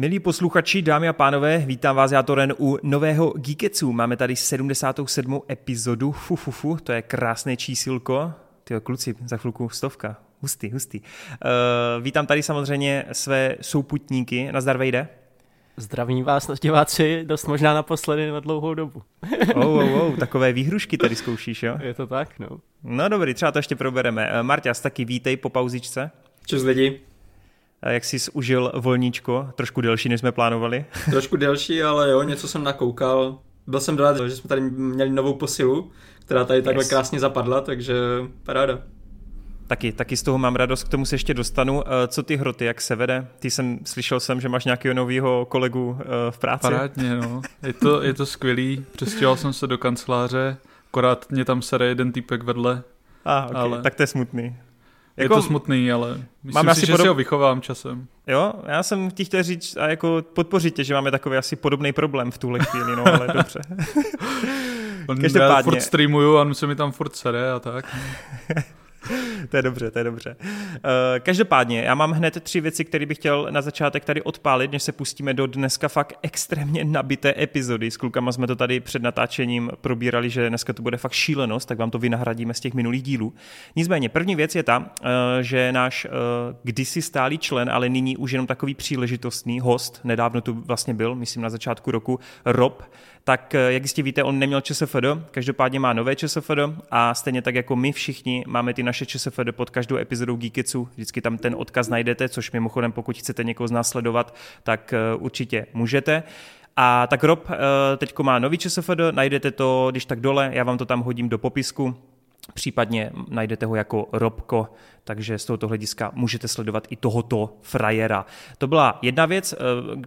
Milí posluchači, dámy a pánové, vítám vás já Toren u nového Geeketsu. Máme tady 77. epizodu, fu, fu, fu, to je krásné čísilko. Ty kluci, za chvilku stovka, hustý, hustý. Uh, vítám tady samozřejmě své souputníky, nazdar Vejde. Zdravím vás, diváci, dost možná naposledy na dlouhou dobu. oh, oh, oh, takové výhrušky tady zkoušíš, jo? Je to tak, no. No dobrý, třeba to ještě probereme. Uh, Marťas, taky vítej po pauzičce. Čus lidi. Jak jsi užil volníčko? Trošku delší, než jsme plánovali. Trošku delší, ale jo, něco jsem nakoukal. Byl jsem rád, že jsme tady měli novou posilu, která tady takhle yes. krásně zapadla, takže paráda. Taky, taky z toho mám radost, k tomu se ještě dostanu. Eh, co ty hroty, jak se vede? Ty jsem, slyšel jsem, že máš nějakého nového kolegu eh, v práci. Parádně, no. Je to, je to skvělý. Přestěhoval jsem se do kanceláře, akorát mě tam sere jeden týpek vedle. A, okay. ale... tak to je smutný. Jako, je to smutný, ale myslím máme si, asi že podob... si ho vychovám časem. Jo, já jsem ti chtěl říct a jako podpořit tě, že máme takový asi podobný problém v tuhle chvíli, no ale dobře. Každopádně... Já furt streamuju a on se mi tam furt sere a tak. to je dobře, to je dobře. Uh, každopádně, já mám hned tři věci, které bych chtěl na začátek tady odpálit, než se pustíme do dneska fakt extrémně nabité epizody. S klukama jsme to tady před natáčením probírali, že dneska to bude fakt šílenost, tak vám to vynahradíme z těch minulých dílů. Nicméně, první věc je ta, uh, že náš uh, kdysi stálý člen, ale nyní už jenom takový příležitostný host, nedávno tu vlastně byl, myslím na začátku roku, Rob, tak eh, jak jistě víte, on neměl ČSFD, každopádně má nové ČSFD a stejně tak jako my všichni máme ty naše ČSFD pod každou epizodou Geeketsu, vždycky tam ten odkaz najdete, což mimochodem pokud chcete někoho z nás sledovat, tak eh, určitě můžete. A tak Rob eh, teďko má nový ČSFD, najdete to, když tak dole, já vám to tam hodím do popisku, případně najdete ho jako Robko takže z tohoto hlediska můžete sledovat i tohoto frajera. To byla jedna věc, eh,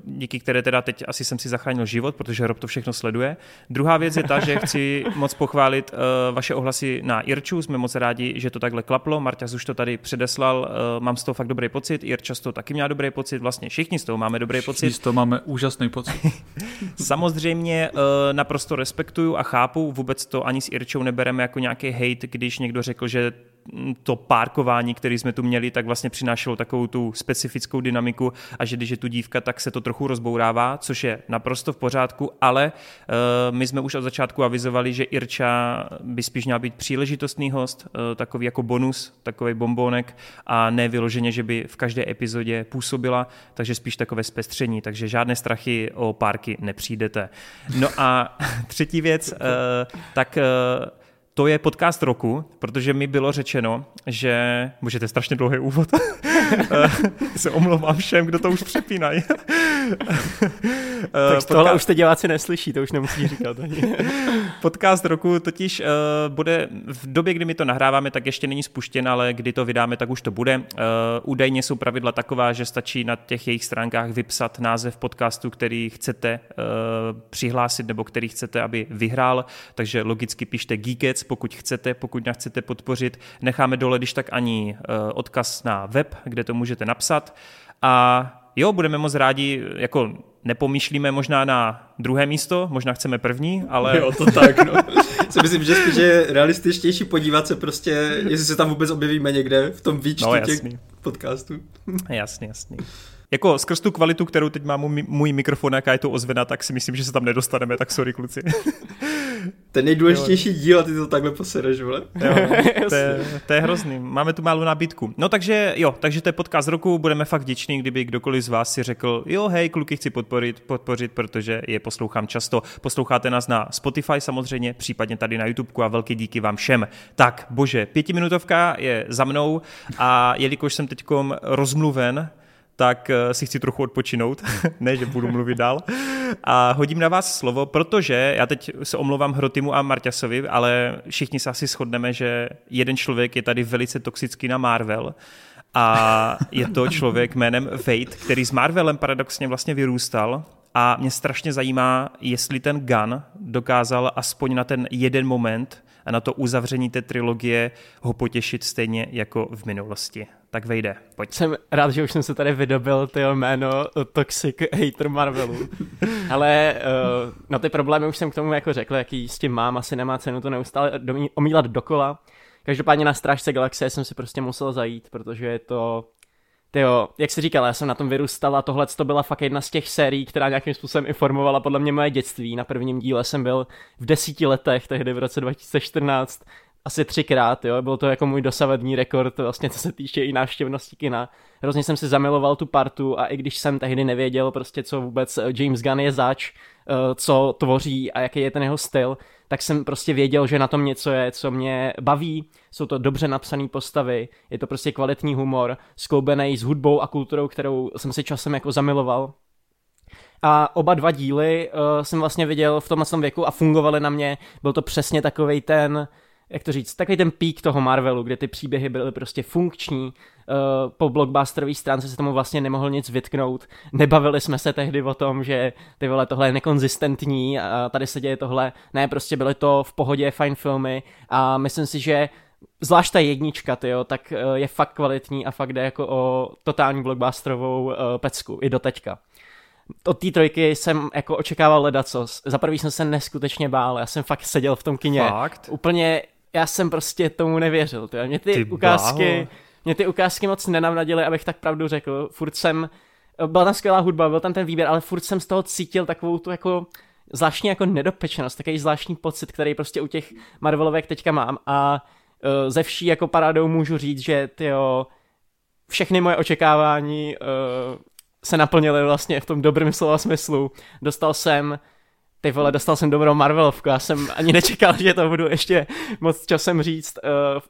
díky které teda teď asi jsem si zachránil život, protože Rob to všechno sleduje. Druhá věc je ta, že chci moc pochválit eh, vaše ohlasy na Irču, jsme moc rádi, že to takhle klaplo, Marťas už to tady předeslal, eh, mám z toho fakt dobrý pocit, Irča z toho taky měla dobrý pocit, vlastně všichni z toho máme dobrý všichni pocit. z toho máme úžasný pocit. Samozřejmě naprosto respektuju a chápu, vůbec to ani s Irčou nebereme jako nějaký hate, když někdo řekl, že to párkování, který jsme tu měli, tak vlastně přinášelo takovou tu specifickou dynamiku a že když je tu dívka, tak se to trochu rozbourává, což je naprosto v pořádku, ale uh, my jsme už od začátku avizovali, že Irča by spíš měla být příležitostný host, uh, takový jako bonus, takový bombonek a ne vyloženě, že by v každé epizodě působila, takže spíš takové zpestření, takže žádné strachy o párky nepřijdete. No a třetí věc, uh, tak uh, to je podcast roku, protože mi bylo řečeno, že... Můžete strašně dlouhý úvod. se omlouvám všem, kdo to už přepínají. tak tohle podcast... už ty diváci neslyší, to už nemusí říkat ani. podcast roku totiž uh, bude v době, kdy my to nahráváme, tak ještě není spuštěn, ale kdy to vydáme, tak už to bude. Uh, údajně jsou pravidla taková, že stačí na těch jejich stránkách vypsat název podcastu, který chcete uh, přihlásit nebo který chcete, aby vyhrál, takže logicky pište Pokud chcete, pokud nás chcete podpořit. Necháme dole, když tak ani eh, odkaz na web, kde to můžete napsat. A jo, budeme moc rádi, jako nepomýšlíme možná na druhé místo, možná chceme první, ale... Jo, to tak, no. si myslím, že spíš je realističtější podívat se prostě, jestli se tam vůbec objevíme někde v tom výčtu no, těch podcastů. jasně, jasně jako skrz tu kvalitu, kterou teď má můj, mikrofon, jaká je to ozvena, tak si myslím, že se tam nedostaneme, tak sorry kluci. Ten nejdůležitější jo. díl a ty to takhle posereš, vole. Jo, to, je, to je hrozný. Máme tu malou nabídku. No takže jo, takže to je podcast roku, budeme fakt vděční, kdyby kdokoliv z vás si řekl, jo hej, kluky chci podporit, podpořit, protože je poslouchám často. Posloucháte nás na Spotify samozřejmě, případně tady na YouTube a velký díky vám všem. Tak, bože, pětiminutovka je za mnou a jelikož jsem teďkom rozmluven, tak eh, si chci trochu odpočinout, ne, že budu mluvit dál. A hodím na vás slovo, protože já teď se omlouvám Hrotimu a Marťasovi, ale všichni se asi shodneme, že jeden člověk je tady velice toxický na Marvel a je to člověk jménem Wade, který s Marvelem paradoxně vlastně vyrůstal a mě strašně zajímá, jestli ten Gun dokázal aspoň na ten jeden moment a na to uzavření té trilogie ho potěšit stejně jako v minulosti. Tak vejde, pojď. Jsem rád, že už jsem se tady vydobil ty jméno Toxic Hater Marvelu. Ale uh, na ty problémy už jsem k tomu jako řekl, jaký s tím mám, asi nemá cenu to neustále omílat dokola. Každopádně na Strážce galaxie jsem si prostě musel zajít, protože je to jo, jak jsi říkal, já jsem na tom vyrůstal a tohle to byla fakt jedna z těch sérií, která nějakým způsobem informovala podle mě moje dětství. Na prvním díle jsem byl v desíti letech, tehdy v roce 2014, asi třikrát, jo, byl to jako můj dosavadní rekord, vlastně co se týče i návštěvnosti kina. Hrozně jsem si zamiloval tu partu a i když jsem tehdy nevěděl prostě, co vůbec eh, James Gunn je zač, eh, co tvoří a jaký je ten jeho styl, tak jsem prostě věděl, že na tom něco je, co mě baví, jsou to dobře napsané postavy, je to prostě kvalitní humor, skloubený s hudbou a kulturou, kterou jsem si časem jako zamiloval. A oba dva díly uh, jsem vlastně viděl v tomhle věku a fungovaly na mě. Byl to přesně takovej ten, jak to říct, takový ten pík toho Marvelu, kde ty příběhy byly prostě funkční, uh, po blockbusterové stránce se tomu vlastně nemohl nic vytknout, nebavili jsme se tehdy o tom, že ty vole tohle je nekonzistentní a tady se děje tohle, ne, prostě byly to v pohodě fajn filmy a myslím si, že zvlášť ta jednička, tyjo, tak uh, je fakt kvalitní a fakt jde jako o totální blockbusterovou uh, pecku, i do teďka od té trojky jsem jako očekával ledacos. Za prvý jsem se neskutečně bál, já jsem fakt seděl v tom kině. Fakt? Úplně já jsem prostě tomu nevěřil. Tyjo. Mě ty, ty ukázky, bláho. mě ty ukázky moc nenavnadily, abych tak pravdu řekl. Furt jsem, byla tam skvělá hudba, byl tam ten výběr, ale furt jsem z toho cítil takovou tu jako zvláštní jako nedopečenost, takový zvláštní pocit, který prostě u těch Marvelovek teďka mám a uh, ze vší jako parádou můžu říct, že tyjo, všechny moje očekávání uh, se naplnily vlastně v tom dobrém slova smyslu. Dostal jsem ty vole, dostal jsem dobrou Marvelovku, já jsem ani nečekal, že to budu ještě moc časem říct.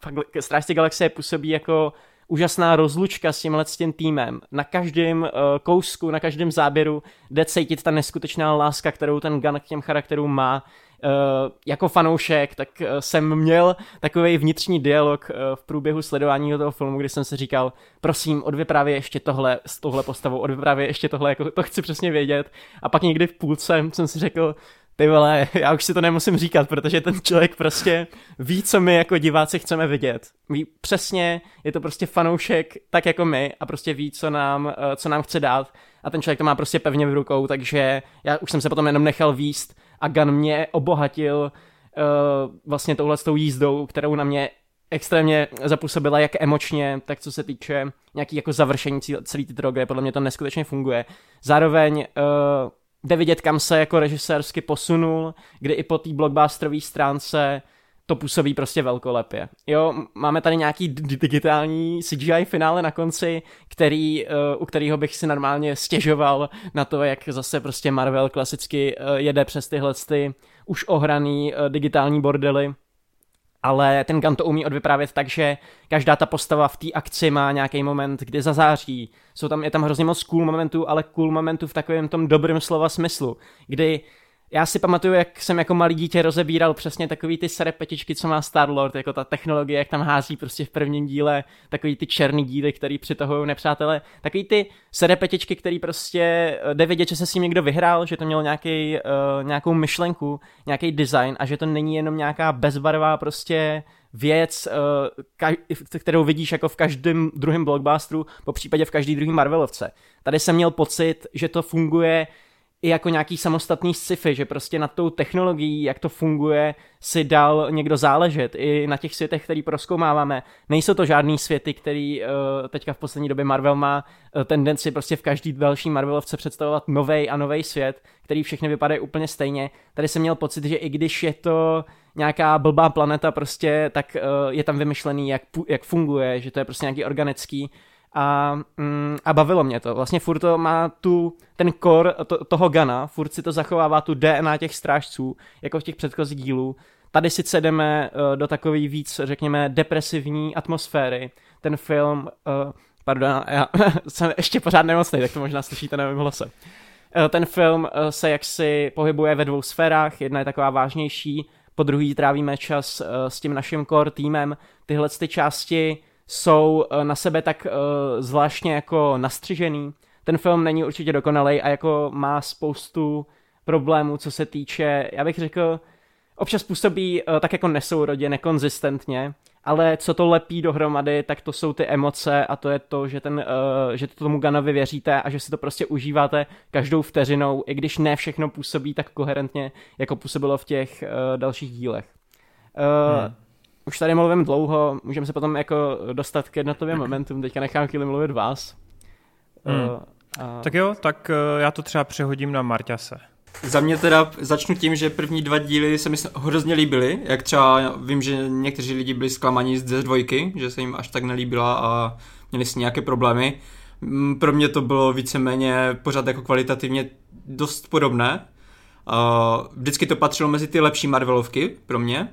Uh, Strážci galaxie působí jako úžasná rozlučka s tímhle s tím týmem. Na každém uh, kousku, na každém záběru jde cítit ta neskutečná láska, kterou ten Gun k těm charakterům má. Uh, jako fanoušek, tak uh, jsem měl takový vnitřní dialog uh, v průběhu sledování toho filmu, kdy jsem si říkal, prosím, odvyprávě ještě tohle s touhle postavou, odvyprávě ještě tohle, jako to chci přesně vědět. A pak někdy v půlce jsem si řekl, ty vole, já už si to nemusím říkat, protože ten člověk prostě ví, co my jako diváci chceme vidět. Ví přesně, je to prostě fanoušek tak jako my a prostě ví, co nám, co nám chce dát a ten člověk to má prostě pevně v rukou, takže já už jsem se potom jenom nechal výst a Gun mě obohatil uh, vlastně touhle s tou jízdou, kterou na mě extrémně zapůsobila jak emočně, tak co se týče nějaký jako završení celé ty drogy, podle mě to neskutečně funguje. Zároveň uh, jde vidět, kam se jako režisérsky posunul, kdy i po té blockbusterové stránce to působí prostě velkolepě. Jo, máme tady nějaký digitální CGI finále na konci, který, uh, u kterého bych si normálně stěžoval na to, jak zase prostě Marvel klasicky uh, jede přes tyhle ty už ohraný uh, digitální bordely ale ten Gun to umí odvyprávět tak, že každá ta postava v té akci má nějaký moment, kdy zazáří. Jsou tam, je tam hrozně moc cool momentů, ale cool momentů v takovém tom dobrém slova smyslu, kdy já si pamatuju, jak jsem jako malý dítě rozebíral přesně takový ty serepetičky, co má Star-Lord, jako ta technologie, jak tam hází prostě v prvním díle takový ty černý díly, který přitahují nepřátelé, takový ty serepetičky, který prostě eh, jde vědět, že se s ním někdo vyhrál, že to mělo nějaký, uh, nějakou myšlenku, nějaký design a že to není jenom nějaká bezbarvá prostě věc, uh, kterou vidíš jako v každém druhém blockbusteru, po případě v každý druhý Marvelovce. Tady jsem měl pocit, že to funguje i jako nějaký samostatný sci-fi, že prostě nad tou technologií, jak to funguje, si dal někdo záležet i na těch světech, který proskoumáváme. Nejsou to žádný světy, který uh, teďka v poslední době Marvel má uh, tendenci prostě v každý další Marvelovce představovat nový a nový svět, který všechny vypadají úplně stejně. Tady jsem měl pocit, že i když je to nějaká blbá planeta prostě, tak uh, je tam vymyšlený, jak, jak funguje, že to je prostě nějaký organický a, mm, a bavilo mě to. Vlastně furt to má tu, ten core to, toho Gana, furt si to zachovává tu DNA těch strážců, jako v těch předchozích dílů. Tady sice jdeme uh, do takové víc, řekněme, depresivní atmosféry. Ten film, uh, pardon, já jsem ještě pořád nemocný, tak to možná slyšíte na mém hlase. Uh, ten film uh, se jaksi pohybuje ve dvou sférách, jedna je taková vážnější, po druhý trávíme čas uh, s tím naším core týmem. Tyhle ty části jsou eh, na sebe tak uh, zvláštně jako nastřižený. Ten film není určitě dokonalý a jako má spoustu problémů, co se týče, já bych řekl, občas působí uh, tak jako nesourodě, nekonzistentně, ale co to lepí dohromady, tak to jsou ty emoce a to je to, že, ten, uh, že to tomu Ganovi věříte a že si to prostě užíváte každou vteřinou, i když ne všechno působí tak koherentně, jako působilo v těch uh, dalších dílech. Uh, hmm už tady mluvím dlouho, můžeme se potom jako dostat k jednotlivým momentům, teďka nechám chvíli mluvit vás. Hmm. Uh, a... Tak jo, tak uh, já to třeba přehodím na Marťase. Za mě teda začnu tím, že první dva díly se mi hrozně líbily, jak třeba vím, že někteří lidi byli zklamaní z dvojky, že se jim až tak nelíbila a měli si nějaké problémy. Mm, pro mě to bylo víceméně pořád jako kvalitativně dost podobné. Vždycky to patřilo mezi ty lepší Marvelovky pro mě.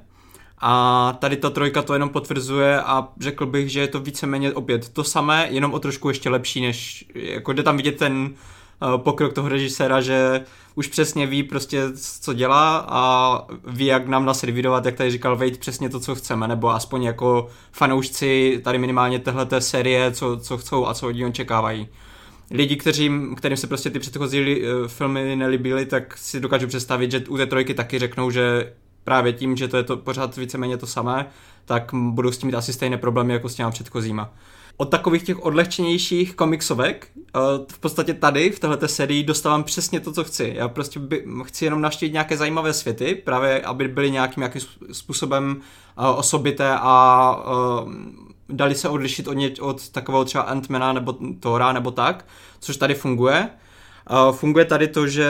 A tady ta trojka to jenom potvrzuje a řekl bych, že je to víceméně opět to samé, jenom o trošku ještě lepší, než jako jde tam vidět ten Eh, pokrok toho režiséra, že už přesně ví prostě, co dělá a ví, jak nám naservírovat, jak tady říkal Wade, přesně to, co chceme, nebo aspoň jako fanoušci tady minimálně téhleté série, co, co chcou a co od ní očekávají. Lidi, kteřím, kterým se prostě ty předchozí uh, filmy nelíbily, tak si dokážu představit, že u té trojky taky řeknou, že právě tím, že to je to pořád víceméně to samé, tak budou s tím mít asi stejné problémy jako s těma předchozíma od takových těch odlehčenějších komiksovek, eh, v podstatě tady v této sérii dostávám přesně to, co chci. Já prostě by, chci jenom navštívit nějaké zajímavé světy, právě aby byly nějakým, nějakým způsobem eh, osobité a uh, dali se odlišit od, ně, od takového třeba Antmana nebo Thora nebo tak, což tady funguje. Funguje tady to, že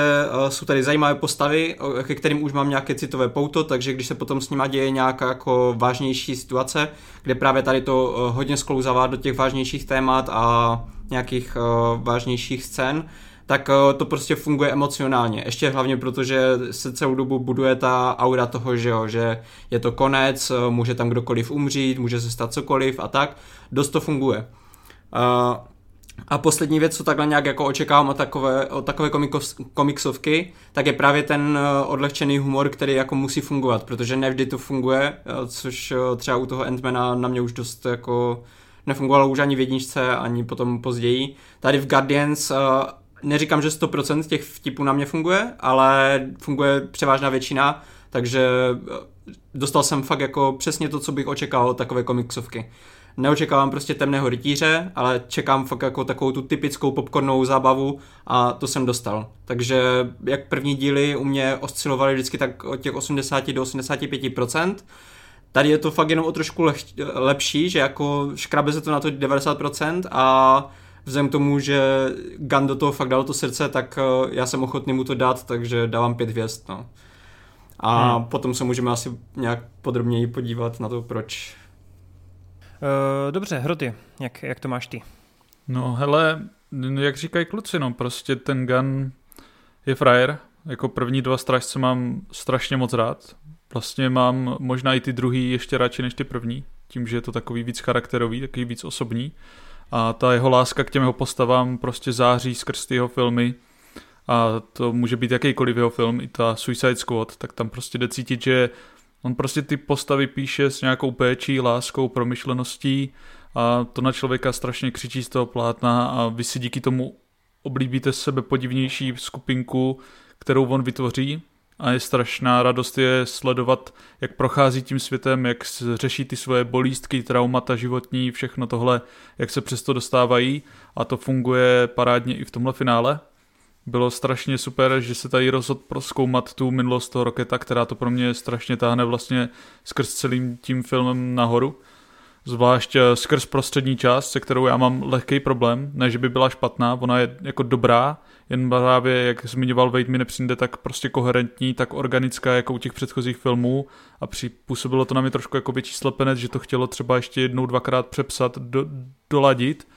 jsou tady zajímavé postavy, ke kterým už mám nějaké citové pouto, takže když se potom s nima děje nějaká jako vážnější situace, kde právě tady to hodně sklouzává do těch vážnějších témat a nějakých vážnějších scén, tak to prostě funguje emocionálně. Ještě hlavně proto, že se celou dobu buduje ta aura toho, že, jo, že je to konec, může tam kdokoliv umřít, může se stát cokoliv a tak. Dost to funguje. A poslední věc, co takhle nějak jako očekávám od takové, od takové komikos, komiksovky, tak je právě ten eh, odlehčený humor, který jako musí fungovat, protože nevždy to funguje, eh, což eh, třeba u toho Ant-Mana na mě už dost jako nefungovalo už ani v jedničce, ani potom později. Tady v Guardians neříkám, že 100% těch vtipů na mě funguje, ale funguje převážná většina, takže dostal jsem fakt jako přesně to, co bych očekával od takové komiksovky neočekávám prostě temného rytíře, ale čekám fakt jako takovou tu typickou popcornovou zábavu a to jsem dostal. Takže jak první díly u mě oscilovaly vždycky tak od těch 80 do 85%, Tady je to fakt jenom o trošku leh, lepší, že jako škrabe se to na to 90% a vzhledem k tomu, že Gun do toho fakt dal to srdce, tak eh, já jsem ochotný mu to dát, takže dávám pět hvězd. No. A hmm. potom se můžeme asi nějak podrobněji podívat na to, proč dobře, Hroty, jak, jak to máš ty? No hele, jak říkají kluci, no prostě ten gun je frajer. Jako první dva strážce mám strašně moc rád. Vlastně mám možná i ty druhý ještě radši než ty první, tím, že je to takový víc charakterový, takový víc osobní. A ta jeho láska k těm jeho postavám prostě září skrz ty jeho filmy. A to může být jakýkoliv jeho film, i ta Suicide Squad, tak tam prostě jde cítit, že On prostě ty postavy píše s nějakou péčí, láskou, promyšleností a to na člověka strašně křičí z toho plátna a vy si díky tomu oblíbíte sebe podivnější skupinku, kterou on vytvoří. A je strašná radost je sledovat, jak prochází tím světem, jak řeší ty svoje bolístky, traumata životní, všechno tohle, jak se přesto dostávají. A to funguje parádně i v tomhle finále bylo strašně super, že se tady rozhodl proskoumat tu minulost toho Roketa, která to pro mě strašně táhne vlastně skrz celým tím filmem nahoru. Zvlášť eh, skrz prostřední část, se kterou já mám lehký problém, ne že by byla špatná, ona je jako dobrá, jen právě, jak zmiňoval Wade, mi nepřijde tak prostě koherentní, tak organická jako u těch předchozích filmů a připůsobilo to na mě trošku jako větší slepenec, že to chtělo třeba ještě jednou, dvakrát přepsat, do, doladit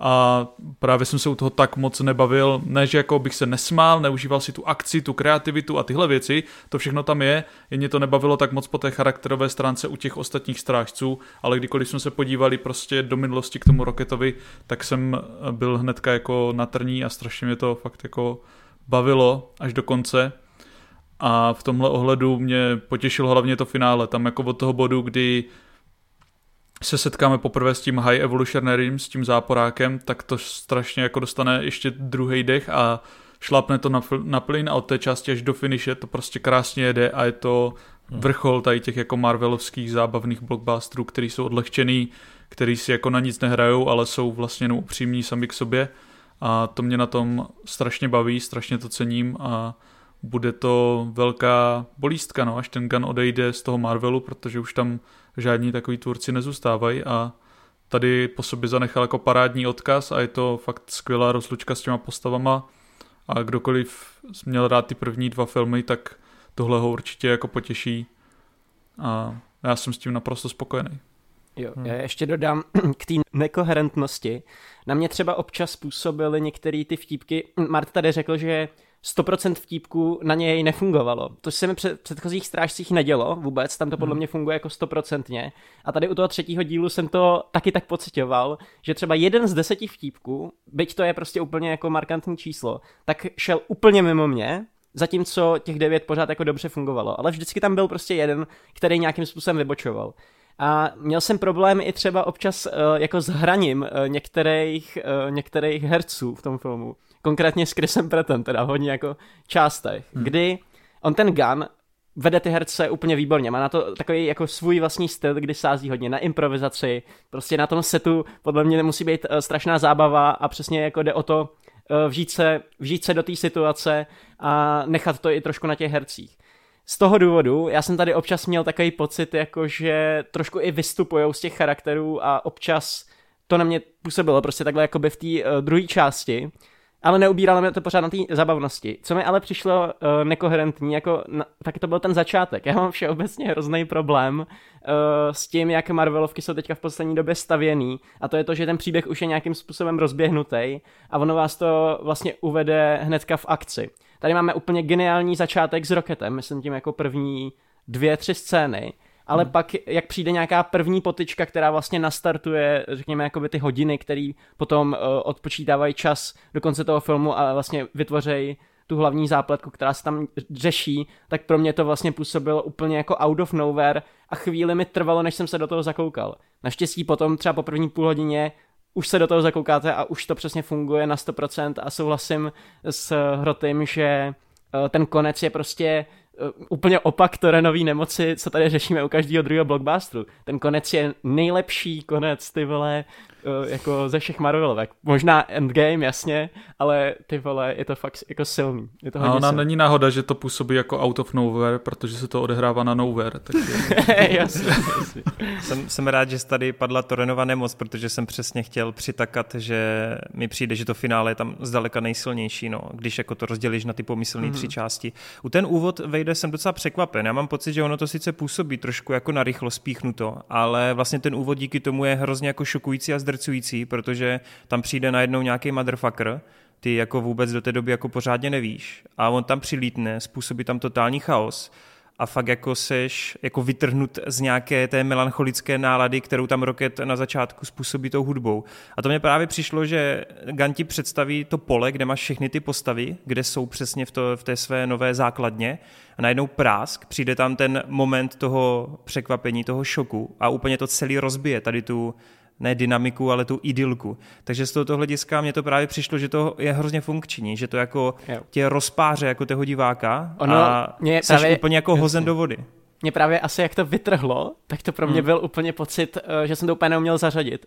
a právě jsem se u toho tak moc nebavil, ne, že jako bych se nesmál, neužíval si tu akci, tu kreativitu a tyhle věci, to všechno tam je, jen mě to nebavilo tak moc po té charakterové stránce u těch ostatních strážců, ale kdykoliv jsme se podívali prostě do minulosti k tomu Roketovi, tak jsem byl hnedka jako na trní a strašně mě to fakt jako bavilo až do konce. A v tomhle ohledu mě potěšilo hlavně to finále, tam jako od toho bodu, kdy se setkáme poprvé s tím High Evolutionarym, s tím záporákem, tak to strašně jako dostane ještě druhý dech a šlapne to na, na plyn a od té části až do finiše to prostě krásně jede a je to hmm. vrchol tady těch jako Marvelovských zábavných blockbusterů, který jsou odlehčený, který si jako na nic nehrajou, ale jsou vlastně jenom upřímní sami k sobě a to mě na tom strašně baví, strašně to cením a bude to velká bolístka, no, až ten Gun odejde z toho Marvelu, protože už tam žádní takový tvůrci nezůstávají a tady po sobě zanechal jako parádní odkaz a je to fakt skvělá rozlučka s těma postavama a kdokoliv měl rád ty první dva filmy, tak tohle ho určitě jako potěší a já jsem s tím naprosto spokojený. Jo, hmm. já ještě dodám k té nekoherentnosti. Na mě třeba občas působily některé ty vtípky. Mart tady řekl, že 100% vtípků na něj nefungovalo. To se mi před předchozích strážcích nedělo vůbec, tam to podle hmm. mě funguje jako 100%. A tady u toho třetího dílu jsem to taky tak pocitoval, že třeba jeden z deseti vtípků, byť to je prostě úplně jako markantní číslo, tak šel úplně mimo mě, zatímco těch devět pořád jako dobře fungovalo. Ale vždycky tam byl prostě jeden, který nějakým způsobem vybočoval. A měl jsem problém i třeba občas uh, jako s hraním uh, některých, uh, některých herců v tom filmu. Konkrétně s Chrisem Prattem, teda hodně jako částech, hmm. kdy on ten gun vede ty herce úplně výborně. Má na to takový jako svůj vlastní styl, kdy sází hodně na improvizaci. Prostě na tom setu podle mě nemusí být uh, strašná zábava a přesně jako jde o to uh, vžít se, vžít se do té situace a nechat to i trošku na těch hercích z toho důvodu, já jsem tady občas měl takový pocit, jako že trošku i vystupují z těch charakterů a občas to na mě působilo prostě takhle jako by v té uh, druhé části, ale neubíralo mě to pořád na té zabavnosti. Co mi ale přišlo uh, nekoherentní, jako na, taky to byl ten začátek. Já mám všeobecně hrozný problém uh, s tím, jak Marvelovky jsou teďka v poslední době stavěný a to je to, že ten příběh už je nějakým způsobem rozběhnutý a ono vás to vlastně uvede hnedka v akci. Tady máme úplně geniální začátek s Rocketem, myslím tím jako první dvě, tři scény, ale hmm. pak, jak přijde nějaká první potyčka, která vlastně nastartuje, řekněme, jakoby ty hodiny, které potom uh, odpočítávají čas do konce toho filmu a vlastně vytvořejí tu hlavní zápletku, která se tam řeší, tak pro mě to vlastně působilo úplně jako out of nowhere a chvíli mi trvalo, než jsem se do toho zakoukal. Naštěstí potom třeba po první půl hodině už se do toho zakoukáte a už to přesně funguje na 100% a souhlasím s Hrotym, že eh, ten konec je prostě úplně opak Torenový nemoci, co tady řešíme u každého druhého blockbusteru. Ten konec je nejlepší konec, ty vole, eh, jako ze všech Marvelovek. Možná Endgame, jasně, ale ty vole, je to fakt jako silný. Je to a ona silný. není náhoda, že to působí jako out of nowhere, protože se to odehrává na nowhere. Takže... jasně, jasně. jsem, jsem rád, že tady padla Torenova nemoc, protože jsem přesně chtěl přitakat, že mi přijde, že to finále je tam zdaleka nejsilnější, no, když jako to rozdělíš na ty pomyslné mm-hmm. tři části. U ten úvod vejde jsem docela překvapen. Já mám pocit, že ono to sice působí trošku jako na rychlo spíchnuto, ale vlastně ten úvod díky tomu je hrozně jako šokující a zdrcující, protože tam přijde najednou nějaký motherfucker, ty jako vůbec do té doby jako pořádně nevíš a on tam přilítne, způsobí tam totální chaos a fakt jako seš jako vytrhnut z nějaké té melancholické nálady, kterou tam Rocket na začátku způsobí tou hudbou. A to mě právě přišlo, že Ganti představí to pole, kde máš všechny ty postavy, kde jsou přesně v, to, v té své nové základně a najednou prásk, přijde tam ten moment toho překvapení, toho šoku a úplně to celý rozbije, tady tu ne dynamiku, ale tu idylku. Takže z tohoto hlediska mě to právě přišlo, že to je hrozně funkční, že to jako jo. tě rozpáře jako toho diváka ono, a mě jsi právě, úplně jako jasně. hozen do vody. Mě právě asi jak to vytrhlo, tak to pro mě hmm. byl úplně pocit, eh, že jsem to úplně neuměl zařadit.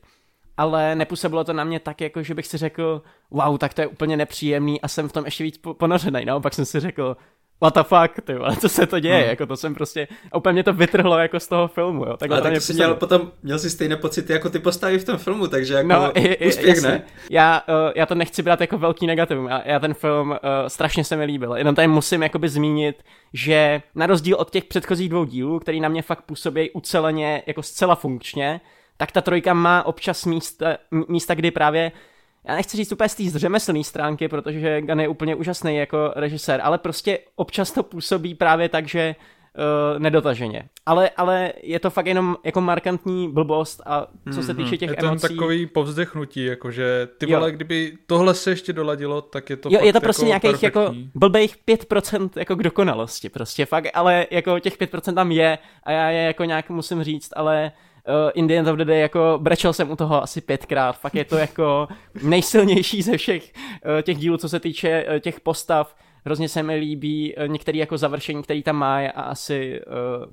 Ale nepůsobilo to na mě tak, jako že bych si řekl, wow, tak to je úplně nepříjemný a jsem v tom ještě víc ponořený. Naopak jsem si řekl, what the fuck, ty vole, co se to děje, hmm. jako to jsem prostě, a úplně mě to vytrhlo jako z toho filmu, jo. Tak Ale tak jsi měl potom, měl jsi stejné pocity jako ty postavy v tom filmu, takže jako no, i, úspěch, jasně. ne? Já, uh, já to nechci brát jako velký negativum, já, já ten film uh, strašně se mi líbil, jenom tady musím jakoby zmínit, že na rozdíl od těch předchozích dvou dílů, který na mě fakt působí uceleně, jako zcela funkčně, tak ta trojka má občas místa, místa kdy právě já nechci říct úplně z té řemeslné stránky, protože Gunn je úplně úžasný jako režisér, ale prostě občas to působí právě tak, že uh, nedotaženě. Ale, ale je to fakt jenom jako markantní blbost a co se týče těch je to emocí... takový povzdechnutí, jakože ty vole, jo. kdyby tohle se ještě doladilo, tak je to Jo, je to prostě jako nějakých jako blbých 5% jako k dokonalosti prostě fakt, ale jako těch 5% tam je a já je jako nějak musím říct, ale uh, Indians of the Day, jako brečel jsem u toho asi pětkrát, fakt je to jako nejsilnější ze všech uh, těch dílů, co se týče uh, těch postav, hrozně se mi líbí uh, některý jako završení, který tam má a asi uh,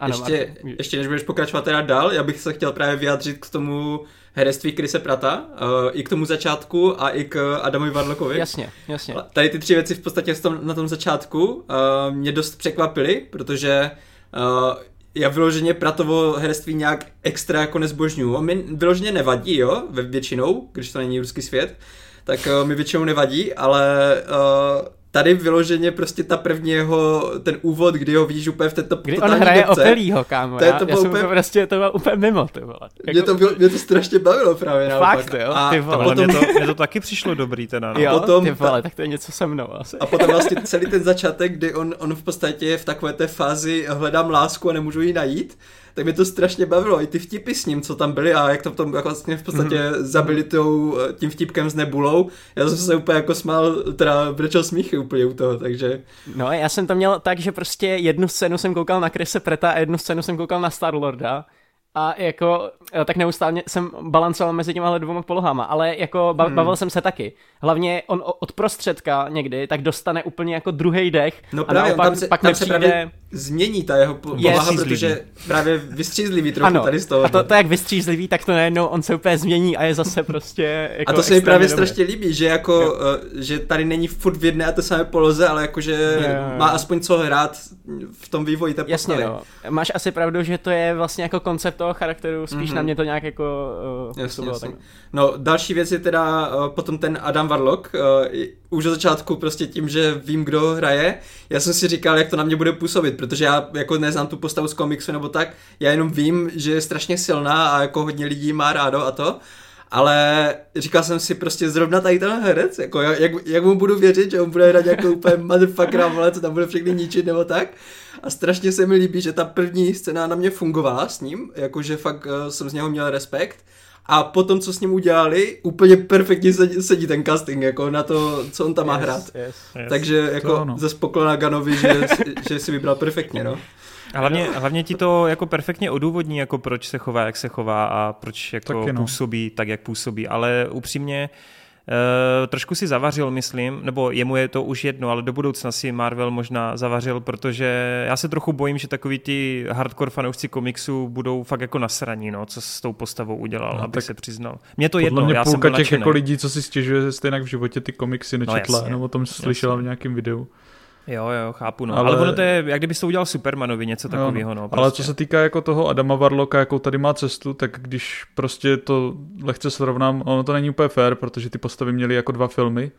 ano, ještě, Martin. ještě než budeš pokračovat teda dál, já bych se chtěl právě vyjádřit k tomu herectví Krise Prata, uh, i k tomu začátku a i k Adamovi Varlokovi. Jasně, jasně. Tady ty tři věci v podstatě na tom začátku uh, mě dost překvapily, protože uh, já vyloženě Pratovo herství nějak extra jako nezbožňuju. Mi vyloženě nevadí, jo, většinou, když to není ruský svět, tak uh, mi většinou nevadí, ale uh, tady vyloženě prostě ta první jeho, ten úvod, kdy ho vidíš úplně v této Kdy on hraje depce, Opelího, kámo. To je to já, já úplně... jsem prostě, to bylo úplně mimo, ty vole. Jako... Mě, to bylo, mě to strašně bavilo právě naopak. Fakt, jo, a, ty vole. A potom... mě, to, mě to taky přišlo dobrý teda. No. Jo, potom, ty vole, tak to je něco se mnou asi. A potom vlastně celý ten začátek, kdy on, on v podstatě je v takové té fázi hledám lásku a nemůžu ji najít, tak mě to strašně bavilo. I ty vtipy s ním, co tam byly a jak to v tom jako vlastně v podstatě mm-hmm. zabili tou, tím vtipkem s nebulou. Já jsem se úplně jako smál, teda brečel smíchy úplně u toho, takže... No já jsem to měl tak, že prostě jednu scénu jsem koukal na Krise Preta a jednu scénu jsem koukal na Star-Lorda a jako eh, tak neustále jsem balancoval mezi těma dvěma polohama, ale jako ba- hmm. bavil jsem se taky. Hlavně on od prostředka někdy tak dostane úplně jako druhý dech no právě, a naopak, tam se, pak tam přijde... se právě změní ta jeho poloha, je protože právě vystřízlivý trochu ano, tady z toho. A to, to jak vystřízlivý, tak to najednou on se úplně změní a je zase prostě jako A to se mi právě dobré. strašně líbí, že jako, jo. uh, že tady není furt v jedné a to samé poloze, ale jakože má aspoň co hrát v tom vývoji té Jasně, no. Máš asi pravdu, že to je vlastně jako koncept toho charakteru, spíš mm-hmm. na mě to nějak jako uh, jasně, jasně. Tak. No, další věc je teda uh, potom ten Adam Warlock, uh, už od začátku prostě tím, že vím, kdo hraje, já jsem si říkal, jak to na mě bude působit, protože já jako neznám tu postavu z komiksu nebo tak, já jenom vím, že je strašně silná a jako hodně lidí má rádo a to, ale říkal jsem si prostě zrovna tady ten herec, jako jak, jak mu budu věřit, že on bude hrát jako úplně motherfuckera, vole, co tam bude všechny ničit nebo tak. A strašně se mi líbí, že ta první scéna na mě fungovala s ním, jakože fakt uh, jsem z něho měl respekt. A potom, co s ním udělali, úplně perfektně sedí, sedí ten casting, jako na to, co on tam má hrát. Yes, yes. Takže jako no. ze spoklona Ganovi, že, že si vybral perfektně, no. A hlavně, hlavně ti to jako perfektně odůvodní, jako proč se chová, jak se chová a proč jako Taky no. působí tak, jak působí. Ale upřímně, Uh, trošku si zavařil, myslím, nebo jemu je to už jedno, ale do budoucna si Marvel možná zavařil, protože já se trochu bojím, že takový ty hardcore fanoušci komiksu budou fakt jako nasraní, no, co s tou postavou udělal, no, aby se přiznal. Mě to jedno, mě já půlka jsem těch jako lidí, co si stěžuje, že stejně v životě ty komiksy no, nečetla, no, jasně, nebo o tom slyšela v nějakém videu. Jo, jo, chápu, no. Ale, ale ono to je, jak kdyby to udělal Supermanovi, něco takového, no. Prostě. Ale co se týká jako toho Adama Varloka, jakou tady má cestu, tak když prostě to lehce srovnám, ono to není úplně fair, protože ty postavy měly jako dva filmy,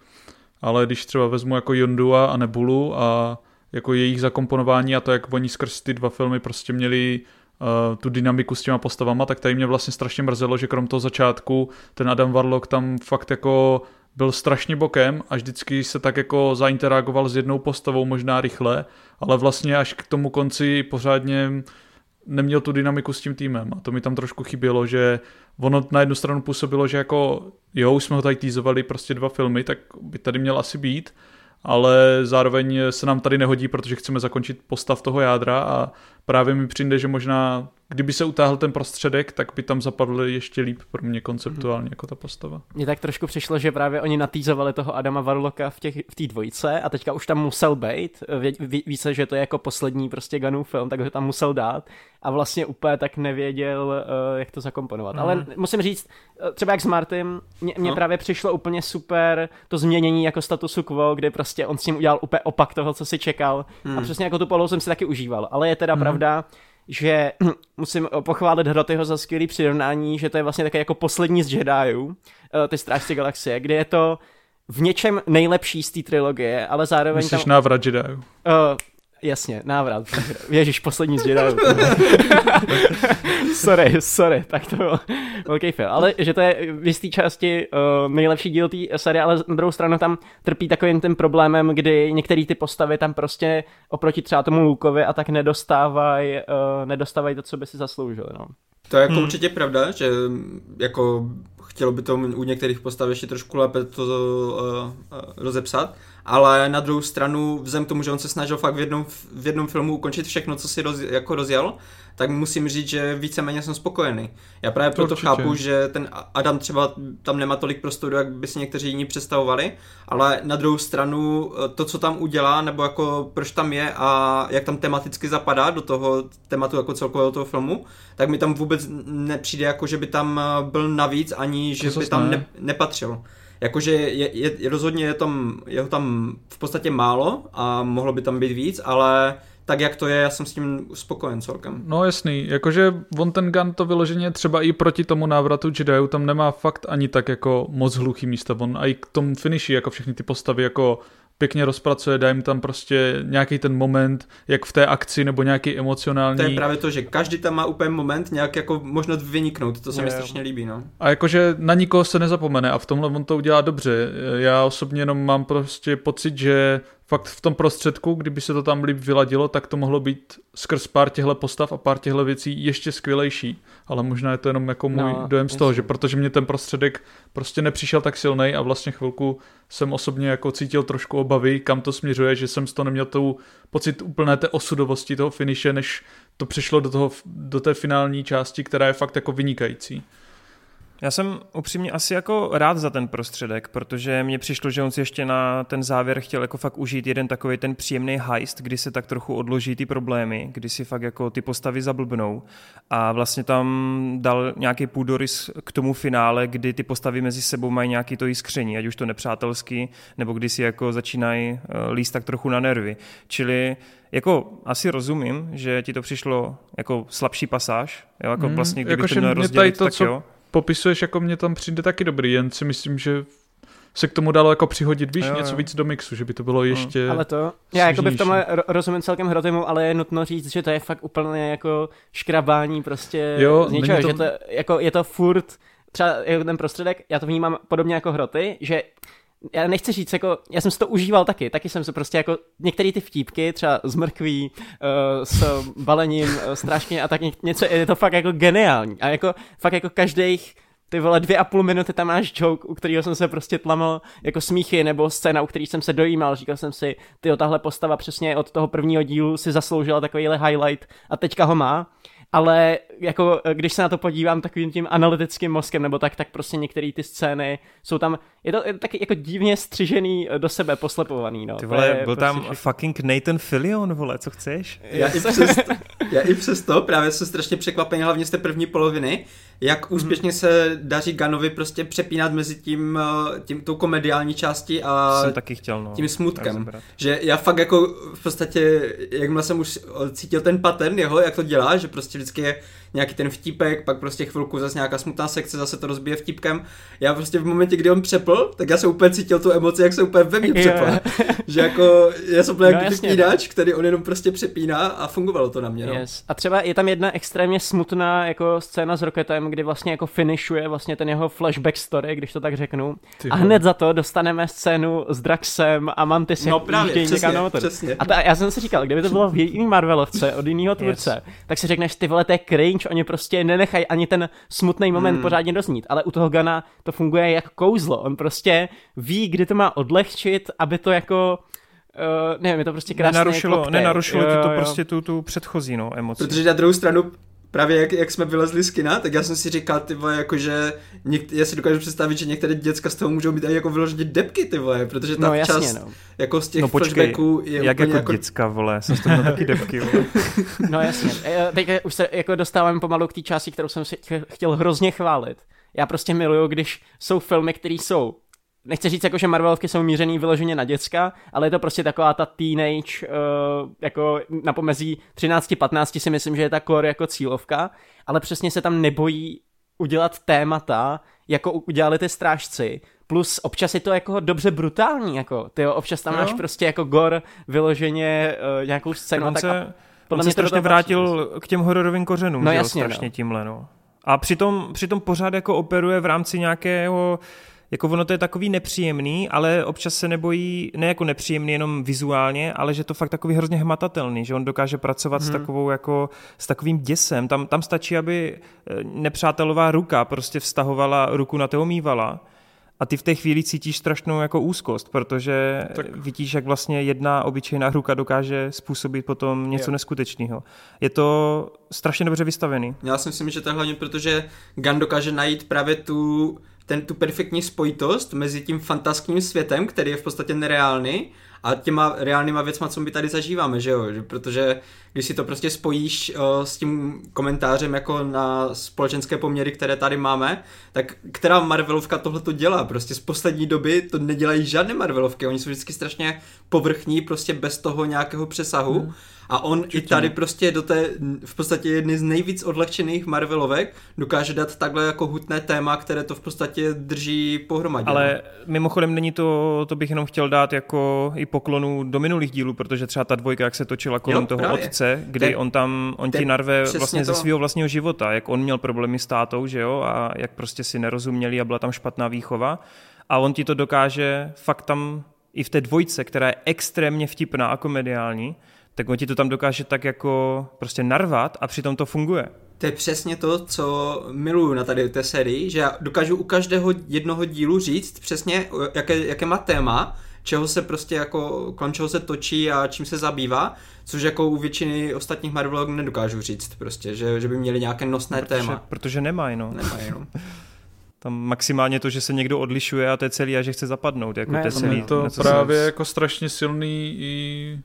ale když třeba vezmu jako Yondua a Nebulu a jako jejich zakomponování a to, jak oni skrz ty dva filmy prostě měli uh, tu dynamiku s těma postavama, tak tady mě vlastně strašně mrzelo, že krom toho začátku ten Adam Warlock tam fakt jako byl strašně bokem a vždycky se tak jako zainteragoval s jednou postavou možná rychle, ale vlastně až k tomu konci pořádně neměl tu dynamiku s tím týmem. A to mi tam trošku chybělo, že ono na jednu stranu působilo, že jako jo, už jsme ho tady týzovali prostě dva filmy, tak by tady měl asi být, ale zároveň se nám tady nehodí, protože chceme zakončit postav toho jádra a právě mi přijde, že možná kdyby se utáhl ten prostředek, tak by tam zapadl ještě líp pro mě konceptuálně hmm. jako ta postava. Mně tak trošku přišlo, že právě oni natýzovali toho Adama Varloka v té v dvojce a teďka už tam musel být. Ví, ví se, že to je jako poslední prostě Gunův film, tak ho tam musel dát a vlastně úplně tak nevěděl, uh, jak to zakomponovat. Hmm. Ale musím říct, uh, třeba jak s Martym, mně no. právě přišlo úplně super to změnění jako statusu quo, kdy prostě on s ním udělal úplně opak toho, co si čekal hmm. a přesně jako tu polohu jsem si taky užíval. Ale je teda hmm. pravda, že musím pochválit Hrotyho za skvělý přirovnání, že to je vlastně také jako poslední z Jediů, eh, ty Strážci galaxie, kde je to v něčem nejlepší z té trilogie, ale zároveň Myslíš tam... návrat Jediů? Uh, Jasně, návrat. Ježíš, poslední z sorry, sorry, tak to byl velký film. Ale že to je v jisté části uh, nejlepší díl té série, ale na druhou stranu tam trpí takovým tím problémem, kdy některé ty postavy tam prostě oproti třeba tomu Lukovi a tak nedostávají uh, nedostávaj to, co by si zasloužili. No. To je jako hmm. určitě pravda, že jako chtělo by to u některých postav ještě trošku lépe to uh, uh, rozepsat, ale na druhou stranu, vzhledem k tomu, že on se snažil fakt v jednom, v jednom filmu ukončit všechno, co si roz, jako rozjel, tak musím říct, že víceméně jsem spokojený. Já právě proto Určitě. chápu, že ten Adam třeba tam nemá tolik prostoru, jak by si někteří jiní představovali, ale na druhou stranu eh, to, co tam udělá, nebo jako proč tam je a jak tam tematicky zapadá do toho tématu jako celkového toho filmu, tak mi tam vůbec nepřijde jako, že by tam eh, byl navíc, ani že by tam ne, nepatřil. Jakože je, je, rozhodně je, tam, je ho tam v podstatě málo a mohlo by tam být víc, ale tak jak to je, já jsem s tím spokojen celkem. No jasný, jakože on ten gun to vyloženě třeba i proti tomu návratu Jediů tam nemá fakt ani tak jako moc hluchý místa, on i k tomu finiši jako všechny ty postavy jako pěkně rozpracuje, dá jim tam prostě nějaký ten moment, jak v té akci, nebo nějaký emocionální. To je právě to, že každý tam má úplně moment nějak jako možnost vyniknout, to se mi strašně líbí, no. A jakože na nikoho se nezapomene a v tomhle on to udělá dobře. Já osobně jenom mám prostě pocit, že fakt v tom prostředku, kdyby se to tam líp vyladilo, tak to mohlo být skrz pár těchto postav a pár těchto věcí ještě skvělejší. Ale možná je to jenom jako můj no, dojem z toho, že protože mě ten prostředek prostě nepřišel tak silný a vlastně chvilku jsem osobně jako cítil trošku obavy, kam to směřuje, že jsem z toho neměl tou pocit úplné té osudovosti toho finiše, než to přišlo do, toho, do té finální části, která je fakt jako vynikající. Já jsem upřímně asi jako rád za ten prostředek, protože mně přišlo, že on si ještě na ten závěr chtěl jako fakt užít jeden takový ten příjemný heist, kdy se tak trochu odloží ty problémy, kdy si fakt jako ty postavy zablbnou. A vlastně tam dal nějaký půdorys k tomu finále, kdy ty postavy mezi sebou mají nějaký to jiskření, ať už to nepřátelský, nebo kdy si jako začínají eh, líst tak trochu na nervy. Čili jako asi rozumím, že ti to přišlo jako slabší pasáž, jo, jako mm, vlastně kdyby jako, to měl rozdělit, to, tak co... jo popisuješ, jako mě tam přijde taky dobrý, jen si myslím, že se k tomu dalo jako přihodit, víš, jo, jo. něco víc do mixu, že by to bylo hmm. ještě Ale to, já jako by v tomhle rozumím celkem hrotimu, ale je nutno říct, že to je fakt úplně jako škrabání prostě jo, z něčeho, to... že to, jako je to furt, třeba jako ten prostředek, já to vnímám podobně jako hroty, že já nechci říct, jako, já jsem si to užíval taky, taky jsem se prostě jako, některé ty vtípky, třeba z mrkví, uh, s balením, uh, strážně a tak něco, je to fakt jako geniální. A jako, fakt jako každých ty vole dvě a půl minuty tam máš joke, u kterého jsem se prostě tlamal jako smíchy, nebo scéna, u který jsem se dojímal, říkal jsem si, ty tahle postava přesně od toho prvního dílu si zasloužila takovýhle highlight a teďka ho má ale jako když se na to podívám takovým tím analytickým mozkem nebo tak, tak prostě některé ty scény jsou tam, je to, je to taky jako divně střižený do sebe, poslepovaný, no. Ty vole, byl prostě tam všechno. fucking Nathan Fillion, vole, co chceš? Já i, přes, já i přes to právě jsem strašně překvapený, hlavně z té první poloviny, jak mhm. úspěšně se daří Ganovi prostě přepínat mezi tím, eh, tím tou komediální částí a jsem taky chtěl, no. tím smutkem. Že já fakt jako v podstatě, jakmile jsem už cítil ten pattern jeho, jak to dělá, že prostě vždycky je nějaký ten vtípek, pak prostě chvilku zase nějaká smutná sekce, zase to rozbije vtípkem. Já prostě v momentě, kdy on přepl, tak já jsem úplně cítil tu emoci, jak se úplně ve mně přepl. že jako, já jsem byl no, jak vypínač, no. který on jenom prostě přepíná a fungovalo to na mě. No. Yes. A třeba je tam jedna extrémně smutná jako scéna s Roketem, kdy vlastně jako finishuje vlastně ten jeho flashback story, když to tak řeknu. Ty a hned za to dostaneme scénu s Draxem a Mantisem. No právě, přesně, přesně. A ta, já jsem si říkal, kdyby to bylo v jiný Marvelovce od jiného tvůrce, yes. tak si řekneš, ty vole, to je cringe, oni prostě nenechají ani ten smutný moment hmm. pořádně doznít, ale u toho Gana to funguje jak kouzlo, on prostě ví, kdy to má odlehčit, aby to jako Uh, nevím, je to prostě krásné Nenarušilo, nenarušilo jo, ti to jo. prostě tu, tu předchozí no, emoci. Protože na druhou stranu právě jak, jak jsme vylezli z kina, tak já jsem si říkal, ty vole, jakože něk, já si dokážu představit, že některé děcka z toho můžou mít jako vyloženě depky, ty vole, protože ta no, jasně, část no. jako z těch no, počkej, flashbacků je jak jako, jako děcka, vole, jsem z toho taky depky, vole. No jasně, e, teď už se jako dostávám pomalu k té části, kterou jsem si chtěl hrozně chválit. Já prostě miluju, když jsou filmy, které jsou nechci říct jako, že Marvelovky jsou mířený vyloženě na děcka, ale je to prostě taková ta teenage, uh, jako na pomezí 13-15 si myslím, že je ta core jako cílovka, ale přesně se tam nebojí udělat témata, jako udělali ty strážci, plus občas je to jako dobře brutální, jako, ty jo, občas tam no. máš prostě jako gor vyloženě uh, nějakou scénu. On tak se, a podle on se strašně vrátil k těm hororovým kořenům, no, jasně, strašně no. tímhle, no. A přitom, přitom pořád jako operuje v rámci nějakého jako ono to je takový nepříjemný, ale občas se nebojí, ne jako nepříjemný jenom vizuálně, ale že to fakt takový hrozně hmatatelný, že on dokáže pracovat hmm. s takovou jako, s takovým děsem. Tam, tam stačí, aby eh, nepřátelová ruka prostě vztahovala ruku na toho mývala a ty v té chvíli cítíš strašnou jako úzkost, protože tak. vidíš, jak vlastně jedna obyčejná ruka dokáže způsobit potom něco jo. neskutečného. Je to strašně dobře vystavený. Já si myslím, že to je hlavně proto, že Gun dokáže najít právě tu ten, tu perfektní spojitost mezi tím fantastickým světem, který je v podstatě nereálný, a těma reálnýma věcma, co my tady zažíváme, že jo? Že, protože když si to prostě spojíš uh, s tím komentářem jako na společenské poměry, které tady máme, tak která Marvelovka tohle to dělá? Prostě z poslední doby to nedělají žádné Marvelovky, oni jsou vždycky strašně povrchní, prostě bez toho nějakého přesahu. Hmm. A on Určitě. i tady prostě do té v podstatě jedny z nejvíc odlehčených Marvelovek dokáže dát takhle jako hutné téma, které to v podstatě drží pohromadě. Ale no. mimochodem není to, to bych jenom chtěl dát jako i poklonu do minulých dílů, protože třeba ta dvojka, jak se točila kolem jo, toho právě. otce, kdy ten, on tam, on ti narve vlastně to... ze svého vlastního života, jak on měl problémy s tátou, že jo, a jak prostě si nerozuměli a byla tam špatná výchova. A on ti to dokáže fakt tam i v té dvojce, která je extrémně vtipná a komediální, tak on ti to tam dokáže tak jako prostě narvat a přitom to funguje. To je přesně to, co miluju na tady té sérii, že já dokážu u každého jednoho dílu říct přesně, jaké, jaké má téma, čeho se prostě jako, kolem čeho se točí a čím se zabývá, což jako u většiny ostatních Marvelů nedokážu říct prostě, že, že by měli nějaké nosné protože, téma. Protože nemají, no. Nemají, no. Tam maximálně to, že se někdo odlišuje a to je celý a že chce zapadnout. Jako ne, to je celý, to právě jako strašně silný i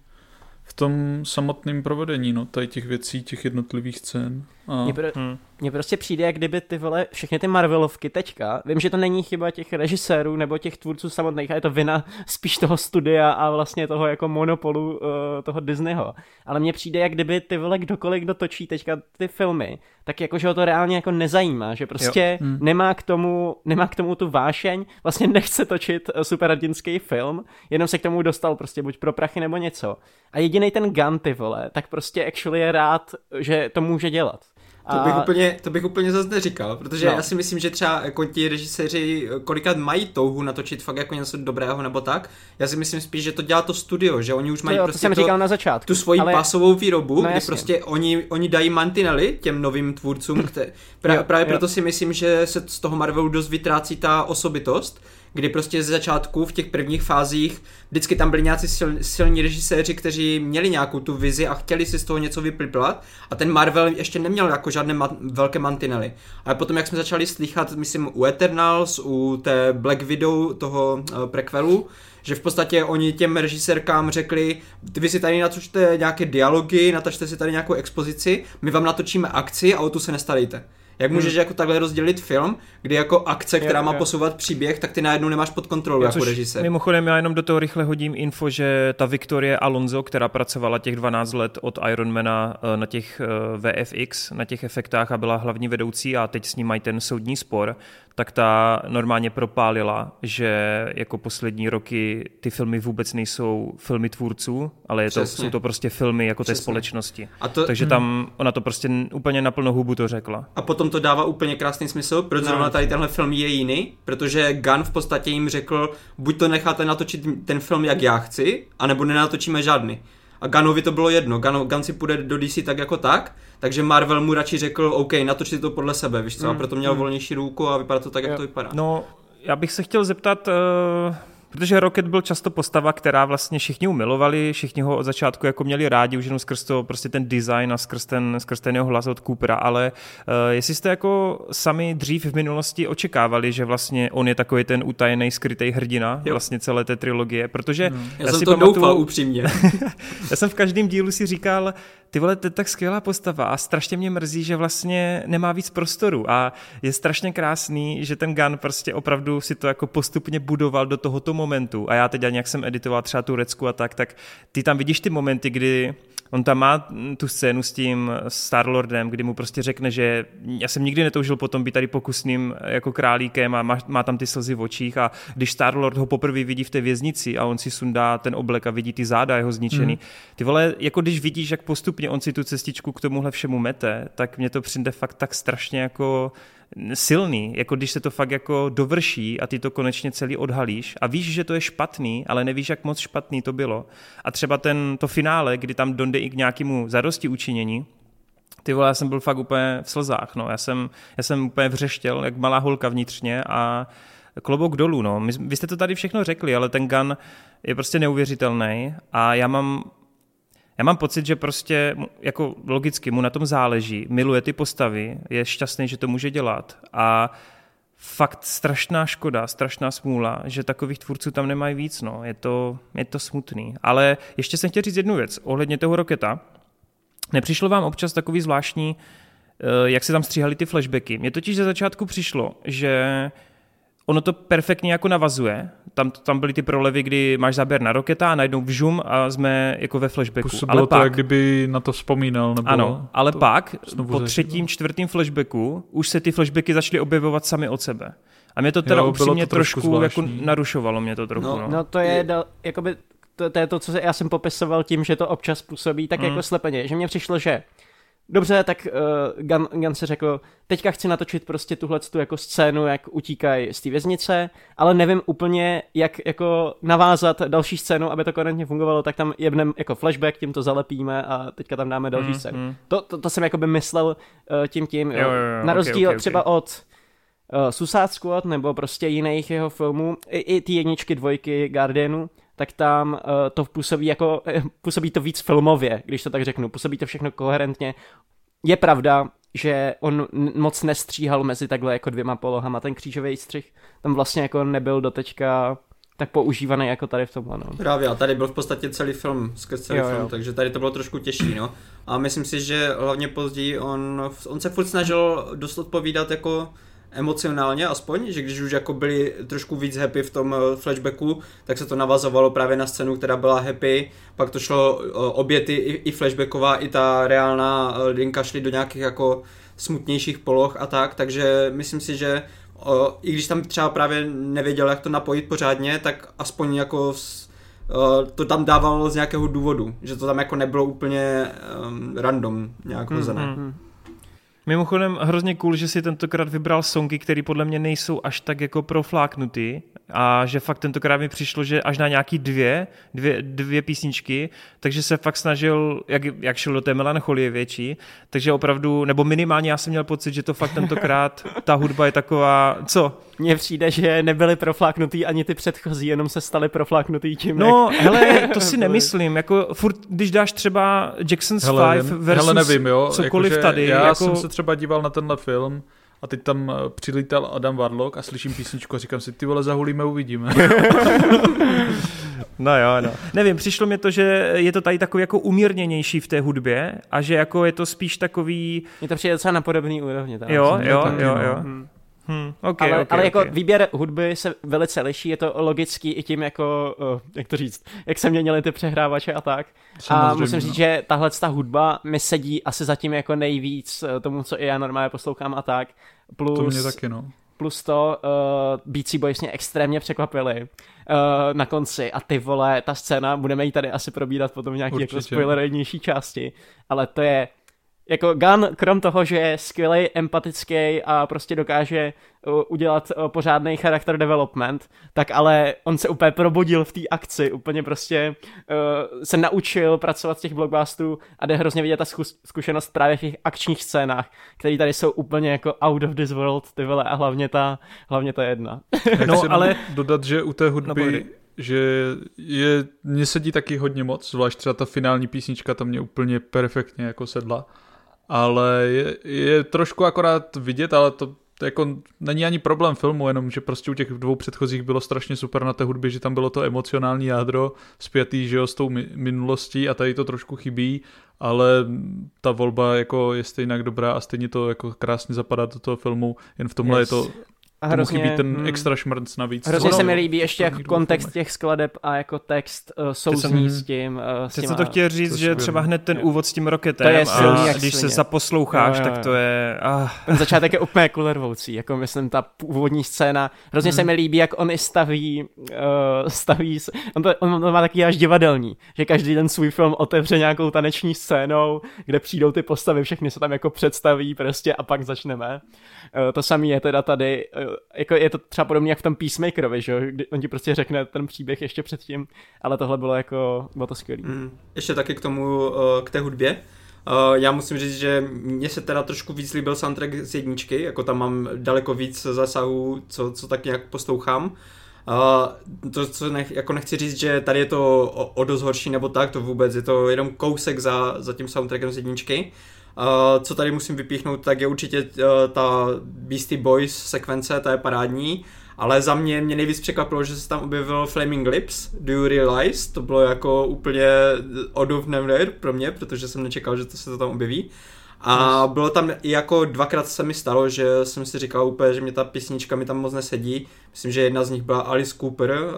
v tom samotném provedení, no, tady těch věcí, těch jednotlivých scén. A... Mně, pro, hmm. mně prostě přijde, jak kdyby ty vole, všechny ty Marvelovky teďka, vím, že to není chyba těch režisérů nebo těch tvůrců samotných, a je to vina spíš toho studia a vlastně toho jako monopolu uh, toho Disneyho. Ale mně přijde, jak kdyby ty vole kdokoliv, kdo točí teďka ty filmy, tak jakože ho to reálně jako nezajímá, že prostě hmm. nemá k tomu, nemá k tomu tu vášeň, vlastně nechce točit eh, superhrdinský film, jenom se k tomu dostal prostě buď pro prachy nebo něco. A jediný ten Gun, ty vole, tak prostě actually je rád, že to může dělat. To bych, úplně, to bych úplně zase neříkal, protože no. já si myslím, že třeba jako ti režiséři kolikrát mají touhu natočit fakt jako něco dobrého nebo tak. Já si myslím spíš, že to dělá to studio, že oni už mají jo, prostě to, to, na začátku, tu svoji ale... pasovou výrobu, no, kdy prostě oni, oni dají mantinely těm novým tvůrcům. Kte... Pra, jo, právě jo. proto si myslím, že se z toho Marvelu dost vytrácí ta osobitost, kdy prostě ze začátku v těch prvních fázích vždycky tam byli nějací sil, silní režiséři, kteří měli nějakou tu vizi a chtěli si z toho něco vypliplat a ten Marvel ještě neměl jako žádné ma- velké mantinely. Ale potom, jak jsme začali slychat, myslím, u Eternals, u té Black Widow, toho uh, prequelu, že v podstatě oni těm režisérkám řekli, vy si tady natočte nějaké dialogy, natočte si tady nějakou expozici, my vám natočíme akci a o tu se nestarejte. Jak hmm. můžeš jako takhle rozdělit film, kdy jako akce, která jo, má jo. posouvat příběh, tak ty najednou nemáš pod kontrolou jako režisér. Mimochodem já jenom do toho rychle hodím info, že ta Viktorie Alonso, která pracovala těch 12 let od Ironmana eh, na těch eh, VFX, na těch efektách a byla hlavní vedoucí a teď s ní mají ten soudní spor, tak ta normálně propálila, že jako poslední roky ty filmy vůbec nejsou filmy tvůrců, ale je to, jsou to prostě filmy jako Přesně. té společnosti. A to, Takže hmm. tam ona to prostě úplně naplno hubu to řekla. A potom to dává úplně krásný smysl, proč no, zrovna tady tenhle film je jiný, protože Gunn v podstatě jim řekl, buď to necháte natočit ten film, jak já chci, anebo nenatočíme žádný. A Gunnovi to bylo jedno, Gun, Gun si půjde do DC tak jako tak, takže Marvel mu radši řekl, OK, natočit to podle sebe, víš co, mm, a proto měl mm. volnější ruku a vypadá to tak, jak to vypadá. No, já bych se chtěl zeptat, uh Protože Rocket byl často postava, která vlastně všichni umilovali, všichni ho od začátku jako měli rádi, už jenom skrz to prostě ten design a skrz ten, skrz ten jeho hlas od Coopera, ale uh, jestli jste jako sami dřív v minulosti očekávali, že vlastně on je takový ten utajený, skrytý hrdina jo. vlastně celé té trilogie, protože... No. Já, já jsem si to pamatuju, doufal upřímně. já jsem v každém dílu si říkal, ty vole, to je tak skvělá postava a strašně mě mrzí, že vlastně nemá víc prostoru a je strašně krásný, že ten Gun prostě opravdu si to jako postupně budoval do tohoto momentu a já teď jak jsem editoval třeba tu Recku a tak, tak ty tam vidíš ty momenty, kdy on tam má tu scénu s tím Starlordem, kdy mu prostě řekne, že já jsem nikdy netoužil potom být tady pokusným jako králíkem a má, má tam ty slzy v očích a když Starlord ho poprvé vidí v té věznici a on si sundá ten oblek a vidí ty záda jeho zničený, mm. ty vole, jako když vidíš, jak postupně on si tu cestičku k tomuhle všemu mete, tak mě to přijde fakt tak strašně jako silný, jako když se to fakt jako dovrší a ty to konečně celý odhalíš a víš, že to je špatný, ale nevíš, jak moc špatný to bylo. A třeba ten, to finále, kdy tam donde i k nějakému zadosti učinění, ty vole, já jsem byl fakt úplně v slzách, no. Já jsem, já jsem úplně vřeštěl, jak malá holka vnitřně a klobouk dolů, no. My, vy jste to tady všechno řekli, ale ten gun je prostě neuvěřitelný a já mám já mám pocit, že prostě jako logicky mu na tom záleží, miluje ty postavy, je šťastný, že to může dělat a fakt strašná škoda, strašná smůla, že takových tvůrců tam nemají víc, no. Je to, je to smutný. Ale ještě jsem chtěl říct jednu věc ohledně toho Roketa. Nepřišlo vám občas takový zvláštní, eh, jak se tam stříhali ty flashbacky. Mně totiž ze začátku přišlo, že ono to perfektně jako navazuje. Tam, tam byly ty prolevy, kdy máš záběr na roketa a najednou vžum a jsme jako ve flashbacku. Působilo ale to, pak, jak kdyby na to vzpomínal. Nebo ano, ale pak po třetím, čtvrtým flashbacku už se ty flashbacky začaly objevovat sami od sebe. A mě to teda jo, upřímně to trošku, trošku jako narušovalo mě to trochu. No, no. no to je, do, jakoby, to, to je to, co já jsem popisoval tím, že to občas působí tak mm. jako slepeně, že mně přišlo, že Dobře, tak uh, Gun, Gun se řekl, teďka chci natočit prostě tuhle tu jako scénu, jak utíkají z té věznice, ale nevím úplně, jak jako navázat další scénu, aby to konečně fungovalo, tak tam jebnem jako flashback, tím to zalepíme a teďka tam dáme další mm, scénu. Mm. To, to, to jsem jako by myslel uh, tím tím, jo, jo, jo, na rozdíl okay, okay, třeba okay. od uh, Suicide Squad nebo prostě jiných jeho filmů, i, i ty jedničky, dvojky Guardianu, tak tam uh, to působí jako, působí to víc filmově, když to tak řeknu, působí to všechno koherentně. Je pravda, že on moc nestříhal mezi takhle jako dvěma polohama, ten křížový střih tam vlastně jako nebyl doteďka tak používaný jako tady v tomhle. No. Právě, a tady byl v podstatě celý film, skrz celý jo, film, jo. takže tady to bylo trošku těžší, no. A myslím si, že hlavně později on, on se furt snažil dost odpovídat jako emocionálně aspoň, že když už jako byli trošku víc happy v tom eh, flashbacku, tak se to navazovalo právě na scénu, která byla happy, pak to šlo eh, obě ty i, flashbacková, i ta reálná eh, linka šly do nějakých jako smutnějších poloh a tak, takže myslím si, že i když tam třeba právě nevěděl, jak to napojit pořádně, tak aspoň jako to tam dávalo z nějakého důvodu, že to tam jako nebylo úplně um, random nějak hozené. Mm-hmm. Mimochodem hrozně cool, že si tentokrát vybral songy, které podle mě nejsou až tak jako profláknutý a že fakt tentokrát mi přišlo, že až na nějaký dvě, dvě, dvě písničky, takže se fakt snažil, jak, jak šel do té melancholie větší, takže opravdu, nebo minimálně já jsem měl pocit, že to fakt tentokrát, ta hudba je taková, co? Mně přijde, že nebyly profláknutý ani ty předchozí, jenom se staly profláknutý tím. No, jak... hele, to si nemyslím, jako furt, když dáš třeba Jackson's hele, Five versus hele, nevím, jo, cokoliv jako, tady. Já jako... jsem se třeba díval na tenhle film, a teď tam eh, přilítal Adam Warlock a slyším písničku a říkám si, ty vole, zahulíme, uvidíme. no jo, no. Nevím, přišlo mi to, že je to tady takový jako umírněnější v té hudbě a že jako je to spíš takový... Je to přijde docela na podobný úrovni. Jo, jo, jo, jo, jo. Hmm. Hmm, okay, ale, okay, ale jako okay. výběr hudby se velice liší, je to logický i tím jako, uh, jak to říct, jak se měnily ty přehrávače a tak. Samozřejmě, a musím říct, no. že tahle ta hudba mi sedí asi zatím jako nejvíc uh, tomu, co i já normálně poslouchám a tak. Plus, to mě taky, no. Plus to, uh, Beatsy Boys mě extrémně překvapili uh, na konci a ty vole, ta scéna, budeme ji tady asi probírat potom v nějaké jako spoilernější části, ale to je jako Gun, krom toho, že je skvělý, empatický a prostě dokáže uh, udělat uh, pořádný charakter development, tak ale on se úplně probudil v té akci, úplně prostě uh, se naučil pracovat z těch blockbusterů a jde hrozně vidět ta zkušenost právě v těch akčních scénách, které tady jsou úplně jako out of this world, ty vole, a hlavně ta, hlavně ta jedna. no, ale dodat, že u té hudby no, že je, mně sedí taky hodně moc, zvlášť třeba ta finální písnička, tam mě úplně perfektně jako sedla ale je, je trošku akorát vidět, ale to, jako není ani problém filmu, jenom že prostě u těch dvou předchozích bylo strašně super na té hudbě, že tam bylo to emocionální jádro spjatý, že jo, s tou minulostí a tady to trošku chybí, ale ta volba jako je stejně dobrá a stejně to jako krásně zapadá do toho filmu, jen v tomhle yes. je to a hrozně, chybí ten hmm. extra šmrnc navíc. Hrozně no, se mi líbí ještě jak kontext těch skladeb a jako text uh, souzní s tím. Uh, s jsem to chtěl říct, že třeba hned ten úvod s tím roketem to je silný, a když se zaposloucháš, jo, jo, jo. tak to je... Ah. Ten začátek je úplně kulervoucí, jako myslím ta původní scéna. Hrozně hmm. se mi líbí, jak on i staví, uh, staví on, to, on to má taky až divadelní, že každý den svůj film otevře nějakou taneční scénou, kde přijdou ty postavy, všechny se tam jako představí prostě a pak začneme. Uh, to samé je teda tady jako je to třeba podobně jak v tom Peacemakerovi, že kdy on ti prostě řekne ten příběh ještě předtím, ale tohle bylo jako, bylo to skvělé. Mm. Ještě taky k tomu, eh, k té hudbě. Uh, já musím říct, že mně se teda trošku víc líbil soundtrack z jedničky, jako tam mám daleko víc zasahů, co, co tak nějak poslouchám. Uh, to, co nech, jako nechci říct, že tady je to o, o dost horší nebo tak, to vůbec, je to jenom kousek za, za tím soundtrackem z jedničky, Uh, co tady musím vypíchnout, tak je určitě uh, ta Beastie Boys sekvence, ta je parádní. Ale za mě mě nejvíc překvapilo, že se tam objevil Flaming Lips, Do You Realize, to bylo jako úplně out of nowhere pro mě, protože jsem nečekal, že to se to tam objeví. A bylo tam i jako dvakrát se mi stalo, že jsem si říkal úplně, že mě ta písnička mi tam moc nesedí. Myslím, že jedna z nich byla Alice Cooper uh,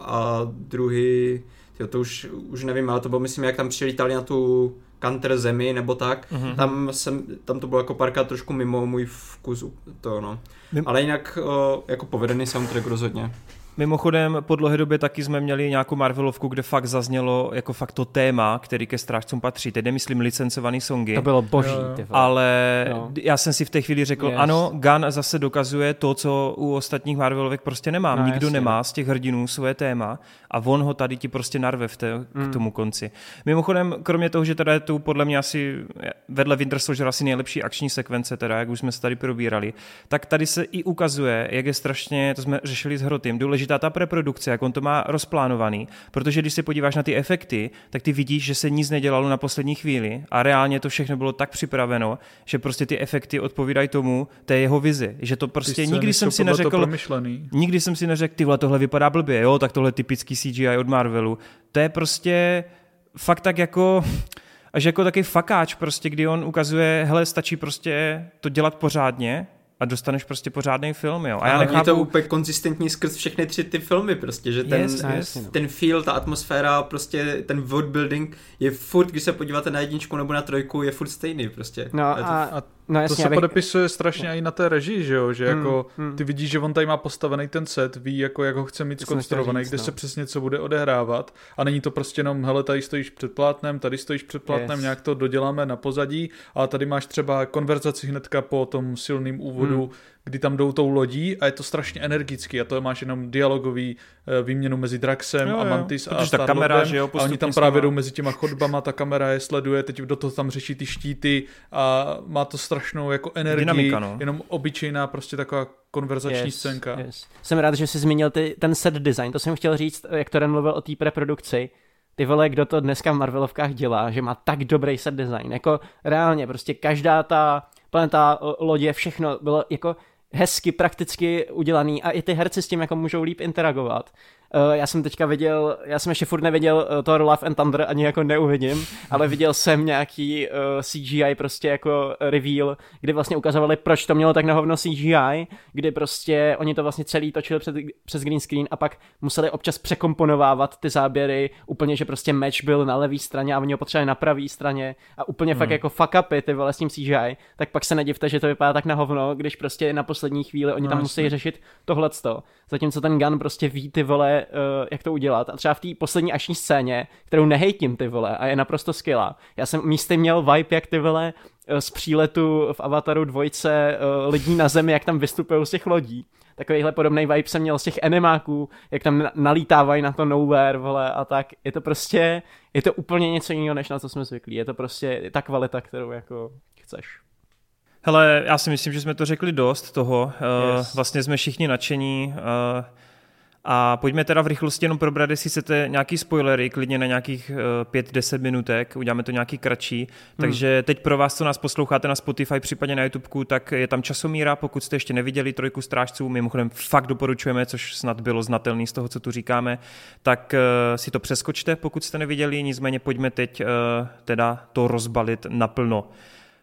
a druhý, tyjo, to už, už nevím, ale to bylo myslím, jak tam přilítali na tu kanter zemi nebo tak. Mm-hmm. Tam, jsem, tam to bylo jako párkrát trošku mimo můj vkus. To, no. Ale jinak uh, jako povedený soundtrack rozhodně. Mimochodem, po dlouhé době taky jsme měli nějakou Marvelovku, kde fakt zaznělo jako fakt to téma, který ke strážcům patří. Teď nemyslím licencovaný songy. To bylo boží. Ty ale no. já jsem si v té chvíli řekl, yes. ano, Gun zase dokazuje to, co u ostatních Marvelovek prostě nemám. No, Nikdo jasně. nemá z těch hrdinů svoje téma a on ho tady ti prostě narve v té, mm. k tomu konci. Mimochodem, kromě toho, že teda je tu podle mě asi vedle Winter Soldier asi nejlepší akční sekvence, teda, jak už jsme se tady probírali, tak tady se i ukazuje, jak je strašně, to jsme řešili s Hrotym, důležitá ta preprodukce, jak on to má rozplánovaný, protože když se podíváš na ty efekty, tak ty vidíš, že se nic nedělalo na poslední chvíli a reálně to všechno bylo tak připraveno, že prostě ty efekty odpovídají tomu, té jeho vizi, že to prostě nikdy jsem si neřekl, nikdy jsem si neřekl, ty vole, tohle vypadá blbě, jo, tak tohle typický CGI od Marvelu. To je prostě fakt tak jako až jako taky fakáč prostě, kdy on ukazuje, hele, stačí prostě to dělat pořádně a dostaneš prostě pořádný film, jo. A, a já nechápu... to úplně konzistentní skrz všechny tři ty filmy prostě, že ten, yes, yes. ten feel, ta atmosféra, prostě ten world building je furt, když se podíváte na jedničku nebo na trojku, je furt stejný prostě. No a, a, a No jasně, to se abych... podepisuje strašně i na té režii, že jo, že hmm, jako hmm. ty vidíš, že on tady má postavený ten set, ví jako jak ho chce mít skonstruovaný, kde no. se přesně co bude odehrávat a není to prostě jenom, hele, tady stojíš před plátnem, tady stojíš před plátnem, yes. nějak to doděláme na pozadí a tady máš třeba konverzaci hnedka po tom silným úvodu, hmm kdy tam jdou tou lodí a je to strašně energický a to máš jenom dialogový eh, výměnu mezi Draxem jo, jo. a Mantis Protože a ta kamera, že jo, a oni tam právě jdou mezi těma chodbama, ta kamera je sleduje, teď do toho tam řeší ty štíty a má to strašnou jako energii, Dynamika, no. jenom obyčejná prostě taková konverzační yes, scénka. Yes. Jsem rád, že jsi zmínil ty, ten set design, to jsem chtěl říct, jak to mluvil o té preprodukci, ty vole, kdo to dneska v Marvelovkách dělá, že má tak dobrý set design, jako reálně, prostě každá ta planeta lodě, všechno bylo jako hezky prakticky udělaný a i ty herci s tím jako můžou líp interagovat. Uh, já jsem teďka viděl, já jsem ještě furt neviděl uh, Thor Love and Thunder, ani jako neuvidím, ale viděl jsem nějaký uh, eh, CGI prostě jako reveal, kdy vlastně ukazovali, proč to mělo tak na hovno CGI, kdy prostě oni to vlastně celý točili před, přes green screen a pak museli občas překomponovávat ty záběry úplně, že prostě meč byl na levé straně a oni ho potřebovali na pravé straně a úplně hmm. fakt jako fuck upy ty vole s tím CGI, tak pak se nedivte, že to vypadá tak na hovno, když prostě na poslední chvíli oni no, tam musí řešit tohleto. Zatímco ten gun prostě ví ty vole uh, jak to udělat. A třeba v té poslední ační scéně, kterou nehejtím ty vole a je naprosto skvělá. Já jsem místy měl vibe, jak ty vole uh, z příletu v Avataru dvojce uh, lidí na zemi, jak tam vystupují z těch lodí. Takovýhle podobný vibe jsem měl z těch enemáků, jak tam nalítávají na to nowhere, vole, a tak. Je to prostě, je to úplně něco jiného, než na co jsme zvyklí. Je to prostě ta kvalita, kterou jako chceš. Hele, já si myslím, že jsme to řekli dost toho. Yes. Vlastně jsme všichni nadšení. A pojďme teda v rychlosti jenom probrat, jestli chcete nějaký spoilery, klidně na nějakých 5-10 eh, minutek, uděláme to nějaký kratší. Hmm. Takže teď pro vás, co nás posloucháte na Spotify, případně na YouTube, tak je tam časomíra, pokud jste ještě neviděli Trojku strážců, mimochodem fakt doporučujeme, což snad bylo znatelný z toho, co tu říkáme, tak uh, si to přeskočte, pokud jste neviděli, nicméně pojďme teď uh, teda to rozbalit naplno.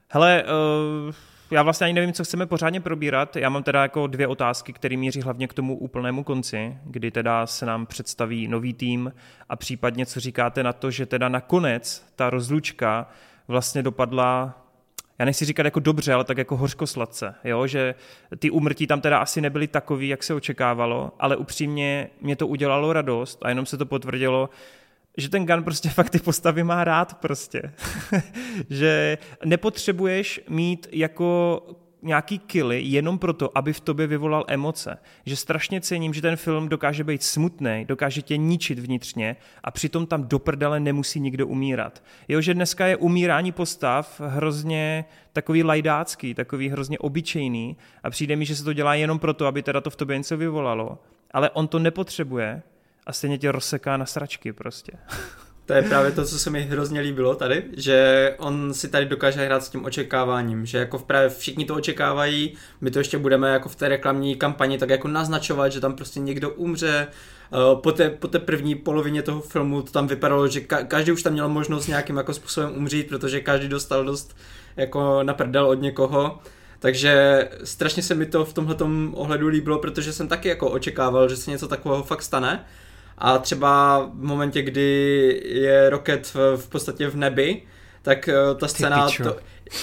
Hele, uh, já vlastně ani nevím, co chceme pořádně probírat. Já mám teda jako dvě otázky, které míří hlavně k tomu úplnému konci, kdy teda se nám představí nový tým a případně co říkáte na to, že teda nakonec ta rozlučka vlastně dopadla já nechci říkat jako dobře, ale tak jako hořkosladce, jo? že ty úmrtí tam teda asi nebyly takový, jak se očekávalo, ale upřímně mě to udělalo radost a jenom se to potvrdilo, že ten Gun prostě fakt ty postavy má rád prostě. že nepotřebuješ mít jako nějaký killy jenom proto, aby v tobě vyvolal emoce. Že strašně cením, že ten film dokáže být smutný, dokáže tě ničit vnitřně a přitom tam do prdele nemusí nikdo umírat. Jo, že dneska je umírání postav hrozně takový lajdácký, takový hrozně obyčejný a přijde mi, že se to dělá jenom proto, aby teda to v tobě něco vyvolalo. Ale on to nepotřebuje, a stejně tě rozseká na sračky prostě. To je právě to, co se mi hrozně líbilo tady, že on si tady dokáže hrát s tím očekáváním, že jako právě všichni to očekávají, my to ještě budeme jako v té reklamní kampani tak jako naznačovat, že tam prostě někdo umře, eh, po té, po té první polovině toho filmu to tam vypadalo, že ka- každý už tam měl možnost nějakým jako způsobem umřít, protože každý dostal dost jako na prdel od někoho. Takže strašně se mi to v tomhle ohledu líbilo, protože jsem taky jako očekával, že se něco takového fakt stane. A třeba v momentě, kdy je Rocket v, v podstatě v nebi, tak uh, ta scéna, to,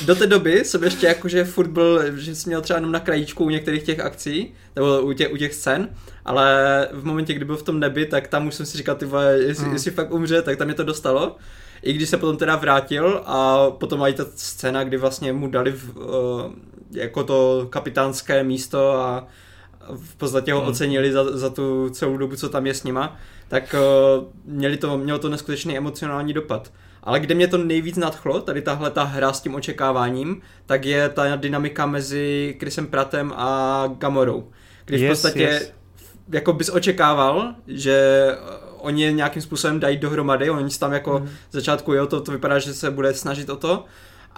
do té doby jsem ještě jakože furt byl, že jsem měl třeba jenom na krajíčku u některých těch akcí, nebo u těch, u těch scén, ale v momentě, kdy byl v tom nebi, tak tam už jsem si říkal, ty vole, jestli, mm. jestli fakt umře, tak tam mě to dostalo. I když se potom teda vrátil a potom mají ta scéna, kdy vlastně mu dali v, uh, jako to kapitánské místo a v podstatě ho hmm. ocenili za, za tu celou dobu, co tam je s nima, tak uh, měli to, mělo to neskutečný emocionální dopad. Ale kde mě to nejvíc nadchlo, tady tahle ta hra s tím očekáváním, tak je ta dynamika mezi Chrisem Pratem a Gamorou. Kdy v yes, podstatě yes. jako bys očekával, že oni je nějakým způsobem dají dohromady, oni tam jako mm. začátku, jo, to, to vypadá, že se bude snažit o to,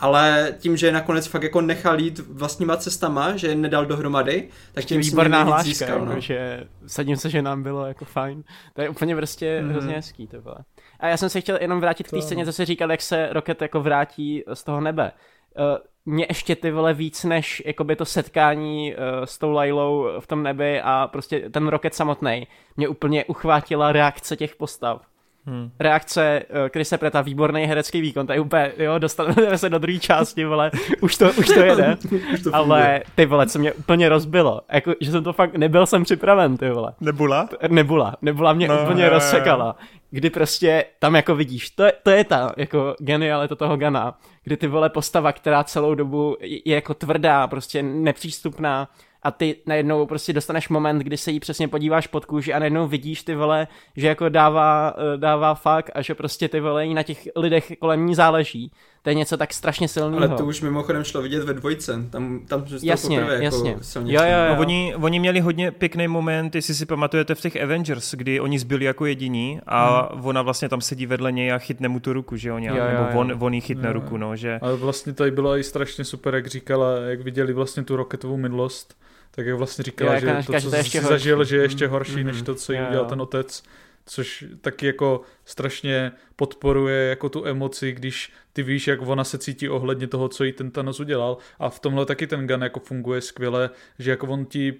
ale tím, že nakonec fakt jako nechal jít vlastníma cestama, že je nedal dohromady, tak tím výborná hláška, získal, jako, no. že sadím se, že nám bylo jako fajn. To je úplně prostě mm. hrozně hezký to bylo. A já jsem se chtěl jenom vrátit k té scéně, co jsi říkal, jak se Rocket jako vrátí z toho nebe. Uh, mě ještě ty vole víc než jakoby to setkání uh, s tou Lailou v tom nebi a prostě ten Rocket samotný mě úplně uchvátila reakce těch postav. Hmm. Reakce uh, Chrise Preta, výborný herecký výkon, to je úplně, jo, dostaneme se do druhé části, vole, už to, už to jede, už to ale ty vole, co mě úplně rozbilo, jako, že jsem to fakt, nebyl jsem připraven, ty vole. Nebula? Nebula, nebula mě no, úplně je, rozsekala, kdy prostě tam jako vidíš, to je, to je ta jako genialita toho Gana, kdy ty vole postava, která celou dobu je, je jako tvrdá, prostě nepřístupná, a ty najednou prostě dostaneš moment, kdy se jí přesně podíváš pod kůži a najednou vidíš ty vole, že jako dává, eh, dává fakt a že prostě ty vole jí na těch lidech kolem ní záleží. To je něco tak strašně silného. Ale to už mimochodem šlo vidět ve dvojce. Tam, tam to jasně, poprvé jasně. Jako jo, jo, jo. No, oni, oni měli hodně pěkný moment, jestli si pamatujete v těch Avengers, kdy oni zbyli jako jediní a hmm. ona vlastně tam sedí vedle něj a chytne mu tu ruku, že jo, nějak, jo, jo, nebo on, on jí chytne jo, ruku, no, že... Ale vlastně tady bylo i strašně super, jak říkala, jak viděli vlastně tu roketovou minulost, tak jak vlastně říkala, jo, že to, co jsi ještě zažil, že je ještě mm-hmm. horší, mm-hmm. než to, co jí udělal ten otec, což taky jako strašně podporuje jako tu emoci, když ty víš, jak ona se cítí ohledně toho, co jí ten Thanos udělal a v tomhle taky ten Gun jako funguje skvěle, že jako on ti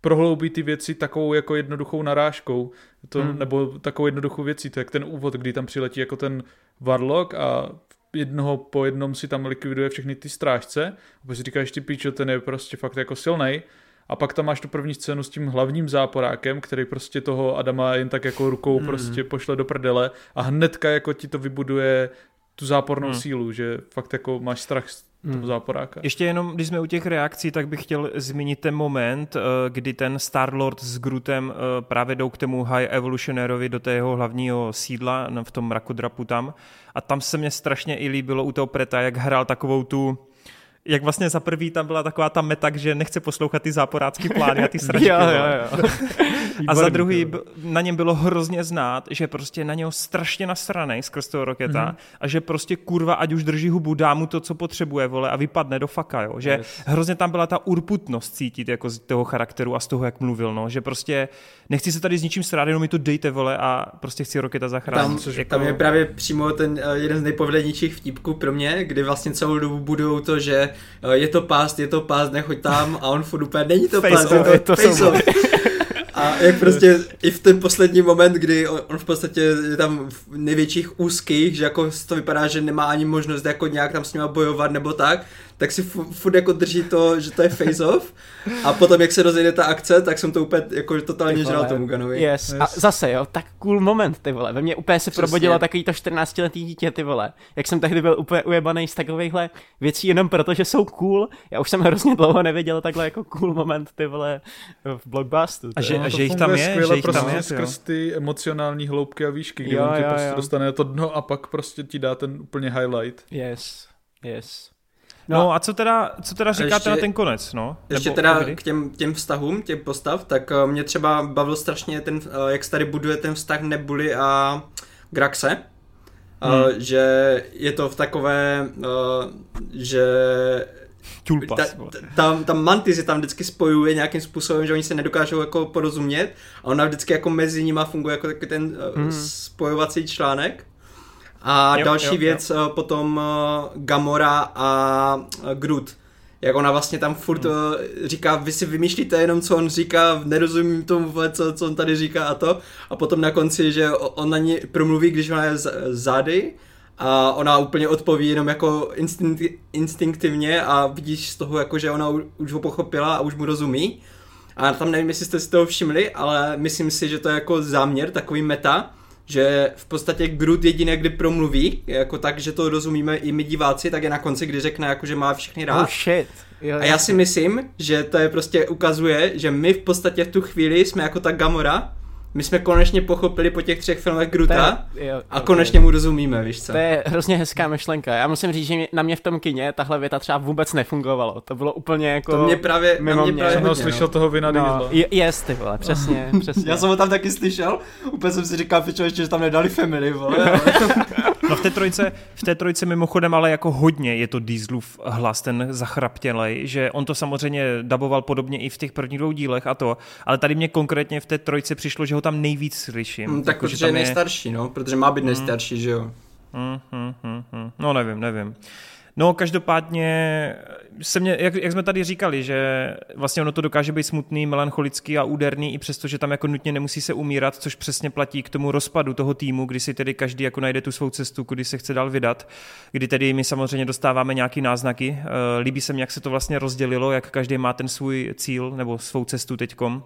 prohloubí ty věci takovou jako jednoduchou narážkou, to, hmm. nebo takovou jednoduchou věcí, to je jak ten úvod, kdy tam přiletí jako ten Warlock a jednoho po jednom si tam likviduje všechny ty strážce a si říkáš ty píčo, ten je prostě fakt jako silný. A pak tam máš tu první scénu s tím hlavním záporákem, který prostě toho Adama jen tak jako rukou mm. prostě pošle do prdele a hnedka jako ti to vybuduje tu zápornou mm. sílu, že fakt jako máš strach z toho hmm. záporáka. Ještě jenom, když jsme u těch reakcí, tak bych chtěl zmínit ten moment, eh, kdy ten Star-Lord s Grootem eh, právě jdou k tomu High Evolutionarovi do tého hlavního sídla v tom mrakodrapu tam a tam se mně strašně i líbilo u toho Preta, jak hrál takovou tu jak vlastně za prvý tam byla taková ta meta, že nechce poslouchat ty záporácký plány a ty sračky. jo, jo, jo. a za druhý na něm bylo hrozně znát, že prostě na něho strašně nasranej skrz toho roketa mm-hmm. a že prostě kurva, ať už drží hubu, dá mu to, co potřebuje, vole, a vypadne do faka, jo. Že yes. hrozně tam byla ta urputnost cítit jako z toho charakteru a z toho, jak mluvil, no. Že prostě nechci se tady s ničím strát, jenom mi to dejte, vole, a prostě chci roketa zachránit. Tam, jako... tam je právě přímo ten uh, jeden z nejpovedenějších vtipků pro mě, kdy vlastně celou dobu budou to, že je to pást, je to pást, nechoď tam a on furt úplně, není to pást, je to, je to face off. A jak prostě i v ten poslední moment, kdy on, on v podstatě je tam v největších úzkých, že jako to vypadá, že nemá ani možnost jako nějak tam s nima bojovat nebo tak, tak si furt jako drží to, že to je face off a potom jak se rozjede ta akce, tak jsem to úplně jako totálně žral tomu Ganovi. Yes. yes. A zase jo, tak cool moment ty vole, ve mně úplně se Přesně. probudilo takový to 14 letý dítě ty vole, jak jsem tehdy byl úplně ujebaný z takovýchhle věcí jenom proto, že jsou cool, já už jsem hrozně dlouho neviděl takhle jako cool moment ty vole v blockbusteru. A že, a že jich tam je, skvěle, že jich prostě tam je, skrz ty emocionální hloubky a výšky, kdy jo, on ti jo, prostě jo. dostane to dno a pak prostě ti dá ten úplně highlight. Yes, yes. No, no a co teda, co teda říkáte ještě, na ten konec, no? Ještě Nebo teda k těm, těm vztahům, těm postav, tak uh, mě třeba bavil strašně ten, uh, jak se tady buduje ten vztah Nebuli a Graxe, hmm. uh, že je to v takové, uh, že Tulpas. Ta, ta, ta mantis je tam vždycky spojuje nějakým způsobem, že oni se nedokážou jako porozumět a ona vždycky jako mezi nima funguje jako takový ten mm. spojovací článek. A jo, další jo, věc jo. potom Gamora a Groot jak ona vlastně tam furt hmm. říká, vy si vymýšlíte jenom, co on říká, nerozumím tomu, co, co on tady říká a to. A potom na konci, že on na ní promluví, když ona je zády a ona úplně odpoví jenom jako instinkt, instinktivně a vidíš z toho, jako, že ona už ho pochopila a už mu rozumí. A tam nevím, jestli jste si toho všimli, ale myslím si, že to je jako záměr, takový meta, že v podstatě Groot jediné, kdy promluví, jako tak, že to rozumíme i my diváci, tak je na konci, kdy řekne, jako, že má všechny rád. Oh shit. Jo, a já si myslím, že to je prostě ukazuje, že my v podstatě v tu chvíli jsme jako ta Gamora, my jsme konečně pochopili po těch třech filmech Gruta je, jo, a konečně mu rozumíme, víš co? To je hrozně hezká myšlenka. Já musím říct, že na mě v tom kině tahle věta třeba vůbec nefungovalo. To bylo úplně jako To mě právě, mimo mě, mě. právě hodně, slyšel no. toho vina no, je, Jest, ty vole, přesně, přesně. Já jsem ho tam taky slyšel, úplně jsem si říkal, pičo, ještě, že tam nedali family, vole. no v té trojce, v té trojce mimochodem ale jako hodně je to Dieselův hlas, ten zachraptělej, že on to samozřejmě daboval podobně i v těch prvních dvou dílech a to, ale tady mě konkrétně v té trojce přišlo, že ho tam nejvíc slyším. Mm, tak protože je nejstarší, no, protože má být mm. nejstarší, že jo. Mm, mm, mm, mm. No nevím, nevím. No každopádně se mě, jak, jak jsme tady říkali, že vlastně ono to dokáže být smutný, melancholický a úderný, i přesto, že tam jako nutně nemusí se umírat, což přesně platí k tomu rozpadu toho týmu, kdy si tedy každý jako najde tu svou cestu, kudy se chce dál vydat, kdy tedy my samozřejmě dostáváme nějaký náznaky. Eh, líbí se mi, jak se to vlastně rozdělilo, jak každý má ten svůj cíl nebo svou cestu teďkom.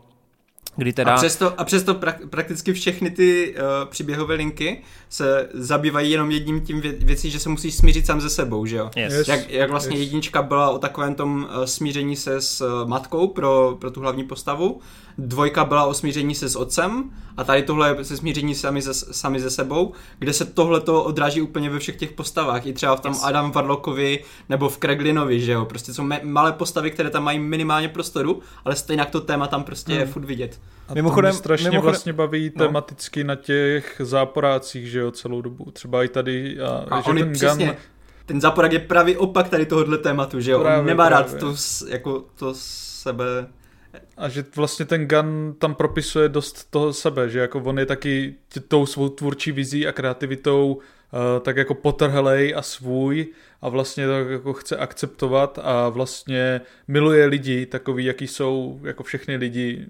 Kdy teda... A přesto, a přesto pra, prakticky všechny ty uh, příběhové linky se zabývají jenom jedním tím vě, věcí, že se musíš smířit sám ze sebou, že jo? Yes. Jak, jak vlastně yes. jednička byla o takovém tom uh, smíření se s uh, matkou pro, pro tu hlavní postavu, dvojka byla o smíření se s otcem a tady tohle je se smíření sami ze, sami ze sebou, kde se tohle to odráží úplně ve všech těch postavách, i třeba v tom yes. Adam Varlockovi nebo v Kreglinovi, že jo? Prostě jsou me, malé postavy, které tam mají minimálně prostoru, ale stejně to téma tam prostě hmm. je furt vidět. A mimochodem, to mě strašně mimochodem, vlastně baví no. tematicky na těch záporácích, že jo, celou dobu. Třeba i tady, a, a že ten přesně, gun... ten záporák je pravý opak tady tohohle tématu, že jo, právě, on nemá právě. rád to, jako to sebe a že vlastně ten Gun tam propisuje dost toho sebe, že jako on je taky tou svou tvůrčí vizí a kreativitou uh, tak jako potrhlej a svůj a vlastně to jako chce akceptovat a vlastně miluje lidi takový, jaký jsou jako všechny lidi.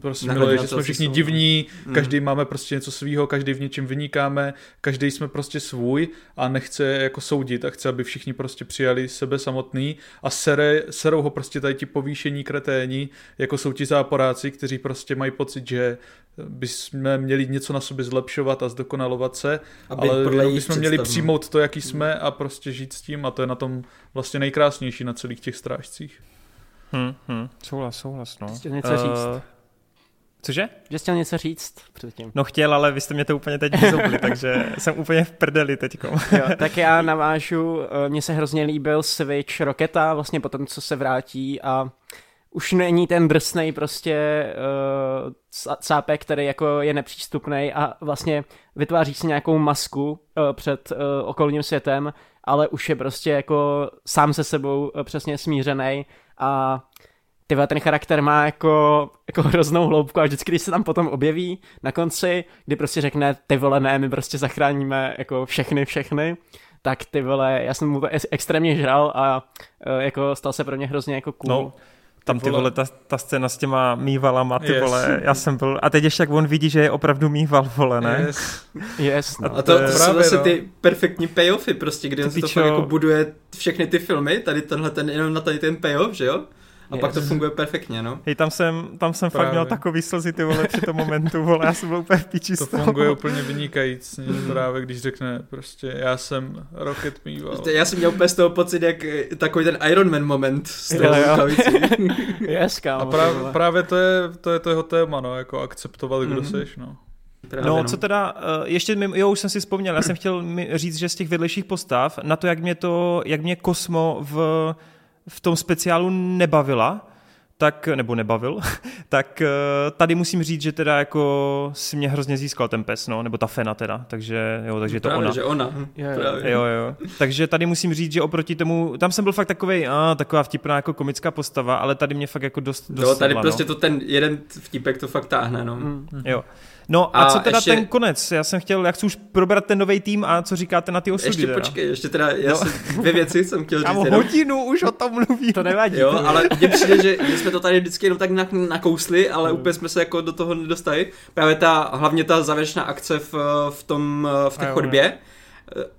Prostě Nehledě miluje, že jsme všichni jsou. divní, mm. každý máme prostě něco svýho, každý v něčem vynikáme, každý jsme prostě svůj a nechce jako soudit a chce, aby všichni prostě přijali sebe samotný a sere, serou ho prostě tady ti povýšení kreténi, jako jsou ti záporáci, kteří prostě mají pocit, že bychom měli něco na sobě zlepšovat a zdokonalovat se, Aby ale bychom měli přijmout to, jaký jsme a prostě žít s tím a to je na tom vlastně nejkrásnější na celých těch strážcích. Hmm, hmm, souhlas, souhlas, no. Chtěl něco uh, říct. Cože? Že chtěl něco říct předtím. No chtěl, ale vy jste mě to úplně teď vyzobli, takže jsem úplně v prdeli teďko. jo, tak já navážu, eh, mně se hrozně líbil Switch Roketa, vlastně potom, co se vrátí a už není ten drsnej prostě uh, cápek, který jako je nepřístupný a vlastně vytváří si nějakou masku uh, před uh, okolním světem, ale už je prostě jako sám se sebou uh, přesně smířený a ty ten charakter má jako, jako hroznou hloubku a vždycky, když se tam potom objeví na konci, kdy prostě řekne, ty vole, ne, my prostě zachráníme jako všechny, všechny, tak ty vole, já jsem mu to extrémně žral a uh, jako stal se pro mě hrozně jako cool. No tam ty vole, ta, ta scéna s těma mývalama, ty yes. vole, já jsem byl, a teď ještě jak on vidí, že je opravdu mýval, vole, ne? Yes, yes no. A to, to, to jsou zase no. ty perfektní payoffy prostě, kdy on se to fakt jako buduje všechny ty filmy, tady tenhle ten, jenom na tady ten payoff, že jo? A yes. pak to funguje perfektně, no. Hej, tam jsem, tam jsem fakt měl takový slzy, ty vole, při tom momentu, vole, já jsem byl úplně v píči To funguje úplně vynikající, právě když řekne prostě, já jsem Rocket mýval. Já jsem měl úplně z toho pocit, jak takový ten Iron Man moment s tou yes, kámo, A právě, právě to je, to je to jeho téma, no, jako akceptovat, kdo mm-hmm. seš, no. Právě, no, no, co teda, uh, ještě, mi, jo, už jsem si vzpomněl, já jsem chtěl říct, že z těch vedlejších postav, na to, jak mě to, jak mě Kosmo v v tom speciálu nebavila, tak, nebo nebavil, tak uh, tady musím říct, že teda jako si mě hrozně získal ten pes, no, nebo ta Fena teda, takže jo, takže to Právě, ona. že ona. Jo, Právě. Jo, jo. Takže tady musím říct, že oproti tomu, tam jsem byl fakt takový, a, taková vtipná jako komická postava, ale tady mě fakt jako dost, dost Jo, tady sedla, prostě no. to ten jeden vtipek to fakt táhne, no. Mm. Jo. No a, A co teda ještě- ten konec? Já jsem chtěl, já chci už probrat ten nový tým a co říkáte na ty osudy Ještě teda? počkej, ještě teda, já No. jsem dvě věci jsem chtěl říct Kámo, jenom. hodinu už o tom mluví. To nevadí. Jo, to- ale mně přijde, že, že jsme to tady vždycky jenom tak nak- nakousli, ale úplně jsme se jako do toho nedostali. Právě ta, hlavně ta závěrečná akce v, v tom, v té chodbě.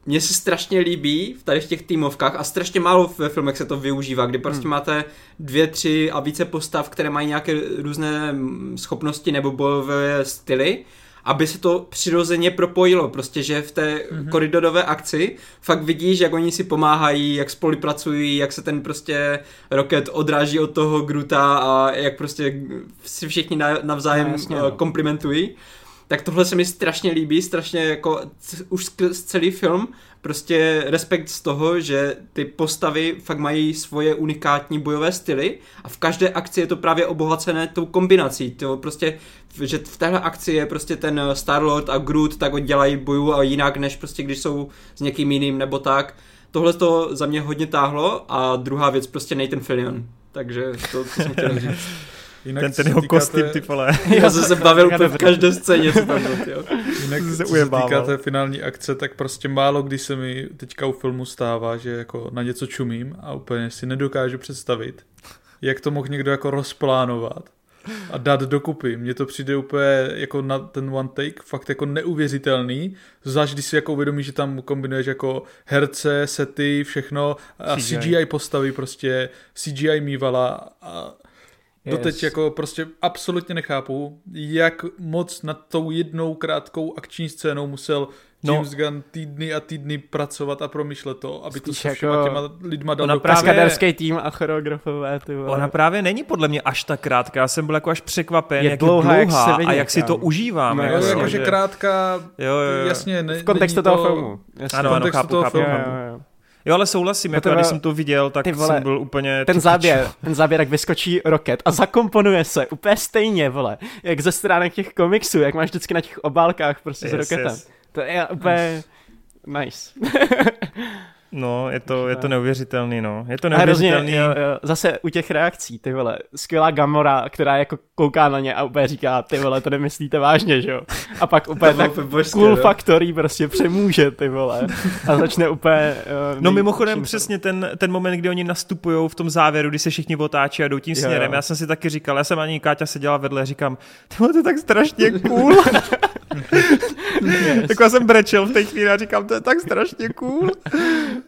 Mně se strašně líbí v tady v těch týmovkách a strašně málo ve filmech se to využívá, kdy prostě máte dvě, tři a více postav, které mají nějaké různé mm, schopnosti nebo bojové styly, aby se to přirozeně propojilo, prostě, že v té mm-hmm. koridorové akci fakt vidíš, jak oni si pomáhají, jak spolupracují, jak se ten prostě Rocket odráží od toho Gruta a jak prostě si všichni na- navzájem No, jasně, eh, no. komplimentují. Tak tohle se mi strašně líbí, strašně jako c- už skrz celý film prostě respekt z toho, že ty postavy fakt mají svoje unikátní bojové styly a v každé akci je to právě obohacené tou kombinací. To prostě, že v téhle akci je prostě ten Starlord a Groot tak dělají boju a jinak, než prostě když jsou s někým jiným nebo tak. Tohle to za mě hodně táhlo a druhá věc prostě Nathan Fillion. Takže to, to jsem chtěl říct. Jinak, Ten, ten jeho kostým, té- ty vole. Já jsem se bavil úplně v každé scéně, co tam bylo. jo. Jinak, Se co se týká té finální akce, tak prostě málo kdy se mi teďka u filmu stává, že jako na něco čumím a úplně si nedokážu představit, jak to mohl někdo jako rozplánovat a dát dokupy. Mně to přijde úplně jako na ten one take fakt jako neuvěřitelný, zvlášť když si jako uvědomí, že tam kombinuješ jako herce, sety, všechno a CGI. CGI, postavy prostě, CGI mývala a Doteď Yes. jako prostě absolutně nechápu, jak moc nad tou jednou krátkou akční scénou musel No. James Gunn týdny a týdny pracovat a promýšlet to, aby to Spíš se všema jako- těma lidma dal Ona do právě- tým a choreografové, ty vole. Ona právě není podle mě až tak krátká, já jsem byl jako až překvapen, Je jak dlouhá, je jak dlouhá se a jak si to užíváme. No, Jo, jo, jakože že- krátká, Jo, jo, jo. jasně, ne, v kontextu toho to, filmu. Jasně. Ano, ano, chápu, toho chápu, filmu. Jo, chápu. jo, jo. Jo, ale souhlasím, jako Protože- já, když jsem to viděl, tak ty vole, jsem byl úplně... Ten záběr, ten záběr, jak vyskočí roket a zakomponuje se úplně stejně, vole, jak ze stránek těch komiksů, jak máš vždycky na těch obálkách prostě s Yes, roketem. yes. To je úplně nice. No, je to, je to neuvěřitelný, no. Je to A hrozně, neuvěřitelný. jo, jo, zase u těch reakcí, ty vole, skvělá Gamora, která jako kouká na ně a úplně říká, ty vole, to nemyslíte vážně, že jo? A pak úplně tak božské, cool no. factory prostě přemůže, ty vole. A začne úplně... Uh, No mimochodem přesně ten, ten moment, kdy oni nastupují v tom závěru, kdy se všichni otáčí a jdou tím Jo, směrem. jo. Já jsem si taky říkal, já jsem ani Káťa seděla vedle říkám, to je tak strašně cool. yes, tak já jsem brečel v té chvíli a říkám, to je tak strašně cool.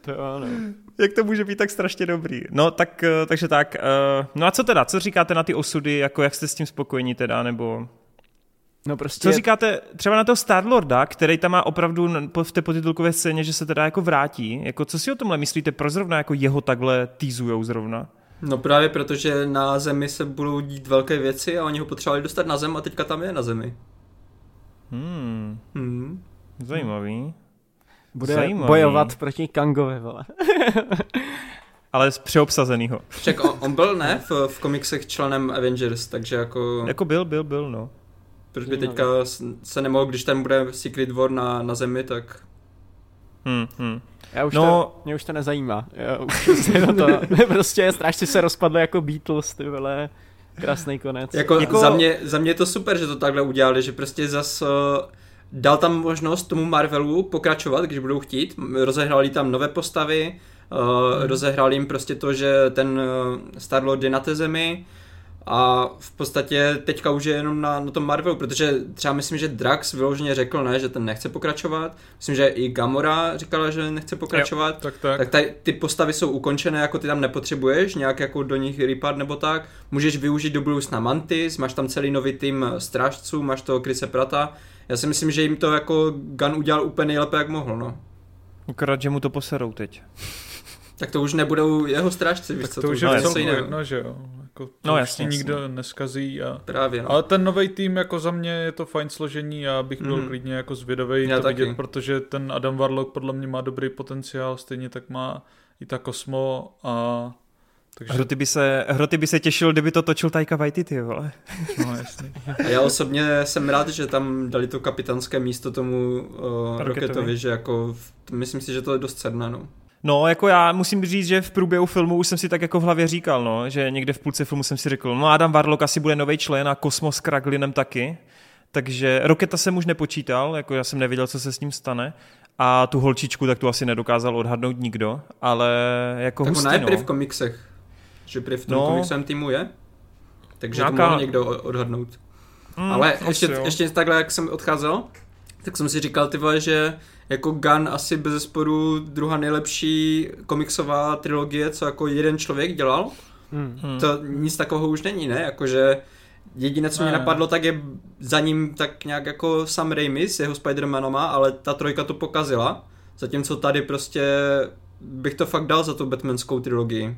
to ano. Jak to může být tak strašně dobrý? No tak, eh, takže tak. eh, No a co teda? Co říkáte na ty osudy? Jako jak jste s tím spokojení teda? Nebo No prostě... co říkáte třeba na toho Starlorda, který tam má opravdu v té potitulkové scéně, že se teda jako vrátí? Jako co si o tomhle myslíte? Proč zrovna jako jeho takhle týzujou zrovna? No právě protože na zemi se budou dít velké věci a oni ho potřebovali dostat na zem a teďka tam je na zemi. Hmm, Hmm. zajímavý. Bude Zajímavý. bojovat proti Kangovi, vole. Ale z přeobsazenýho. Však on, on byl, ne, v, v komiksech členem Avengers, takže jako, Jako byl, byl, byl, no. proč by teďka se nemohl, když tam bude Secret War na, na zemi, tak Hmm, hmm. Já už No- to, mě už to nezajímá. Já už prostě to, prostě strážci se rozpadly jako Beatles, ty vole. Krásný konec. jako, Jako-. Za, mě, za mě je to super, že to takhle udělali, že prostě zas uh, dal tam možnost tomu Marvelu pokračovat, když budou chtít, rozehrali tam nové postavy, uh, hmm. rozehrali jim prostě to, že ten uh, Star-Lord je na té zemi, a v podstatě teďka už je jenom na, na tom Marvelu, protože třeba myslím, že Drax vyloženě řekl, ne, že ten nechce pokračovat. Myslím, že i Gamora říkala, že nechce pokračovat. Tak, tak. Tak tady ty postavy jsou ukončené, jako ty tam nepotřebuješ, nějak jako do nich rýpat nebo tak. Můžeš využít do budoucna Mantis, máš tam celý nový tým strážců, máš toho Krise Prata. Já si myslím, že jim to jako Gun udělal úplně nejlépe, jak mohl, no. Akorát, že mu to poserou teď. Tak to už nebudou jeho strážci, víš tak co, to už bude je něco jiného. jedno, že jo. Jako, to No už jasně, jasně. nikdo neskazí a... Právě, no. Ale ten nový tým jako za mě je to fajn složení, já bych byl Mhm. klidně jako zvědavý Já to taky. vidět, protože ten Adam Warlock podle mě má dobrý potenciál, stejně tak má i ta Cosmo a Takže... Hroty, by se, hroty by se těšil, kdyby to točil Taika Waititi, vole. No, jasný. A já osobně jsem rád, že tam dali to kapitánské místo tomu uh, Rocketovi, že jako, myslím si, že to je dost cedné, no. No, jako já musím říct, že v průběhu filmu už jsem si tak jako v hlavě říkal, no, že někde v půlce filmu jsem si řekl, no Adam Warlock asi bude nový člen a Kosmos Kraglinem taky, takže Roketa jsem už nepočítal, jako já jsem nevěděl, co se s ním stane. A tu holčičku tak tu asi nedokázal odhadnout nikdo, ale jako tak hustý, ona je no. v komiksech, že prý v tom no, komiksovém týmu je, takže nějaká... to mohl někdo odhadnout. Mm, ale ještě, ještě takhle, jak jsem odcházel, tak jsem si říkal, ty vole, že jako Gun asi bez sporu druhá nejlepší komiksová trilogie, co jako jeden člověk dělal. Mm. To nic takového už není, ne? Jakože Jediné, co mě napadlo, tak je za ním tak nějak jako Sam Raimi s jeho Spider-Manama, ale ta trojka to pokazila. Zatímco tady prostě bych to fakt dal za tu Batmanskou trilogii.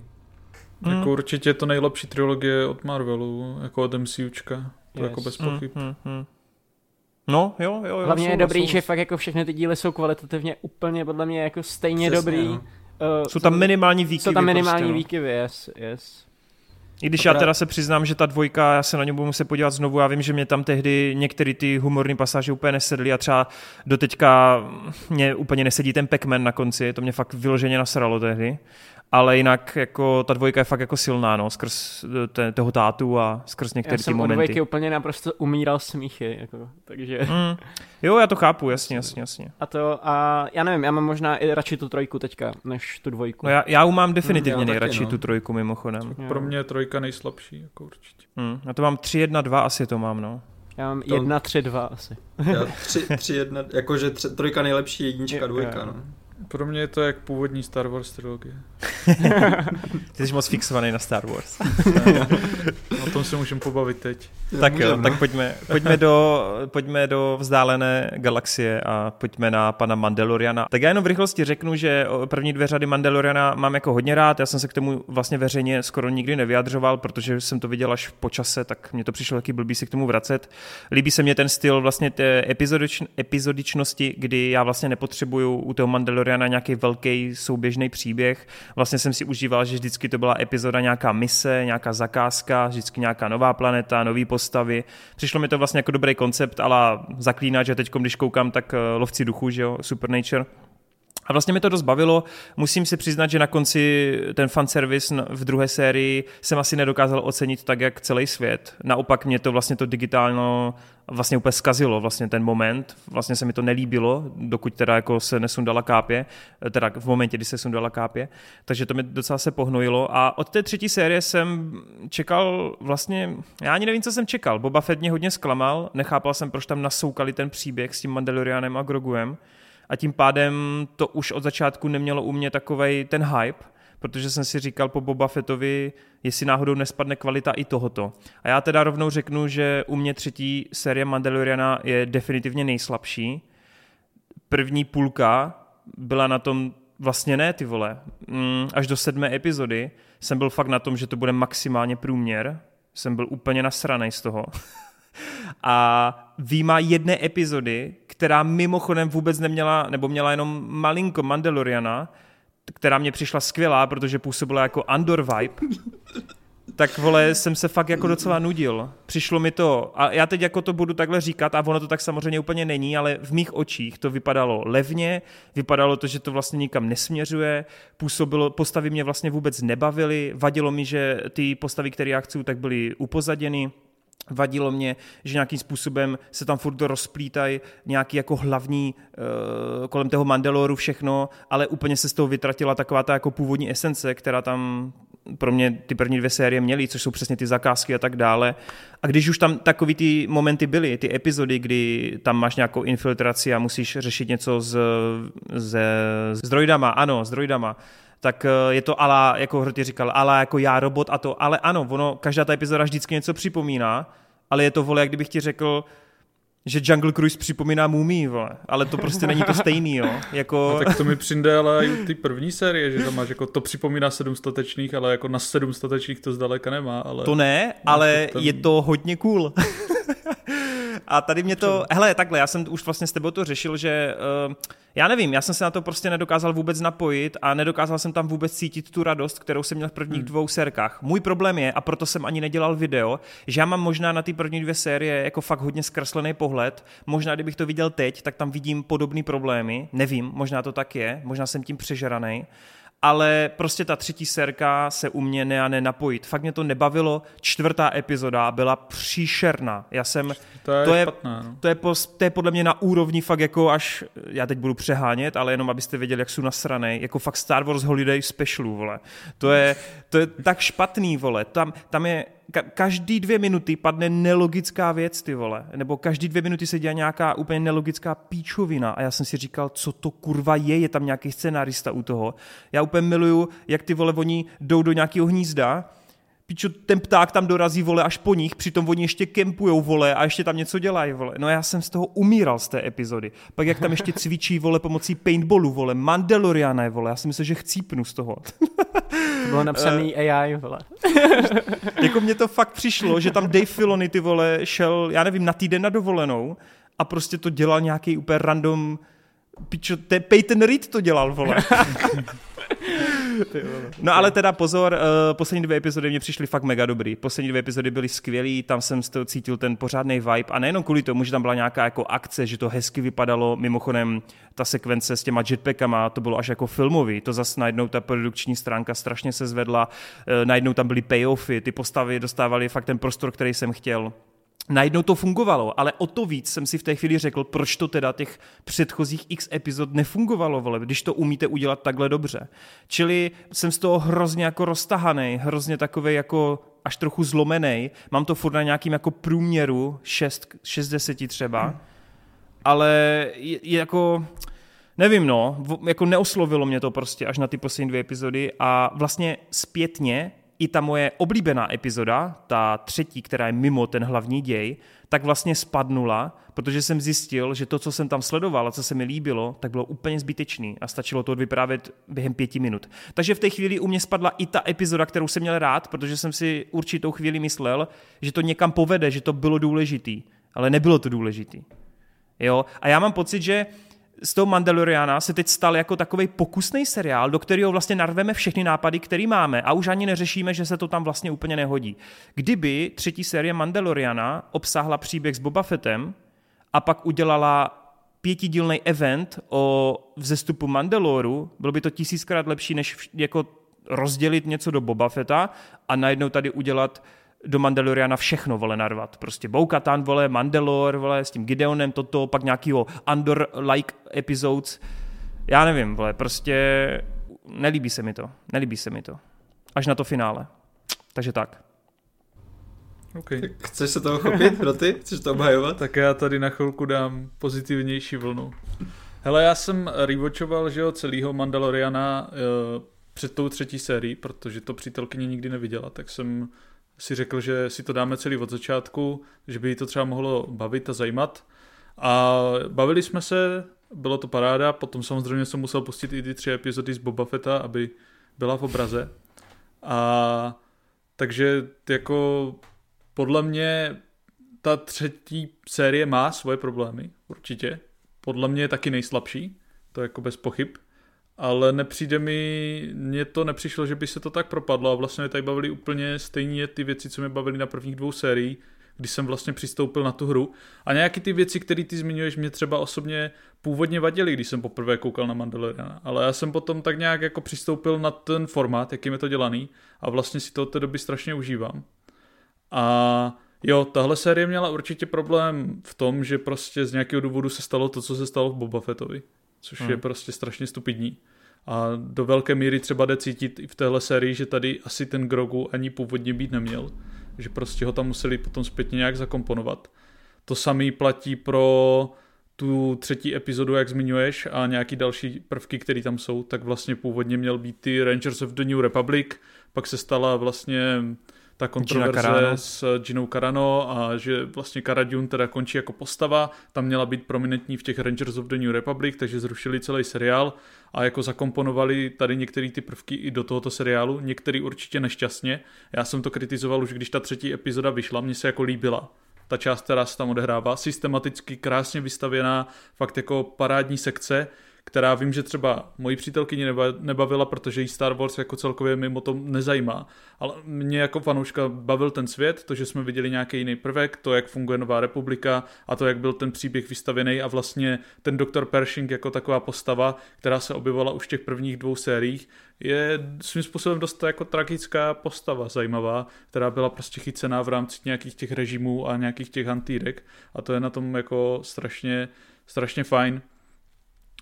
Mm. Jako určitě to nejlepší trilogie od Marvelu, jako od MCUčka. To yes. jako bez pochyb. Mm, mm, mm. No, jo, jo. jo Hlavně jsou, je dobrý, jsou... že fakt jako všechny ty díly jsou kvalitativně úplně podle mě jako stejně Přesně, dobrý. No. Uh, jsou tam minimální výkyvy. Jsou tam minimální prostě, no. výkyvy, yes, yes. I když Dobrá. já teda se přiznám, že ta dvojka, já se na ně budu muset podívat znovu, já vím, že mě tam tehdy některé ty humorní pasáže úplně nesedly a třeba doteďka mě úplně nesedí ten pac na konci, to mě fakt vyloženě nasralo tehdy ale jinak jako ta dvojka je fakt jako silná, no, skrz eh, te, toho tátu a skrz některé ty momenty. Já jsem úplně naprosto umíral smíchy, jako, takže... Mm. Jo, já to chápu, jasně, jasně, jasně. A to, a já nevím, já mám možná i radši tu trojku teďka, než tu dvojku. No já, já mám definitivně mm, nejradši taky, no. tu trojku mimochodem. Pro mě je trojka nejslabší, jako určitě. Mm, já to mám 3, 1, 2, asi to mám, no. Já mám to... 1, 3, 2 asi. Já 3, 3 1, jakože tři, trojka nejlepší, jednička, dvojka, no. Pro mě je to jak původní Star Wars trilogie. Ty jsi moc fixovaný na Star Wars. o tom se můžeme pobavit teď. Tak jo, tak pojďme, pojďme, do, pojďme do vzdálené galaxie a pojďme na pana Mandaloriana. Tak já jenom v rychlosti řeknu, že první dvě řady Mandaloriana mám jako hodně rád. Já jsem se k tomu vlastně veřejně skoro nikdy nevyjadřoval, protože jsem to viděl až po čase, tak mě to přišlo taky blbý si k tomu vracet. Líbí se mě ten styl vlastně té epizodič, epizodičnosti, kdy já vlastně nepotřebuju u toho Mandaloriana nějaký velký souběžný příběh. Vlastně jsem si užíval, že vždycky to byla epizoda nějaká mise, nějaká zakázka, vždycky nějaká nová planeta, nový postavy. Přišlo mi to vlastně jako dobrý koncept, ale zaklínat, že teď, když koukám, tak eh, lovci duchu, že jo, Supernature, a vlastně mi to dost bavilo. Musím si přiznat, že na konci ten fanservice v druhé sérii jsem asi nedokázal ocenit tak, jak celý svět. Naopak mě to vlastně to digitálno vlastně úplně zkazilo vlastně ten moment. Vlastně se mi to nelíbilo, dokud teda jako se nesundala kápě, teda v momentě, kdy se sundala kápě. Takže to mi docela se pohnojilo. A od té třetí série jsem čekal vlastně, já ani nevím, co jsem čekal. Boba Fett mě hodně zklamal, nechápal jsem, proč tam nasoukali ten příběh s tím Mandalorianem a Groguem a tím pádem to už od začátku nemělo u mě takovej ten hype, protože jsem si říkal po Boba Fettovi, jestli náhodou nespadne kvalita i tohoto. A já teda rovnou řeknu, že u mě třetí série Mandaloriana je definitivně nejslabší. První půlka byla na tom vlastně ne, ty vole. Mm, až do sedmé epizody jsem byl fakt na tom, že to bude maximálně průměr. Jsem byl úplně nasranej z toho. A výjima jedné epizody, která mimochodem vůbec neměla, nebo měla jenom malinko Mandaloriana, která mě přišla skvělá, protože působila jako Andor vibe, tak vole, jsem se fakt jako docela nudil. Přišlo mi to, a já teď jako to budu takhle říkat, a ono to tak samozřejmě úplně není, ale v mých očích to vypadalo levně, vypadalo to, že to vlastně nikam nesměřuje, působilo, postavy mě vlastně vůbec nebavily, vadilo mi, že ty postavy, které já chci, tak byly upozaděny, Vadilo mě, že nějakým způsobem se tam furt rozplítají nějaký jako hlavní uh, kolem toho Mandaloru všechno, ale úplně se z toho vytratila taková ta jako původní esence, která tam pro mě ty první dvě série měly, což jsou přesně ty zakázky a tak dále. A když už tam takový ty momenty byly, ty epizody, kdy tam máš nějakou infiltraci a musíš řešit něco s, s, s droidama, ano, s droidama, tak eh, je to ala, jako Hrti říkal, ala jako já robot a to, ale ano, ono, každá ta epizoda vždycky něco připomíná, ale je to, vole, jak kdybych ti řekl, že Jungle Cruise připomíná Mumii, vole. Ale to prostě není to stejný, jo. Jako... No, tak to mi přijde ale i ty první série, že tam máš jako to připomíná sedm statečných, ale jako na sedm statečných to zdaleka nemá. Ale... To ne, ale ten... je to hodně cool. A tady mě to, hele, takhle, já jsem už vlastně s tebou to řešil, že uh, já nevím, já jsem se na to prostě nedokázal vůbec napojit a nedokázal jsem tam vůbec cítit tu radost, kterou jsem měl v prvních hmm. dvou sérkách. Můj problém je, a proto jsem ani nedělal video, že já mám možná na ty první dvě série jako fakt hodně zkreslený pohled. Možná, kdybych to viděl teď, tak tam vidím podobné problémy. Nevím, možná to tak je, možná jsem tím přežeraný ale prostě ta třetí serka se u mě ne a ne napojit. Fakt mě to nebavilo. Čtvrtá epizoda byla příšerná. Já jsem... To je, to je, špatná, no. to, je pos, to je podle mě na úrovni fakt jako až... Já teď budu přehánět, ale jenom abyste věděli, jak jsou nasranej. Jako fakt Star Wars Holiday Specialu, vole. To je, to je tak špatný, vole. Tam, tam je ka- každý dvě minuty padne nelogická věc, ty vole. Nebo každý dvě minuty se dělá nějaká úplně nelogická píčovina. A já jsem si říkal, co to kurva je, je tam nějaký scenárista u toho. Já úplně miluju, jak ty vole, oni jdou do nějakého hnízda, Píčo, ten pták tam dorazí, vole, až po nich, přitom oni ještě kempujou, vole, a ještě tam něco dělají, vole. No já jsem z toho umíral z té epizody. Pak jak tam ještě cvičí, vole, pomocí paintballu, vole, Mandaloriana, vole, já si myslím, že chcípnu z toho. To bylo napsaný uh, AI, vole. jako mně to fakt přišlo, že tam Dave Filoni, ty vole, šel, já nevím, na týden na dovolenou a prostě to dělal nějaký úplně random Pičo, te, Peyton Reed to dělal, vole. No ale teda pozor, uh, poslední dvě epizody mě přišly fakt mega dobrý. Poslední dvě epizody byly skvělý, tam jsem z toho cítil ten pořádný vibe a nejenom kvůli tomu, že tam byla nějaká jako akce, že to hezky vypadalo, mimochodem ta sekvence s těma jetpackama, to bylo až jako filmový, to zase najednou ta produkční stránka strašně se zvedla, uh, najednou tam byly payoffy, ty postavy dostávaly fakt ten prostor, který jsem chtěl najednou to fungovalo, ale o to víc jsem si v té chvíli řekl, proč to teda těch předchozích x epizod nefungovalo, vole, když to umíte udělat takhle dobře. Čili jsem z toho hrozně jako roztahaný, hrozně takový jako až trochu zlomený. Mám to furt na nějakým jako průměru 6, 60 třeba, hmm. ale je, je jako nevím no, jako neoslovilo mě to prostě až na ty poslední dvě epizody a vlastně zpětně i ta moje oblíbená epizoda, ta třetí, která je mimo ten hlavní děj, tak vlastně spadnula, protože jsem zjistil, že to, co jsem tam sledoval a co se mi líbilo, tak bylo úplně zbytečný a stačilo to vyprávět během pěti minut. Takže v té chvíli u mě spadla i ta epizoda, kterou jsem měl rád, protože jsem si určitou chvíli myslel, že to někam povede, že to bylo důležitý, ale nebylo to důležitý. Jo? A já mám pocit, že z toho Mandaloriana se teď stal jako takový pokusný seriál, do kterého vlastně narveme všechny nápady, které máme a už ani neřešíme, že se to tam vlastně úplně nehodí. Kdyby třetí série Mandaloriana obsáhla příběh s Boba Fettem a pak udělala pětidílný event o vzestupu Mandaloru, bylo by to tisíckrát lepší, než jako rozdělit něco do Boba Fetta a najednou tady udělat do Mandaloriana všechno, vole, narvat. Prostě Boukatan, vole, Mandalor, vole, s tím Gideonem, toto, pak nějakýho Andor-like episodes. Já nevím, vole, prostě nelíbí se mi to. Nelíbí se mi to. Až na to finále. Takže tak. Okay. Chceš se toho chopit, ty? Chceš to obhajovat? Tak já tady na chvilku dám pozitivnější vlnu. Hele, já jsem rewatchoval, že jo, celýho Mandaloriana uh, před tou třetí sérií, protože to přítelkyně nikdy neviděla, tak jsem si řekl, že si to dáme celý od začátku, že by jí to třeba mohlo bavit a zajímat. A bavili jsme se, bylo to paráda, potom samozřejmě jsem musel pustit i ty tři epizody z Boba Fetta, aby byla v obraze. A takže jako podle mě ta třetí série má svoje problémy, určitě. Podle mě je taky nejslabší, to jako bez pochyb ale nepřijde mi, mně to nepřišlo, že by se to tak propadlo a vlastně mě tady bavili úplně stejně ty věci, co mě bavily na prvních dvou sériích, když jsem vlastně přistoupil na tu hru. A nějaký ty věci, které ty zmiňuješ, mě třeba osobně původně vadily, když jsem poprvé koukal na Mandaloriana. Ale já jsem potom tak nějak jako přistoupil na ten formát, jakým je to dělaný a vlastně si to od té doby strašně užívám. A jo, tahle série měla určitě problém v tom, že prostě z nějakého důvodu se stalo to, co se stalo v Boba Fettovi což hmm. je prostě strašně stupidní. A do velké míry třeba jde cítit i v téhle sérii, že tady asi ten Grogu ani původně být neměl. Že prostě ho tam museli potom zpětně nějak zakomponovat. To samý platí pro tu třetí epizodu, jak zmiňuješ, a nějaký další prvky, které tam jsou, tak vlastně původně měl být ty Rangers of the New Republic, pak se stala vlastně ta kontroverze s Ginou Carano a že vlastně Cara Dune teda končí jako postava, tam měla být prominentní v těch Rangers of the New Republic, takže zrušili celý seriál a jako zakomponovali tady některé ty prvky i do tohoto seriálu, některý určitě nešťastně. Já jsem to kritizoval už, když ta třetí epizoda vyšla, mně se jako líbila. ta část, která se tam odehrává, systematicky krásně vystavěná, fakt jako parádní sekce, která vím, že třeba moji přítelkyni nebavila, protože jí Star Wars jako celkově mimo to nezajímá. Ale mě jako fanouška bavil ten svět, to, že jsme viděli nějaký jiný prvek, to, jak funguje Nová republika a to, jak byl ten příběh vystavěný a vlastně ten doktor Pershing jako taková postava, která se objevovala už v těch prvních dvou sériích, je svým způsobem dost jako tragická postava zajímavá, která byla prostě chycená v rámci nějakých těch režimů a nějakých těch hantýrek a to je na tom jako strašně, strašně fajn.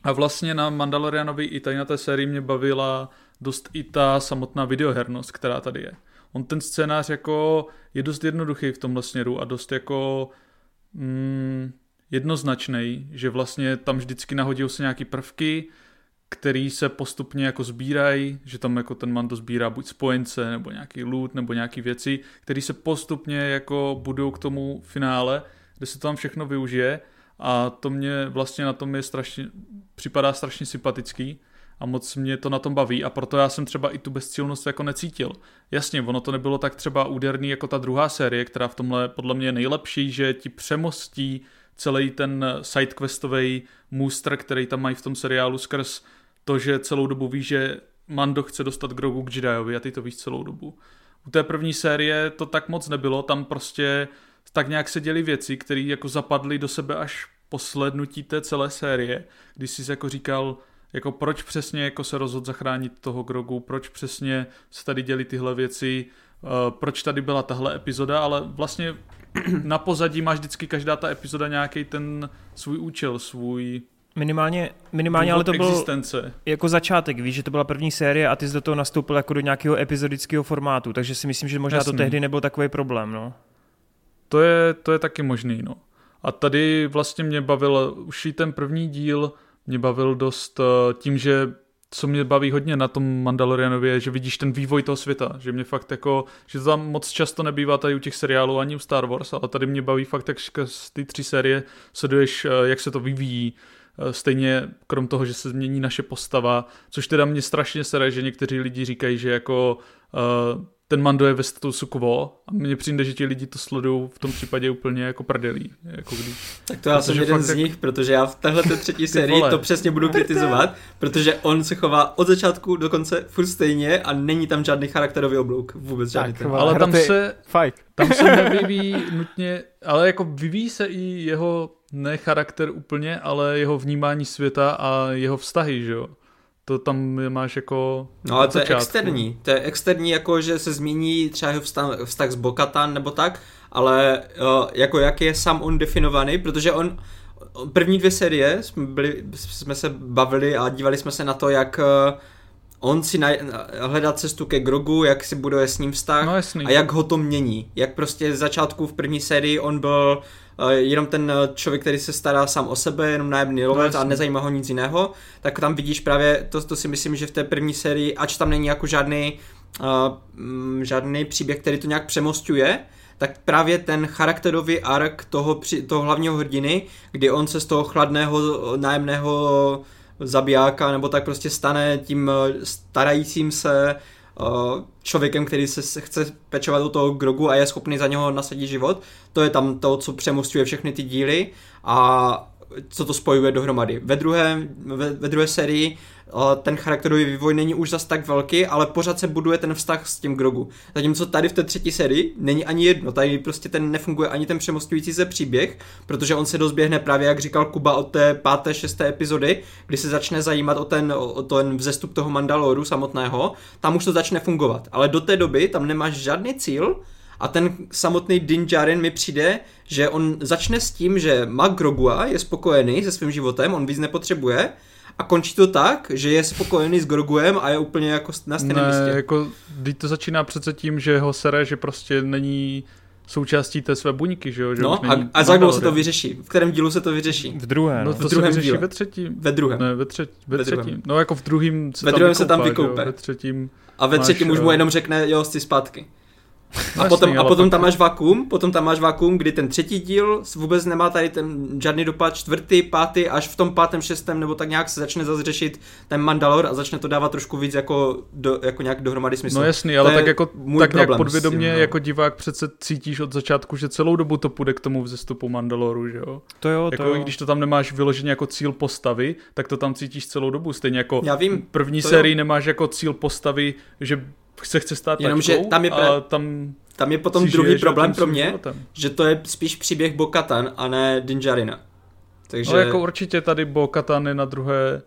A vlastně na Mandalorianovi i tady na té sérii mě bavila dost i ta samotná videohernost, která tady je. On ten scénář jako je dost jednoduchý v tomhle směru a dost jako mm, jednoznačný, že vlastně tam vždycky nahodil se nějaký prvky, který se postupně jako sbírají, že tam jako ten Mando sbírá buď spojence, nebo nějaký loot, nebo nějaký věci, které se postupně jako budou k tomu finále, kde se to tam všechno využije a to mě vlastně na tom je strašně, připadá strašně sympatický a moc mě to na tom baví a proto já jsem třeba i tu bezcílnost jako necítil. Jasně, ono to nebylo tak třeba úderný jako ta druhá série, která v tomhle podle mě je nejlepší, že ti přemostí celý ten sidequestový můstr, který tam mají v tom seriálu skrz to, že celou dobu ví, že Mando chce dostat Grogu k Jediovi a ty to víš celou dobu. U té první série to tak moc nebylo, tam prostě tak nějak se děly věci, které jako zapadly do sebe až po slednutí té celé série, když jsi jako říkal, jako proč přesně jako se rozhodl zachránit toho Grogu, proč přesně se tady děly tyhle věci, uh, proč tady byla tahle epizoda, ale vlastně na pozadí máš vždycky každá ta epizoda nějaký ten svůj účel, svůj Minimálně, minimálně ale to byl jako začátek, víš, že to byla první série a ty jsi do toho nastoupil jako do nějakého epizodického formátu, takže si myslím, že možná Jasný. to tehdy nebyl takový problém, no. To je, to je taky možný, no. A tady vlastně mě bavil, už i ten první díl mě bavil dost eh, tím, že co mě baví hodně na tom Mandalorianově, že vidíš ten vývoj toho světa, že mě fakt jako, že to tam moc často nebývá tady u těch seriálů ani u Star Wars, ale tady mě baví fakt, jak z ty tři série sleduješ, eh, jak se to vyvíjí, eh, stejně krom toho, že se změní naše postava, což teda mě strašně sere, že někteří lidi říkají, že jako ten Mando je ve statusu quo a mně přijde, že ti lidi to sledují v tom případě úplně jako prdelí. Jako když, tak to já jsem jeden z tak... nich, protože já v téhle třetí sérii to přesně budu kritizovat, protože on se chová od začátku do konce furt stejně a není tam žádný charakterový oblouk. Vůbec žádný ten. Ale tam se, fight. tam se nevyvíjí nutně, ale jako vyvíjí se i jeho ne charakter úplně, ale jeho vnímání světa a jeho vztahy, že jo to tam máš jako No ale to je externí, to je externí jako, že se změní třeba jeho vztah, vztah s Bokatan nebo tak, ale uh, jako jak je sám on definovaný, protože on první dvě série jsme, byli, jsme se bavili a dívali jsme se na to, jak uh, on si naj, hledá cestu ke Grogu, jak si buduje s ním vztah no, a jak ho to mění. Jak prostě z začátku v první sérii on byl jenom ten eh, člověk, který se stará sám o sebe, jenom nájemný lovec no, a nezajímá ho nic jiného, tak tam vidíš právě, to, to si myslím, že v té první sérii, ač tam není jako žádný, uh, žádný příběh, který to nějak přemostuje, tak právě ten charakterový ark toho, toho hlavního hrdiny, kdy on se z toho chladného nájemného zabijáka nebo tak prostě stane tím eh, starajícím se člověkem, který se chce pečovat o toho Grogu a je schopný za něho nasadit život. To je tam to, co přemostuje všechny ty díly a co to spojuje dohromady. Ve druhé, ve, ve druhé sérii ten charakterový vývoj není už zas tak velký, ale pořád se buduje ten vztah s tím Grogu. Zatímco tady v té třetí sérii není ani jedno, tady prostě ten nefunguje ani ten přemostující se příběh, protože on se dozběhne právě, jak říkal Kuba, od té páté, šesté epizody, kdy se začne zajímat o ten, o ten vzestup toho Mandaloru samotného, tam už to začne fungovat. Ale do té doby tam nemáš žádný cíl, a ten samotný Din Djarin mi přijde, že on začne s tím, že má Grogua, je spokojený se svým životem, on víc nepotřebuje, a končí to tak, že je spokojený s Groguem a je úplně jako na stejném místě. jako, když to začíná přece tím, že ho sere, že prostě není součástí té své buňky, že jo? Že no a, a za se to vyřeší? V kterém dílu se to vyřeší? V druhém. No, to v druhém se vyřeší díle. ve třetím. Ve druhém. Ne, ve, třetí, ve, ve třetím. No jako v druhém se, ve druhém se tam vykoupe. Ve třetím a ve třetím máš, už mu jenom řekne, jo, jsi zpátky. A, potom, a potom tam máš vakuum, potom tam máš vakuum, kdy ten třetí díl vůbec nemá tady ten žádný dopad, čtvrtý, pátý, až v tom pátém, šestém, nebo tak nějak se začne zase řešit ten Mandalor a začne to dávat trošku víc jako, do, jako nějak dohromady smysl. No jasný, ale tak jako tak nějak podvědomě tím, no. jako divák přece cítíš od začátku, že celou dobu to půjde k tomu vzestupu Mandaloru, že jo? To jo, jako, to jo. když to tam nemáš vyloženě jako cíl postavy, tak to tam cítíš celou dobu. Stejně jako Já vím, první sérii jo. nemáš jako cíl postavy, že se chce stát Jenom, že tam je, pra... tam, tam je potom druhý problém pro mě, životem. že to je spíš příběh Bokatan a ne Dinjarina. Takže... Ale jako určitě tady Bokatan je na druhé,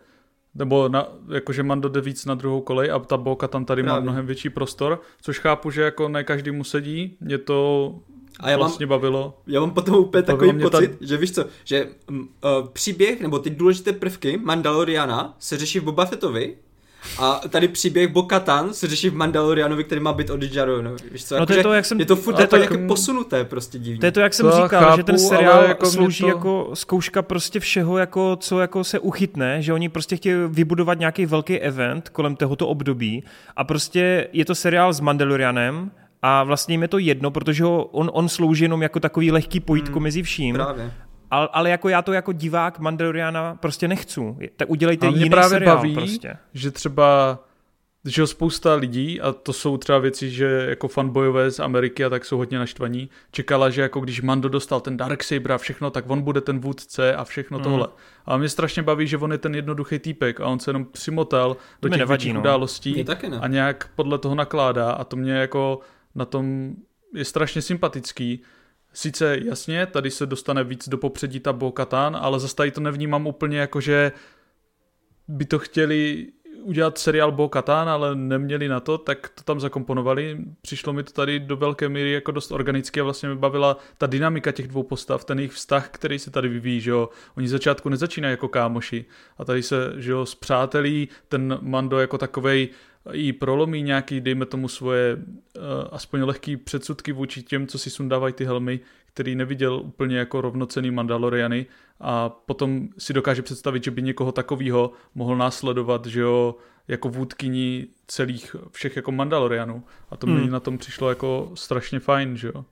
nebo na, jakože Mando jde víc na druhou kolej a ta Bokatan tady Právě. má mnohem větší prostor, což chápu, že jako ne každý mu sedí, mě to a já vlastně mám, bavilo. Já mám potom úplně takový pocit, ta... že víš co, že uh, příběh nebo ty důležité prvky Mandaloriana se řeší v Boba Fettovi a tady příběh Bokatan se řeší v Mandalorianovi, který má být od Djaru, no, víš co? No jako, to je, to, jak jsem, je to furt to, to jak posunuté prostě divně. To je to, jak jsem to říkal, chápu, že ten seriál jako slouží to... jako zkouška prostě všeho, jako, co jako se uchytne, že oni prostě chtějí vybudovat nějaký velký event kolem tohoto období a prostě je to seriál s Mandalorianem, a vlastně jim je to jedno, protože on, on slouží jenom jako takový lehký pojítko hmm, mezi vším. Právě. Ale, ale jako já to jako divák Mandaloriana prostě nechci. Tak udělejte jiný právě seriál baví, prostě. že třeba že spousta lidí, a to jsou třeba věci, že jako fanbojové z Ameriky a tak jsou hodně naštvaní, čekala, že jako když Mando dostal ten Darksaber a všechno, tak on bude ten vůdce a všechno mm. tohle. A mě strašně baví, že on je ten jednoduchý týpek a on se jenom přimotal do těch nevadí, no. událostí a nějak podle toho nakládá a to mě jako na tom je strašně sympatický. Sice jasně, tady se dostane víc do popředí ta Bo-Katan, ale zase tady to nevnímám úplně jako, že by to chtěli udělat seriál Bo Katan, ale neměli na to, tak to tam zakomponovali. Přišlo mi to tady do velké míry jako dost organicky a vlastně mi bavila ta dynamika těch dvou postav, ten jejich vztah, který se tady vyvíjí, že jo. Oni začátku nezačínají jako kámoši a tady se, že jo, přátelí, ten Mando jako takovej i prolomí nějaký, dejme tomu svoje uh, aspoň lehký předsudky vůči těm, co si sundávají ty helmy, který neviděl úplně jako rovnocený Mandaloriany a potom si dokáže představit, že by někoho takového mohl následovat, že jo, jako vůdkyní celých všech jako Mandalorianů. A to hmm. mi na tom přišlo jako strašně fajn, že jo.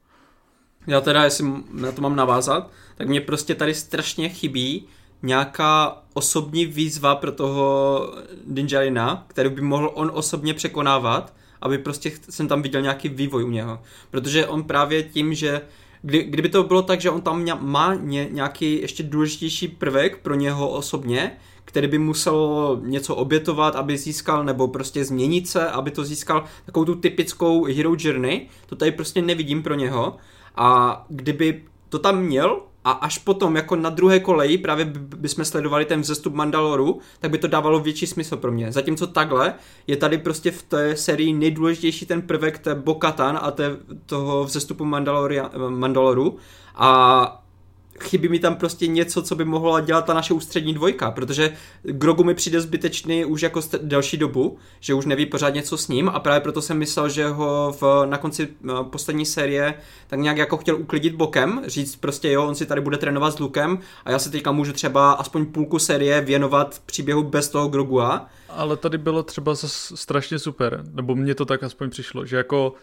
Já teda, jestli na to mám navázat, tak mě prostě tady strašně chybí nějaká osobní výzva pro toho Dinjarina, který by mohl on osobně překonávat, aby prostě jsem tam viděl nějaký vývoj u něho. Protože on právě tím, že kdy, kdyby to bylo tak, že on tam má ně, nějaký ještě důležitější prvek pro něho osobně, který by musel něco obětovat, aby získal, nebo prostě změnit se, aby to získal takovou tu typickou hero journey, to tady prostě nevidím pro něho. A kdyby to tam měl, a až potom jako na druhé koleji právě bychom sledovali ten vzestup Mandaloru, tak by to dávalo větší smysl pro mě. Zatímco takhle je tady prostě v té sérii nejdůležitější ten prvek té Bokatan a té, toho vzestupu Mandaloru a chybí mi tam prostě něco, co by mohla dělat ta naše ústřední dvojka, protože Grogu mi přijde zbytečný už jako delší dobu, že už neví pořád něco s ním a právě proto jsem myslel, že ho v, na konci eh, poslední série tak nějak jako chtěl uklidit bokem, říct prostě jo, on si tady bude trénovat s Lukem a já se teďka můžu třeba aspoň půlku série věnovat příběhu bez toho Grogua. Ale tady bylo třeba strašně super, nebo mně to tak aspoň přišlo, že jako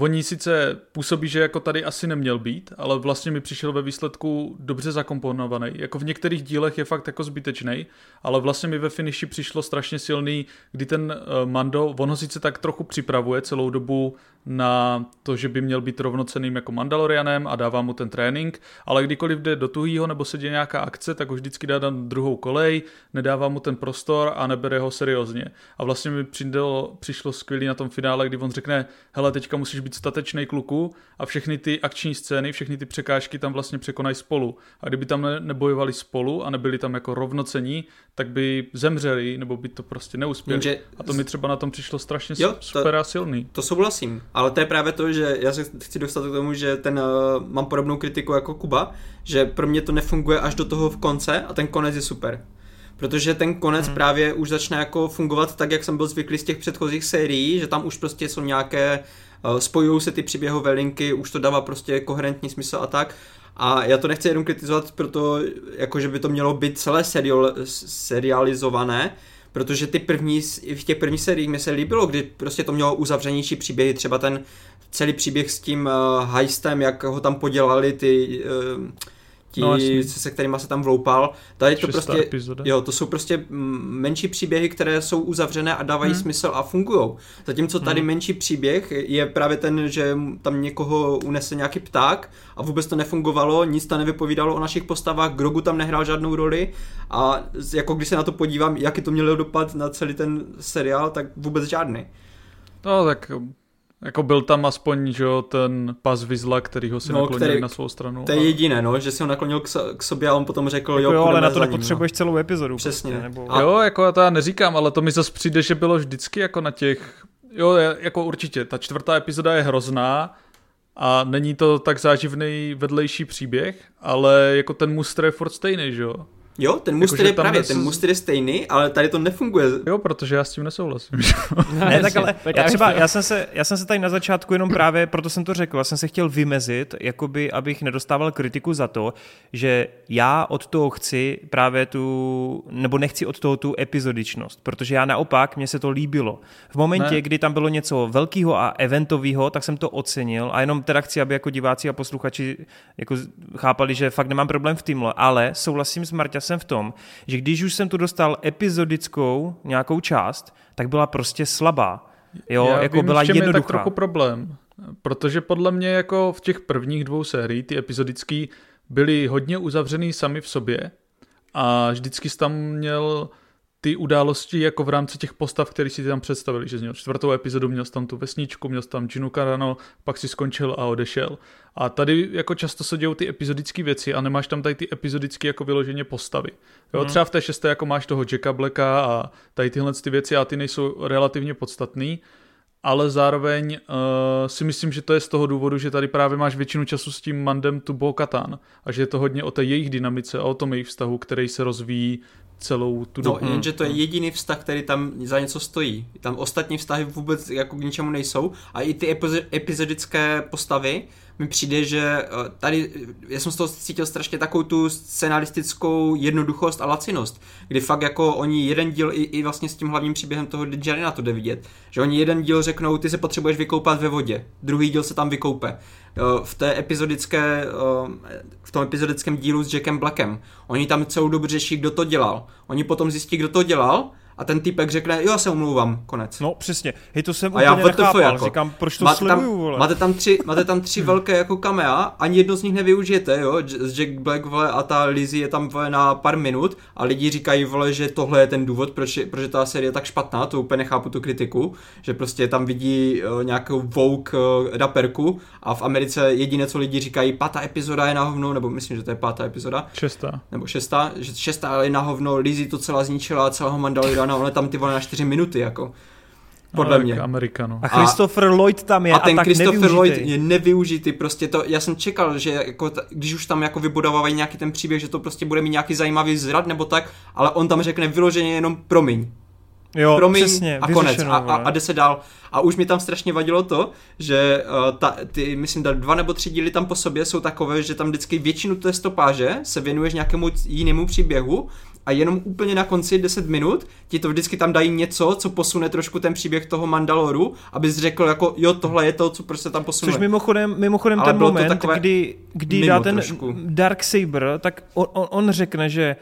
Oni sice působí, že jako tady asi neměl být, ale vlastně mi přišel ve výsledku dobře zakomponovaný. Jako v některých dílech je fakt jako zbytečný, ale vlastně mi ve finiši přišlo strašně silný, kdy ten uh, Mando, on ho sice tak trochu připravuje celou dobu na to, že by měl být rovnoceným jako Mandalorianem a dává mu ten trénink, ale kdykoliv jde do tuhýho nebo se děje nějaká akce, tak už vždycky dá na druhou kolej, nedává mu ten prostor a nebere ho seriózně. A vlastně mi přišlo, přišlo skvělý na tom finále, kdy on řekne, hele, teďka musíš být statečný kluku a všechny ty akční scény, všechny ty překážky tam vlastně překonají spolu. A kdyby tam ne, nebojovali spolu a nebyli tam jako rovnocení, tak by zemřeli nebo by to prostě neuspěli. Jenže... A to mi třeba na tom přišlo strašně jo, super to, a silný. To souhlasím. Ale to je právě to, že já se chci dostat k tomu, že ten uh, mám podobnou kritiku jako Kuba, že pro mě to nefunguje až do toho v konce a ten konec je super. Protože ten konec hmm. právě už začne jako fungovat tak, jak jsem byl zvyklý z těch předchozích sérií, že tam už prostě jsou nějaké, uh, spojují se ty příběhové linky, už to dává prostě koherentní smysl a tak. A já to nechci jenom kritizovat, proto, jako že by to mělo být celé serial, serializované, protože ty první, v těch prvních seriích mi se líbilo, kdy prostě to mělo uzavřenější příběhy, třeba ten celý příběh s tím uh, heistem, jak ho tam podělali ty uh, ti, no, se kterými se tam vloupal. Tady to prostě, epizoda. jo, to jsou prostě menší příběhy, které jsou uzavřené a dávají hmm. smysl a fungují. Zatímco tady hmm. menší příběh je právě ten, že tam někoho unese nějaký pták a vůbec to nefungovalo, nic to nevypovídalo o našich postavách, Grogu tam nehrál žádnou roli a jako když se na to podívám, jaký to mělo dopad na celý ten seriál, tak vůbec žádný. No tak jako byl tam aspoň, že jo, ten pas Vizla, který ho si no, naklonil který, na svou stranu. To je a... jediné, no, že si ho naklonil k, k sobě a on potom řekl, jako jo, jo ale na to nepotřebuješ no. celou epizodu. Přesně. Prostě, nebo... a... Jo, jako já to já neříkám, ale to mi zase přijde, že bylo vždycky jako na těch, jo, jako určitě, ta čtvrtá epizoda je hrozná, a není to tak záživný vedlejší příběh, ale jako ten muster je furt stejný, že jo? Jo, ten muster jako, je právě, nes... ten muster je stejný, ale tady to nefunguje. Jo, protože já s tím nesouhlasím. ne, tak ale já třeba, já jsem, se, já jsem se tady na začátku jenom právě, proto jsem to řekl, já jsem se chtěl vymezit, jakoby, abych nedostával kritiku za to, že já od toho chci právě tu, nebo nechci od toho tu epizodičnost, protože já naopak, mně se to líbilo. V momentě, ne. kdy tam bylo něco velkého a eventového, tak jsem to ocenil a jenom teda chci, aby jako diváci a posluchači jako chápali, že fakt nemám problém v týmle, ale souhlasím s Marťa jsem v tom, že když už jsem tu dostal epizodickou nějakou část, tak byla prostě slabá. Jo, Já jako vím, byla jednoduchá. je tak trochu problém, protože podle mě jako v těch prvních dvou sérií ty epizodický byly hodně uzavřený sami v sobě a vždycky jsi tam měl ty události jako v rámci těch postav, které si tam představili, že jsi měl čtvrtou epizodu, měl tam tu vesničku, měl tam Ginu Carano, pak si skončil a odešel. A tady jako často se dějou ty epizodické věci a nemáš tam tady ty epizodické jako vyloženě postavy. Jo, hmm. třeba v té šesté jako máš toho Jacka Blacka a tady tyhle ty věci a ty nejsou relativně podstatný, ale zároveň uh, si myslím, že to je z toho důvodu, že tady právě máš většinu času s tím Mandem tu Bo-Katan a že je to hodně o té jejich dynamice a o tom jejich vztahu, který se rozvíjí celou tu no, dobu. No, jenže to je jediný vztah, který tam za něco stojí. Tam ostatní vztahy vůbec jako k ničemu nejsou a i ty epizodické postavy mi přijde, že eh, tady, já jsem z toho cítil strašně takovou tu scenaristickou jednoduchost a lacinost, kdy fakt jako oni jeden díl i, i vlastně s tím hlavním příběhem toho Djarina to jde vidět, že oni jeden díl řeknou, ty se potřebuješ vykoupat ve vodě, druhý díl se tam vykoupe. Eh, v té epizodické, eh, v tom epizodickém dílu s Jackem Blackem, oni tam celou dobu řeší, kdo to dělal. Oni potom zjistí, kdo to dělal a ten typek řekne, jo, já se umlouvám, konec. No přesně, hej, to jsem a úplně já nechápal, jako, říkám, proč to máte sleduju, tam, vole. Máte tam tři, máte tam tři velké jako kamea, ani jedno z nich nevyužijete, jo, Jack Black, vole, a ta Lizzie je tam, vole, na pár minut a lidi říkají, vole, že tohle je ten důvod, proč, proč ta série je tak špatná, to úplně nechápu tu kritiku, že prostě tam vidí uh, nějakou Vogue uh, raperku a v Americe jediné, co lidi říkají, pátá epizoda je na hovno, nebo myslím, že to je pátá epizoda. Šestá. Nebo šestá, že šestá je na hovno, Lizzie to celá zničila, celého Mandaloriana ráno, ale tam ty vole na 4 minuty, jako. Podle mě. Amerikanu. A Christopher Lloyd tam je a, ten a tak Christopher Lloyd je nevyužitý, prostě to, já jsem čekal, že jako, když už tam jako vybudovávají nějaký ten příběh, že to prostě bude mít nějaký zajímavý zrad nebo tak, ale on tam řekne vyloženě jenom promiň. Jo, promiň přesně, a konec a, a, a jde se dál. A už mi tam strašně vadilo to, že uh, ta, ty, myslím, dva nebo tři díly tam po sobě jsou takové, že tam vždycky většinu té stopáže se věnuješ nějakému jinému příběhu a jenom úplně na konci 10 minut ti to vždycky tam dají něco, co posune trošku ten příběh toho Mandaloru, abys řekl jako jo, tohle je to, co prostě tam posune. Což mimochodem, mimochodem ten moment, kdy, kdy dá ten trošku. Dark Saber, tak on, on, on řekne, že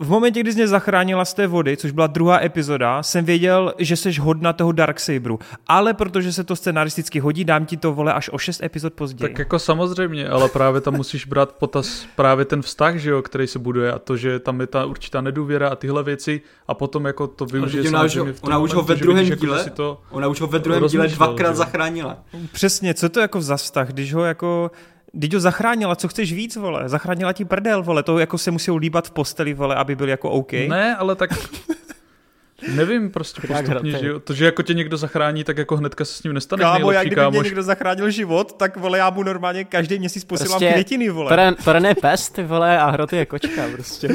v momentě, kdy jsi mě zachránila z té vody, což byla druhá epizoda, jsem věděl, že jsi hodna toho Darksaberu. Ale protože se to scenaristicky hodí, dám ti to vole až o šest epizod později. Tak jako samozřejmě, ale právě tam musíš brát potaz právě ten vztah, že jo, který se buduje a to, že tam je ta určitá nedůvěra a tyhle věci a potom jako to využije ona už, v ona už ho ve druhém vidíš, díle, jako, to ona už ho ve druhém díle dvakrát zachránila. Přesně, co to jako za vztah, když ho jako Teď ho zachránila, co chceš víc, vole? Zachránila ti prdel, vole, to jako se musí líbat v posteli, vole, aby byl jako OK. Ne, ale tak Nevím, prostě postupně, že jo. To, že jako tě někdo zachrání, tak jako hnedka se s ním nestane. Kámo, jak kdyby kámoš. mě někdo zachránil život, tak vole, já mu normálně každý měsíc posílám prostě květiny, vole. To je pest, ty vole, a hroty je kočka, prostě.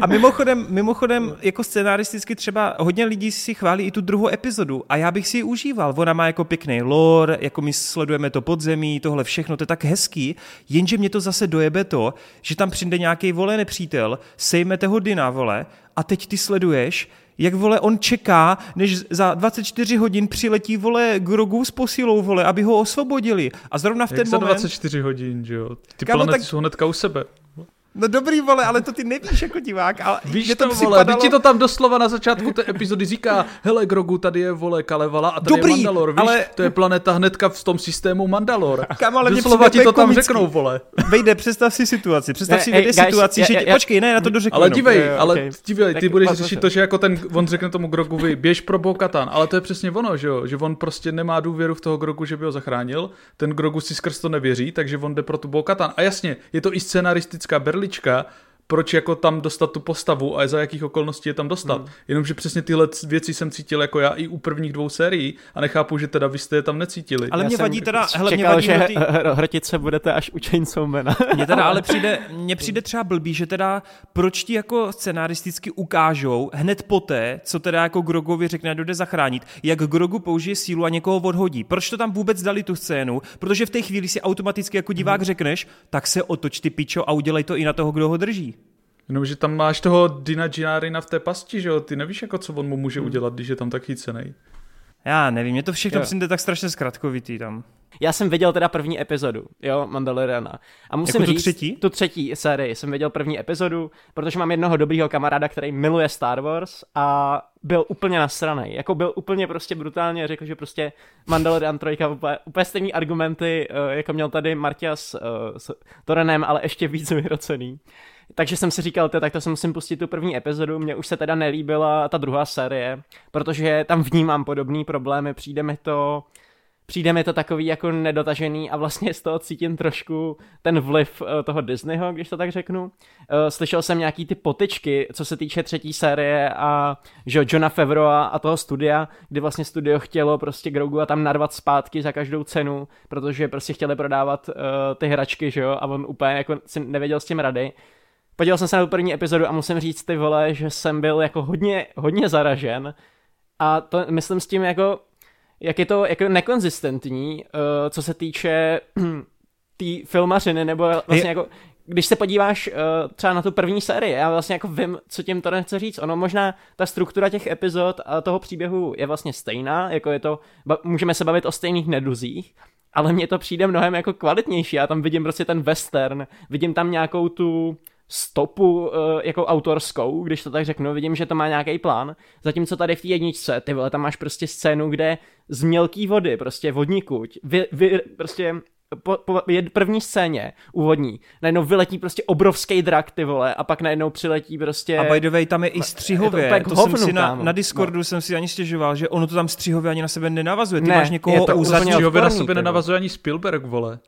a mimochodem, mimochodem, jako scenaristicky třeba hodně lidí si chválí i tu druhou epizodu a já bych si ji užíval. Ona má jako pěkný lore, jako my sledujeme to podzemí, tohle všechno, to je tak hezký, jenže mě to zase dojebe to, že tam přijde nějaký vole nepřítel, sejmete ho Dina, vole, a teď ty sleduješ, jak vole on čeká, než za 24 hodin přiletí vole Grogu s posilou vole, aby ho osvobodili. A zrovna v jak ten za moment... 24 hodin, že jo? Ty Kámo, planety tak- jsou hnedka u sebe. No dobrý vole, ale to ty nevíš jako divák. Ale Víš to, vole, připadalo... teď ti to tam doslova na začátku té epizody říká, hele Grogu, tady je vole Kalevala a tady Dobrý, je Mandalor, víš, ale- to je planeta hnedka v tom systému Mandalor. Kámo, ale doslova ti to tam komický. řeknou, vole. Vejde, představ si situaci. Představ Ne, si ej, vejde situaci, já- že já- ti... já- Počkej, ne, na to dořeknu Ale dívej, jo, ale okej. dívej, ty Tak budeš řešit to, že jako ten, on řekne tomu Grogovi, běž pro Bo-Katan, ale to je přesně ono, že jo, že on prostě nemá důvěru v toho Grogu, že by ho zachránil, ten Grogu si skrz to nevěří, takže on jde pro tu Bo-Katan. A jasně, je to i scenaristická berlička, proč jako tam dostat tu postavu a za jakých okolností je tam dostat. Hmm. Jenomže přesně tyhle věci jsem cítil jako já i u prvních dvou sérií a nechápu, že teda vy jste je tam necítili. Ale Já mě jsem vadí teda, hele, mě Čekal, vadí že tý- hr- hrotit se budete až u Chainsaw Mana. Mně teda ale přijde, mně přijde třeba blbý, že teda proč ti jako scenaristicky ukážou hned poté, co teda jako Grogovi řekne, jde zachránit, jak Grogu použije sílu a někoho odhodí. Proč to tam vůbec dali tu scénu? Protože v té chvíli si automaticky jako divák řekneš, tak se otoč ty pičo a udělej to i na toho, kdo ho drží. Jenomže tam máš toho Dina Ginarina v té pasti, že jo, ty nevíš jako co on mu může udělat, když je tam tak chycenej. Já nevím, mě to všechno přijde tak strašně zkratkovitý tam. Já jsem viděl teda první epizodu, jo, Mandaloriana. A musím Jako tu říct, třetí? tu třetí sérii jsem viděl první epizodu, protože mám jednoho dobrýho kamaráda, který miluje Star Wars a byl úplně nasranej. Jako byl úplně prostě brutálně, řekl, že prostě Mandalorian 3 úplně, úplně stejný argumenty, eh, jako měl tady Martia s, eh, s Torenem, ale ještě víc vyhrocený. Takže jsem si říkal, "Ty, tak to se musím pustit tu první epizodu, mně už se teda nelíbila ta druhá série, protože tam vnímám podobné problémy, přijde mi to přijde mi to takový jako nedotažený a vlastně z toho cítím trošku ten vliv eh, toho Disneyho, když to tak řeknu. Eh, Slyšel jsem nějaký ty potičky, co se týče třetí série a že jo, Johna Favreau a toho studia, kdy vlastně studio chtělo prostě Grogu a tam narvat zpátky za každou cenu, protože prostě chtěli prodávat uh, ty hračky, že jo, a on úplně jako si nevěděl s tím rady. Podíval jsem se na tu první epizodu a musím říct ty vole, že jsem byl jako hodně, hodně zaražen a to myslím s tím jako jak je to jako nekonzistentní, uh, co se týče té filmařiny, nebo vlastně Je- jako, když se podíváš uh, třeba na tu první sérii, já vlastně jako vím, co tím to nechce říct. Ono možná ta struktura těch epizod a toho příběhu je vlastně stejná, jako je to, ba- můžeme se bavit o stejných neduzích, ale mně to přijde mnohem jako kvalitnější. Já tam vidím prostě ten western, vidím tam nějakou tu stopu uh, jako autorskou, když to tak řeknu, vidím, že to má nějaký plán, zatímco tady v té jedničce, ty vole, tam máš prostě scénu, kde z mělký vody, prostě vodníkuť, vy, vy, prostě po, po jed- první scéně úvodní, najednou vyletí prostě obrovský drak, ty vole, a pak najednou přiletí prostě... A by the way, tam je i střihově. úplně k to hovnu, jsem si na, na Discordu jsem si ani stěžoval, že ono to tam střihově ani na sebe nenavazuje. Ty Ne, máš je někoho to u Střihově na vole. nenavazuje ani Spielberg, vole.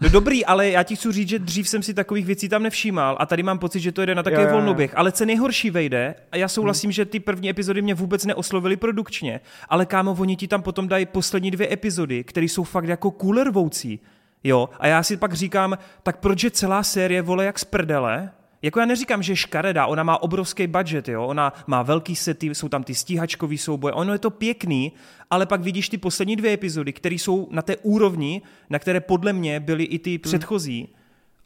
No dobrý, ale já ti chci říct, že dřív jsem si takových věcí tam nevšímal a tady mám pocit, že to jde na takový jo. volnoběh. Ale co nejhorší vejde, a já souhlasím, že ty první epizody mě vůbec neoslovily produkčně, ale kámo, oni ti tam potom dají poslední dvě epizody, které jsou fakt jako kulervoucí. Jo, a já si pak říkám, tak proč je celá série vole jak z prdele? Jako já neříkám, že je škaredá, ona má obrovský budget, jo, ona má velký sety, jsou tam ty stíhačkový souboje, ono je to pěkný, ale pak vidíš ty poslední dvě epizody, které jsou na té úrovni, na které podle mě byly i ty předchozí.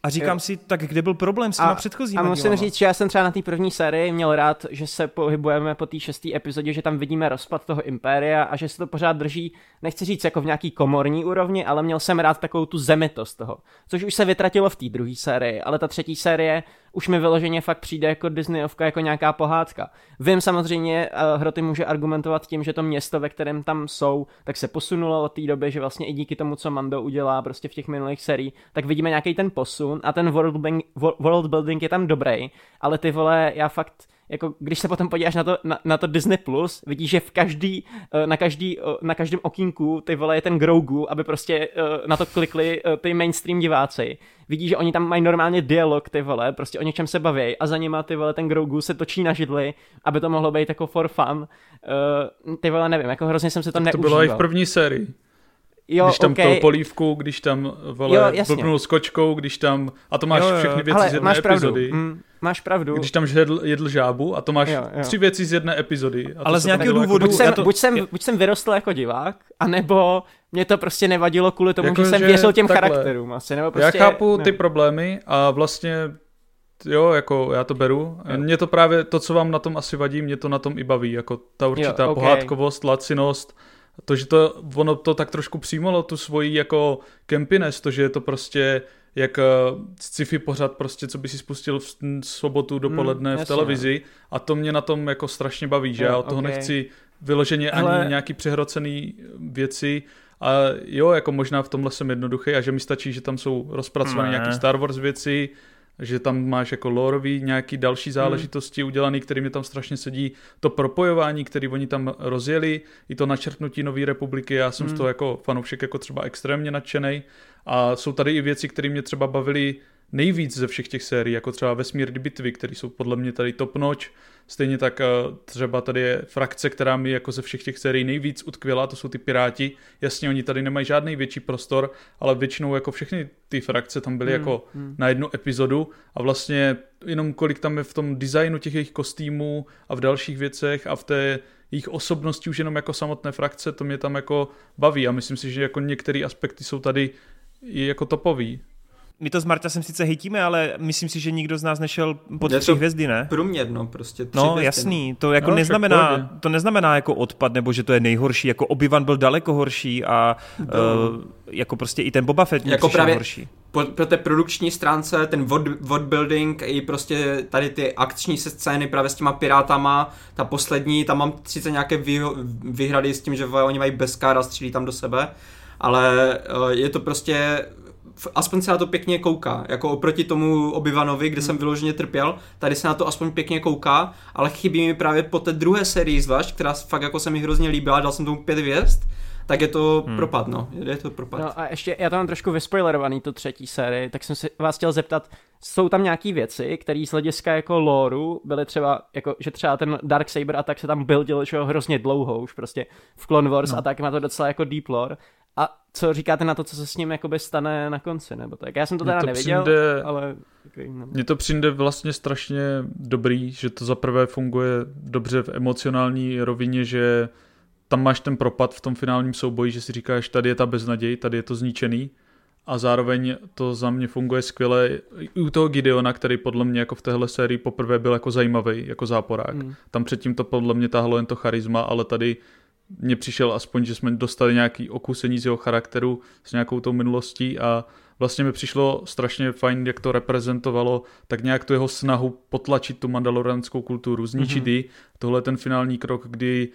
A říkám Jo. si, tak kde byl problém s těma předchozíma a musím dílama? říct, že já jsem třeba na té první sérii měl rád, že se pohybujeme po té šesté epizodě, že tam vidíme rozpad toho impéria a že se to pořád drží, nechci říct jako v nějaký komorní úrovni, ale měl jsem rád takovou tu zemitost toho, což už se vytratilo v té druhé sérii, ale ta třetí série už mi vyloženě fakt přijde jako Disneyovka, jako nějaká pohádka. Vím samozřejmě, uh, Hroty může argumentovat tím, že to město, ve kterém tam jsou, tak se posunulo od té doby, že vlastně i díky tomu, co Mando udělá prostě v těch minulých seriích, tak vidíme nějaký ten posun a ten world building, wo- world building je tam dobrý, ale ty vole, já fakt jako když se potom podíváš na to, na, na to Disney+, Plus, vidíš, že v každý, eh, na, každý, eh, na každém okýnku ty vole je ten Grogu, aby prostě eh, na to klikli ty mainstream diváci. Vidíš, že oni tam mají normálně dialog, ty vole, prostě o něčem se baví a za nima ty vole ten Grogu se točí na židli, aby to mohlo být jako for fun. Ty vole, nevím, jako hrozně jsem se to To neužíval. bylo i v první sérii. Jo, když tam okay. okay. polívku, když tam vole, Jo, blbnul s kočkou, když tam, a to máš Jo, jo, jo. všechny věci Ale z jedné máš epizody. pravdu, mm, máš pravdu. Když tam jedl, jedl žábu a to máš Jo, jo, tři věci z jedné epizody. A to Ale z nějakého dělo důvodu- Jako, buď já jsem, to- buď, jsem, buď jsem vyrostl jako divák, anebo mě to prostě nevadilo kvůli tomu, Jako, že jsem že věřil těm takhle. charakterům asi, nebo já prostě... chápu ne. ty problémy a vlastně jo, jako já to beru. Jo. Mě to právě, to, co vám na tom asi vadí, mě to na tom i baví, jako ta určitá jo, okay. pohádkovost, lacinost, to, že to, ono to tak trošku přijmalo tu svoji jako kempines, to, že je to prostě jak uh, sci-fi pořad prostě, co by si spustil v sobotu dopoledne hmm, v televizi. A to mě na tom jako strašně baví, že? Jo, já od toho okay. nechci vyloženě Ale... ani nějaký přehrocený věci. A jo, jako možná v tomhle jsem jednoduchý a že mi stačí, že tam jsou rozpracované nějaké Star Wars věci, že tam máš jako lorový nějaký další hmm. záležitosti hmm. udělaný, který mi tam strašně sedí. To propojování, který oni tam rozjeli, i to načrtnutí Nové republiky, já jsem hmm. z toho jako fanoušek jako třeba extrémně nadšený. A jsou tady i věci, které mě třeba bavily nejvíc ze všech těch sérií, jako třeba Vesmírny bitvy, které jsou podle mě tady top notch. Stejně tak eh, třeba tady je frakce, která mi jako ze všech těch sérií nejvíc utkvěla, to jsou ty Piráti. Jasně, oni tady nemají žádný větší prostor, ale většinou jako všechny ty frakce tam byly hmm, jako hmm. na jednu epizodu a vlastně jenom kolik tam je v tom designu těch jejich kostýmů a v dalších věcech a v té jejich osobnosti už jenom jako samotné frakce, to mě tam jako baví a myslím si, že jako některé aspekty jsou tady jako topový. My to s Marta sice hejtíme, ale myslím si, že nikdo z nás nešel pod tři hvězdy, ne? Průměrno prostě. Tři no, hvězdy. jasný. To jako no, neznamená, to neznamená jako odpad, nebo že to je nejhorší. Jako Obi-Wan byl daleko horší a uh, jako prostě i ten Boba Fett jako právě horší. Po, po té produkční stránce, ten world, building i prostě tady ty akční scény právě s těma pirátama, ta poslední, tam mám sice nějaké vý, výhrady s tím, že oni mají bezkára, střílí tam do sebe, ale uh, je to prostě aspoň se na to pěkně kouká, jako oproti tomu Obyvanovi, kde hmm. jsem vyloženě trpěl, tady se na to aspoň pěkně kouká, ale chybí mi právě po té druhé sérii zvlášť, která fakt jako se mi hrozně líbila, dal jsem tomu pět hvězd, tak je to hmm. propad, no. Je to propad. No a ještě, já to mám trošku vyspoilerovaný, to třetí sérii, tak jsem se vás chtěl zeptat, jsou tam nějaký věci, které z hlediska jako loru byly třeba, jako, že třeba ten Dark Saber a tak se tam buildil, že hrozně dlouho už prostě v Clone Wars no. a tak má to docela jako deep lore. A co říkáte na to, co se s ním jakoby stane na konci, nebo tak? Já jsem to teda to neviděl, přijde, ale... No. Mně to přijde vlastně strašně dobrý, že to za prvé funguje dobře v emocionální rovině, že tam máš ten propad v tom finálním souboji, že si říkáš, tady je ta beznaděj, tady je to zničený a zároveň to za mě funguje skvěle i u toho Gideona, který podle mě jako v téhle sérii poprvé byl jako zajímavý, jako záporák. Mm. Tam předtím to podle mě tahlo jen to charisma, ale tady mně přišel aspoň, že jsme dostali nějaký okusení z jeho charakteru s nějakou tou minulostí a vlastně mi přišlo strašně fajn, jak to reprezentovalo, tak nějak tu jeho snahu potlačit tu mandalorianskou kulturu, zničit mm-hmm. ji. Tohle je ten finální krok, kdy,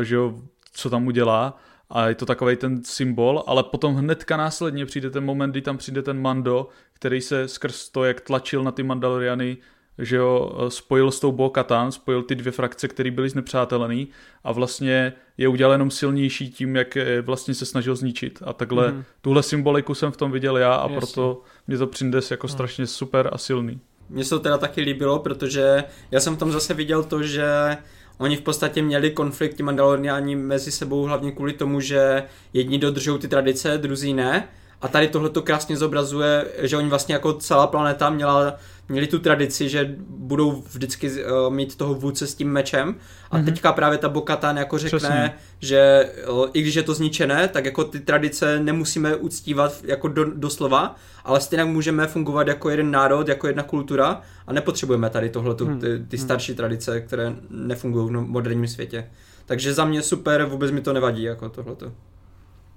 eh, že jo, co tam udělá a je to takový ten symbol, ale potom hnedka následně přijde ten moment, kdy tam přijde ten Mando, který se skrz to, jak tlačil na ty Mandaloriany, že jo, spojil s tou bo spojil ty dvě frakce, které byly znepřátelený a vlastně je udělal jenom silnější tím, jak vlastně se snažil zničit. A takhle, mm. tuhle symboliku jsem v tom viděl já a Jasně. proto mě to přijde jako mm. strašně super a silný. Mně se to teda taky líbilo, protože já jsem v tom zase viděl to, že oni v podstatě měli konflikty mandaloriáni mezi sebou hlavně kvůli tomu, že jedni dodržují ty tradice, druzí ne. A tady tohle to krásně zobrazuje, že oni vlastně jako celá planeta měla měli tu tradici, že budou vždycky uh, mít toho vůdce s tím mečem a mm-hmm. teďka právě ta Bokatan jako řekne, Přesně. že uh, i když je to zničené, tak jako ty tradice nemusíme uctívat jako do, doslova, ale stejně můžeme fungovat jako jeden národ, jako jedna kultura a nepotřebujeme tady tohle, mm. ty, ty mhm. starší tradice, které nefungují v moderním světě. Takže za mě super, vůbec mi to nevadí jako tohleto.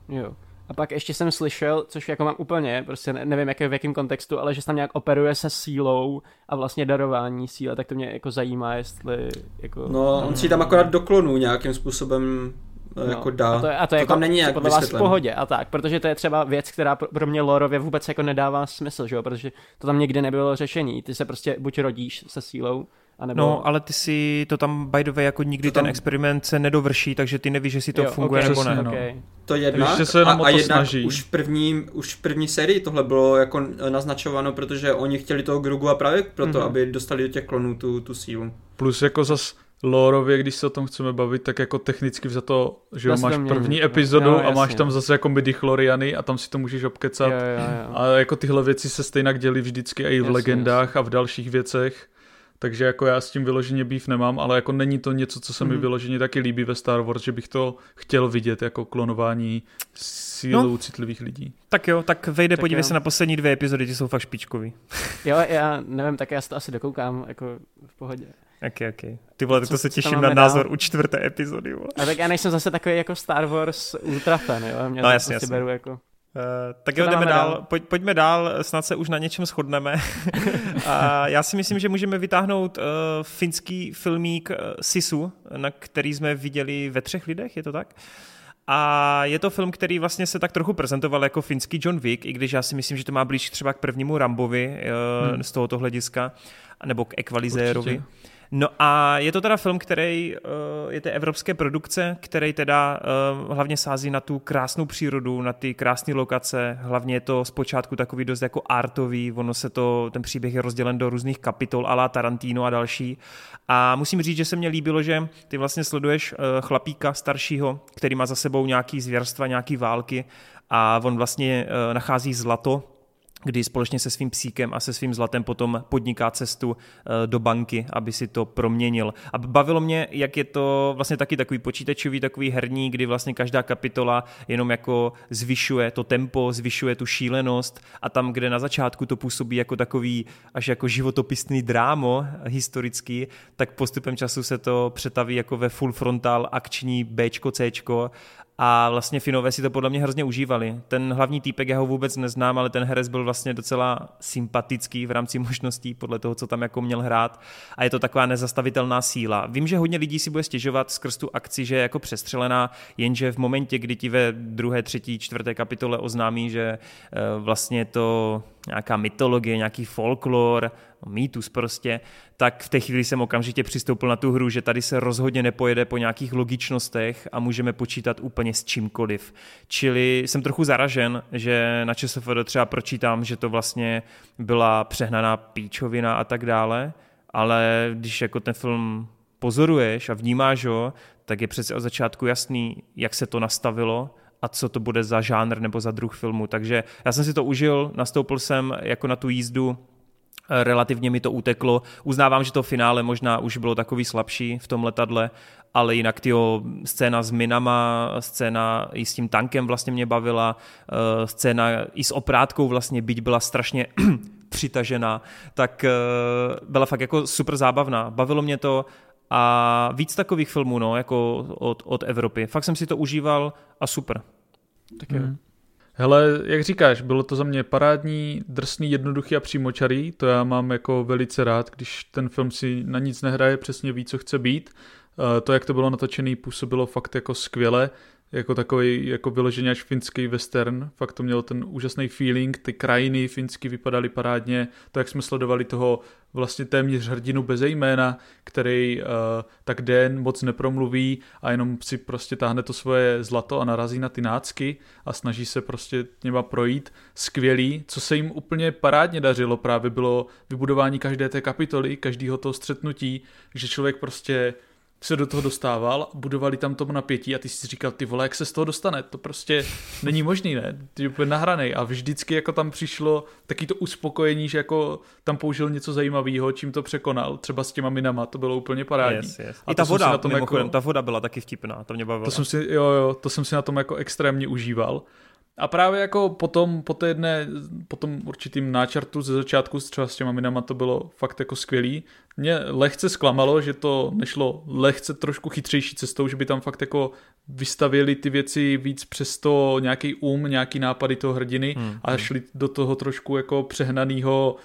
Jo. A pak ještě jsem slyšel, což jako mám úplně, prostě nevím jak, v jakém kontextu, ale že se tam nějak operuje se sílou a vlastně darování síly, tak to mě jako zajímá, jestli jako... No, on si tam akorát doklonu nějakým způsobem eh, no, jako dá. A to, je, a to, to jako, tam není nějak podle vás v pohodě a tak, protože to je třeba věc, která pro mě lorově vůbec jako nedává smysl, že jo, protože to tam nikdy nebylo řešení. Ty se prostě buď rodíš se sílou, a nebo... No, ale ty si to tam by the way, jako nikdy tam... ten experiment se nedovrší, takže ty nevíš, jestli to jo, funguje okay, nebo ne. Okay. No. To jedna Takže se a, a jednak snaží. už v, první, už v první sérii tohle bylo jako naznačováno, protože oni chtěli toho Grugu a právě proto, mm-hmm. aby dostali do těch klonů tu, tu sílu. Plus jako zas Lórově, když se o tom chceme bavit, tak jako technicky za to, že jo, máš první epizodu jo, a máš tam zase jako midichloriany a tam si to můžeš obkecat. Jo, jo, jo. A jako tyhle věci se stejně děly vždycky i v jasně, legendách jasně. a v dalších věcech takže jako já s tím vyloženě býv nemám, ale jako není to něco, co se mi mm. vyloženě taky líbí ve Star Wars, že bych to chtěl vidět jako klonování sílou no. citlivých lidí. Tak jo, tak vejde, tak podívej jo. se na poslední dvě epizody, ty jsou fakt špičkový. jo, já nevím, tak já si to asi dokoukám, jako v pohodě. Ok, ok. Ty vole, to se těším na názor dál? u čtvrté epizody. Vole. A tak já nejsem zase takový jako Star Wars ultra fan, jo? Mě no, to jasně, prostě jasně. beru jako... Uh, tak jo, jdeme dál. dál. Pojď, pojďme dál, snad se už na něčem shodneme. a já si myslím, že můžeme vytáhnout uh, finský filmík uh, Sisu, na který jsme viděli ve třech lidech, je to tak? A je to film, který vlastně se tak trochu prezentoval jako finský John Wick, i když já si myslím, že to má blíž třeba k prvnímu Rambovi uh, hmm. z tohoto hlediska, nebo k Equalizérovi. Určitě. No a je to teda film, který uh, je té evropské produkce, který teda uh, hlavně sází na tu krásnou přírodu, na ty krásné lokace, hlavně je to zpočátku takový dost jako artový, ono se to, ten příběh je rozdělen do různých kapitol ala Tarantino a další. A musím říct, že se mně líbilo, že ty vlastně sleduješ uh, chlapíka staršího, který má za sebou nějaký zvěrstva, nějaký války a on vlastně nachází zlato kdy společně se svým psíkem a se svým zlatem potom podniká cestu eh, do banky, aby si to proměnil. A bavilo mě, jak je to vlastně taky takový počítačový, takový herní, kdy vlastně každá kapitola jenom jako zvyšuje to tempo, zvyšuje tu šílenost a tam, kde na začátku to působí jako takový až jako životopisný drámo historický, tak postupem času se to přetaví jako ve full frontal akční Bčko, Cčko a vlastně Finové si to podle mě hrozně užívali. Ten hlavní týpek, já ho vůbec neznám, ale ten herec byl vlastně docela sympatický v rámci možností, podle toho, co tam jako měl hrát. A je to taková nezastavitelná síla. Vím, že hodně lidí si bude stěžovat skrz tu akci, že je jako přestřelená, jenže v momentě, kdy ti ve druhé, třetí, čtvrté kapitole oznámí, že eh, vlastně to nějaká mytologie, nějaký folklor, mýtus prostě, tak v té chvíli jsem okamžitě přistoupil na tu hru, že tady se rozhodně nepojede po nějakých logičnostech a můžeme počítat úplně s čímkoliv. Čili jsem trochu zaražen, že na ČSFD třeba pročítám, že to vlastně byla přehnaná píčovina a tak dále, ale když jako ten film pozoruješ a vnímáš ho, tak je přece od začátku jasný, jak se to nastavilo a co to bude za žánr nebo za druh filmu. Takže já jsem si to užil, nastoupil jsem jako na tu jízdu relativně mi to uteklo. Uznávám, že to finále možná už bylo takový slabší v tom letadle, ale jinak tyjo, scéna s minama, scéna i s tím tankem vlastně mě bavila, uh, scéna i s oprátkou vlastně, byť byla strašně přitažená, tak uh, byla fakt jako super zábavná. Bavilo mě to a víc takových filmů, no, jako od, od Evropy. Fakt jsem si to užíval a super. Tak jo. Mm. Hele, jak říkáš, bylo to za mě parádní, drsný, jednoduchý a přímočarý, to já mám jako velice rád, když ten film si na nic nehraje, přesně ví, co chce být. Eh, to, jak to bylo natočené, působilo fakt jako skvěle jako takový jako vyloženě až finský western, fakt to mělo ten úžasný feeling, ty krajiny finsky vypadaly parádně, to jak jsme sledovali toho vlastně téměř hrdinu bez jména, který uh, tak den moc nepromluví a jenom si prostě táhne to svoje zlato a narazí na ty nácky a snaží se prostě něma projít. Skvělý, co se jim úplně parádně dařilo právě bylo vybudování každé té kapitoly, každého toho střetnutí, že člověk prostě se do toho dostával, budovali tam tomu napětí a ty si říkal, ty vole, jak se z toho dostane, to prostě není možný, ne, ty úplně nahranej a vždycky jako tam přišlo taky to uspokojení, že jako tam použil něco zajímavého, čím to překonal, třeba s těma minama, to bylo úplně parádní. Yes, yes. A I ta voda, na tom jako, ta voda byla taky vtipná, to mě bavilo. To jsem si, jo, jo, to jsem si na tom jako extrémně užíval. A právě jako potom, po té jedné, po tom určitým náčartu ze začátku třeba s těma minama to bylo fakt jako skvělý. Mě lehce zklamalo, že to nešlo lehce trošku chytřejší cestou, že by tam fakt jako vystavili ty věci víc přes to nějaký um, nějaký nápady toho hrdiny hmm, a hmm. šli do toho trošku jako přehnaného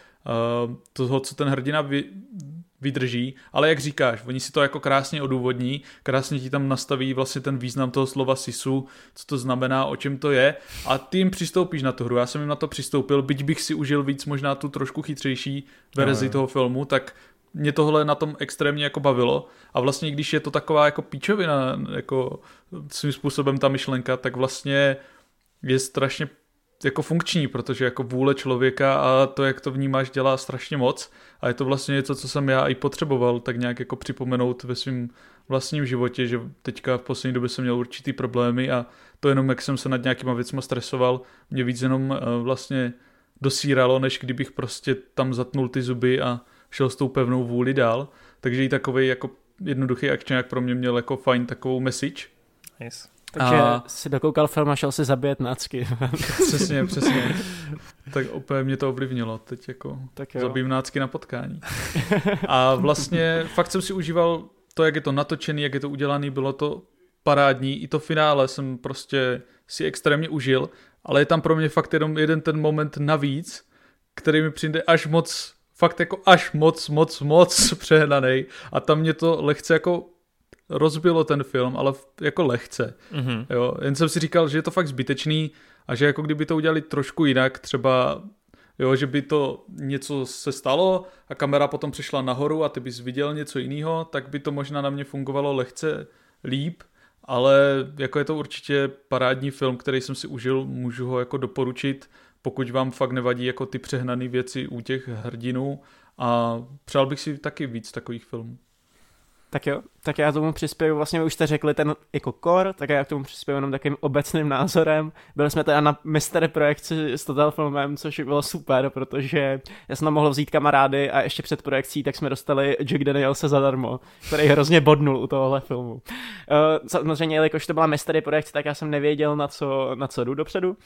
uh, toho, co ten hrdina vy, vydrží, ale jak říkáš, oni si to jako krásně odůvodní, krásně ti tam nastaví vlastně ten význam toho slova sisu, co to znamená, o čem to je a ty jim přistoupíš na tu hru. Já jsem jim na to přistoupil, byť bych si užil víc možná tu trošku chytřejší verzi no, toho filmu, tak mě tohle na tom extrémně jako bavilo a vlastně když je to taková jako píčovina, jako svým způsobem ta myšlenka, tak vlastně je strašně jako funkční, protože jako vůle člověka a to, jak to vnímáš, dělá strašně moc a je to vlastně něco, co jsem já i potřeboval tak nějak jako připomenout ve svém vlastním životě, že teďka v poslední době jsem měl určitý problémy a to jenom, jak jsem se nad nějakýma věcma stresoval, mě víc jenom eh, vlastně dosíralo, než kdybych prostě tam zatnul ty zuby a šel s tou pevnou vůli dál, takže i takový jako jednoduchý akčňák pro mě měl jako fajn takovou message. Yes. Takže a... si dokoukal film a šel si zabíjet nácky. přesně, přesně. Tak opět mě to ovlivnilo. Teď jako tak zabím nácky na potkání. A vlastně fakt jsem si užíval to, jak je to natočený, jak je to udělaný, bylo to parádní. I to finále jsem prostě si extrémně užil, ale je tam pro mě fakt jenom jeden ten moment navíc, který mi přijde až moc, fakt jako až moc, moc, moc přehnaný a tam mě to lehce jako rozbilo ten film, ale jako lehce. Mm-hmm. Jo, jen jsem si říkal, že je to fakt zbytečný a že jako kdyby to udělali trošku jinak, třeba jo, že by to něco se stalo a kamera potom přišla nahoru a ty bys viděl něco jiného, tak by to možná na mě fungovalo lehce líp, ale jako je to určitě parádní film, který jsem si užil, můžu ho jako doporučit, pokud vám fakt nevadí jako ty přehnané věci u těch hrdinů a přál bych si taky víc takových filmů. Tak jo, tak já tomu přispěju, vlastně už jste řekli ten jako core, tak já k tomu přispěju jenom takým obecným názorem. Byli jsme teda na mystery projekci s Total Filmem, což bylo super, protože já jsem tam mohl vzít kamarády a ještě před projekcí tak jsme dostali Jack Danielse zadarmo, který hrozně bodnul u tohohle filmu. Uh, samozřejmě, jelikož to byla mystery projekce, tak já jsem nevěděl, na co, na co jdu dopředu,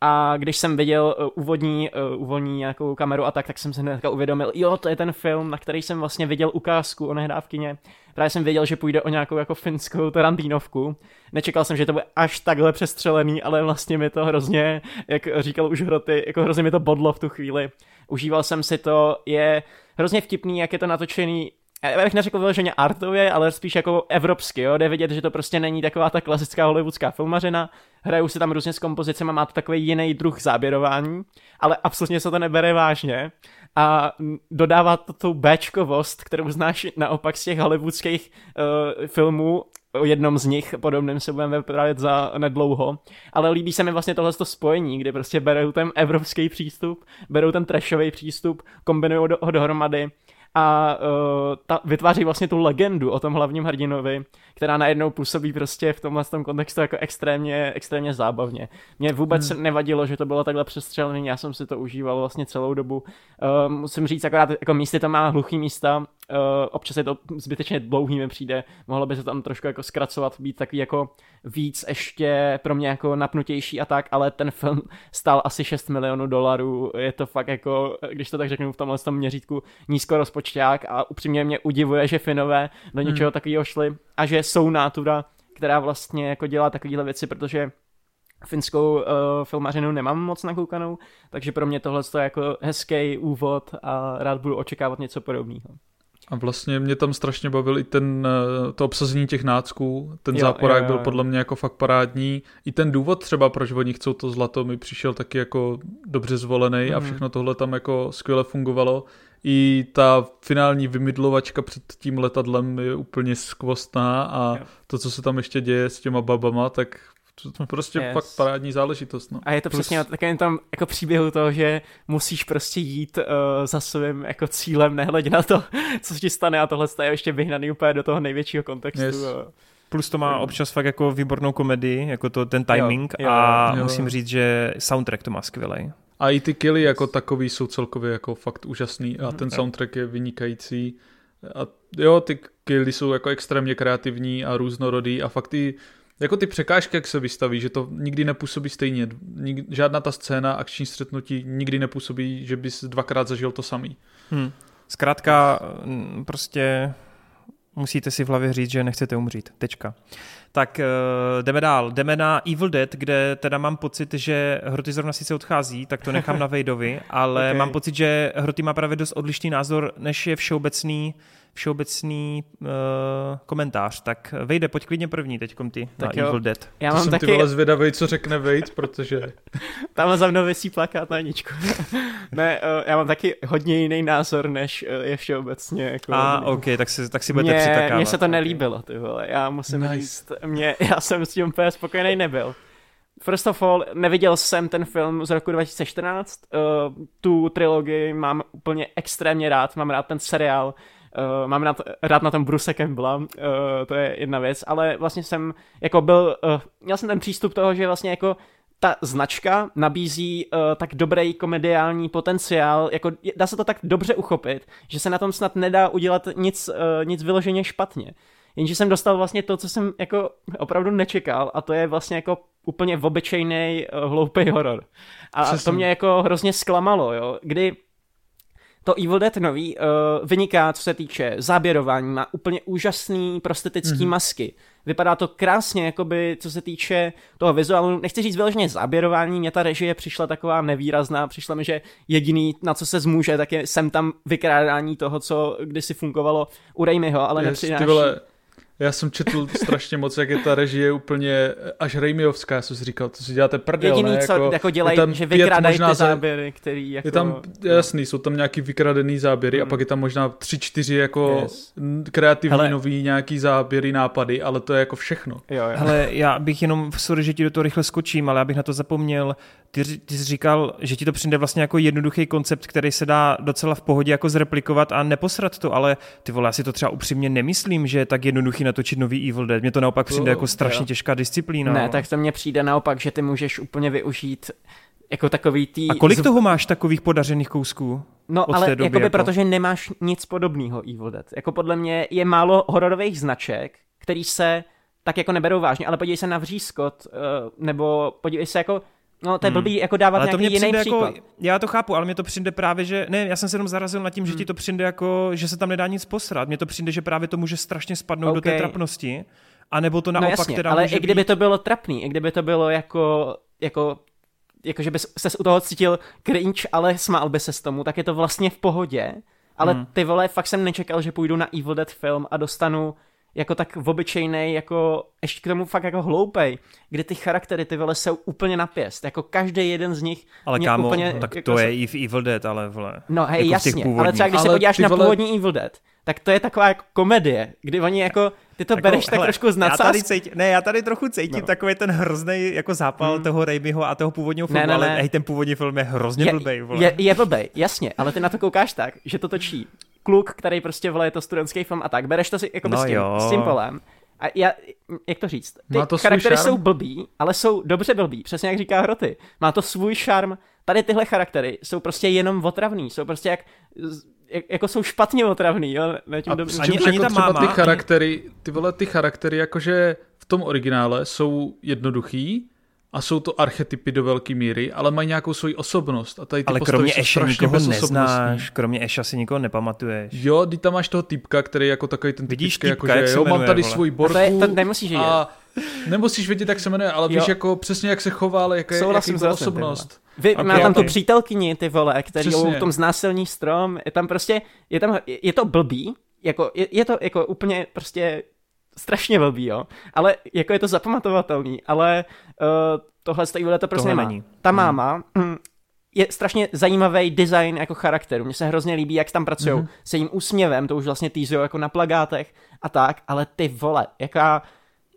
a když jsem viděl uh, úvodní, uh, úvodní nějakou kameru a tak, tak jsem se hnedka uvědomil, jo, to je ten film, na který jsem vlastně viděl ukázku o nehrávkyně. Právě jsem věděl, že půjde o nějakou jako finskou Tarantínovku. Nečekal jsem, že to bude až takhle přestřelený, ale vlastně mi to hrozně, jak říkal už Hroty, jako hrozně mi to bodlo v tu chvíli. Užíval jsem si to, je hrozně vtipný, jak je to natočený já bych neřekl vyloženě artově, ale spíš jako evropsky, jo, jde vidět, že to prostě není taková ta klasická hollywoodská filmařina, hrajou si tam různě s kompozicemi, má to takový jiný druh záběrování, ale absolutně se to nebere vážně a dodává to tu béčkovost, kterou znáš naopak z těch hollywoodských uh, filmů, o jednom z nich, podobným se budeme vyprávět za nedlouho, ale líbí se mi vlastně tohle spojení, kdy prostě berou ten evropský přístup, berou ten trashový přístup, kombinují ho dohromady a uh, ta, vytváří vlastně tu legendu o tom hlavním hrdinovi, která najednou působí prostě v tomhle tom kontextu jako extrémně, extrémně zábavně. Mně vůbec hmm. nevadilo, že to bylo takhle přestřelené, já jsem si to užíval vlastně celou dobu. Uh, musím říct, akorát jako místy to má hluchý místa, uh, občas je to zbytečně dlouhý mi přijde, mohlo by se tam trošku jako zkracovat, být takový jako víc ještě pro mě jako napnutější a tak, ale ten film stál asi 6 milionů dolarů, je to fakt jako, když to tak řeknu v tomhle tom měřítku, nízko rozpočták a upřímně mě udivuje, že Finové do něčeho hmm. takového šli a že jsou nátura, která vlastně jako dělá takovéhle věci, protože finskou uh, filmařinu nemám moc nakoukanou, takže pro mě tohle je jako hezký úvod a rád budu očekávat něco podobného. A vlastně mě tam strašně bavil i ten, eh, to obsazení těch nácků, ten jo, záporák jo, jo, jo. byl podle mě jako fakt parádní. I ten důvod třeba, proč oni chcou to zlato, mi přišel taky jako dobře zvolený mm. a mhm. všechno tohle tam jako skvěle fungovalo. I ta finální vymydlovačka před tím letadlem je úplně skvostná a jo. to, co se tam ještě děje s těma babama, tak to prostě yes. fakt parádní záležitost. No. A je to Plus... přesně také tam jako příběhu toho, že musíš prostě jít uh, za svým jako cílem, nehledě na to, co se ti stane a tohle je ještě vyhnaný úplně do toho největšího kontextu. Yes. Plus to má občas fakt jako výbornou komedii, jako to, ten timing jo, jo, a jo. musím říct, že soundtrack to má skvělý. A i ty killy jako takový jsou celkově jako fakt úžasný a mhm, ten soundtrack je vynikající. A jo, ty killy jsou jako extrémně kreativní a různorodý a fakt i jako ty překážky, jak se vystaví, že to nikdy nepůsobí stejně. Nik, žádná ta scéna, akční střetnutí nikdy nepůsobí, že bys dvakrát zažil to samý. Hmm. Zkrátka, prostě musíte si v hlavě říct, že nechcete umřít. Tečka. Tak uh, jdeme dál. Jdeme na Evil Dead, kde teda mám pocit, že Hroty zrovna sice odchází, tak to nechám na Vejdovi, ale okay. mám pocit, že Hroty má právě dost odlišný názor, než je všeobecný všeobecný uh, komentář. Tak Vejde, pojď klidně první teď ty tak na jo. Evil Dead. Já mám to taky... jsem ty vole zvědavej, co řekne Vejt, protože... Tam za mnou vysí plakát na Aničku. ne, uh, já mám taky hodně jiný názor, než uh, je všeobecně. Jako A, ah, ok, tak si, tak si budete mě, přitakávat. Mně se to nelíbilo, ty vole. Já musím nice. říct, mě, já jsem s tím úplně spokojený nebyl. First of all, neviděl jsem ten film z roku 2014, uh, tu trilogii mám úplně extrémně rád, mám rád ten seriál, Uh, mám rád, rád na tom Bruce Campbella, uh, to je jedna věc, ale vlastně jsem jako byl, uh, měl jsem ten přístup toho, že vlastně jako ta značka nabízí uh, tak dobrý komediální potenciál, jako dá se to tak dobře uchopit, že se na tom snad nedá udělat nic, uh, nic vyloženě špatně. Jenže jsem dostal vlastně to, co jsem jako opravdu nečekal a to je vlastně jako úplně obyčejný uh, hloupý horor. A Přesný. to mě jako hrozně zklamalo, jo, kdy to Evil Dead nový uh, vyniká, co se týče záběrování, má úplně úžasný prostetický mm-hmm. masky. Vypadá to krásně, jakoby, co se týče toho vizuálu. Nechci říct vyloženě záběrování, mě ta režie přišla taková nevýrazná, přišla mi, že jediný, na co se zmůže, tak je sem tam vykrádání toho, co kdysi fungovalo u Raimiho, ale nepřináší... Ty vole, já jsem četl strašně moc, jak je ta režie úplně až Raimiovská, já jsem si říkal, to si děláte prdel, Jediný, ne? co jako, jako dělají, že vykrádají ty záběry, který jako... Je tam, jasný, jsou tam nějaký vykradený záběry hmm. a pak je tam možná tři, čtyři jako yes. kreativní Hele. nový nějaký záběry, nápady, ale to je jako všechno. Jo, jo. Hele, já bych jenom, sorry, že ti do toho rychle skočím, ale já bych na to zapomněl, ty, ty jsi říkal, že ti to přijde vlastně jako jednoduchý koncept, který se dá docela v pohodě jako zreplikovat a neposrat to, ale ty vole, já si to třeba upřímně nemyslím, že je tak jednoduchý natočit nový Evil Dead. Mně to naopak přijde jako strašně těžká disciplína. Ne, tak to mně přijde naopak, že ty můžeš úplně využít jako takový tý... A kolik toho máš takových podařených kousků? No, ale doby, jakoby jako? protože nemáš nic podobného Evil Dead. Jako podle mě je málo hororových značek, který se tak jako neberou vážně, ale podívej se na Vřískot, uh, nebo podívej se jako No, to je blbý jako dávat ale to nějaký jiný jako- příklad. Jako, já to chápu, ale mě to přijde právě, že ne, já jsem se jenom zarazil nad tím, hmm. že ti to přijde jako, že se tam nedá nic posrat. Mně to přijde, že právě to může strašně spadnout okay. do té trapnosti. A nebo to no naopak no jasně, teda ale i kdyby být... to bylo trapný, i kdyby to bylo jako, jako jako že by se u toho cítil cringe, ale smál by se s tomu, tak je to vlastně v pohodě. Ale hmm. ty vole, fakt jsem nečekal, že půjdu na Evil Dead film a dostanu jako tak obyčejný, jako ještě k tomu fakt jako hloupej, kde ty charaktery ty vole jsou úplně na pěst, jako každý jeden z nich Ale kámo, úplně, tak jako to se... je i v Evil Dead, ale vole. No hej, jako jasně, ale třeba když ale se podíváš vole... na původní Evil Dead, tak to je taková jako komedie, kdy oni jako, ty to jako, bereš hele, tak trošku z já tady cítím, Ne, já tady trochu cítím no. takový ten hrozný jako zápal hmm. toho Raimiho a toho původního filmu, ne, ne, ale hej, ten původní film je hrozně je, blbej, vole. Je, je blbej, jasně, ale ty na to koukáš tak, že to točí kluk, který prostě vole je to studentský film a tak. Bereš to si jako no s, tím, s tím polem. A já, jak to říct? Ty Má to charaktery jsou blbí, ale jsou dobře blbí, přesně jak říká Hroty. Má to svůj šarm. Tady tyhle charaktery jsou prostě jenom otravný, jsou prostě jak, jak jako jsou špatně otravný, jo? Ne, tím a dobře. Ani, ani jako ta máma, ty charaktery, ty vole, ty charaktery jakože v tom originále jsou jednoduchý, a jsou to archetypy do velké míry, ale mají nějakou svoji osobnost. A tady ty ale kromě Eša nikoho neznáš, kromě Eša si nikoho nepamatuješ. Jo, ty tam máš toho typka, který jako takový ten Vidíš typický, týpka, jako, že jo, mám tady vole. svůj borku. A to, je, to nemusíš vědět. A nemusíš vědět, jak se jmenuje, ale jo. víš jako přesně, jak se choval, jak je, jaký byl osobnost. Vy, okay, má tam okay. tu přítelkyni, ty vole, který v tom znásilní strom, je tam prostě, je tam, je to blbý, jako, je, je to jako úplně prostě strašně blbý, jo. Ale jako je to zapamatovatelný, ale uh, tohle z to prostě nemá. Není. Ta hmm. máma hmm. je strašně zajímavý design jako charakteru. Mně se hrozně líbí, jak tam pracují hmm. se jím úsměvem, to už vlastně týzujou jako na plagátech a tak, ale ty vole, jaká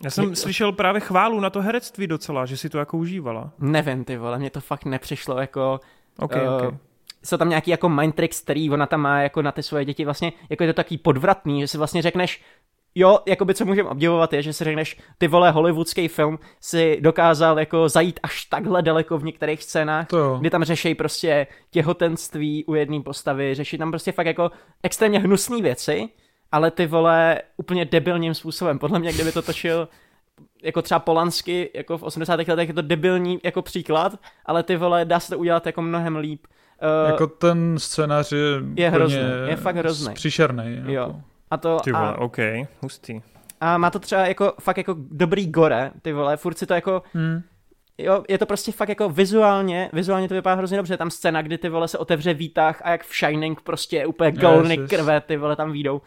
já jsem je... slyšel právě chválu na to herectví docela, že si to jako užívala. Nevím, ty vole, mně to fakt nepřišlo jako... Okay, uh, okay. Jsou tam nějaký jako mind tricks, který ona tam má jako na ty svoje děti vlastně, jako je to taký podvratný, že si vlastně řekneš, jo, jakoby co můžeme obdivovat je, že si řekneš, ty vole, hollywoodský film si dokázal jako zajít až takhle daleko v některých scénách, to. kdy tam řeší prostě těhotenství u jedné postavy, řeší tam prostě fakt jako extrémně hnusné věci, ale ty vole úplně debilním způsobem. Podle mě, kdyby to točil jako třeba Polansky, jako v 80. letech je to debilní jako příklad, ale ty vole, dá se to udělat jako mnohem líp. Uh, jako ten scénář je, je hrozný, je fakt hrozný. Příšerný. Jako. Jo. A to, ty vole, a, OK, hustý. A má to třeba jako fakt jako dobrý gore, ty vole, furt si to jako... Hmm. Jo, je to prostě fakt jako vizuálně, vizuálně to vypadá hrozně dobře, tam scéna, kdy ty vole se otevře výtah a jak v Shining prostě úplně golny yes, krve, ty vole tam výjdou.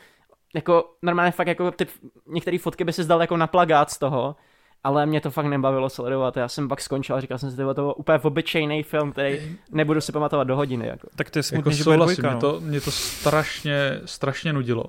Jako normálně fakt jako ty, některé fotky by si zdal jako na plagát z toho, ale mě to fakt nebavilo sledovat. Já jsem pak skončil a říkal jsem si, to bylo úplně obyčejný film, který nebudu si pamatovat do hodiny. Jako. Tak to je smutný, jako že souhlasím, dvojka, no. mě, to, mě to strašně, strašně nudilo.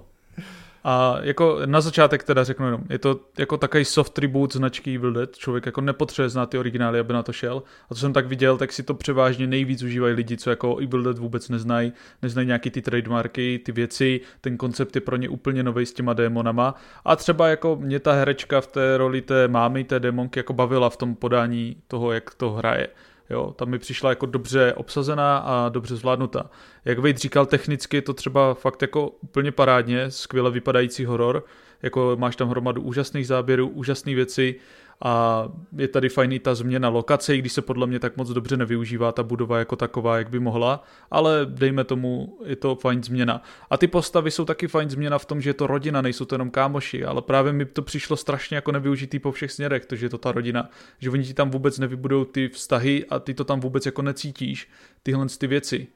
A jako na začátek teda řeknu jenom, je to jako takový soft tribute značky Evil Dead, člověk jako nepotřebuje znát ty originály, aby na to šel. A co jsem tak viděl, tak si to převážně nejvíc užívají lidi, co jako Evil Dead vůbec neznají, neznají nějaký ty trademarky, ty věci, ten koncept je pro ně úplně nový s těma démonama. A třeba jako mě ta herečka v té roli té mámy, té démonky jako bavila v tom podání toho, jak to hraje. Jo, tam mi přišla jako dobře obsazená a dobře zvládnutá. Jak Vejt říkal, technicky je to třeba fakt jako úplně parádně, skvěle vypadající horor, jako máš tam hromadu úžasných záběrů, úžasné věci, a je tady fajn i ta změna lokace, i když se podle mě tak moc dobře nevyužívá ta budova jako taková, jak by mohla, ale dejme tomu, je to fajn změna. A ty postavy jsou taky fajn změna v tom, že je to rodina, nejsou to jenom kámoši, ale právě mi to přišlo strašně jako nevyužitý po všech směrech, to, že je to ta rodina, že oni ti tam vůbec nevybudou ty vztahy a ty to tam vůbec jako necítíš, tyhle ty věci.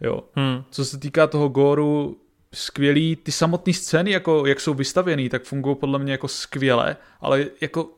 Jo. Hmm. Co se týká toho góru, skvělý, ty samotné scény, jako jak jsou vystavěný, tak fungují podle mě jako skvěle, ale jako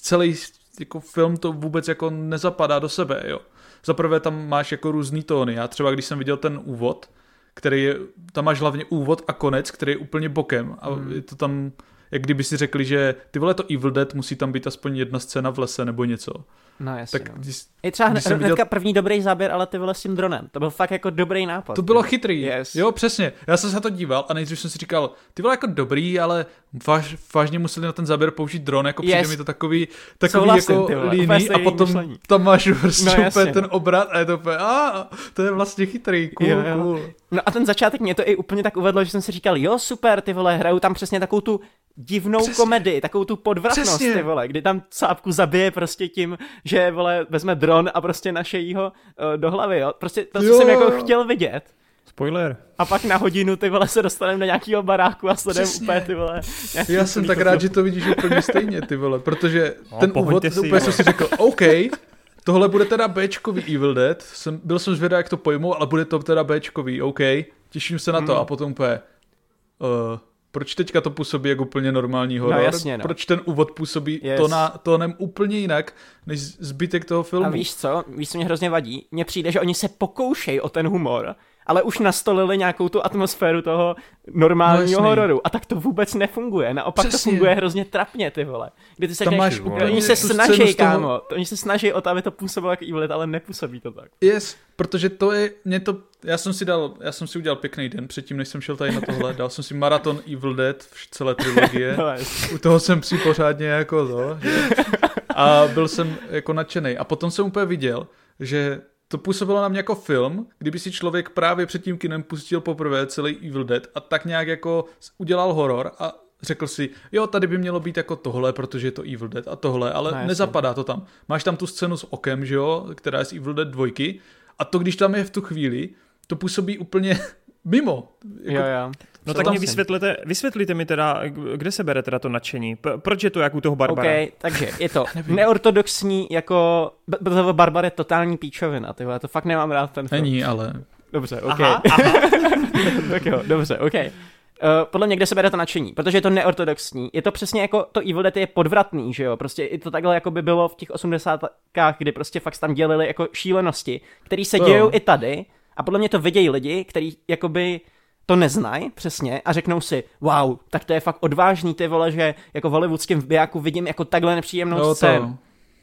celý jako film to vůbec jako nezapadá do sebe, jo. Zaprvé tam máš jako různý tóny. Já třeba, když jsem viděl ten úvod, který je, tam máš hlavně úvod a konec, který je úplně bokem a hmm. je to tam, jak kdyby si řekli, že ty vole to Evil Dead, musí tam být aspoň jedna scéna v lese nebo něco. No jasně. Tak, no. Když, I třeba hned, hnedka viděl... první dobrý záběr, ale ty vole s tím dronem. To byl fakt jako dobrý nápad. To bylo chytrý. Yes. Jo, přesně. Já jsem se na to díval a nejdřív jsem si říkal, ty vole jako dobrý, ale váž, vážně museli na ten záběr použít dron, jako yes. přijde mi to takový, takový Souhlasím, jako líný a potom myšlení. tam máš prostě no, úplně ten obrat a je to úplně, a to je vlastně chytrý, cool, jo, jo. cool. No a ten začátek mě to i úplně tak uvedlo, že jsem si říkal, jo super, ty vole, hrajou tam přesně takovou tu divnou Přesně. komedii, takovou tu podvratnost, Přesně. ty vole, kdy tam cápku zabije prostě tím, že vole vezme dron a prostě naše jího uh, do hlavy, jo. Prostě to, co jo. jsem jako chtěl vidět. Spoiler. A pak na hodinu ty vole se dostaneme do nějakého baráku a sledujeme úplně ty vole. Já jsem tak rád, že to vidíš úplně stejně ty vole, protože no, ten úvod, si, úplně jsem si řekl, OK, tohle bude teda Bčkový Evil Dead, jsem, byl jsem zvědavý, jak to pojmou, ale bude to teda Bčkový, OK, těším se na to hmm. a potom úplně, uh, proč teďka to působí jako úplně normální horor? No, jasně, no. Proč ten úvod působí yes. to na, tónem úplně jinak, než zbytek toho filmu? A víš co? Víš, co mě hrozně vadí? Mně přijde, že oni se pokoušejí o ten humor, ale už nastolili nějakou tu atmosféru toho normálního no, hororu. A tak to vůbec nefunguje. Naopak Přesně. to funguje hrozně trapně, ty vole. Kdy ty se Tam máš úplně oni se snaží, kámo. Toho... Oni se snaží o to, aby to působilo jako Evil ale nepůsobí to tak. Yes, protože to je, mě to, já jsem si dal, já jsem si udělal pěkný den předtím, než jsem šel tady na tohle, dal jsem si maraton Evil Dead v celé trilogie. no, U toho jsem si pořádně jako to, že? A byl jsem jako nadšený. A potom jsem úplně viděl, že to působilo na mě jako film, kdyby si člověk právě před tím kinem pustil poprvé celý Evil Dead a tak nějak jako udělal horor a řekl si, jo, tady by mělo být jako tohle, protože je to Evil Dead a tohle, ale no, nezapadá to tam. Máš tam tu scénu s okem, že jo, která je z Evil Dead dvojky a to, když tam je v tu chvíli, to působí úplně mimo. Jako, jo, jo. No tak mě vysvětlete, vysvětlíte mi teda, kde se bere teda to nadšení. Proč je to jak u toho Barbara? Okay, takže je to neortodoxní jako, Barbar je totální píčovina, tyhle, to fakt nemám rád ten film. Není, ale... Dobře, ok. Aha, aha. tak jo, dobře, ok. Uh, podle mě, kde se bere to nadšení, protože je to neortodoxní. Je to přesně jako to Evil Dead je podvratný, že jo? Prostě i to takhle jako by bylo v těch osmdesátkách, kdy prostě fakt tam dělili jako šílenosti, které se dějou i tady. A podle mě to vidějí lidi, kteří jakoby to neznají přesně a řeknou si, wow, tak to je fakt odvážný ty vole, že jako v hollywoodském bijáku vidím jako takhle nepříjemnou no, scénu. To.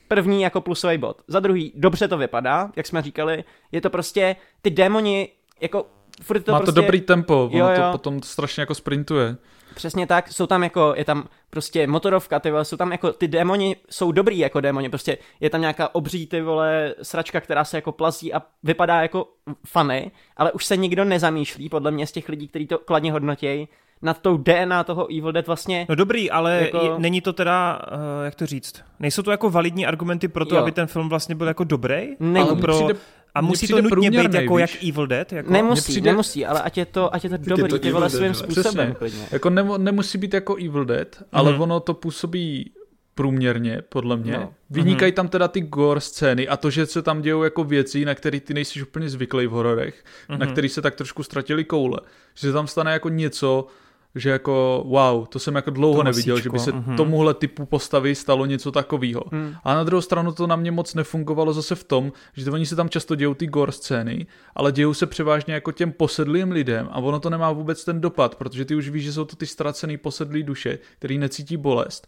První jako plusový bod. Za druhý, dobře to vypadá, jak jsme říkali, je to prostě, ty démoni, jako furt to Má prostě... to dobrý tempo, jo, jo. to potom strašně jako sprintuje. Přesně tak, jsou tam jako, je tam prostě motorovka, ty vole, jsou tam jako, ty démoni jsou dobrý jako démoni, prostě je tam nějaká obří, ty vole, sračka, která se jako plazí a vypadá jako funny, ale už se nikdo nezamýšlí, podle mě z těch lidí, kteří to kladně hodnotějí, nad tou DNA toho Evil Dead vlastně. No dobrý, ale jako... je, není to teda, uh, jak to říct, nejsou to jako validní argumenty pro to, jo. aby ten film vlastně byl jako dobrý? Není. Pro... Přijde, a musí to nutně být jako jak Evil Dead? Jako? Nemusí, přijde... nemusí, ale ať je to, ať je to dobrý, to ty vole svým způsobem. Jako nemu, nemusí být jako Evil Dead, ale mm-hmm. ono to působí průměrně, podle mě. No. Vynikají mm-hmm. tam teda ty gore scény a to, že se tam dějou jako věci, na které ty nejsi úplně zvyklý v hororech, mm-hmm. na mhm. který se tak trošku ztratili koule. Že se tam stane jako něco, že jako wow, to jsem jako dlouho to neviděl, masíčko, že by se uh-huh. tomuhle typu postavy stalo něco takového. Hmm. A na druhou stranu to na mě moc nefungovalo zase v tom, že to oni se tam často dějou ty gore scény, ale dějou se převážně jako těm posedlým lidem a ono to nemá vůbec ten dopad, protože ty už víš, že jsou to ty ztracený posedlý duše, který necítí bolest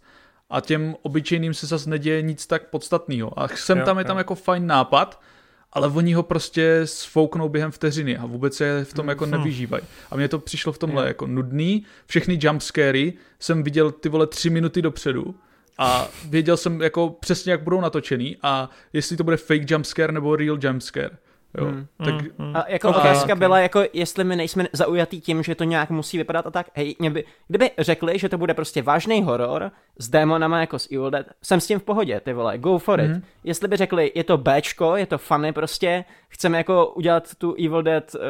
a těm obyčejným se zase neděje nic tak podstatného. A sem jo, tam je jo. tam jako fajn nápad, ale oni ho prostě sfouknou během vteřiny a vůbec se v tom jako hmm. nevyžívají. A mně to přišlo v tomhle jako nudný. Všechny jumpscary jsem viděl ty vole tři minuty dopředu a věděl jsem jako přesně, jak budou natočený a jestli to bude fake jumpscare nebo real jumpscare. Jo, hmm. tak... Hmm. A jako okay, otázka okay. byla, jako jestli my nejsme zaujatý tím, že to nějak musí vypadat a tak, hej, mě by, kdyby řekli, že to bude prostě vážný horor s démonama jako s Evil Dead, jsem s tím v pohodě, ty vole, go for it. Hmm. Jestli by řekli, je to Bčko, je to funny prostě, chceme jako udělat tu Evil Dead uh,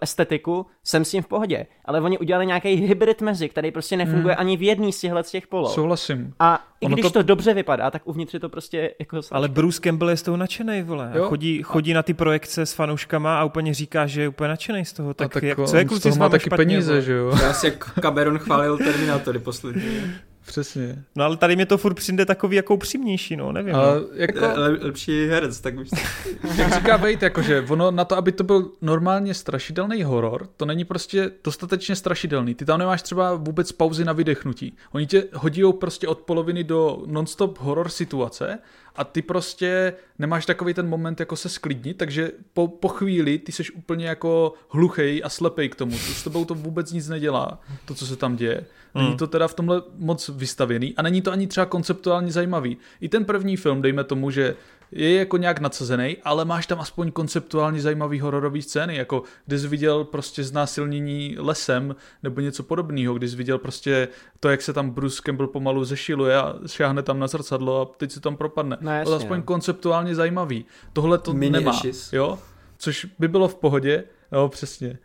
estetiku, jsem s tím v pohodě. Ale oni udělali nějaký hybrid mezi, který prostě nefunguje hmm. ani v jedný z těchhle z těch poloh. Souhlasím. A i ono když to... to dobře vypadá, tak uvnitř je to prostě jako... Ale Bruce Campbell je z toho nadšený, vole. Jo? Chodí, chodí a... na ty projekce s fanouškama a úplně říká, že je úplně nadšený z toho. Tak, tak jak, co je kluci má taky špatně, peníze, vole? že jo? Já si jak Cameron chválil Terminátory poslední. Přesně. No ale tady mě to furt přijde takový jako upřímnější, no, nevím. A no. jako... Le, lepší herec, tak už... Jak říká Vejt, jakože ono na to, aby to byl normálně strašidelný horor, to není prostě dostatečně strašidelný. Ty tam nemáš třeba vůbec pauzy na vydechnutí. Oni tě hodí prostě od poloviny do non-stop horor situace a ty prostě nemáš takový ten moment jako se sklidnit, takže po, po chvíli ty seš úplně jako hluchej a slepej k tomu. To s tebou to vůbec nic nedělá, to, co se tam děje. Není hmm. to teda v tomhle moc vystavěný a není to ani třeba konceptuálně zajímavý. I ten první film, dejme tomu, že je jako nějak nadsazený, ale máš tam aspoň konceptuálně zajímavý hororový scény, jako když jsi viděl prostě znásilnění lesem nebo něco podobného, když jsi viděl prostě to, jak se tam Bruce Campbell pomalu zešiluje a šáhne tam na zrcadlo a teď se tam propadne. No, jasně, to aspoň no. konceptuálně zajímavý. Tohle to Mini nemá, jo? Což by bylo v pohodě, jo, přesně.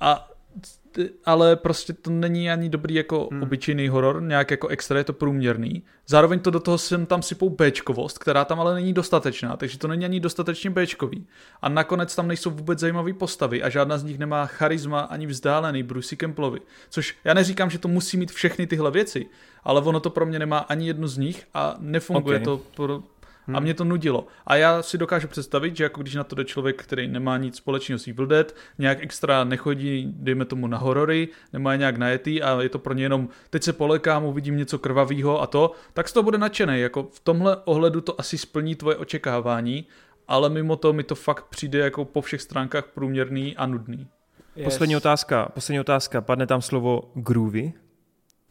A ale prostě to není ani dobrý jako hmm. obyčejný horor, nějak jako extra, je to průměrný. Zároveň to do toho sem tam sypou Bčkovost, která tam ale není dostatečná, takže to není ani dostatečně Bčkový. A nakonec tam nejsou vůbec zajímavé postavy a žádná z nich nemá charisma ani vzdálený Brucey Kemplovi. Což já neříkám, že to musí mít všechny tyhle věci, ale ono to pro mě nemá ani jednu z nich a nefunguje okay. to pro, Hmm. A mě to nudilo. A já si dokážu představit, že jako když na to jde člověk, který nemá nic společného s Evil Dead, nějak extra nechodí, dejme tomu na horory, nemá je nějak najetý a je to pro ně jenom, teď se polekám, uvidím něco krvavého a to, tak z toho bude nadšený. Jako v tomhle ohledu to asi splní tvoje očekávání, ale mimo to mi to fakt přijde jako po všech stránkách průměrný a nudný. Yes. Poslední otázka, poslední otázka, padne tam slovo groovy?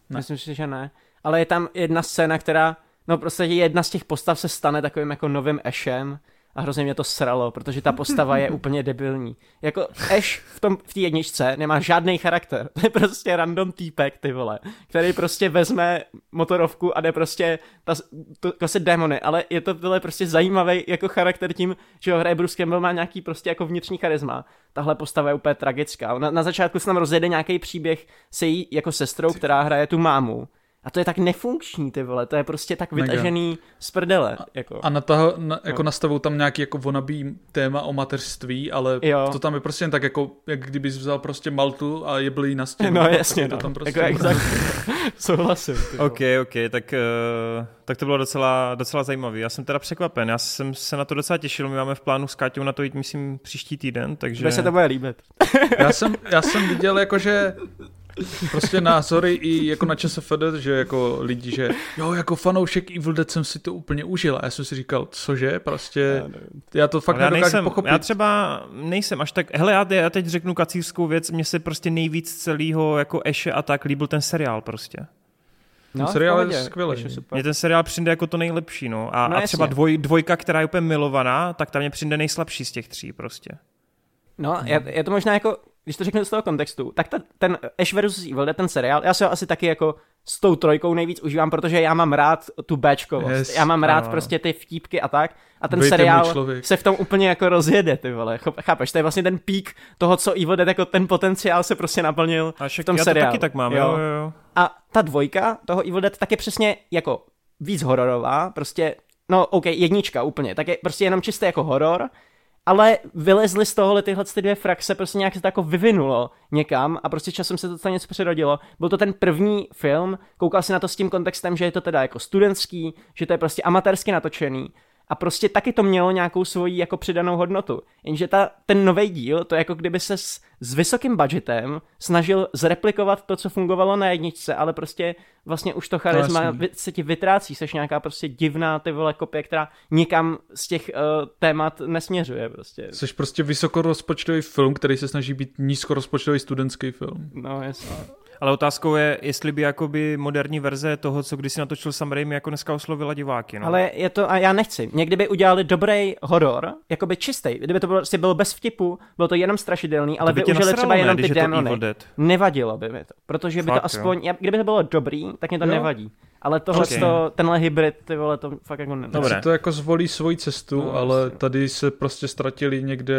Ne. Myslím si, že ne. Ale je tam jedna scéna, která No prostě jedna z těch postav se stane takovým jako novým Ashem a hrozně mě to sralo, protože ta postava je úplně debilní. Jako Ash v tom v té jedničce nemá žádný charakter. To je prostě random týpek, ty vole, který prostě vezme motorovku a jde prostě ta, to, to se démony, ale je to vyle prostě zajímavý jako charakter tím, že ho hraje Bruce Campbell má nějaký prostě jako vnitřní charisma. Tahle postava je úplně tragická. Na, na začátku se nám rozjede nějaký příběh se jí jako sestrou, která hraje tu mámu a to je tak nefunkční, ty vole, to je prostě tak vytažený Mega. z prdele. Jako. A na toho, na, jako no. nastavou tam nějaký jako wannabe téma o mateřství, ale jo. to tam je prostě jen tak jako, jak kdybys vzal prostě Maltu a je jí na stěnu. No jasně, no. To tam prostě jako exaktně. Souhlasím. OK, OK, tak, uh, tak to bylo docela, docela zajímavé. Já jsem teda překvapen, já jsem se na to docela těšil, my máme v plánu s Káťou na to jít, myslím, příští týden, takže... Bude se to bude líbit. já, jsem, já jsem viděl jako, že prostě názory i jako na ČSFD, že jako lidi, že jo, jako fanoušek Evil Dead jsem si to úplně užil a já jsem si říkal, cože, prostě já to fakt já nedokážu nejsem, pochopit. Já třeba nejsem až tak, hele, já, já teď řeknu kacířskou věc, mně se prostě nejvíc celého jako Eše a tak líbil ten seriál prostě. No, ten seriál je skvělý. Mně ten seriál přijde jako to nejlepší, no. A, no, a třeba dvoj, dvojka, která je úplně milovaná, tak tam mě přijde nejslabší z těch tří prostě. No, je, je to možná jako když to řeknu z toho kontextu, tak ta, ten Ash vs. Evil Dead, ten seriál, já se ho asi taky jako s tou trojkou nejvíc užívám, protože já mám rád tu Bčkovost. Yes, já mám rád ano. prostě ty vtípky a tak. A ten Bejte seriál se v tom úplně jako rozjede, ty vole. Chápeš, to je vlastně ten pík toho, co Evil Dead, jako ten potenciál se prostě naplnil a v tom já seriálu. to taky tak mám, jo. Jo, jo. A ta dvojka toho Evil Dead tak je přesně jako víc hororová, prostě, no OK, jednička úplně, tak je prostě jenom čistý jako horor, ale vylezly z tohohle tyhle ty dvě frakce, prostě nějak se to jako vyvinulo někam a prostě časem se to tam něco přirodilo. Byl to ten první film, koukal si na to s tím kontextem, že je to teda jako studentský, že to je prostě amatérsky natočený a prostě taky to mělo nějakou svoji jako přidanou hodnotu. Jenže ta, ten nový díl, to je jako kdyby se s, s vysokým budgetem snažil zreplikovat to, co fungovalo na jedničce, ale prostě vlastně už to charisma no, se ti vytrácí, seš nějaká prostě divná ty vole kopie, která nikam z těch uh, témat nesměřuje prostě. Jsi prostě vysokorozpočtový film, který se snaží být nízkorozpočtový studentský film. No jasně. Ale otázkou je, jestli by jakoby moderní verze toho, co když si natočil Sam Raimi, jako dneska oslovila diváky. No. Ale je to, a já nechci. Někdy by udělali dobrý horor, jakoby čistý. Kdyby to bylo, prostě bylo bez vtipu, bylo to jenom strašidelný, ale by využili nasralo, třeba jenom ty démony. Nevadilo by mi to, protože by Fakt, to aspoň, jo. kdyby to bylo dobrý, tak mě to jo. nevadí. Ale tohle, okay. to, tenhle hybrid, ty vole, to fakt jako ne. Dobře. to jako zvolí svoji cestu, no, ale vlastně. tady se prostě ztratili někde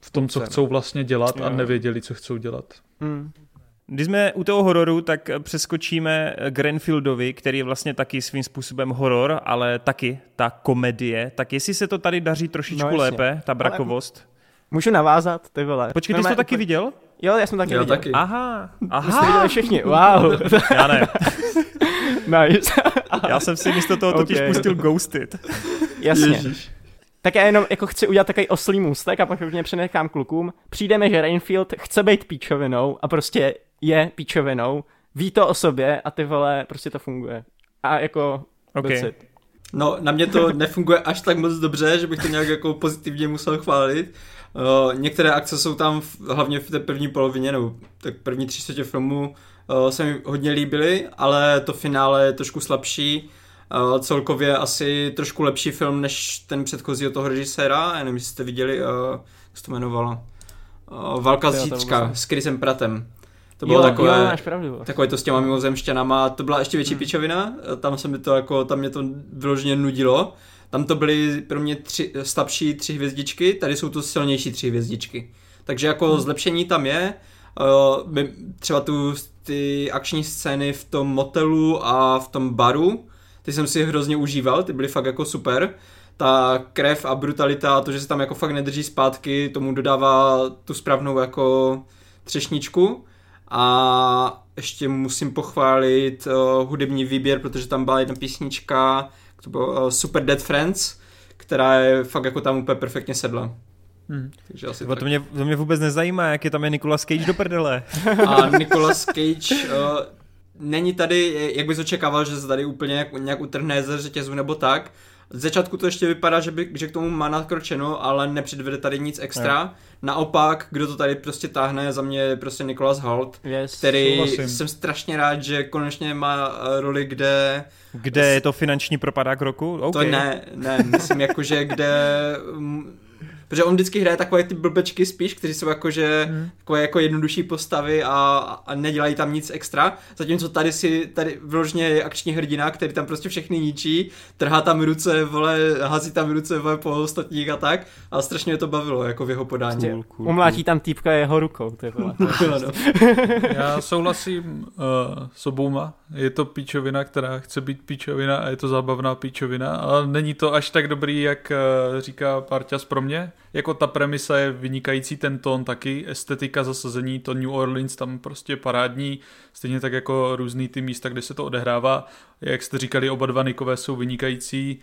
v tom, co chcou vlastně dělat a nevěděli, co chcou dělat. Hmm. Když jsme u toho hororu, tak přeskočíme k Renfieldovi, který je vlastně taky svým způsobem horor, ale taky ta komedie. Tak jestli se to tady daří trošičku no, lépe, ta brakovost. Ale můžu navázat, ty vole. Počkej, ty jsi to taky viděl? Jo, já jsem taky jo, viděl. Taky. Aha, aha. My jsme viděli všichni, wow. já ne. nice. já jsem si místo toho totiž okay. pustil Ghosted. Jasně. Ježiš. Tak já jenom jako chci udělat takový oslý můstek a pak už mě přenechám klukům. Přijdeme, že Rainfield chce být píčovinou a prostě je píčovinou, ví to o sobě a ty vole, prostě to funguje. A jako okay. No, na mě to nefunguje až tak moc dobře, že bych to nějak jako pozitivně musel chválit. Uh, některé akce jsou tam v, hlavně v té první polovině, nebo tak první tři čtvrtě filmu uh, se mi hodně líbily, ale to finále je trošku slabší. Uh, celkově asi trošku lepší film než ten předchozí od toho režiséra, já nevím, jestli jste viděli, uh, jak se to jmenovalo. Uh, Válka z zítřka s Chrisem Pratem. To bylo jo, takové, jo, máš pravdu. takové to s těma mimozemšťanama, to byla ještě větší hmm. pičovina, tam se mi to jako, tam mě to vyloženě nudilo. Tam to byly pro mě tři, slabší tři hvězdičky, tady jsou to silnější tři hvězdičky. Takže jako hmm. zlepšení tam je, uh, třeba tu ty akční scény v tom motelu a v tom baru, ty jsem si hrozně užíval, ty byly fakt jako super. Ta krev a brutalita, to, že se tam jako fakt nedrží zpátky, tomu dodává tu správnou jako třešničku. A ještě musím pochválit uh, hudební výběr, protože tam byla jedna písnička, to bylo uh, Super Dead Friends, která je fakt jako tam úplně perfektně sedla. Hmm. Takže asi to, mě, to mě vůbec nezajímá, jak je tam je Nicolas Cage do prdele. A Nicolas Cage uh, není tady, jak bys očekával, že se tady úplně nějak, nějak utrhne ze řetězu nebo tak, z začátku to ještě vypadá, že, by, že k tomu má nakročeno, ale nepředvede tady nic extra. Je. Naopak, kdo to tady prostě táhne, za mě je prostě Nicholas Holt, yes, který souhlasím. jsem strašně rád, že konečně má eh, roli, kde... Kde je to finanční propadák roku? Okay. To ne, ne, myslím jako, že kde Protože on vždycky hraje takové ty blbečky spíš, kteří jsou jakože hmm. takové jako jednodušší postavy a, a nedělají tam nic extra. Zatímco tady si, tady vložně je akční hrdina, který tam prostě všechny ničí, trhá tam ruce, vole, hází tam ruce vole, po ostatních a tak. A strašně mě to bavilo, jako v jeho podání. Cool, cool, cool. Umlátí tam týpka jeho rukou, ty vole. no. Já souhlasím uh, s obouma. Je to píčovina, která chce být píčovina a je to zábavná píčovina, ale není to až tak dobrý, jak uh, říká Parťas pro mě jako ta premisa je vynikající, ten tón taky, estetika zasazení, to New Orleans tam prostě parádní, stejně tak jako různý ty místa, kde se to odehrává. Jak jste říkali, oba dva Nikové jsou vynikající,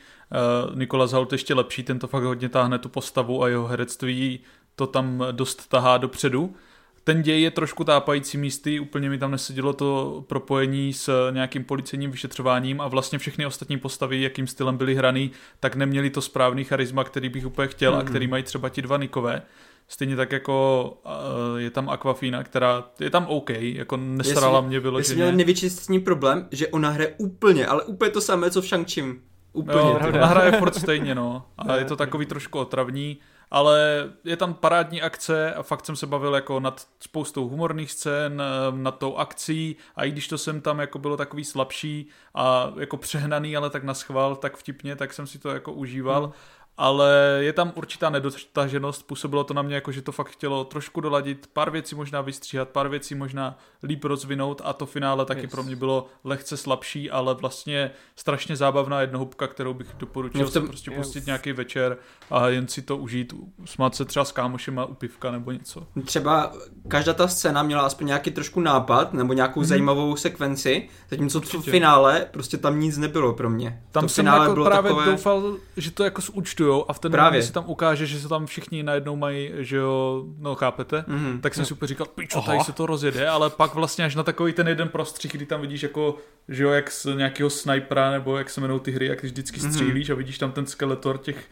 uh, Nikolas Holt ještě lepší, ten to fakt hodně táhne tu postavu a jeho herectví to tam dost tahá dopředu. Ten děj je trošku tápající místy, úplně mi tam nesedělo to propojení s nějakým policejním vyšetřováním a vlastně všechny ostatní postavy, jakým stylem byly hraný, tak neměli to správný charisma, který bych úplně chtěl mm-hmm. a který mají třeba ti dva Nikové. Stejně tak jako uh, je tam Aquafina, která je tam OK, jako nesrala jestli, mě vyloženě. Jestli měl největší problém, že ona hraje úplně, ale úplně to samé, co v shang Úplně. Jo, ona hraje furt stejně, no. A je to takový trošku otravní ale je tam parádní akce a fakt jsem se bavil jako nad spoustou humorných scén, eh, nad tou akcí a i když to jsem tam jako bylo takový slabší a jako přehnaný, ale tak na schvál, tak vtipně, tak jsem si to jako užíval. Hmm ale je tam určitá nedotaženost, působilo to na mě jako, že to fakt chtělo trošku doladit, pár věcí možná vystříhat, pár věcí možná líp rozvinout a to finále taky yes. pro mě bylo lehce slabší, ale vlastně strašně zábavná jednohubka, kterou bych doporučil no, tom, prostě pustit yes. nějaký večer a jen si to užít, smát se třeba s kámošema u pivka nebo něco. Třeba každá ta scéna měla aspoň nějaký trošku nápad nebo nějakou mm-hmm. zajímavou sekvenci, zatímco v finále prostě tam nic nebylo pro mě. Tam to jsem jako bylo právě takové... doufal, že to jako zúčtujou a v ten moment se tam ukáže, že se tam všichni najednou mají, že jo, no chápete, mm-hmm. tak jsem si úplně říkal, pičo, tady se to rozjede, ale pak vlastně až na takový ten jeden prostřih, kdy tam vidíš jako, že jo, jak z nějakého snipera, nebo jak se jmenou ty hry, jak když vždycky mhm. střílíš mm-hmm. a vidíš tam ten skeletor těch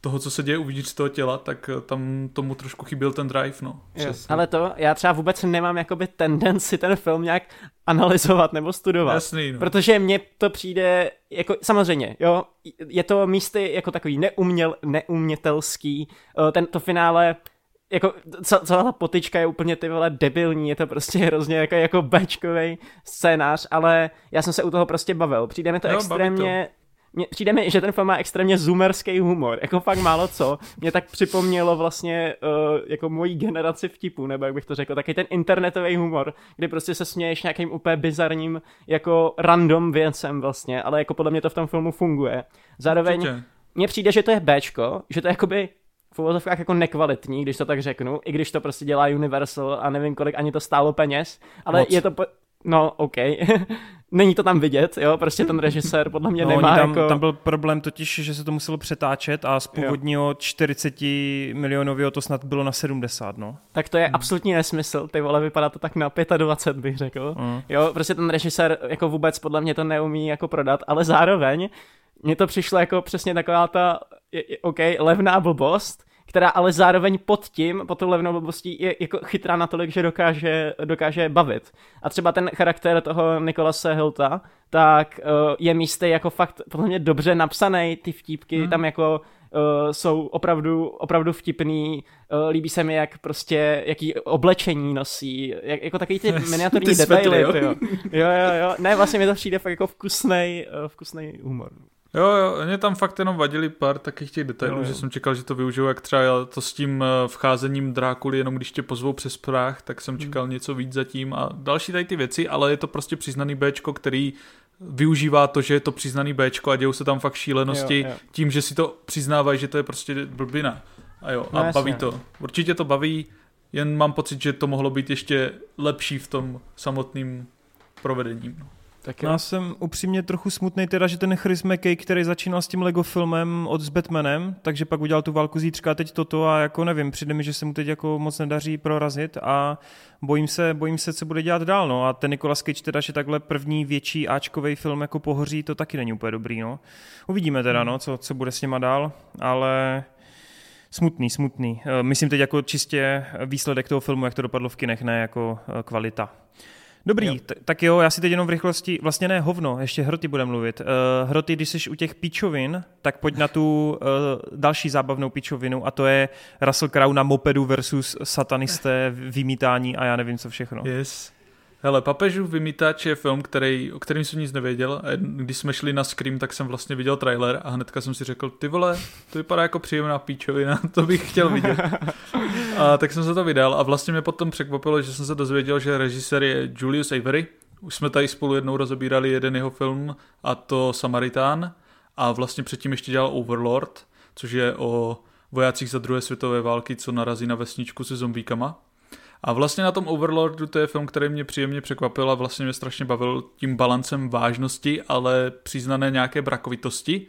toho, co se děje uvnitř toho těla, tak eh, tam tomu trošku chyběl ten drive, no. Yes. Ale to, já třeba vůbec nemám jakoby tendenci ten film nějak analyzovat nebo studovat. Jasný, no. Protože mně to přijde, jako samozřejmě, jo, je to místy jako takový neuměl, neumětelský, eh, ten, to finále jako celá ta potička je úplně ty vole debilní, je to prostě hrozně jako, jako bečkový scénář, ale já jsem se u toho prostě bavil. Přijde mi to jo, extrémně mě, přijde mi, že ten film má extrémně zoomerský humor, jako fakt málo co. Mě tak připomnělo vlastně uh, jako mojí generaci vtipů, nebo jak bych to řekl, taky ten internetový humor, kdy prostě se směješ nějakým úplně bizarním jako random věcem vlastně, ale jako podle mě to v tom filmu funguje. Zároveň mně přijde, že to je Bčko, že to je jakoby v uvozovkách jako nekvalitní, když to tak řeknu, i když to prostě dělá Universal a nevím kolik ani to stálo peněz, ale Moc. je to, po... no ok, není to tam vidět, jo, prostě ten režisér podle mě no, nemá tam, jako... tam byl problém totiž, že se to muselo přetáčet a z původního jo. 40 milionového to snad bylo na 70, no. Tak to je hmm. absolutní nesmysl, ty vole, vypadá to tak na 25, bych řekl. Hmm. Jo, prostě ten režisér jako vůbec podle mě to neumí jako prodat, ale zároveň mně to přišlo jako přesně taková ta, OK, levná blbost, která ale zároveň pod tím, pod tou levnou blbostí je jako chytrá natolik, že dokáže, dokáže bavit. A třeba ten charakter toho Nikolase Hilta, tak uh, je místy jako fakt podle mě dobře napsaný, ty vtípky hmm. tam jako uh, jsou opravdu, opravdu vtipný, uh, líbí se mi, jak prostě, jaký oblečení nosí, jak, jako takový ty miniaturní detaily, jo? jo, jo, jo, ne, vlastně mi to přijde fakt jako vkusnej, uh, vkusnej humor. Jo, jo, mě tam fakt jenom vadili pár takových těch detailů, jo, jo. že jsem čekal, že to využiju, jak třeba to s tím eh, vcházením Drákuly, jenom když tě pozvou přes práh, tak jsem hmm. čekal hmm. něco víc zatím a další tady ty věci, ale je to prostě přiznaný Bčko, který využívá to, že je to přiznaný Bčko a dějou se tam fakt šílenosti jo, jo. tím, že si to přiznávají, že to je prostě blbina. A jo, no, a jasně. baví to. Určitě to baví, jen mám pocit, že to mohlo být ještě lepší v tom samotným provedením. No. Tak Já jsem upřímně trochu smutný teda, že ten Chris McKay, který začínal s tím Lego filmem od s Batmanem, takže pak udělal tu válku zítřka teď toto a jako nevím, přijde mi, že se mu teď jako moc nedaří prorazit a bojím se, bojím se, co bude dělat dál, no a ten Nicolas Cage teda, že takhle první větší Ačkový film jako pohoří, to taky není úplně dobrý, no. Uvidíme teda, no, co, co bude s něma dál, ale smutný, smutný. Eh, myslím teď jako čistě výsledek toho filmu, jak to dopadlo v kinech, ne jako eh, kvalita. Dobrý, jo. T- tak jo, já si teď jenom v rychlosti, vlastně ne hovno, ještě hroty budeme mluvit. Uh, hroty, když jsi u těch píčovin, tak pojď na tu uh, další zábavnou píčovinu a to je Russell Crowe na mopedu versus satanisté, vymítání a já nevím co všechno. Yes. Hele, Papežův vymítač je film, který, o kterým jsem nic nevěděl. A když jsme šli na Scream, tak jsem vlastně viděl trailer a hnedka jsem si řekl, ty vole, to vypadá jako příjemná píčovina, to bych chtěl vidět. a tak jsem se to vydal a vlastně mě potom překvapilo, že jsem se dozvěděl, že režisér je Julius Avery. Už jsme tady spolu jednou rozebírali jeden jeho film a to Samaritán a vlastně předtím ještě dělal Overlord, což je o vojácích za druhé světové války, co narazí na vesničku se zombíkama. A vlastně na tom Overlordu to je film, který mě příjemně překvapil a vlastně mě strašně bavil tím balancem vážnosti, ale přiznané nějaké brakovitosti.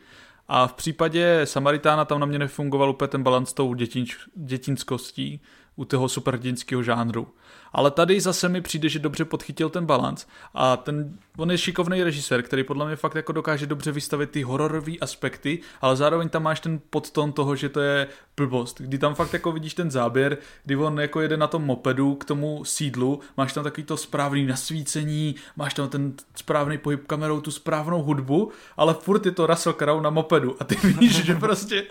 A v případě Samaritána tam na mě nefungoval úplně ten balans tou dětinč, dětinskostí u toho superhrdinského žánru. Ale tady zase mi přijde, že dobře podchytil ten balans a ten, on je šikovný režisér, který podle mě fakt jako dokáže dobře vystavit ty hororové aspekty, ale zároveň tam máš ten podton toho, že to je blbost, kdy tam fakt jako vidíš ten záběr, kdy on jako jede na tom mopedu k tomu sídlu, máš tam takový to správný nasvícení, máš tam ten správný pohyb kamerou, tu správnou hudbu, ale furt je to Russell Crowe na mopedu. A ty víš, že prostě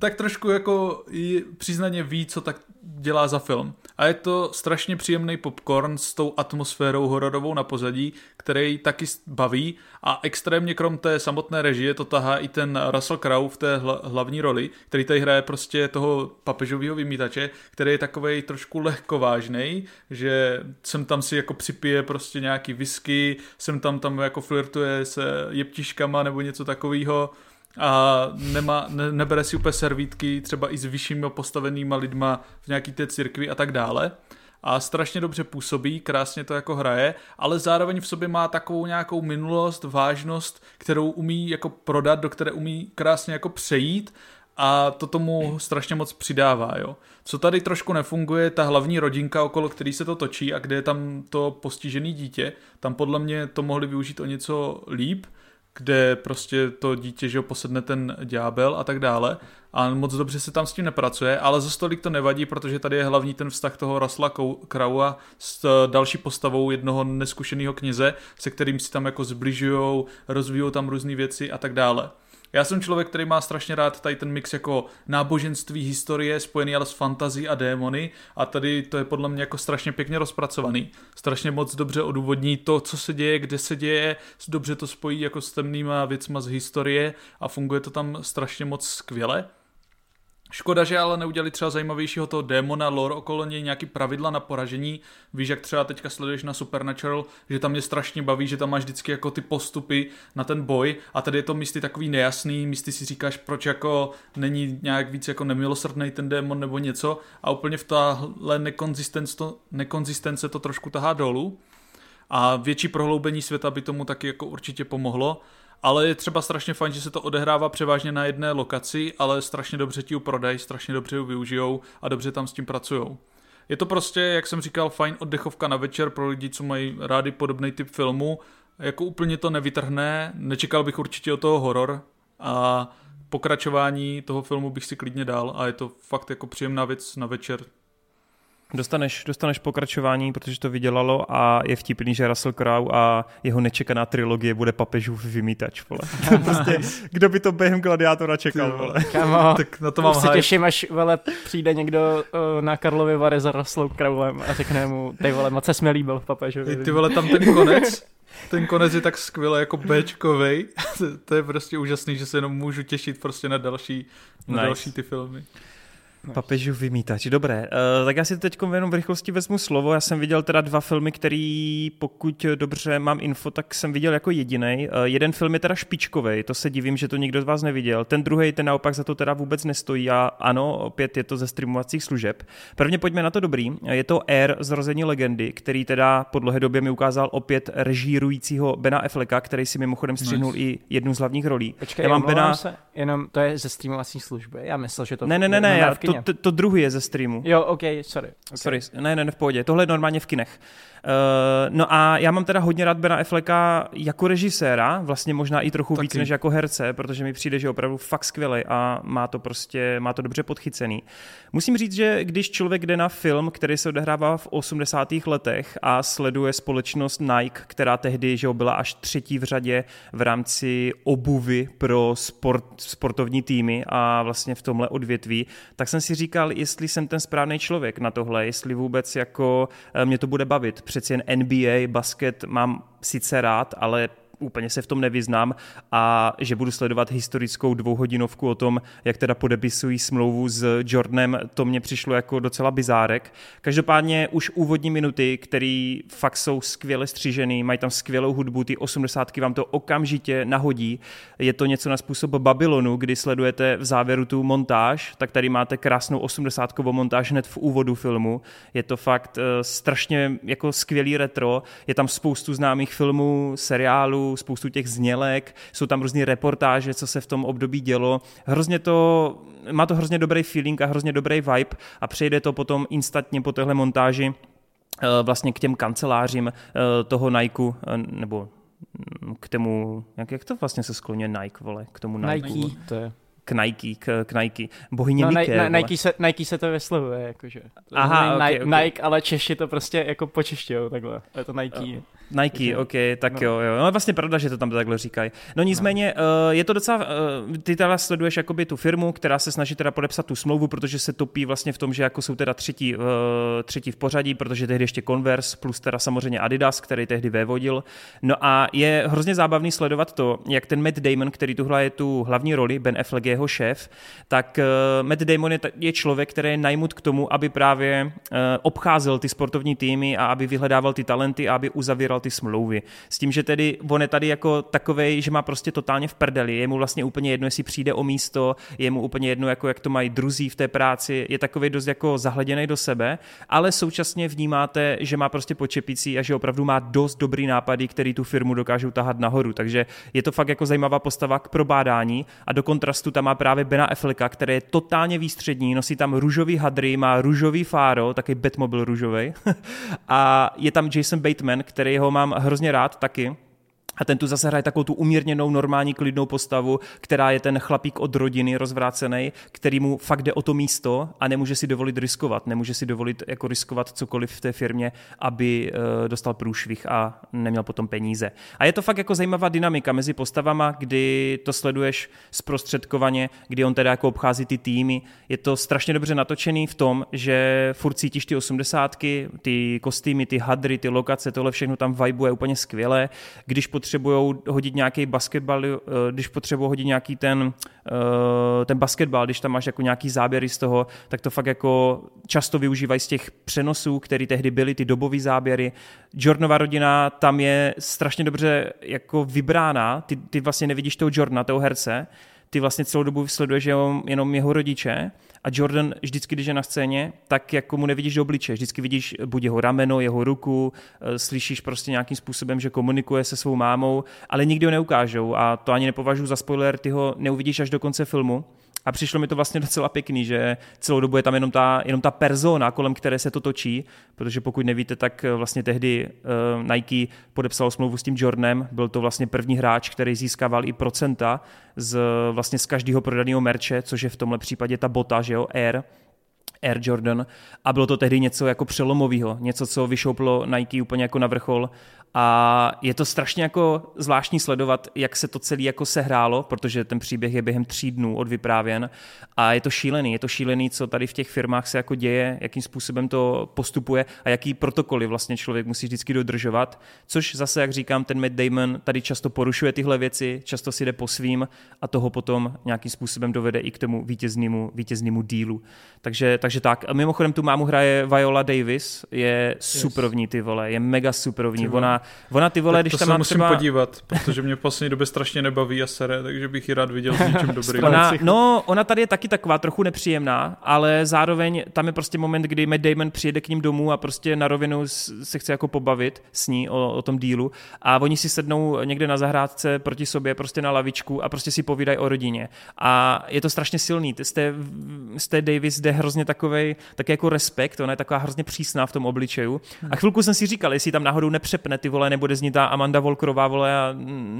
tak trošku jako přiznaně ví, co tak dělá za film. A je to strašně příjemný popcorn s tou atmosférou hororovou na pozadí, který taky baví. A extrémně krom té samotné režie to tahá i ten Russell Crowe v té hla, hlavní roli, který tady hraje prostě toho papežového vymítače, který je takovej trošku lehkovážnej, že sem tam si jako připije prostě nějaký whisky, sem tam tam jako flirtuje se jeptiškama nebo něco takového a nemá, ne, nebere si úplně servítky třeba i s vyššími postavenýma lidma v nějaký té církvi a tak dále a strašně dobře působí, krásně to jako hraje, ale zároveň v sobě má takovou nějakou minulost, vážnost, kterou umí jako prodat, do které umí krásně jako přejít a to tomu strašně moc přidává, jo. Co tady trošku nefunguje, ta hlavní rodinka, okolo který se to točí a kde je tam to postižený dítě, tam podle mě to mohli využít o něco líp, kde prostě to dítě, že ho posedne ten ďábel a tak dále a moc dobře se tam s tím nepracuje, ale za stolik to nevadí, protože tady je hlavní ten vztah toho Rasla Kraua s eh, další postavou jednoho neskušeného kněze, se kterým si tam jako zbližujou, rozvíjou tam různé věci a tak dále. Já jsem člověk, který má strašně rád tady ten mix jako náboženství, historie, spojený ale s fantazí a démony a tady to je podle mě jako strašně pěkně rozpracovaný. Strašně moc dobře odůvodní to, co se děje, kde se děje, dobře to spojí jako s temnýma věcma z historie a funguje to tam strašně moc skvěle. Škoda, že ale neudělali třeba zajímavějšího toho démona, lore okolo něj, nějaký pravidla na poražení. Víš, jak třeba teďka sleduješ na Supernatural, že tam mě strašně baví, že tam máš vždycky jako ty postupy na ten boj a tady je to místy takový nejasný, místy si říkáš, proč jako není nějak víc jako nemilosrdný ten démon nebo něco a úplně v tahle nekonzistence to trošku tahá dolů. A větší prohloubení světa by tomu taky jako určitě pomohlo ale je třeba strašně fajn, že se to odehrává převážně na jedné lokaci, ale strašně dobře ti ji prodají, strašně dobře ji využijou a dobře tam s tím pracují. Je to prostě, jak jsem říkal, fajn oddechovka na večer pro lidi, co mají rádi podobný typ filmu. Jako úplně to nevytrhne, nečekal bych určitě o toho horor a pokračování toho filmu bych si klidně dal a je to fakt jako příjemná věc na večer, Dostaneš, dostaneš pokračování, protože to vydělalo a je vtipný, že Russell Crowe a jeho nečekaná trilogie bude papežův vymítač, vole. prostě, kdo by to během gladiátora čekal, vole. Kamo, tak na to mám se těším, až vole, přijde někdo uh, na Karlovy Vary za Russell Crowem a řekne mu, ty vole, moc se mi líbil v papežovi. Ty vole, tam ten konec, ten konec je tak skvěle jako Bčkovej. to je prostě úžasný, že se jenom můžu těšit prostě na další, na nice. další ty filmy. Papežů vymítač, dobré. Uh, tak já si teď jenom v rychlosti vezmu slovo. Já jsem viděl teda dva filmy, který, pokud dobře mám info, tak jsem viděl jako jediný. Uh, jeden film je teda špičkový, to se divím, že to nikdo z vás neviděl. Ten druhý, ten naopak za to teda vůbec nestojí a ano, opět je to ze streamovacích služeb. Prvně pojďme na to dobrý. Je to Air zrození legendy, který teda po dlouhé době mi ukázal opět režírujícího Bena Afflecka, který si mimochodem střihnul nice. i jednu z hlavních rolí. Počkej, já mám Bena... se, jenom to je ze streamovací služby. Já myslel, že to ne, ne, ne, ne, já, to, to, to druhý je ze streamu. Jo, ok, sorry. Okay. Sorry, ne, ne, ne, v pohodě. Tohle je normálně v kinech. Uh, no a já mám teda hodně rád Bena Afflecka jako režiséra, vlastně možná i trochu Taky. víc než jako herce, protože mi přijde, že je opravdu fakt skvělý a má to prostě, má to dobře podchycený. Musím říct, že když člověk jde na film, který se odehrává v 80. letech a sleduje společnost Nike, která tehdy že byla až třetí v řadě v rámci obuvy pro sport, sportovní týmy a vlastně v tomhle odvětví, tak jsem si říkal, jestli jsem ten správný člověk na tohle, jestli vůbec jako eh, mě to bude bavit přeci jen NBA, basket mám sice rád, ale úplně se v tom nevyznám a že budu sledovat historickou dvouhodinovku o tom, jak teda podepisují smlouvu s Jordanem, to mě přišlo jako docela bizárek. Každopádně už úvodní minuty, které fakt jsou skvěle střížený, mají tam skvělou hudbu, ty osmdesátky vám to okamžitě nahodí. Je to něco na způsob Babylonu, kdy sledujete v závěru tu montáž, tak tady máte krásnou osmdesátkovou montáž hned v úvodu filmu. Je to fakt uh, strašně jako skvělý retro, je tam spoustu známých filmů, seriálů, spoustu těch znělek, jsou tam různé reportáže, co se v tom období dělo. Hrozně to, má to hrozně dobrý feeling a hrozně dobrý vibe a přejde to potom instantně po téhle montáži eh, vlastně k těm kancelářím eh, toho Nike, eh, nebo mm, k tomu, jak, jak to vlastně se skloně Nike, vole, k tomu Nike. Nike, to je k Nike, k, k Nike. Bohyně no, Nike. Na, Nike, se, Nike se to vyslovuje, jakože. Aha, Nike, okay, okay. Nike, ale Češi to prostě jako počeštějou takhle. Je to Nike. Uh. Nike, ok, tak no. jo, jo. No vlastně pravda, že to tam takhle říkají. No nicméně, no. Uh, je to docela, uh, ty teda sleduješ jakoby tu firmu, která se snaží teda podepsat tu smlouvu, protože se topí vlastně v tom, že jako jsou teda třetí, uh, třetí v pořadí, protože tehdy ještě Converse, plus teda samozřejmě Adidas, který tehdy vévodil. No a je hrozně zábavný sledovat to, jak ten Matt Damon, který tuhle je tu hlavní roli, Ben Affleck je jeho šéf, tak Matt Damon je, je člověk, který je najmut k tomu, aby právě obcházel ty sportovní týmy a aby vyhledával ty talenty a aby uzavíral ty smlouvy. S tím, že tedy on je tady jako takovej, že má prostě totálně v prdeli, je mu vlastně úplně jedno, jestli přijde o místo, je mu úplně jedno, jako jak to mají druzí v té práci, je takový dost jako zahleděný do sebe, ale současně vnímáte, že má prostě počepící a že opravdu má dost dobrý nápady, který tu firmu dokážou tahat nahoru. Takže je to fakt jako zajímavá postava k probádání a do kontrastu tam má právě Bena Afflecka, který je totálně výstřední, nosí tam růžový hadry, má růžový fáro, taky Batmobil růžový a je tam Jason Bateman, který ho mám hrozně rád taky, a ten tu zase hraje takovou tu umírněnou, normální, klidnou postavu, která je ten chlapík od rodiny rozvrácený, který mu fakt jde o to místo a nemůže si dovolit riskovat. Nemůže si dovolit jako riskovat cokoliv v té firmě, aby uh, dostal průšvih a neměl potom peníze. A je to fakt jako zajímavá dynamika mezi postavama, kdy to sleduješ zprostředkovaně, kdy on teda jako obchází ty týmy. Je to strašně dobře natočený v tom, že furt cítíš ty osmdesátky, ty kostýmy, ty hadry, ty lokace, tohle všechno tam vibe je úplně skvělé. Když pod potřebují hodit nějaký basketbal, eh, když potřebují hodit nějaký ten, eh, ten basketbal, když tam máš jako nějaký záběry z toho, tak to fakt jako často využívají z těch přenosů, které tehdy byly, ty dobové záběry. Jordanova rodina tam je strašně dobře jako vybrána, ty, ty vlastně nevidíš toho Jordana, toho herce, ty vlastně celou dobu sleduješ jenom, jenom jeho rodiče a Jordan vždycky, když je na scéně, tak jako mu nevidíš do obliče, vždycky vidíš buď jeho rameno, jeho ruku, eh, slyšíš prostě nějakým způsobem, že komunikuje se svou mámou, ale nikdy ho neukážou a to ani nepovažuji za spoiler, ty ho neuvidíš až do konce filmu. A přišlo mi to vlastně docela pěkný, že celou dobu je tam jenom ta, jenom ta persona, kolem které se to točí, protože pokud nevíte, tak eh, vlastně tehdy uh, Nike podepsal smlouvu s tím Jordanem, byl to vlastně první hráč, který získával i procenta z, vlastně z každého prodaného merče, což je v tomhle případě ta bota, že jo, Air, Air Jordan. A bylo to tehdy něco jako přelomového, něco, co vyšouplo Nike úplně jako na vrchol a je to strašně jako zvláštní sledovat, jak se to celé jako sehrálo, protože ten příběh je během tří dnů odvyprávěn a je to šílený, je to šílený, co tady v těch firmách se jako děje, jakým způsobem to postupuje a jaký protokoly vlastně člověk musí vždycky dodržovat, což zase, jak říkám, ten Matt Damon tady často porušuje tyhle věci, často si jde po svým a toho potom nějakým způsobem dovede i k tomu vítěznému, vítěznému dílu. Takže, takže tak. A mimochodem tu mámu hraje Viola Davis, je superovní ty vole, je mega superovní. Ona Ona ty vole, tak když to tam se má musím třeba... podívat, protože mě v poslední době strašně nebaví a sere, takže bych ji rád viděl s něčím dobrým. ona, no, ona tady je taky taková trochu nepříjemná, ale zároveň tam je prostě moment, kdy Matt Damon přijede k ním domů a prostě na rovinu se chce jako pobavit s ní o, o tom dílu a oni si sednou někde na zahrádce proti sobě prostě na lavičku a prostě si povídají o rodině. A je to strašně silný. Z té, z té Davis jde hrozně takovej, tak jako respekt, ona je taková hrozně přísná v tom obličeju. A chvilku jsem si říkal, jestli tam náhodou nepřepne ty vole, nebude znít ta Amanda Volkerová, vole, a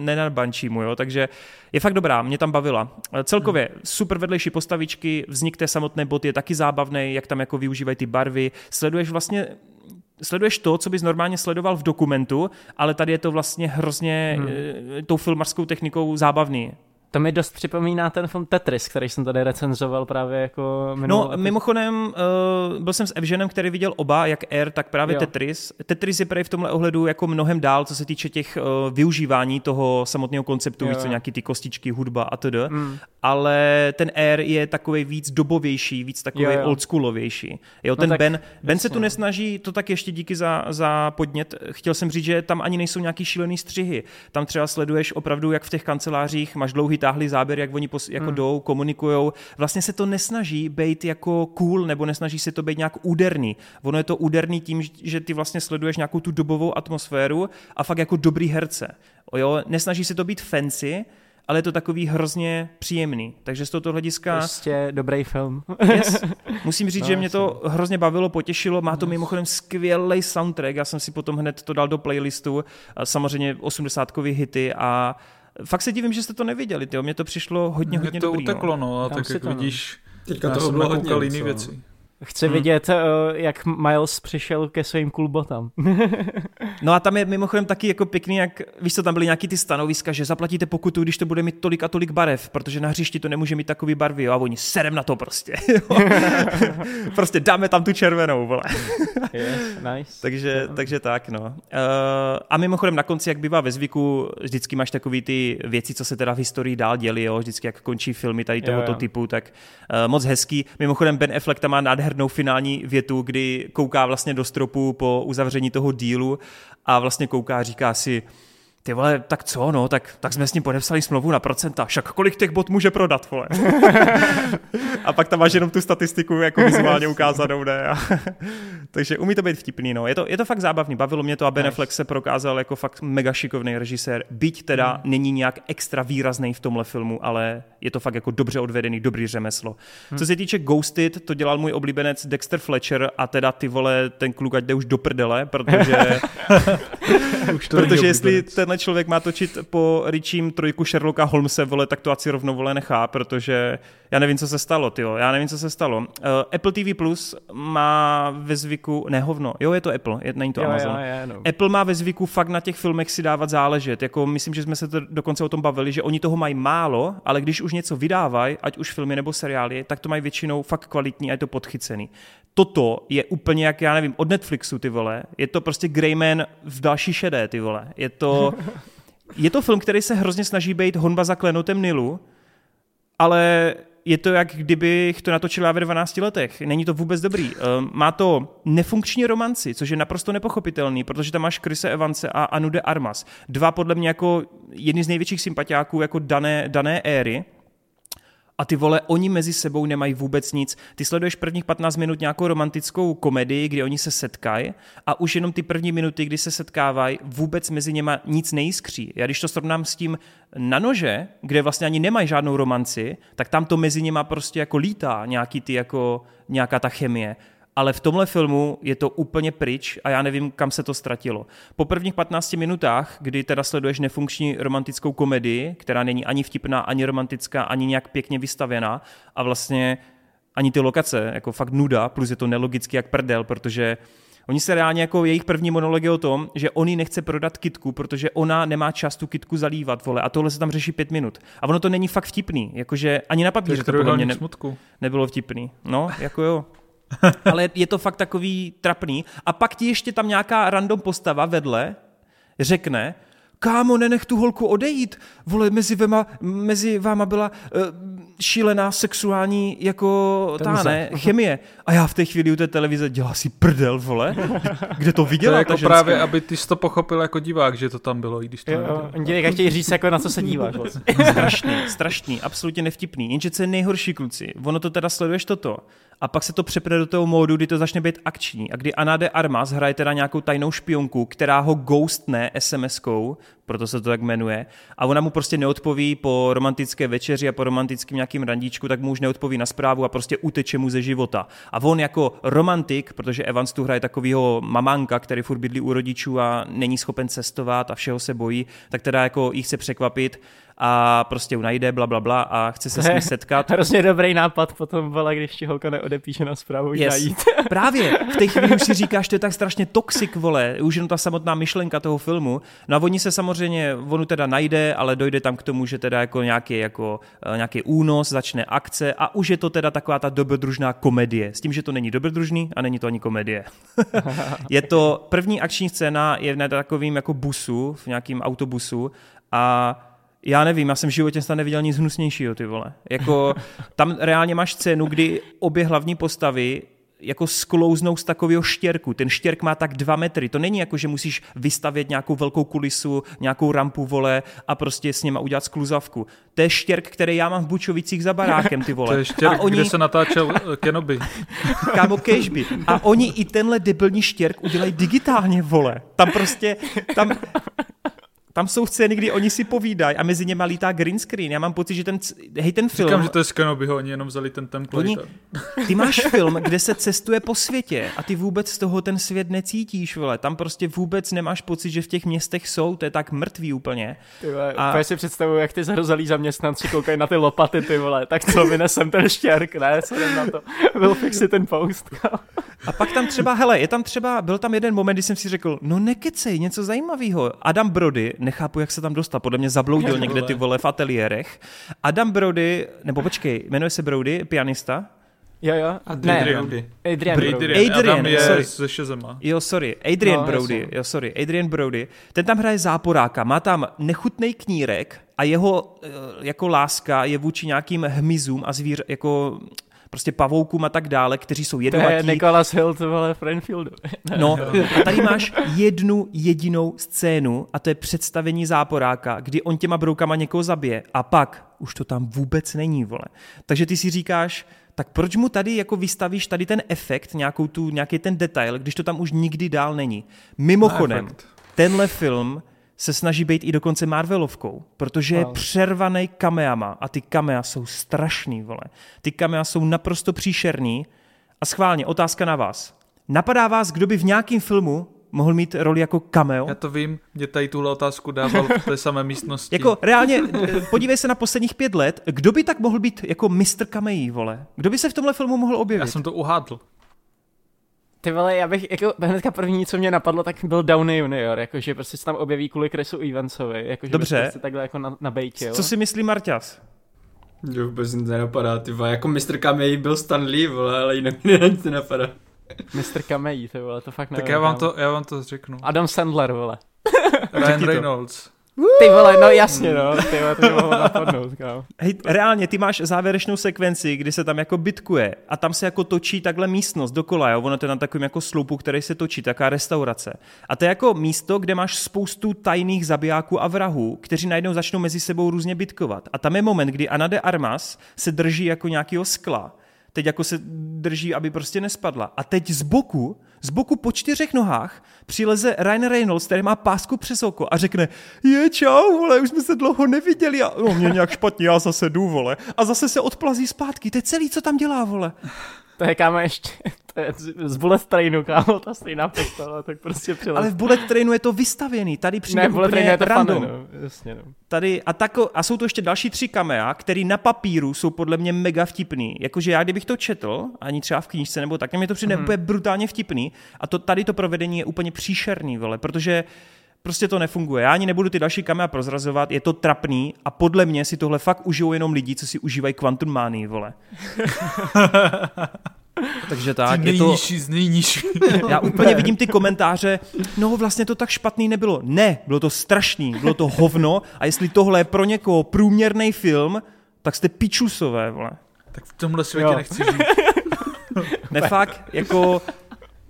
nenadbančí mu, jo, takže je fakt dobrá, mě tam bavila. Celkově super vedlejší postavičky, vznik té samotné boty je taky zábavný, jak tam jako využívají ty barvy, sleduješ vlastně sleduješ to, co bys normálně sledoval v dokumentu, ale tady je to vlastně hrozně hmm. Eh, tou filmarskou technikou zábavný. To mi dost připomíná ten film Tetris, který jsem tady recenzoval právě jako minulý. No, mimochodem, uh, byl jsem s Evženem, který viděl oba, jak Air, tak právě jo. Tetris. Tetris je právě v tomhle ohledu jako mnohem dál, co se týče těch uh, využívání toho samotného konceptu, víc co nějaký ty kostičky, hudba a td. Mm. Ale ten Air je takový víc dobovější, víc takový oldschoolovější. Jo, no ten tak, Ben, Ben se tu nesnaží, to tak ještě díky za, za podnět. Chtěl jsem říct, že tam ani nejsou nějaký šílený střihy. Tam třeba sleduješ opravdu, jak v těch kancelářích máš dlouhý vytáhli záběr, jak oni pos, jako hmm. jdou, komunikujou. Vlastně se to nesnaží být jako cool, nebo nesnaží se to být nějak úderný. Ono je to úderný tím, že ty vlastně sleduješ nějakou tu dobovou atmosféru a fakt jako dobrý herce. Jo, nesnaží se to být fancy, ale je to takový hrozně příjemný. Takže z tohoto hlediska... Prostě dobrý film. yes. Musím říct, no, že mě to hrozně bavilo, potěšilo. Má to mimochodem skvělý soundtrack. Já jsem si potom hned to dal do playlistu. Samozřejmě 80-kový hity a Fakt se divím, že jste to neviděli, tyjo. mně to přišlo hodně, hodně Mně to dobrý, uteklo, no, a tak jak to, vidíš, Teďka to bylo hodně jiný věci. Chci hmm. vidět, uh, jak Miles přišel ke svým kulbotám. no a tam je mimochodem taky jako pěkný, jak, víš co, tam byly nějaký ty stanoviska, že zaplatíte pokutu, když to bude mít tolik a tolik barev, protože na hřišti to nemůže mít takový barvy, jo, a oni serem na to prostě. prostě dáme tam tu červenou, vole. yes, nice. takže, takže tak, no. Uh, a mimochodem na konci, jak bývá ve zvyku, vždycky máš takový ty věci, co se teda v historii dál děli, jo, vždycky jak končí filmy tady tohoto jo, jo. typu, tak uh, moc hezký. Mimochodem Ben Affleck tam má nádhernou finální větu, kdy kouká vlastně do stropu po uzavření toho dílu a vlastně kouká říká si, ty vole, tak co, no, tak, tak jsme s ním podepsali smlouvu na procenta, však kolik těch bot může prodat, vole. a pak tam máš jenom tu statistiku jako vizuálně ukázanou, ne. A, takže umí to být vtipný, no. Je to, je to fakt zábavný, bavilo mě to a Ben Affleck se prokázal jako fakt mega šikovný režisér, byť teda hmm. není nějak extra výrazný v tomhle filmu, ale je to fakt jako dobře odvedený, dobrý řemeslo. Hmm. Co se týče Ghosted, to dělal můj oblíbenec Dexter Fletcher a teda ty vole, ten kluk ať jde už do prdele, protože, už to protože jestli tenhle člověk má točit po Richím trojku Sherlocka Holmese, vole, tak to asi rovnou vole nechá, protože já nevím, co se stalo, tyjo, já nevím, co se stalo. Uh, Apple TV Plus má ve zvyku, ne hovno, jo, je to Apple, je, není to jo, Amazon. Jo, je, no. Apple má ve zvyku fakt na těch filmech si dávat záležet, jako myslím, že jsme se to dokonce o tom bavili, že oni toho mají málo, ale když už něco vydávají, ať už filmy nebo seriály, tak to mají většinou fakt kvalitní a je to podchycený. Toto je úplně jak, já nevím, od Netflixu, ty vole. Je to prostě Greyman v další šedé, ty vole. Je to, je to film, který se hrozně snaží být honba za klenotem Nilu, ale je to jak kdybych to natočil já ve 12 letech. Není to vůbec dobrý. Ehm, má to nefunkční romanci, což je naprosto nepochopitelný, protože tam máš Krise Evance a Anude Armas. Dva podle mě jako jedni z největších sympatiáků jako dané, dané éry a ty vole, oni mezi sebou nemají vůbec nic. Ty sleduješ prvních 15 minut nějakou romantickou komedii, kdy oni se setkají a už jenom ty první minuty, kdy se setkávají, vůbec mezi něma nic nejiskří. Já když to srovnám s tím na nože, kde vlastně ani nemají žádnou romanci, tak tam to mezi něma prostě jako lítá nějaký ty jako nějaká ta chemie ale v tomhle filmu je to úplně pryč a já nevím, kam se to ztratilo. Po prvních 15 minutách, kdy teda sleduješ nefunkční romantickou komedii, která není ani vtipná, ani romantická, ani nějak pěkně vystavěná a vlastně ani ty lokace, jako fakt nuda, plus je to nelogicky jak prdel, protože Oni se reálně jako jejich první monolog je o tom, že on nechce prodat kitku, protože ona nemá čas tu kitku zalívat, vole, a tohle se tam řeší pět minut. A ono to není fakt vtipný, jakože ani na papíře to podle mě ne, nebylo vtipný. No, jako jo. ale je to fakt takový trapný. A pak ti ještě tam nějaká random postava vedle řekne, kámo, nenech tu holku odejít, vole, mezi, vema, mezi váma byla uh, šílená sexuální jako ta, ne, chemie. A já v té chvíli u té televize dělá si prdel, vole, kde to viděla to je jako právě, aby ty jsi to pochopil jako divák, že to tam bylo, i když to jo, Oni chtějí říct, jako na co se díváš. Vlastně. strašný, strašný, absolutně nevtipný. Jenže co je nejhorší, kluci, ono to teda sleduješ toto a pak se to přepne do toho módu, kdy to začne být akční a kdy Ana de Armas hraje teda nějakou tajnou špionku, která ho ghostne SMS-kou, proto se to tak jmenuje, a ona mu prostě neodpoví po romantické večeři a po romantickém nějakým randíčku, tak mu už neodpoví na zprávu a prostě uteče mu ze života. A on jako romantik, protože Evans tu hraje takovýho mamánka, který furt bydlí u rodičů a není schopen cestovat a všeho se bojí, tak teda jako jí chce překvapit a prostě najde, bla, bla, bla a chce se s ní setkat. Hrozně dobrý nápad potom byla, když ti holka neodepíše na zprávu yes. najít. Právě, v té chvíli už si říkáš, to je tak strašně toxic, vole, už jenom ta samotná myšlenka toho filmu. No a oni se samozřejmě, onu teda najde, ale dojde tam k tomu, že teda jako nějaký, jako, uh, nějaký únos, začne akce a už je to teda taková ta dobrodružná komedie. S tím, že to není dobrodružný a není to ani komedie. je to první akční scéna je na takovým jako busu, v nějakým autobusu a já nevím, já jsem v životě snad neviděl nic hnusnějšího, ty vole. Jako, tam reálně máš scénu, kdy obě hlavní postavy jako sklouznou z takového štěrku. Ten štěrk má tak dva metry. To není jako, že musíš vystavět nějakou velkou kulisu, nějakou rampu, vole, a prostě s něma udělat skluzavku. To je štěrk, který já mám v Bučovicích za barákem, ty vole. To je štěrk, a oni... kde se natáčel eh, Kenobi. Kámo, Cashby. A oni i tenhle debilní štěrk udělají digitálně, vole. Tam prostě, tam, Tam jsou scény, kdy oni si povídají a mezi něma lítá green screen. Já mám pocit, že ten, hej, ten film... Říkám, že to je Skenobi, oni jenom vzali ten template. Oni, ty máš film, kde se cestuje po světě a ty vůbec z toho ten svět necítíš, vole. Tam prostě vůbec nemáš pocit, že v těch městech jsou, to je tak mrtvý úplně. Ty vole, a... si představuju, jak ty zarozalí zaměstnanci koukají na ty lopaty, ty vole. Tak co, vynesem ten štěrk, ne, se na to. Byl fixi ten post. A pak tam třeba, hele, je tam třeba, byl tam jeden moment, kdy jsem si řekl, no nekecej, něco zajímavého. Adam Brody, nechápu, jak se tam dostal, podle mě zabloudil někde ty vole v ateliérech. Adam Brody, nebo počkej, jmenuje se Brody, pianista? Jo, jo. Adrian ne, Brody. Adrian Brody. Adrian, Adrian je sorry. ze Shazama. Jo, sorry. Adrian no, Brody. Jo, sorry. Adrian Brody. Ten tam hraje záporáka. Má tam nechutný knírek a jeho eh, jako láska je vůči nějakým hmyzům a zvíř, jako prostě pavoukům a tak dále, kteří jsou jedovatí. To je Nicholas Hill, to vole Frenfieldu. no, a tady máš jednu jedinou scénu a to je představení záporáka, kdy on těma broukama někoho zabije a pak už to tam vůbec není, vole. Takže ty si říkáš, tak proč mu tady jako vystavíš tady ten efekt, nějakou tu, nějaký ten detail, když to tam už nikdy dál není. Mimochodem, tenhle film se snaží být i dokonce Marvelovkou, protože wow. je přervaný kameama a ty kamea jsou strašný, vole. Ty kamea jsou naprosto příšerný a schválně, otázka na vás. Napadá vás, kdo by v nějakém filmu mohl mít roli jako cameo? Já to vím, mě tady tuhle otázku dával v té samé místnosti. jako reálně, podívej se na posledních pět let, kdo by tak mohl být jako Mr. Cameo, vole? Kdo by se v tomhle filmu mohl objevit? Já jsem to uhádl. Ty vole, já bych, jako hnedka první, co mě napadlo, tak byl Downey Junior, jakože prostě se tam objeví kvůli Chrisu Evansovi, jakože Dobře. prostě takhle jako na, na bejtě, Co si myslí Marťas? Mě vůbec nic nenapadá, ty vole, jako Mr. Kamei byl Stan Lee, vole, ale jinak mě nic nenapadá. Mr. Kamei, ty vole, to fakt nevím. Tak já vám to, já vám to řeknu. Adam Sandler, vole. Ryan Reynolds. Ty vole, no jasně, no, ty vole, to napadnout, kámo. Hej, reálně, ty máš závěrečnou sekvenci, kdy se tam jako bitkuje a tam se jako točí takhle místnost dokola, jo, ono to je na takovém jako sloupu, který se točí, taká restaurace. A to je jako místo, kde máš spoustu tajných zabijáků a vrahů, kteří najednou začnou mezi sebou různě bitkovat. A tam je moment, kdy Ana de Armas se drží jako nějakého skla, teď jako se drží, aby prostě nespadla. A teď z boku z boku po čtyřech nohách přileze Ryan Reynolds, který má pásku přes oko a řekne, je čau, vole, už jsme se dlouho neviděli a no, mě nějak špatně, já zase jdu, vole. A zase se odplazí zpátky, to je celý, co tam dělá, vole. To je kámo ještě, z Bullet Trainu, kámo, ta stejná postava, tak prostě přilez. Ale v Bullet Trainu je to vystavěný, tady přijde ne, Bullet Trainu je to random. Funny, no. Jasně, no. Tady, a, tako, a jsou to ještě další tři kamea, které na papíru jsou podle mě mega vtipný. Jakože já, kdybych to četl, ani třeba v knížce nebo tak, mě to přijde hmm. úplně brutálně vtipný. A to, tady to provedení je úplně příšerný, vole, protože prostě to nefunguje. Já ani nebudu ty další kamera prozrazovat, je to trapný a podle mě si tohle fakt užijou jenom lidi, co si užívají Quantum vole. Takže tak, ty je to... z nejnižší. Já úplně vidím ty komentáře, no vlastně to tak špatný nebylo. Ne, bylo to strašný, bylo to hovno a jestli tohle je pro někoho průměrný film, tak jste pičusové, vole. Tak v tomhle světě jo. nechci žít. ne fakt, jako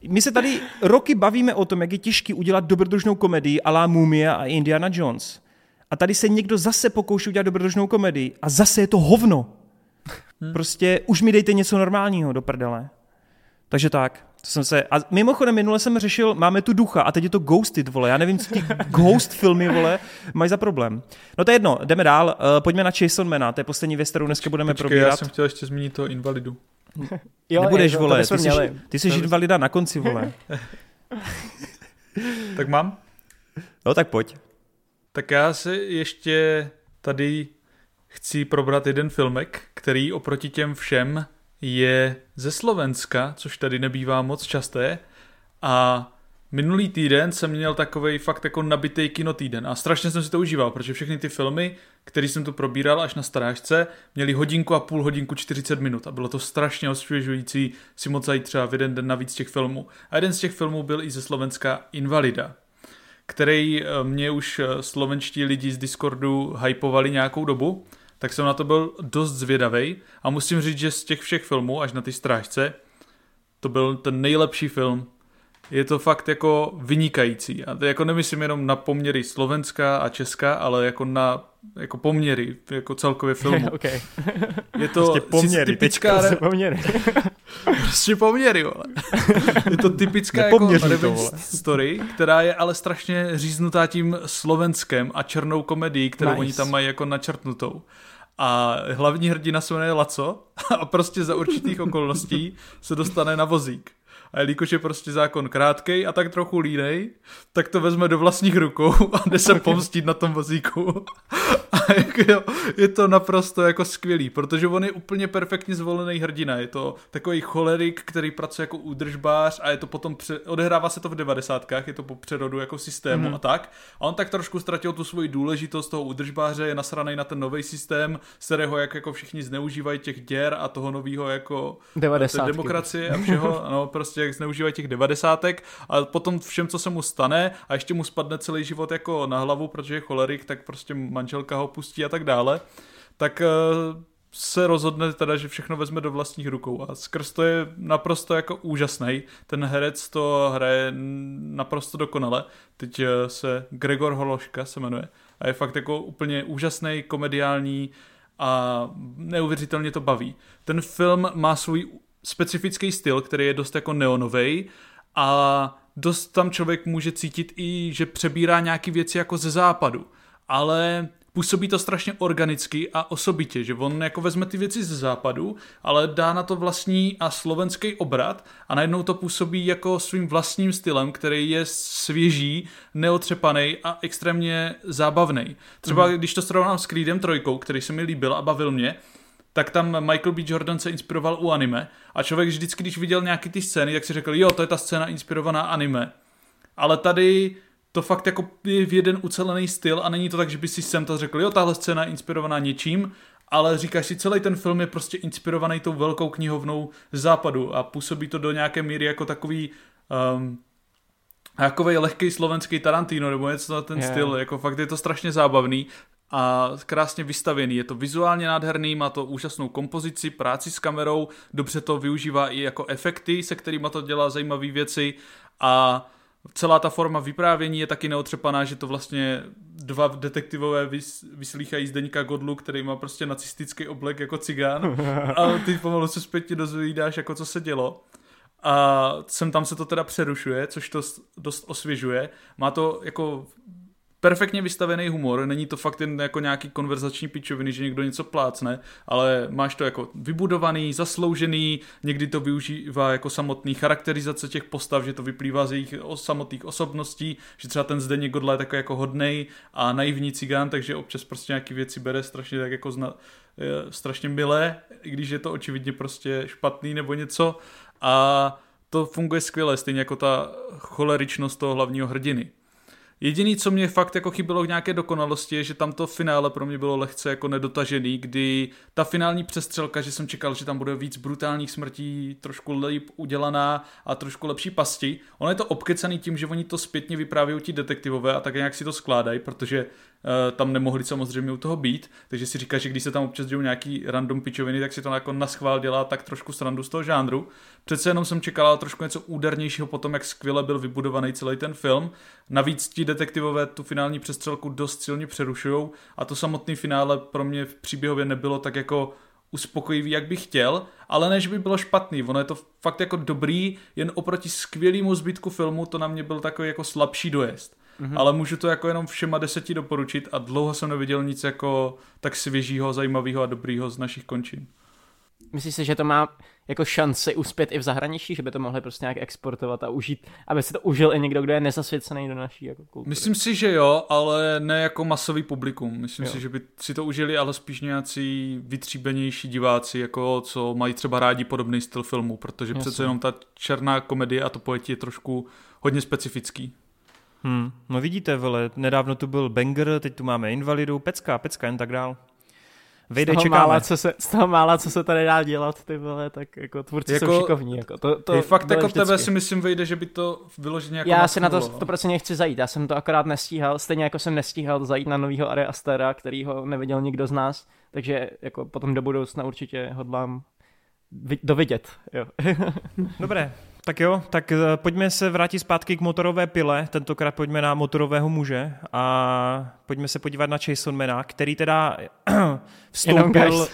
my se tady roky bavíme o tom, jak je těžký udělat dobrodružnou komedii a la Mumia a Indiana Jones. A tady se někdo zase pokouší udělat dobrodružnou komedii a zase je to hovno. Hmm. Prostě už mi dejte něco normálního do prdele. Takže tak. To jsem se, a mimochodem minule jsem řešil, máme tu ducha a teď je to Ghosted, vole. Já nevím, co ty Ghost filmy, vole, mají za problém. No to je jedno, jdeme dál. Uh, pojďme na Jason Mana, to je poslední věc, kterou dneska budeme Počkej, probírat. já jsem chtěl ještě zmínit toho invalidu. jo, Nebudeš, je, to, vole, to ty, jsi, ty jsi invalida na konci, vole. tak mám? No tak pojď. Tak já se ještě tady chci probrat jeden filmek, který oproti těm všem je ze Slovenska, což tady nebývá moc časté. A minulý týden jsem měl takový fakt jako nabitý kinotýden a strašně jsem si to užíval, protože všechny ty filmy, které jsem tu probíral až na starážce, měly hodinku a půl hodinku 40 minut a bylo to strašně osvěžující si moc zajít třeba v jeden den navíc těch filmů. A jeden z těch filmů byl i ze Slovenska Invalida který eh, mě už eh, slovenští lidi z Discordu hypovali nějakou dobu tak jsem na to byl dost zvědavý a musím říct, že z těch všech filmů až na ty strážce to byl ten nejlepší film. Je to fakt jako vynikající. A to jako nemyslím jenom na poměry Slovenska a Česka, ale jako na jako poměry, jako celkově filmu. okay. Je to prostě poměry, typická... Re... poměry. prostě poměry, vole. Je to typická jako revenge story, která je ale strašně říznutá tím slovenskem a černou komedii, kterou nice. oni tam mají jako načrtnutou. A hlavní hrdina se jmenuje Laco a prostě za určitých okolností se dostane na vozík. A jelikož je prostě zákon krátkej a tak trochu línej, tak to vezme do vlastních rukou a jde se pomstit na tom vozíku. A jako, je to naprosto jako skvělý, protože on je úplně perfektně zvolený hrdina. Je to takový cholerik, který pracuje jako údržbář a je to potom, pře- odehrává se to v devadesátkách, je to po přerodu jako systému mm-hmm. a tak. A on tak trošku ztratil tu svoji důležitost toho údržbáře, je nasraný na ten nový systém, z kterého jak jako všichni zneužívají těch děr a toho nového jako 90. demokracie a všeho, no prostě jak zneužívají těch devadesátek a potom všem, co se mu stane a ještě mu spadne celý život jako na hlavu, protože je cholerik, tak prostě manželka ho pustí a tak dále, tak eh, se rozhodne teda, že všechno vezme do vlastních rukou a skrz to je naprosto jako úžasný. Ten herec to hraje naprosto dokonale. Teď eh, se Gregor Hološka se jmenuje a je fakt jako úplně úžasný, komediální a neuvěřitelně to baví. Ten film má svůj specifický styl, který je dost jako neonovej a dost tam člověk může cítit i, že přebírá nějaké věci jako ze západu. Ale působí to strašně organicky a osobitě, že on jako vezme ty věci ze západu, ale dá na to vlastní a slovenský obrat a najednou to působí jako svým vlastním stylem, který je svěží, neotřepaný a extrémně zábavný. Třeba mm. když to srovnám s Creedem trojkou, který se mi líbil a bavil mě, tak tam Michael B. Jordan se inspiroval u anime a člověk vždycky, když viděl nějaký ty scény, tak si řekl, jo, to je ta scéna inspirovaná anime. Ale tady to fakt jako je v jeden ucelený styl a není to tak, že by si sem to řekl, jo, tahle scéna je inspirovaná něčím, ale říkáš si, celý ten film je prostě inspirovaný tou velkou knihovnou z západu a působí to do nějaké míry jako takový um, takový lehký slovenský Tarantino nebo něco na ten yeah. styl, jako fakt je to strašně zábavný a krásně vystavěný. Je to vizuálně nádherný, má to úžasnou kompozici, práci s kamerou, dobře to využívá i jako efekty, se kterými to dělá zajímavé věci a celá ta forma vyprávění je taky neotřepaná, že to vlastně dva detektivové vys, vyslýchají Zdeňka Godlu, který má prostě nacistický oblek jako cigán a ty pomalu se zpětně dozvídáš, jako co se dělo. A sem tam se to teda přerušuje, což to dost osvěžuje. Má to jako perfektně vystavený humor, není to fakt jen jako nějaký konverzační pičoviny, že někdo něco plácne, ale máš to jako vybudovaný, zasloužený, někdy to využívá jako samotný charakterizace těch postav, že to vyplývá z jejich samotných osobností, že třeba ten Zdeněk Godla je takový jako hodnej a naivní cigán, takže občas prostě nějaký věci bere strašně tak jako zna, strašně milé, i když je to očividně prostě špatný nebo něco a to funguje skvěle, stejně jako ta choleričnost toho hlavního hrdiny. Jediný, co mě fakt jako chybělo v nějaké dokonalosti, je, že tam to finále pro mě bylo lehce jako nedotažený, kdy ta finální přestřelka, že jsem čekal, že tam bude víc brutálních smrtí, trošku líp udělaná a trošku lepší pasti. Ono je to obkecaný tím, že oni to zpětně vyprávějí ti detektivové a tak nějak si to skládají, protože tam nemohli samozřejmě u toho být, takže si říká, že když se tam občas dějou nějaký random pičoviny, tak si to jako naschvál dělá tak trošku srandu z toho žánru. Přece jenom jsem čekal trošku něco údernějšího po tom, jak skvěle byl vybudovaný celý ten film. Navíc ti detektivové tu finální přestřelku dost silně přerušují a to samotný finále pro mě v příběhově nebylo tak jako uspokojivý, jak bych chtěl, ale než by bylo špatný. Ono je to fakt jako dobrý, jen oproti skvělému zbytku filmu to na mě byl takový jako slabší dojezd. Mm-hmm. Ale můžu to jako jenom všema deseti doporučit a dlouho jsem neviděl nic jako tak svěžího, zajímavého a dobrýho z našich končin. Myslíš si, že to má jako šanci uspět i v zahraničí, že by to mohli prostě nějak exportovat a užít, aby si to užil i někdo, kdo je nezasvěcený do naší jako kultury? Myslím si, že jo, ale ne jako masový publikum. Myslím jo. si, že by si to užili, ale spíš nějací vytříbenější diváci, jako co mají třeba rádi podobný styl filmu, protože Jasně. přece jenom ta černá komedie a to pojetí je trošku hodně specifický. Hmm, no vidíte, vole, nedávno tu byl Banger, teď tu máme Invalidu, pecka, pecka, jen tak dál. Vyjde, z toho, čekáme. mála, co se, z toho mála, co se tady dá dělat, ty vole, tak jako tvůrci jako, jsou šikovní. Jako, to, to je fakt jako vždycky. tebe si myslím vyjde, že by to vyloženě jako Já si na to, to prostě nechci zajít, já jsem to akorát nestíhal, stejně jako jsem nestíhal zajít na novýho Ari Astera, který ho neviděl nikdo z nás, takže jako potom do budoucna určitě hodlám dovidět. Jo. Dobré, Tak jo, tak uh, pojďme se vrátit zpátky k motorové pile, tentokrát pojďme na motorového muže a pojďme se podívat na Jasonmana, který teda vstoupil...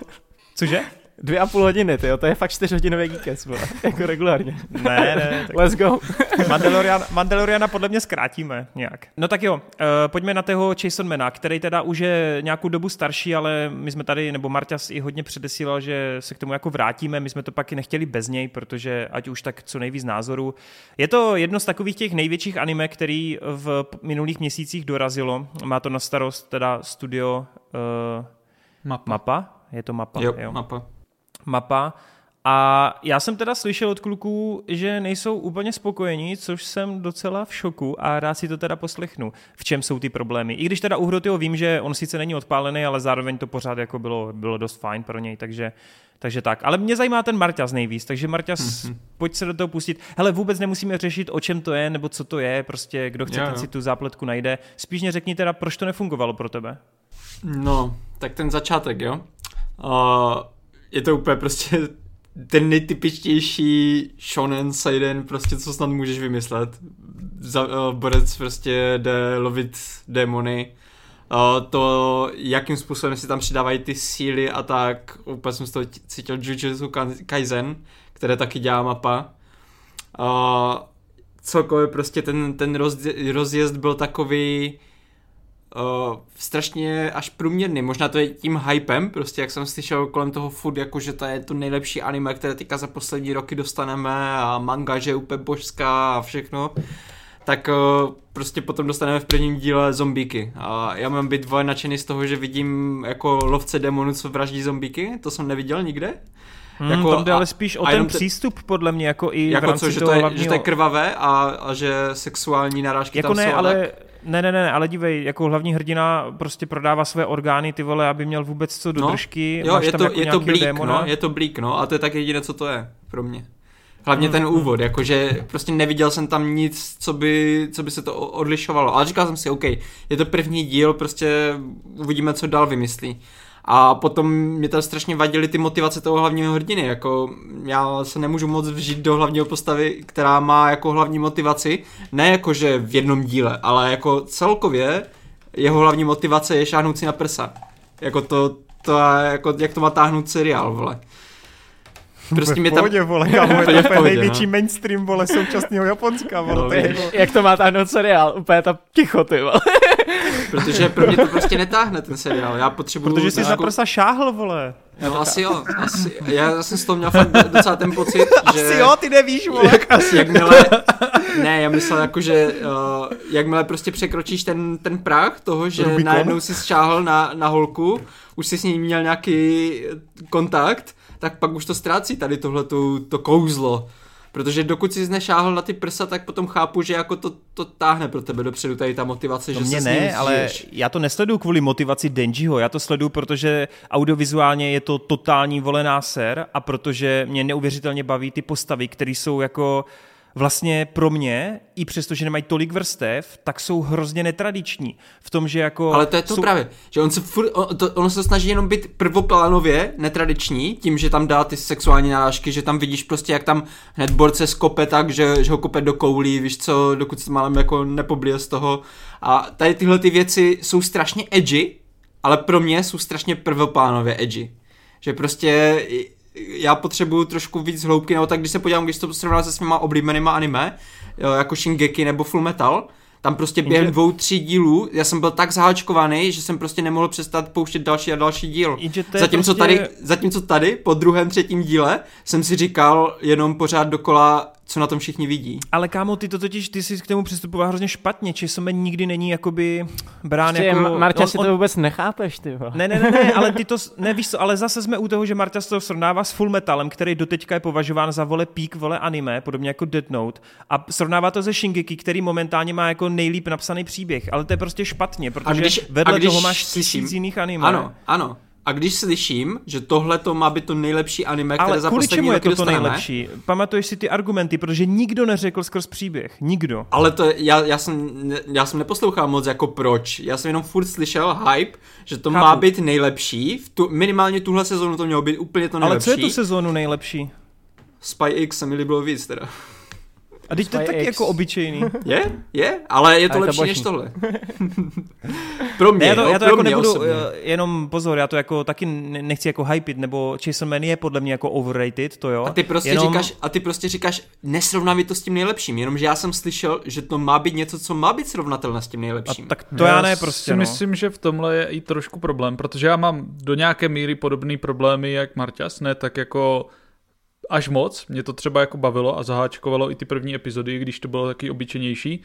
Cože? Dvě a půl hodiny, tyjo, to je fakt čtyřhodinový geekes, jako regulárně. Ne, ne. Tak... Let's go. Mandalorian, Mandaloriana podle mě zkrátíme nějak. No tak jo, uh, pojďme na toho Jasonmana, který teda už je nějakou dobu starší, ale my jsme tady, nebo Marťas i hodně předesílal, že se k tomu jako vrátíme, my jsme to pak i nechtěli bez něj, protože ať už tak co nejvíc názorů. Je to jedno z takových těch největších anime, který v minulých měsících dorazilo. Má to na starost teda studio uh, Mapa. Mapa? Je to mapa? Jo, jo. mapa mapa. A já jsem teda slyšel od kluků, že nejsou úplně spokojení, což jsem docela v šoku a rád si to teda poslechnu. V čem jsou ty problémy? I když teda u Hrotyho vím, že on sice není odpálený, ale zároveň to pořád jako bylo, bylo dost fajn pro něj, takže, takže tak. Ale mě zajímá ten Marťas nejvíc, takže Marťas, mm-hmm. pojď se do toho pustit. Hele, vůbec nemusíme řešit, o čem to je, nebo co to je, prostě kdo chce, jo, ten si tu zápletku najde. Spíš mě řekni teda, proč to nefungovalo pro tebe. No, tak ten začátek, jo. Uh je to úplně prostě ten nejtypičtější shonen seiden, prostě co snad můžeš vymyslet. Za, uh, borec prostě jde lovit démony. Uh, to, jakým způsobem si tam přidávají ty síly a tak, úplně jsem z toho cítil Jujutsu Kaisen, které taky dělá mapa. Uh, celkově prostě ten, ten rozjezd byl takový uh, strašně až průměrný. Možná to je tím hypem, prostě jak jsem slyšel kolem toho food, jako že to je to nejlepší anime, které teďka za poslední roky dostaneme a manga, že je úplně božská a všechno. Tak uh, prostě potom dostaneme v prvním díle zombíky. A já mám být dvoje nadšený z toho, že vidím jako lovce demonů, co vraždí zombíky. To jsem neviděl nikde. Hmm, jako, tam jde ale spíš o ten přístup, podle mě, jako i jako v rámci co, že toho to, je, hlavního... že to je krvavé a, a že sexuální narážky jako tam ne, jsou. ale tak... Ne, ne, ne, ale dívej, jako hlavní hrdina prostě prodává své orgány, ty vole, aby měl vůbec co do no, držky. Jo, Máš je tam to, jako je to blík, démona. no, je to blík, no, a to je tak jediné, co to je pro mě. Hlavně ten Hmm. úvod, jakože prostě neviděl jsem tam nic, co by, co by se to odlišovalo. Ale říkal jsem si, OK, je to první díl, prostě uvidíme, co dál vymyslí. A potom mě tam strašně vadily ty motivace toho hlavního hrdiny, jako já se nemůžu moc vžít do hlavního postavy, která má jako hlavní motivaci, ne jako že v jednom díle, ale jako celkově jeho hlavní motivace je šáhnout si na prsa. Jako to, to jako, jak to má táhnout seriál, vole. Prostě mě tam... Pohodě, vole, kámo, je to největší no. mainstream, vole, současného Japonska, vole. to je jako... Jak to má táhnout seriál? Úplně ta ticho, ty vole. Protože pro mě to prostě netáhne ten seriál, já potřebuju... Protože jsi jako... na prsa šáhl, vole. No asi jo, asi, já jsem z toho měl fakt docela ten pocit, že... Asi jo, ty nevíš, vole. Jak, asi, jakmile, ne, já myslel jako, že uh, jakmile prostě překročíš ten, ten práh toho, že Rubikon. najednou si šáhl na, na holku, už jsi s ní měl nějaký kontakt, tak pak už to ztrácí tady tohle to kouzlo. Protože dokud jsi nešáhl na ty prsa, tak potom chápu, že jako to, to táhne pro tebe dopředu tady ta motivace, to že mě se ne, ale já to nesleduju kvůli motivaci Denjiho, já to sleduju, protože audiovizuálně je to totální volená ser a protože mě neuvěřitelně baví ty postavy, které jsou jako vlastně pro mě, i přesto, že nemají tolik vrstev, tak jsou hrozně netradiční. V tom, že jako... Ale to je to jsou... právě, že on se, furt, on, to, on se snaží jenom být prvoplánově netradiční, tím, že tam dá ty sexuální narážky, že tam vidíš prostě, jak tam hned borce skope tak, že, že ho kope do koulí, víš co, dokud se málem jako nepoblije z toho. A tady tyhle ty věci jsou strašně edgy, ale pro mě jsou strašně prvoplánově edgy. Že prostě já potřebuju trošku víc hloubky, nebo tak když se podívám, když to srovnám se svýma oblíbenýma anime, jako Shingeki nebo Full Metal, tam prostě během Inže... dvou, tří dílů, já jsem byl tak zaháčkovaný, že jsem prostě nemohl přestat pouštět další a další díl. Zatímco, prostě... tady, zatímco tady, po druhém, třetím díle, jsem si říkal jenom pořád dokola, co na tom všichni vidí. Ale kámo, ty to totiž, ty jsi k tomu přistupoval hrozně špatně, či jsme nikdy není jakoby brán Ještě, jako... Marta, on, si to vůbec nechápeš, ty Ne, ne, ne, ne, ale ty to, ne, víš co, ale zase jsme u toho, že Marta to srovnává s Full Metalem, který doteďka je považován za vole pík, vole anime, podobně jako Dead Note, a srovnává to se Shingeki, který momentálně má jako nejlíp napsaný příběh, ale to je prostě špatně, protože a když, vedle a když toho máš tisíc jiných anime. Ano, ano, a když slyším, že tohle to má být to nejlepší anime, které Ale za kvůli poslední čemu je to to nejlepší? Pamatuješ si ty argumenty, protože nikdo neřekl skrz příběh. Nikdo. Ale to je, já, já, jsem, já jsem neposlouchal moc jako proč. Já jsem jenom furt slyšel hype, že to Chápu. má být nejlepší. V tu, minimálně tuhle sezónu to mělo být úplně to nejlepší. Ale co je tu sezónu nejlepší? Spy X se mi líbilo víc teda. A teď to je taky jako obyčejný. Je, je, ale je to Ale to lepší boží. než tohle. pro mě, Ne, já to, jo, já to pro jako mě nebudu, osobně. eh, jenom pozor, já to jako taky ne- nechci jako hypit, nebo Jason Man je podle mě jako overrated, to jo. A ty prostě jenom... říkáš, a ty prostě říkáš, nesrovnávej to s tím nejlepším, jenomže já jsem slyšel, že to má být něco, co má být srovnatelné s tím A nejlepším. tak to já ne prostě, si no. myslím, že v tomhle je i trošku problém, protože já mám do nějaké míry podobné problémy jak Marťas, ne tak jako až moc, mě to třeba jako bavilo a zaháčkovalo i ty první epizody, když to bylo taky obyčejnější,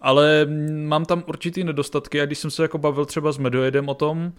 ale mám tam určitý nedostatky a když jsem se jako bavil třeba s Medojedem o tom,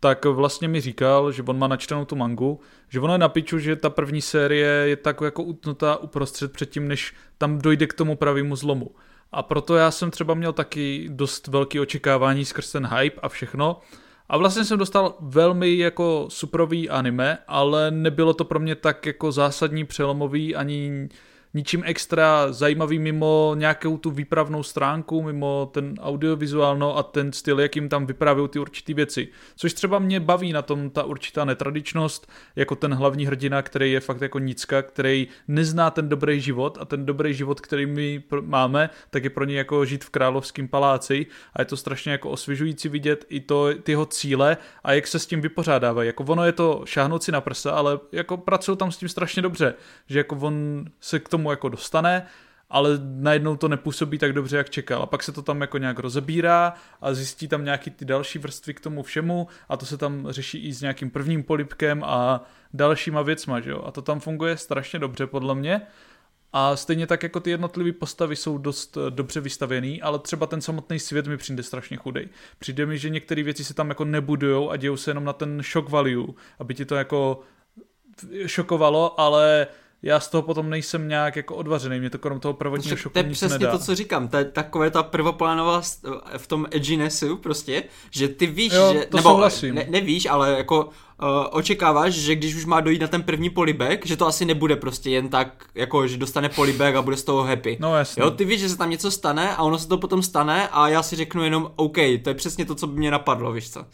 tak vlastně mi říkal, že on má načtenou tu mangu, že ono je na piču, že ta první série je tak jako utnutá uprostřed předtím, než tam dojde k tomu pravému zlomu. A proto já jsem třeba měl taky dost velký očekávání skrz ten hype a všechno. A vlastně jsem dostal velmi jako suprový anime, ale nebylo to pro mě tak jako zásadní přelomový ani ničím extra zajímavý mimo nějakou tu výpravnou stránku, mimo ten audiovizuálno a ten styl, jakým tam vyprávějí ty určité věci. Což třeba mě baví na tom ta určitá netradičnost, jako ten hlavní hrdina, který je fakt jako nicka, který nezná ten dobrý život a ten dobrý život, který my máme, tak je pro něj jako žít v královském paláci a je to strašně jako osvěžující vidět i to, ty jeho cíle a jak se s tím vypořádávají. Jako ono je to šáhnout si na prsa, ale jako pracují tam s tím strašně dobře, že jako on se k tomu jako dostane, ale najednou to nepůsobí tak dobře, jak čekal. A pak se to tam jako nějak rozebírá a zjistí tam nějaký ty další vrstvy k tomu všemu a to se tam řeší i s nějakým prvním polipkem a dalšíma věcma, že jo. A to tam funguje strašně dobře podle mě. A stejně tak jako ty jednotlivé postavy jsou dost eh, dobře vystavený, ale třeba ten samotný svět mi přijde strašně chudej. Přijde mi, že některé věci se tam jako nebudujou a dějou se jenom na ten shock value, aby ti to jako šokovalo, ale já z toho potom nejsem nějak jako odvařený, mě to krom toho prvotního Však šoku to je přesně nedá. to, co říkám, to je takové ta prvoplánová v tom edginessu prostě, že ty víš, Jo, že, to nebo souhlasím. ne, nevíš, ale jako uh, očekáváš, že když už má dojít na ten první polibek, že to asi nebude prostě jen tak, jako že dostane polibek a bude z toho happy. No jasně. Jo, ty víš, že se tam něco stane a ono se to potom stane a já si řeknu jenom OK, to je přesně to, co by mě napadlo, víš co.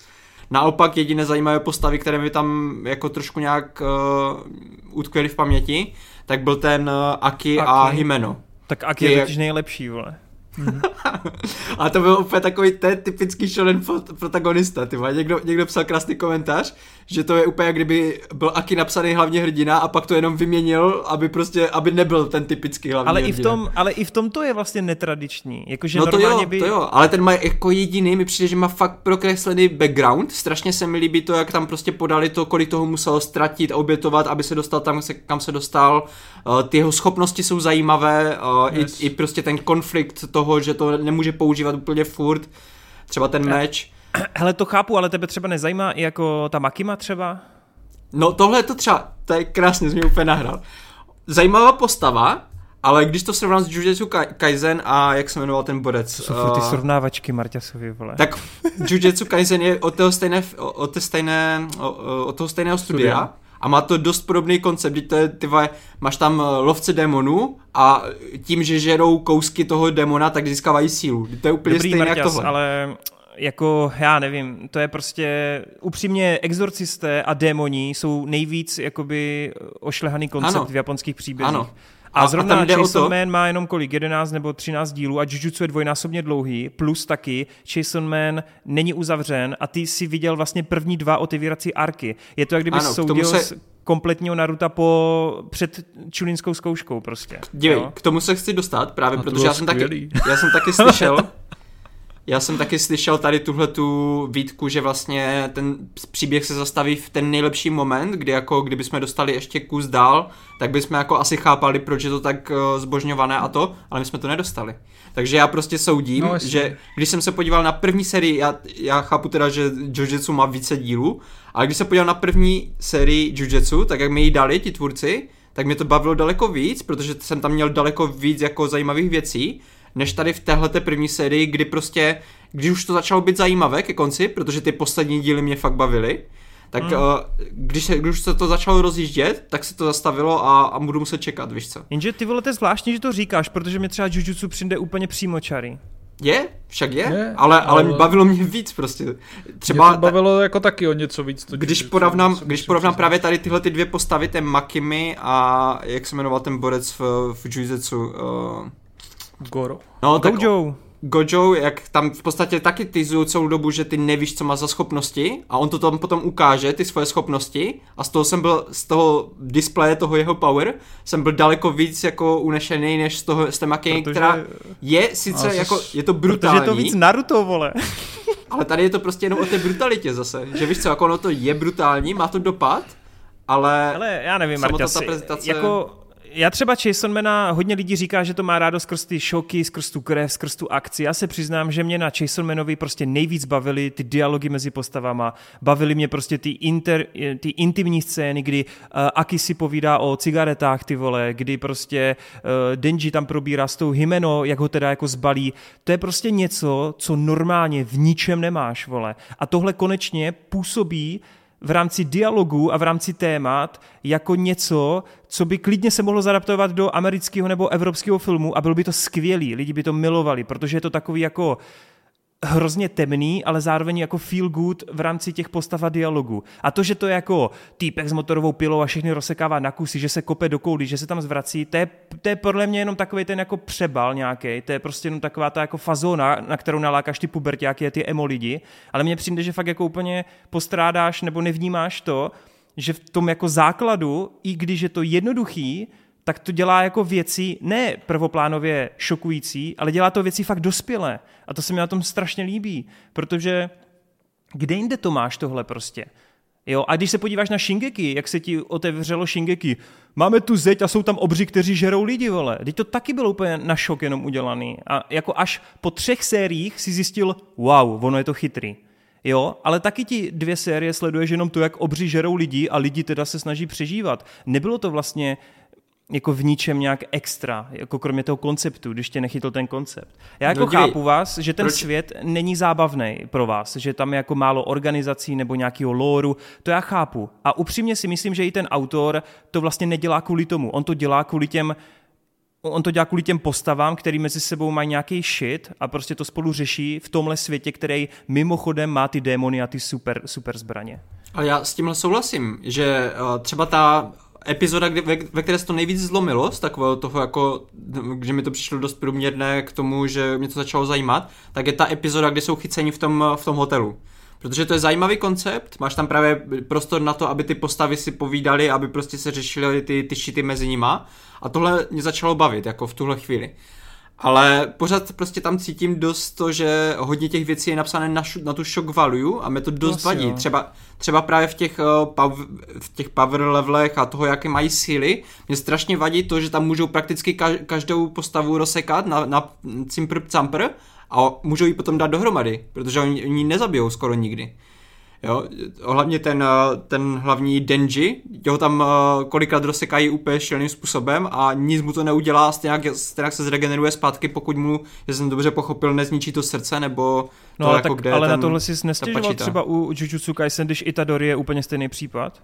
Naopak jediné zajímavé postavy, které mi tam jako trošku nějak uh, utkvěly v paměti, tak byl ten uh, Aki, Aki. a. Himeno. Tak Aki je totiž nejlepší, vole. A to byl úplně takový ten typický shonen pro- protagonista, ty. Někdo, někdo psal krásný komentář, že to je úplně jak kdyby byl Aki napsaný hlavně hrdina a pak to jenom vyměnil, aby prostě, aby nebyl ten typický hlavní Ale i, v hrdina. tom, ale i v tom to je vlastně netradiční. Jakože No to normálně jo, by... to jo, ale ten má jako jediný, mi přijde, že má fakt prokreslený background, strašně se mi líbí to, jak tam prostě podali to, kolik toho musel ztratit a obětovat, aby se dostal tam, se- kam se dostal, uh, ty jeho schopnosti jsou zajímavé, uh, Yes. i, i prostě ten konflikt toho, že to nemůže používat úplně furt, třeba ten meč. Hele, to chápu, ale tebe třeba nezajímá i jako ta Makima třeba? No tohle je to třeba, to je krásně, jsi mě úplně nahrál. Zajímavá postava, ale když to srovnám s Jujutsu Kai- Kaisen a jak se jmenoval ten borec? To jsou furt ty uh, srovnávačky Marťasovi, vole. Tak Jujutsu Kaisen je od toho, stejné, od té stejné, od toho stejného studia. Studia. A má to dost podobný koncept, to je, ty vole, máš tam eh, lovce démonů a tím, že žerou kousky toho démona, tak získávají sílu. To je úplně Dobrý stejné jak Marťas, tohle. ale jako, já nevím, to je prostě, upřímně, exorcisté a démoni jsou nejvíc, jakoby, ošlehaný koncept Ano. v japonských příbězích. Ano. A, A- a a zrovna o Jason to- Man má jenom kolik, 11 nebo 13 dílů a Jujutsu je dvojnásobně dlouhý, plus taky Jason Man není uzavřen a ty si viděl vlastně první dva otevírací arky. Je to, jak kdyby Ano, soudil se- s kompletního Naruta po, před čulinskou zkouškou prostě. Dívej, jo? k tomu se chci dostat, právě A to protože já jsem, taky, já jsem taky slyšel, já jsem taky slyšel tady tuhle tu výtku, že vlastně ten příběh se zastaví v ten nejlepší moment, kdy jako kdyby jsme dostali ještě kus dál, tak bychom jako asi chápali, proč je to tak uh, zbožňované a to, ale my jsme to nedostali. Takže já prostě soudím, No, že když jsem se podíval na první sérii, já, já chápu teda, že Jujutsu má více dílů, ale když se podíval na první sérii Jujutsu, tak jak mi ji dali ti tvůrci, tak mě to bavilo daleko víc, protože jsem tam měl daleko víc jako zajímavých věcí, než tady v téhle první sérii, kdy prostě, když už to začalo být zajímavé ke konci, protože ty poslední díly mě fakt bavily, tak mm. uh, když, se, když už se to začalo rozjíždět, tak se to zastavilo a, a budu muset čekat, víš co. Jenže ty vole, to je zvláštní, že to říkáš, protože mi třeba Jujutsu přijde úplně přímočarý. Je, však je, Je, ale, ale, ale- bavilo mě víc prostě. Třeba mě to bavilo jako taky o něco víc. To když porovnám, když porovnám právě tady tyhle ty dvě postavy, ten Makimi a jak se jmenoval ten borec v, v Jujutsu, uh, Goro. No, tak Gojo. Gojo, jak tam v podstatě taky tyzují celou dobu, že ty nevíš, co má za schopnosti a on to tam potom ukáže, ty svoje schopnosti a z toho jsem byl, z toho displeje toho jeho power, jsem byl daleko víc jako unešený, než z toho, z té maky, která je sice Ale jako, je to brutální, Protože je to víc Naruto, vole. ale tady je to prostě jenom o té brutalitě zase, že víš co, jako ono to je brutální, má to dopad, ale, Ale já nevím, Marta, prezentace- jako já třeba Jasonmana, hodně lidí říká, že to má rádo skrz ty šoky, skrz tu krev, skrz tu akci. Já se přiznám, že mě na Jasonmanovi prostě nejvíc bavily ty dialogy mezi postavama, bavily mě prostě ty, inter, ty intimní scény, kdy uh, Aki si povídá o cigaretách, ty vole, kdy prostě uh, Denji tam probírá s tou Himeno, jak ho teda jako zbalí. To je prostě něco, co normálně v ničem nemáš, vole. A tohle konečně působí v rámci dialogu a v rámci témat jako něco, co by klidně se mohlo zadaptovat do amerického nebo evropského filmu a bylo by to skvělý, lidi by to milovali, protože je to takový jako hrozně temný, ale zároveň jako feel good v rámci těch postav a dialogu. A to, že to je jako týpek s motorovou pilou a všechny rozsekává na kusy, že se kope do koulí, že se tam zvrací, to je, to je podle mě jenom takový ten jako přebal nějaký, to je prostě jenom taková ta jako fazona, na kterou nalákáš ty puberťáky a ty emo lidi, ale mně přijde, že fakt jako úplně postrádáš nebo nevnímáš to, že v tom jako základu, i když je to jednoduchý, tak to dělá jako věci ne prvoplánově šokující, ale dělá to věci fakt dospělé. A to se mi na tom strašně líbí, protože kde jinde to máš tohle prostě? Jo, a když se podíváš na Shingeki, jak se ti otevřelo Shingeki, máme tu zeď a jsou tam obři, kteří žerou lidi, vole. Teď to taky bylo úplně na šok jenom udělaný. A jako až po třech sériích si zjistil, wow, ono je to chytrý. Jo, ale taky ti dvě série sleduješ jenom to, jak obři žerou lidi a lidi teda se snaží přežívat. Nebylo to vlastně jako v ničem nějak extra, jako kromě toho konceptu, když tě nechytl ten koncept. Já jako No dívej, chápu vás, že ten proč- svět není zábavný pro vás, že tam je jako málo organizací nebo nějakého lóru, to já chápu. A upřímně si myslím, že i ten autor to vlastně nedělá kvůli tomu. On to dělá kvůli těm On to dělá kvůli těm postavám, který mezi sebou mají nějaký shit a prostě to spolu řeší v tomhle světě, který mimochodem má ty démony a ty super, super zbraně. Ale já s tímhle souhlasím, že uh, třeba ta epizoda, kdy, ve, ve které se to nejvíc zlomilo, z takového toho jako, že mi to přišlo dost průměrné k tomu, že mě to začalo zajímat, tak je ta epizoda, kde jsou chyceni v tom, v tom hotelu. Protože to je zajímavý koncept, máš tam právě prostor na to, aby ty postavy si povídaly, aby prostě se řešily ty, ty šity mezi nima. A tohle mě začalo bavit, jako v tuhle chvíli. Ale pořád prostě tam cítím dost to, že hodně těch věcí je napsané na, šu, na tu shock value a mě to dost Asi vadí. jo. Třeba, třeba právě v těch, uh, pav, v těch power levelech a toho, jaké mají síly, mě strašně vadí to, že tam můžou prakticky kaž, každou postavu rozsekat na, na cimpr campr a můžou ji potom dát dohromady, protože oni, oni nezabijou skoro nikdy. Jo, hlavně ten, eh, ten hlavní Denji, ho tam eh, kolikrát rozsekají úplně šíleným způsobem a nic mu to neudělá, stejně stejně se zregeneruje zpátky, pokud mu, že jsem dobře pochopil, nezničí to srdce, nebo No to ale, jako, tak, kde ale na ten- tohle si nestěžoval třeba u Jujutsu Kaisen, když Itadori je úplně stejný případ?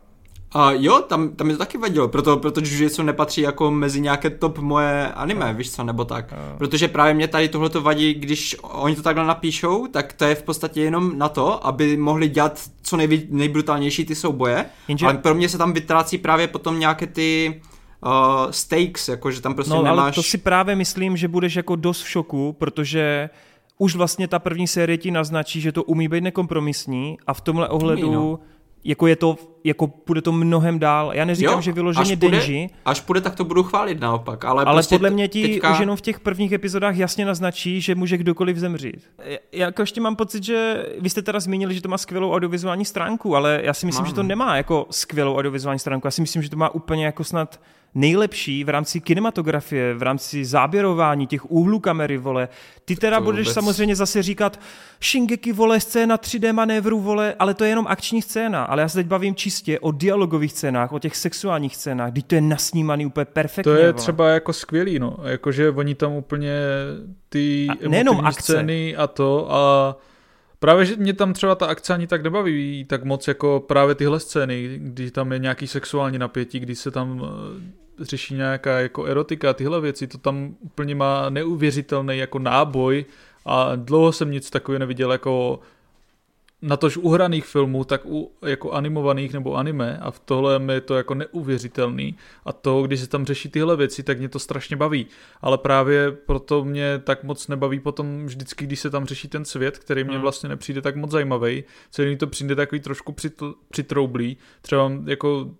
A jo, tam, tam mi to taky vadilo, proto, proto Jujutsu nepatří jako mezi nějaké top moje anime, víš co, nebo tak. Protože právě mě tady tohle to vadí, když oni to takhle napíšou, tak to je v podstatě jenom na to, aby mohli dělat co nejví, nejbrutálnější ty souboje, Jenže- ale pro mě se tam vytrácí právě potom nějaké ty uh, stakes, jakože tam prostě No nemáš... ale to si právě myslím, že budeš jako dost v šoku, protože už vlastně ta první série ti naznačí, že to umí být nekompromisní a v tomhle ohledu no. Jako je to, jako půjde to mnohem dál. Já neříkám, Jo, že vyloženě až půjde- Denji, Až půjde, tak to budu chválit naopak, ale, ale prostě podle mě ti teďka... už jenom v těch prvních epizodách jasně naznačí, že může kdokoliv zemřít. Já jako ještě mám pocit, že vy jste teda zmínili, že to má skvělou audiovizuální stránku, ale já si myslím, Mám. že to nemá jako skvělou audiovizuální stránku. Já si myslím, že to má úplně jako snad nejlepší v rámci kinematografie, v rámci záběrování těch úhlů kamery, vole. Ty teda to budeš vůbec- samozřejmě zase říkat Shingeki, vole, scéna 3D manévru, vole, ale to je jenom akční scéna. Ale já se teď bavím čistě o dialogových scénách, o těch sexuálních scénách, kdy to je nasnímaný úplně perfektně. To je vole. třeba jako skvělý, no. Jakože oni tam úplně ty A nejenom akce. scény a to a právě, že mě tam třeba ta akce ani tak nebaví tak moc jako právě tyhle scény, kdy tam je nějaký sexuální napětí, kdy se tam eh, řeší nějaká jako erotika, tyhle věci, to tam úplně má neuvěřitelný jako náboj a dlouho jsem nic takového neviděl jako na tož uhraných filmů, tak u jako animovaných nebo anime a v tohle mi je to jako neuvěřitelný a to, když se tam řeší tyhle věci, tak mě to strašně baví. Ale právě proto mě tak moc nebaví potom vždycky, když se tam řeší ten svět, který mě hmm. vlastně nepřijde tak moc zajímavý. Celý to přijde takový trošku přitroublý. Třeba jako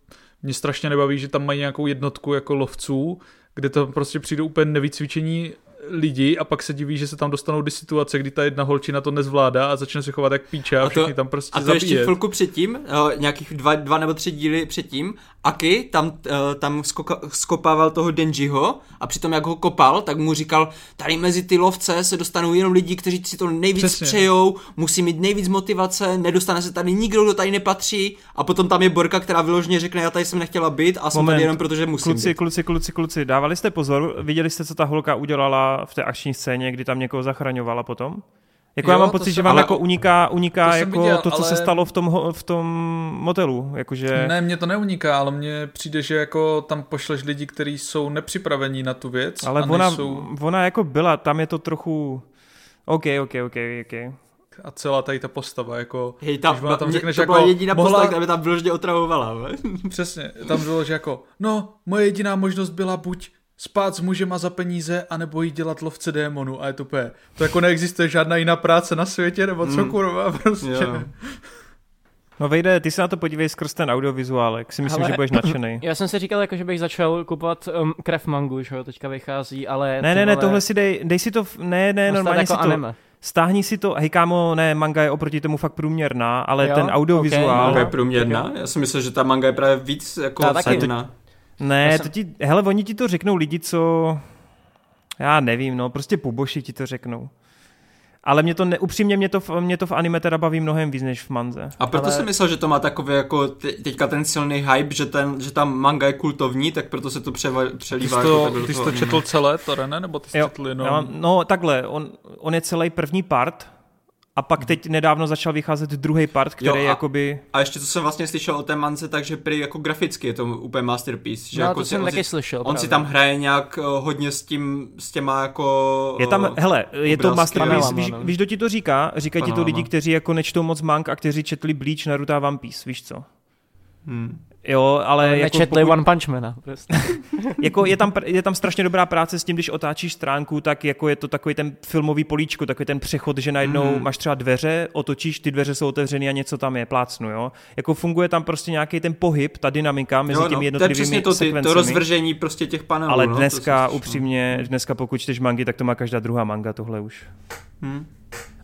mě strašně nebaví, že tam mají nějakou jednotku jako lovců, kde to prostě přijde úplně nevycvičení lidi a pak se diví, že se tam dostanou do situace, kdy ta jedna holčina to nezvládá a začne se chovat jak píče a, a všichni tam prostě A to zabíjet. ještě chvilku předtím, uh, nějakých dva, dva nebo tři díly předtím, Aki tam, uh, tam skoka, skopával toho Denjiho a přitom jak ho kopal, tak mu říkal, tady mezi ty lovce se dostanou jenom lidi, kteří si to nejvíc Přesně. přejou, musí mít nejvíc motivace, nedostane se tady nikdo, kdo tady nepatří a potom tam je Borka, která vyloženě řekne, já tady jsem nechtěla být a jsem Moment. tady jenom protože musím kluci, být. Kluci, kluci, kluci, dávali jste pozor, viděli jste, co ta holka udělala v té akční scéně, kdy tam někoho zachraňovala potom? Jako jo, já mám pocit, že vám ale, jako uniká, uniká to jako viděl, to, co ale... se stalo v tom, v tom motelu. Jakože... Ne, mně to neuniká, ale mně přijde, že jako tam pošleš lidi, kteří jsou nepřipravení na tu věc. Ale ona, nejsou... ona jako byla, tam je to trochu... OK, OK, OK, OK a celá tady ta postava, jako... Hej, tam, když tam řekneš, to byla jako, jediná mohla... postava, která by tam vyloženě otravovala. Přesně, tam bylo, že jako, no, moje jediná možnost byla buď spát s mužema za peníze, anebo jít dělat lovce démonů a je to pé. To jako neexistuje žádná jiná práce na světě, nebo co mm. kurva, prostě. Jo. No vejde, ty se na to podívej skrz ten audiovizuálek, si myslím, ale, že budeš nadšený. Já jsem si říkal, jako, že bych začal kupovat um, krev mangu, že jo, teďka vychází, ale... Ne, ne, ne, tohle si dej, dej si to, v, ne, ne, normálně jako si anime. to... Stáhni si to, hej kámo, ne, manga je oproti tomu fakt průměrná, ale jo? ten audiovizuál... Okay, manga je průměrná? Já si myslím, že ta manga je právě víc jako cená. Ne, jsem... to ti, hele, oni ti to řeknou lidi, co... Já nevím, no, prostě puboši ti to řeknou. Ale mě to ne, upřímně mě to, mě to v anime teda baví mnohem víc než v manze. A proto ale... jsem myslel, že to má takový jako teďka ten silný hype, že, ten, že ta manga je kultovní, tak proto se to převa, přelívá. Ty jsi to, jako ty jsi to četl celé, to ne? Nebo ty jsi jo, četl jenom... No takhle, on, on je celý první part, a pak teď nedávno začal vycházet druhý part, který jo, a, jakoby... A ještě co jsem vlastně slyšel o té mance, takže prý jako graficky je to úplně masterpiece. Že no, jako to si, jsem taky slyšel. On právě. si tam hraje nějak uh, hodně s tím, s těma jako... Je tam, uh, hele, je to masterpiece, víš, víš, kdo ti to říká? Říkají ti to lidi, kteří jako nečtou moc manga a kteří četli Bleach, Naruto a One Piece, víš co? Hmm. Jo, ale... ale jako nečetli pokud... One Punch Mana. Prostě. jako je tam, je tam strašně dobrá práce s tím, když otáčíš stránku, tak jako je to takový ten filmový políčko, takový ten přechod, že najednou mm. máš třeba dveře, otočíš, ty dveře jsou otevřený a něco tam je, plácnu, jo. Jako funguje tam prostě nějaký ten pohyb, ta dynamika mezi jo, no, těmi jednotlivými to, ty, to rozvržení prostě těch panelů. Ale dneska, no, upřímně, dneska pokud čteš mangy, tak to má každá druhá manga tohle už. Hmm.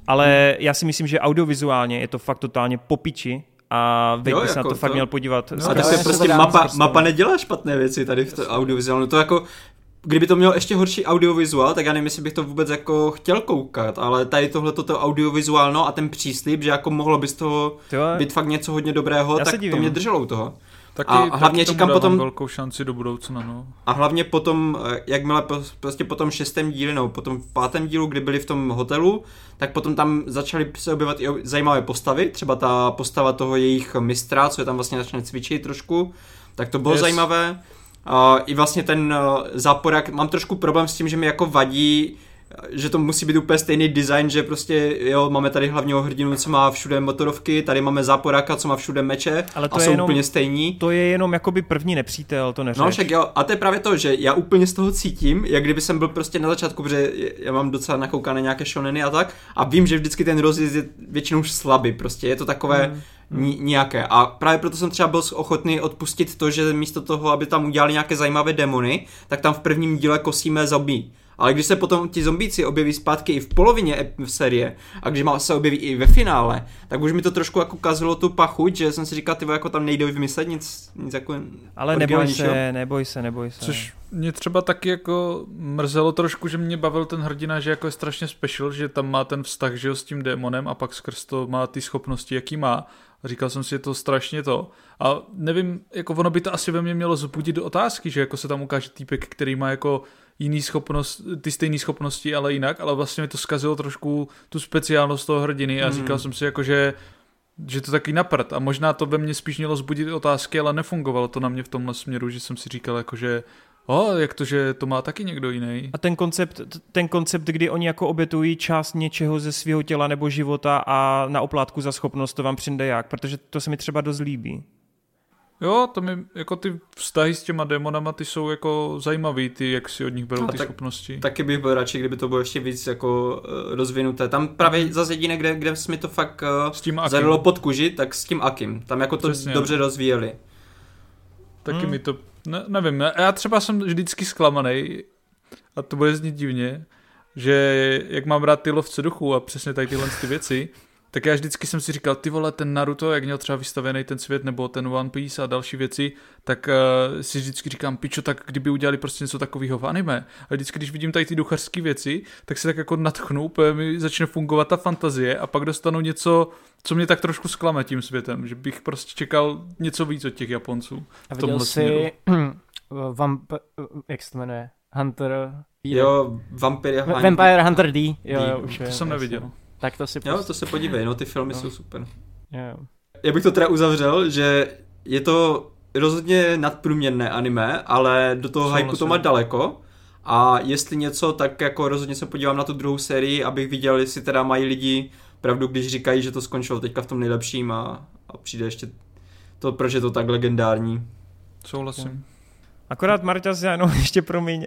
Ale já si myslím, že audiovizuálně je to fakt totálně popiči a Vejk by se jako na to, to fakt měl podívat. No, a tak to je prostě mapa, mapa nedělá špatné věci tady v to audiovizuálnu. To jako, kdyby to mělo ještě horší audiovizuál, tak já nevím, jestli bych to vůbec jako chtěl koukat, ale tady tohle toto audiovizuálno a ten příslip, že jako mohlo by z toho být fakt něco hodně dobrého, já tak to mě drželo u toho. Taky, a hlavně taky říkám potom velkou šanci do budoucna, no. A hlavně potom, eh, jakmile prostě po tom šestém díle, nebo potom v pátém dílu, kdy byli v tom hotelu, tak potom tam začaly se objevovat i zajímavé postavy, třeba ta postava toho jejich mistra, co je tam vlastně začne cvičit trošku, tak to bylo yes. zajímavé. Uh, I vlastně ten uh, záporák, mám trošku problém s tím, že mi jako vadí že to musí být úplně stejný design, že prostě jo, máme tady hlavního hrdinu, co má všude motorovky, tady máme záporáka, co má všude meče Ale to a jsou jenom, úplně stejní. To je jenom jakoby první nepřítel, to neřeš. No však jo, a to je právě to, že já úplně z toho cítím, jak kdyby jsem byl prostě na začátku, protože já mám docela nakoukané nějaké shoneny a tak a vím, že vždycky ten rozjezd je většinou už slabý, prostě je to takové hmm. Ni- nějaké. A právě proto jsem třeba byl ochotný odpustit to, že místo toho, aby tam udělali nějaké zajímavé demony, tak tam v prvním díle kosíme zombie. Ale když se potom ti zombíci objeví zpátky i v polovině v série a když se objeví i ve finále, tak už mi to trošku jako kazilo tu pachuť, že jsem si říkal, ty jako tam nejde vymyslet nic, nic jako Ale neboj se, neboj se, neboj se. Což mě třeba taky jako mrzelo trošku, že mě bavil ten hrdina, že jako je strašně special, že tam má ten vztah, že jo, s tím démonem a pak skrz to má ty schopnosti, jaký má. A říkal jsem si, je to strašně to. A nevím, jako ono by to asi ve mně mělo zbudit do otázky, že jako se tam ukáže týpek, který má jako jiný schopnost, ty stejné schopnosti, ale jinak, ale vlastně mi to zkazilo trošku tu speciálnost toho hrdiny a mm. říkal jsem si jako, že že to taky naprt a možná to ve mně spíš mělo zbudit otázky, ale nefungovalo to na mě v tomhle směru, že jsem si říkal jako, že O, jak to, že to má taky někdo jiný. A ten koncept, ten koncept, kdy oni jako obětují část něčeho ze svého těla nebo života a na oplátku za schopnost, to vám přijde jak, protože to se mi třeba dost líbí. Jo, to mi, jako ty vztahy s těma démonama, ty jsou jako zajímavý, ty, jak si od nich berou no, ty tak, schopnosti. Taky bych byl radši, kdyby to bylo ještě víc jako uh, rozvinuté. Tam právě zase jediné, kde, kde jsme to fakt uh, s tím zadalo pod kuži, tak s tím Akim. Tam jako to Přesně. dobře rozvíjeli. Taky hmm. mi to, ne, nevím, já třeba jsem vždycky zklamaný, a to bude znít divně, že jak mám rád ty lovce duchů a přesně tady tyhle ty věci, tak já vždycky jsem si říkal, ty vole, ten Naruto, jak měl třeba vystavený ten svět, nebo ten One Piece a další věci, tak uh, si vždycky říkám, pičo, tak kdyby udělali prostě něco takového v anime. A vždycky, když vidím tady ty duchařské věci, tak se tak jako natchnu, mi začne fungovat ta fantazie a pak dostanu něco, co mě tak trošku zklame tím světem, že bych prostě čekal něco víc od těch Japonců. A viděl jsi Vamp, jak se to jmenuje? Hunter... Jo, Vampire, Vampire Hunter D. Jo, D. jo, už to jsem neviděl. Tak to si Jo, to se podívej, no ty filmy no. jsou super. Jo. Já bych to teda uzavřel, že je to rozhodně nadprůměrné anime, ale do toho hypeu to má daleko. A jestli něco, tak jako rozhodně se podívám na tu druhou sérii, abych viděl, jestli teda mají lidi pravdu, když říkají, že to skončilo teďka v tom nejlepším a, a přijde ještě to, proč je to tak legendární. Souhlasím. Akorát Marťas, já jenom ještě promiň,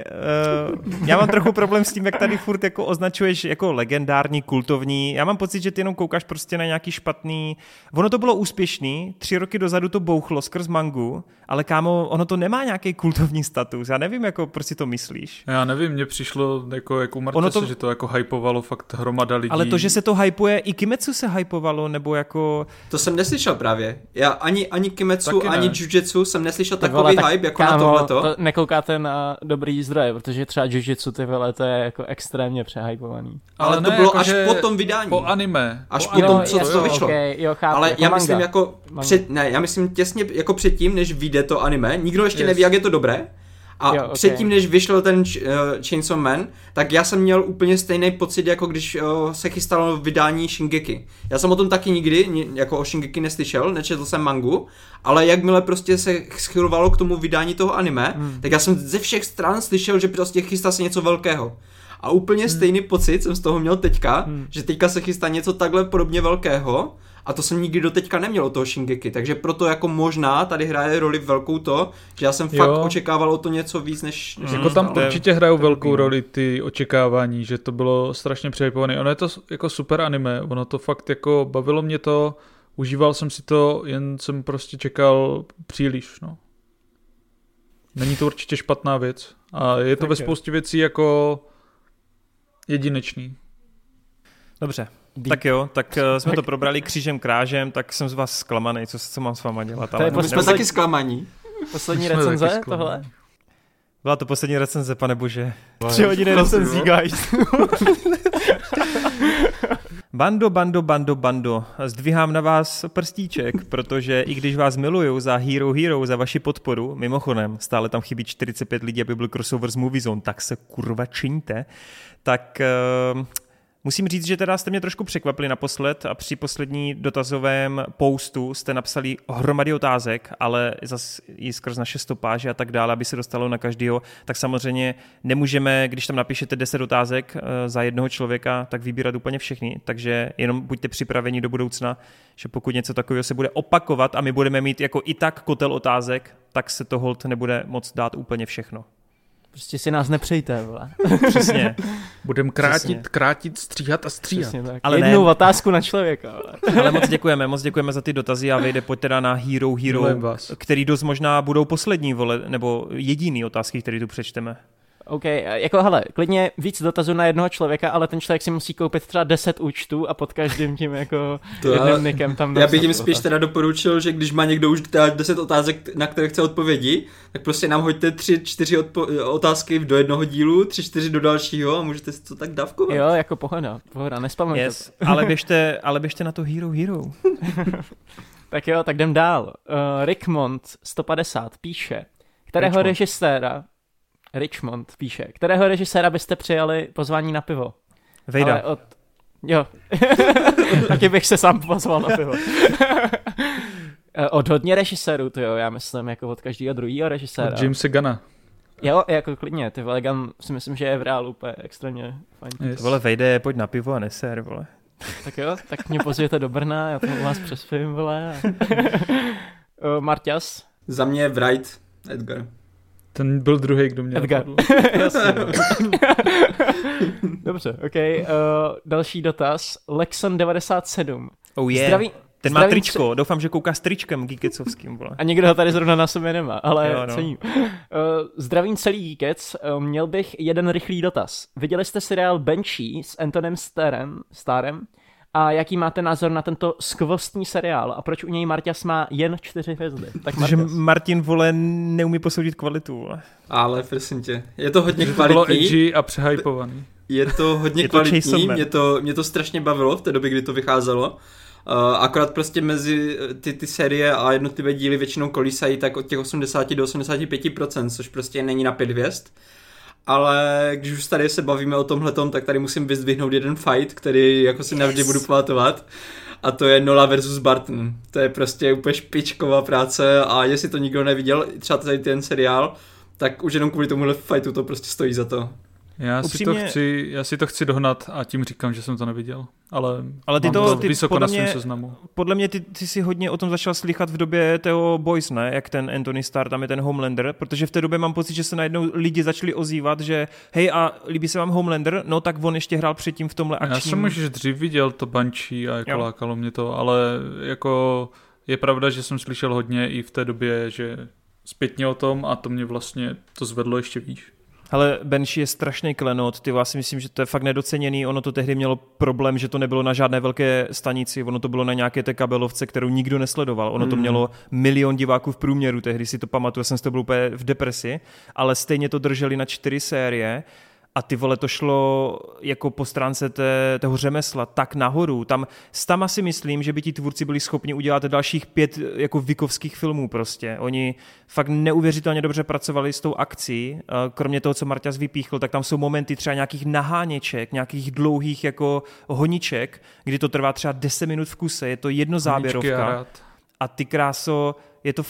uh, já mám trochu problém s tím, jak tady furt jako označuješ jako legendární, kultovní. Já mám pocit, že ty jenom koukáš prostě na nějaký špatný... Ono to bylo úspěšný, tři roky dozadu to bouchlo skrz mangu, ale kámo, ono to nemá nějaký kultovní status. Já nevím, jako prostě to myslíš. Já nevím, mně přišlo jako, jako Marťas, to... že to jako hypovalo fakt hromada lidí. Ale to, že se to hypuje, i Kimetsu se hypovalo, nebo jako... To jsem neslyšel právě. Já ani, ani Kimetsu, Taky ani Jujutsu jsem neslyšel takový tak, hype jako kámo, na tohle to? to nekoukáte na dobrý zdroje, protože třeba Jujutsu ty vole, to je jako extrémně přehypovaný. Ale, Ale ne, to bylo jako až po tom vydání. Po anime. Až po, tom, co to vyšlo. Okay, jo, chápu, Ale jako já manga. myslím jako, před, ne, já myslím těsně jako předtím, než vyjde to anime, nikdo ještě yes. neví, jak je to dobré, a jo, okay. předtím, než vyšel ten uh, Chainsaw Man, tak já jsem měl úplně stejný pocit, jako když uh, se chystalo vydání Shingeki. Já jsem o tom taky nikdy, jako o Shingeki neslyšel, nečetl jsem mangu, ale jakmile prostě se schylovalo k tomu vydání toho anime, hmm. tak já jsem ze všech stran slyšel, že prostě chystá se něco velkého. A úplně hmm. stejný pocit jsem z toho měl teďka, hmm. že teďka se chystá něco takhle podobně velkého a to jsem nikdy do teďka neměl od toho Shingeki, takže proto jako možná tady hraje roli velkou to, že já jsem fakt jo. očekával o to něco víc, než... než jako tam určitě hrajou velkou roli ty očekávání, že to bylo strašně přehypované. Ono je to jako super anime, ono to fakt jako bavilo mě to, užíval jsem si to, jen jsem prostě čekal příliš, no. Není to určitě špatná věc. A je to tak ve spoustě věcí jako jedinečný. Dobře, Deep. Tak jo, tak uh, jsme to probrali křížem krážem, tak jsem z vás zklamaný, co, co mám s váma dělat. Ale to je jsme taky zklamaní. Poslední recenze tohle? Byla to poslední recenze, pane bože. Tři hodiny recenzí, guys. Bando, bando, bando, bando. Zdvihám na vás prstíček, protože i když vás miluju za Hero Hero, za vaši podporu, mimochodem, stále tam chybí 45 lidí, aby byl crossover z Movie Zone, tak se kurva čiňte, tak uh, Musím říct, že teda jste mě trošku překvapili naposled a při poslední dotazovém postu jste napsali hromady otázek, ale zase i skrz naše stopáže a tak dále, aby se dostalo na každého, tak samozřejmě nemůžeme, když tam napíšete 10 otázek eh, za jednoho člověka, tak vybírat úplně všechny, takže jenom buďte připraveni do budoucna, že pokud něco takového se bude opakovat a my budeme mít jako i tak kotel otázek, tak se to hold nebude moc dát úplně všechno. Prostě si nás nepřejte, vole. Přesně. Budeme krátit, Přesně. krátit, stříhat a stříhat. Přesně tak. Ale Jednu ne. otázku na člověka. Vole. Ale moc děkujeme, moc děkujeme za ty dotazy a vejde pojď teda na Hero Hero, který dost možná budou poslední, vole, nebo jediný otázky, které tu přečteme. OK, jako hele, klidně víc dotazů na jednoho člověka, ale ten člověk si musí koupit třeba 10 účtů a pod každým tím jako to jedným já, nikem tam Já bych jim spíš teda doporučil, že když má někdo už teda 10 otázek, na které chce odpovědi, tak prostě nám hoďte 3, 4 odpo- otázky do jednoho dílu, 3, 4 do dalšího a můžete si to tak dávkovat. Jo, jako pohoda, pohoda, nespamějte. Yes, ale, běžte, ale běžte na to Hero Hero. tak jo, tak jdem dál. Uh, Rickmont 150 píše, kterého Richmond. režiséra Richmond píše, kterého režiséra byste přijali pozvání na pivo? Vejda. Ale od... Jo. Taky bych se sám pozval na pivo. od hodně režisérů, to jo, já myslím jako od každého druhého režiséra. Od Jamesa Gana. Jo, jako klidně, ty vole, Gun si myslím, že je v reálu úplně extrémně fajn. Yes. Vole, vejde, pojď na pivo a neser, vole. Tak jo, tak mě pozvěte do Brna, já tam u vás přespím, vole. Marťas? Za mě Wright, Edgar. Ten byl druhý, kdo mě Edgar. Jasně. No. Dobře, ok. Uh, další dotaz. Lexon97. Oh yeah. Zdraví, ten má tričko, tři... doufám, že kouká s tričkem Geekecovským. Vole. A někdo ho tady zrovna na sobě nemá, ale jo, no. cením. Uh, zdravím celý Geekec, uh, měl bych jeden rychlý dotaz. Viděli jste seriál Benchy s Antonem Starem, Starem a jaký máte názor na tento skvostný seriál a proč u něj Marťas má jen čtyři hvězdy? Tak Protože Martin, vole, neumí posoudit kvalitu. Ale prosím tě, je to hodně kvalitní. Bylo edgy a přehypovaný. Je to hodně je to kvalitní, mě to, mě to strašně bavilo v té době, kdy to vycházelo. Uh, akorát prostě mezi ty, ty série a jednotlivé díly většinou kolísají tak od těch 80 do 85%, což prostě není na pět hvězd ale když už tady se bavíme o tomhletom, tak tady musím vyzdvihnout jeden fight, který jako si navždy yes. budu pamatovat a to je Nola versus Barton. To je prostě úplně špičková práce a jestli to nikdo neviděl, třeba tady ten seriál, tak už jenom kvůli tomuhle fightu to prostě stojí za to. Já, Upřímně... si to chci, já si to chci dohnat a tím říkám, že jsem to neviděl. Ale, ale ty to, ty, vysoko podle na mě, seznamu. Podle mě ty, ty si hodně o tom začal slychat v době toho Boys, ne? Jak ten Anthony Starr, tam je ten Homelander, protože v té době mám pocit, že se najednou lidi začali ozývat, že hej a líbí se vám Homelander, no tak on ještě hrál předtím v tomhle akčním... Já jsem už dřív viděl to Banshee a jako jo. lákalo mě to, ale jako je pravda, že jsem slyšel hodně i v té době, že zpětně o tom a to mě vlastně to zvedlo ještě víc. Ale Benši je strašný klenot, ty vás si myslím, že to je fakt nedoceněný, ono to tehdy mělo problém, že to nebylo na žádné velké stanici, ono to bylo na nějaké té kabelovce, kterou nikdo nesledoval, ono to mm. mělo milion diváků v průměru, tehdy si to pamatuju, jsem z toho byl úplně v depresi, ale stejně to drželi na čtyři série a ty vole to šlo jako po stránce té, toho řemesla tak nahoru. Tam tam si myslím, že by ti tvůrci byli schopni udělat dalších pět jako vikovských filmů prostě. Oni fakt neuvěřitelně dobře pracovali s tou akcí. Kromě toho, co Marťas vypíchl, tak tam jsou momenty třeba nějakých naháněček, nějakých dlouhých jako honiček, kdy to trvá třeba 10 minut v kuse. Je to jedno záběrovka. A ty kráso, je to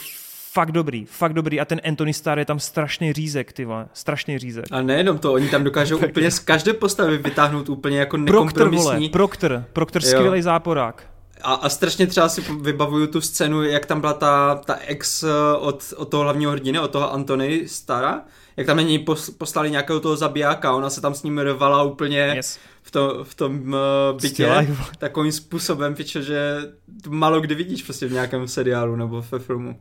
fakt dobrý, fakt dobrý a ten Anthony Starr je tam strašný řízek, ty vole, strašný řízek. A nejenom to, oni tam dokážou úplně z každé postavy vytáhnout úplně jako nekompromisní. Proctor, vole, Proctor, Proctor skvělý záporák. A, a strašně třeba si vybavuju tu scénu, jak tam byla ta, ta ex eh, od, od toho hlavního hrdiny, od toho Antony Stara, jak tam na něj poslali nějakého toho zabijáka, ona se tam s ním rvala úplně yes. v, to, v tom uh, bytě takovým způsobem, piče, že malo kdy vidíš prostě v nějakém seriálu nebo ve filmu.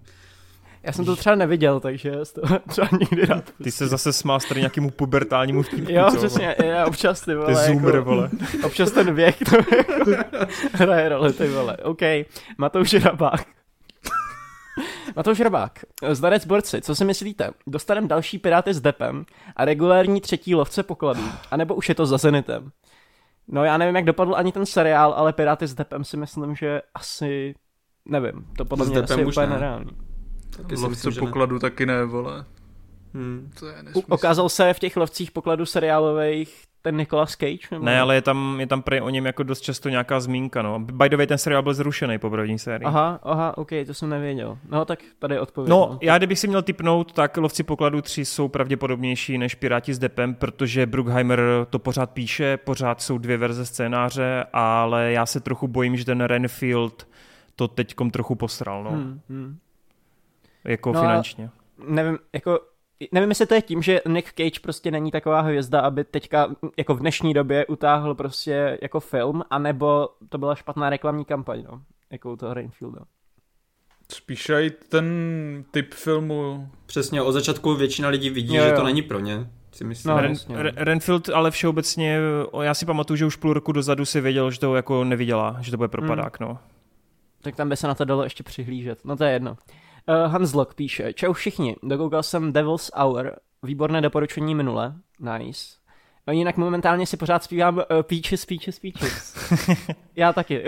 Já jsem to třeba neviděl, takže to třeba nikdy rád. Ty se zase smál tady nějakému pubertálnímu vtipku, Jo, co? přesně, já občas ty vole. Ty zoomer, jako, vole. Občas ten věk to jako hraje roli, ty vole. OK, Matouš Rabák. Matouš Rabák, zdarec borci, co si myslíte? Dostaneme další Piráty s Depem a regulární třetí lovce pokladů, anebo už je to za Zenitem? No já nevím, jak dopadl ani ten seriál, ale Piráty s Depem si myslím, že asi, nevím, to podle mě asi úplně nereální. Taky Lovce myslím, pokladu ne. taky ne, vole. Hmm. To je nesmysl. Ukázal se v těch lovcích pokladu seriálových ten Nicolas Cage? Nebo? Ne, ale je tam, je tam prej o něm jako dost často nějaká zmínka, no. By the way, ten seriál byl zrušený po první sérii. Aha, aha, ok, to jsem nevěděl. No, tak tady je odpověď. No, no, já kdybych si měl typnout, tak Lovci pokladu 3 jsou pravděpodobnější než Piráti s Depem, protože Bruckheimer to pořád píše, pořád jsou dvě verze scénáře, ale já se trochu bojím, že ten Renfield to teďkom trochu posral, no. Hmm, hmm jako no finančně. Nevím, jako Nevím, jestli to je tím, že Nick Cage prostě není taková hvězda, aby teďka jako v dnešní době utáhl prostě jako film, anebo to byla špatná reklamní kampaň, no, jako u toho Rainfielda. Spíš i ten typ filmu. Přesně, od začátku většina lidí vidí, jo, jo. že to není pro ně. Si myslím. No, Ren, no. Renfield ale všeobecně, já si pamatuju, že už půl roku dozadu si věděl, že to jako neviděla, že to bude propadák, hmm. no. Tak tam by se na to dalo ještě přihlížet, no to je jedno. Uh, Hans Lok píše, čau všichni, dokoukal jsem Devil's Hour, výborné doporučení minule, nice. A jinak momentálně si pořád zpívám uh, Peaches, Peaches, Peaches. Já taky.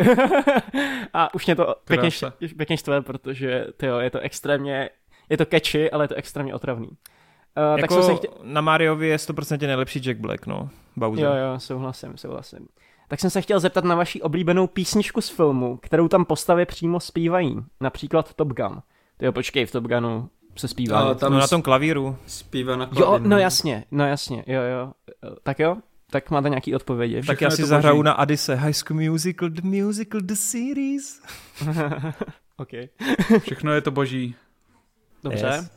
a už mě to pěkně, pěkně štve, protože tyjo, je to extrémně, je to catchy, ale je to extrémně otravný. Uh, jako tak jsem se chtěl... na Mariovi je 100% nejlepší Jack Black, no. Bowser. Jo, jo, souhlasím, souhlasím. Tak jsem se chtěl zeptat na vaši oblíbenou písničku z filmu, kterou tam postavy přímo zpívají, například Top Gun. Jo, počkej, v Top Gunu se zpívá. No, tam no na tom klavíru. Zpívá na klavíru. Jo, no jasně, no jasně, jo, jo. Tak jo, tak máte nějaký odpovědi. Tak já si zahraju na Adise High School Musical, The Musical, The Series. ok. Všechno je to boží. Dobře. Yes.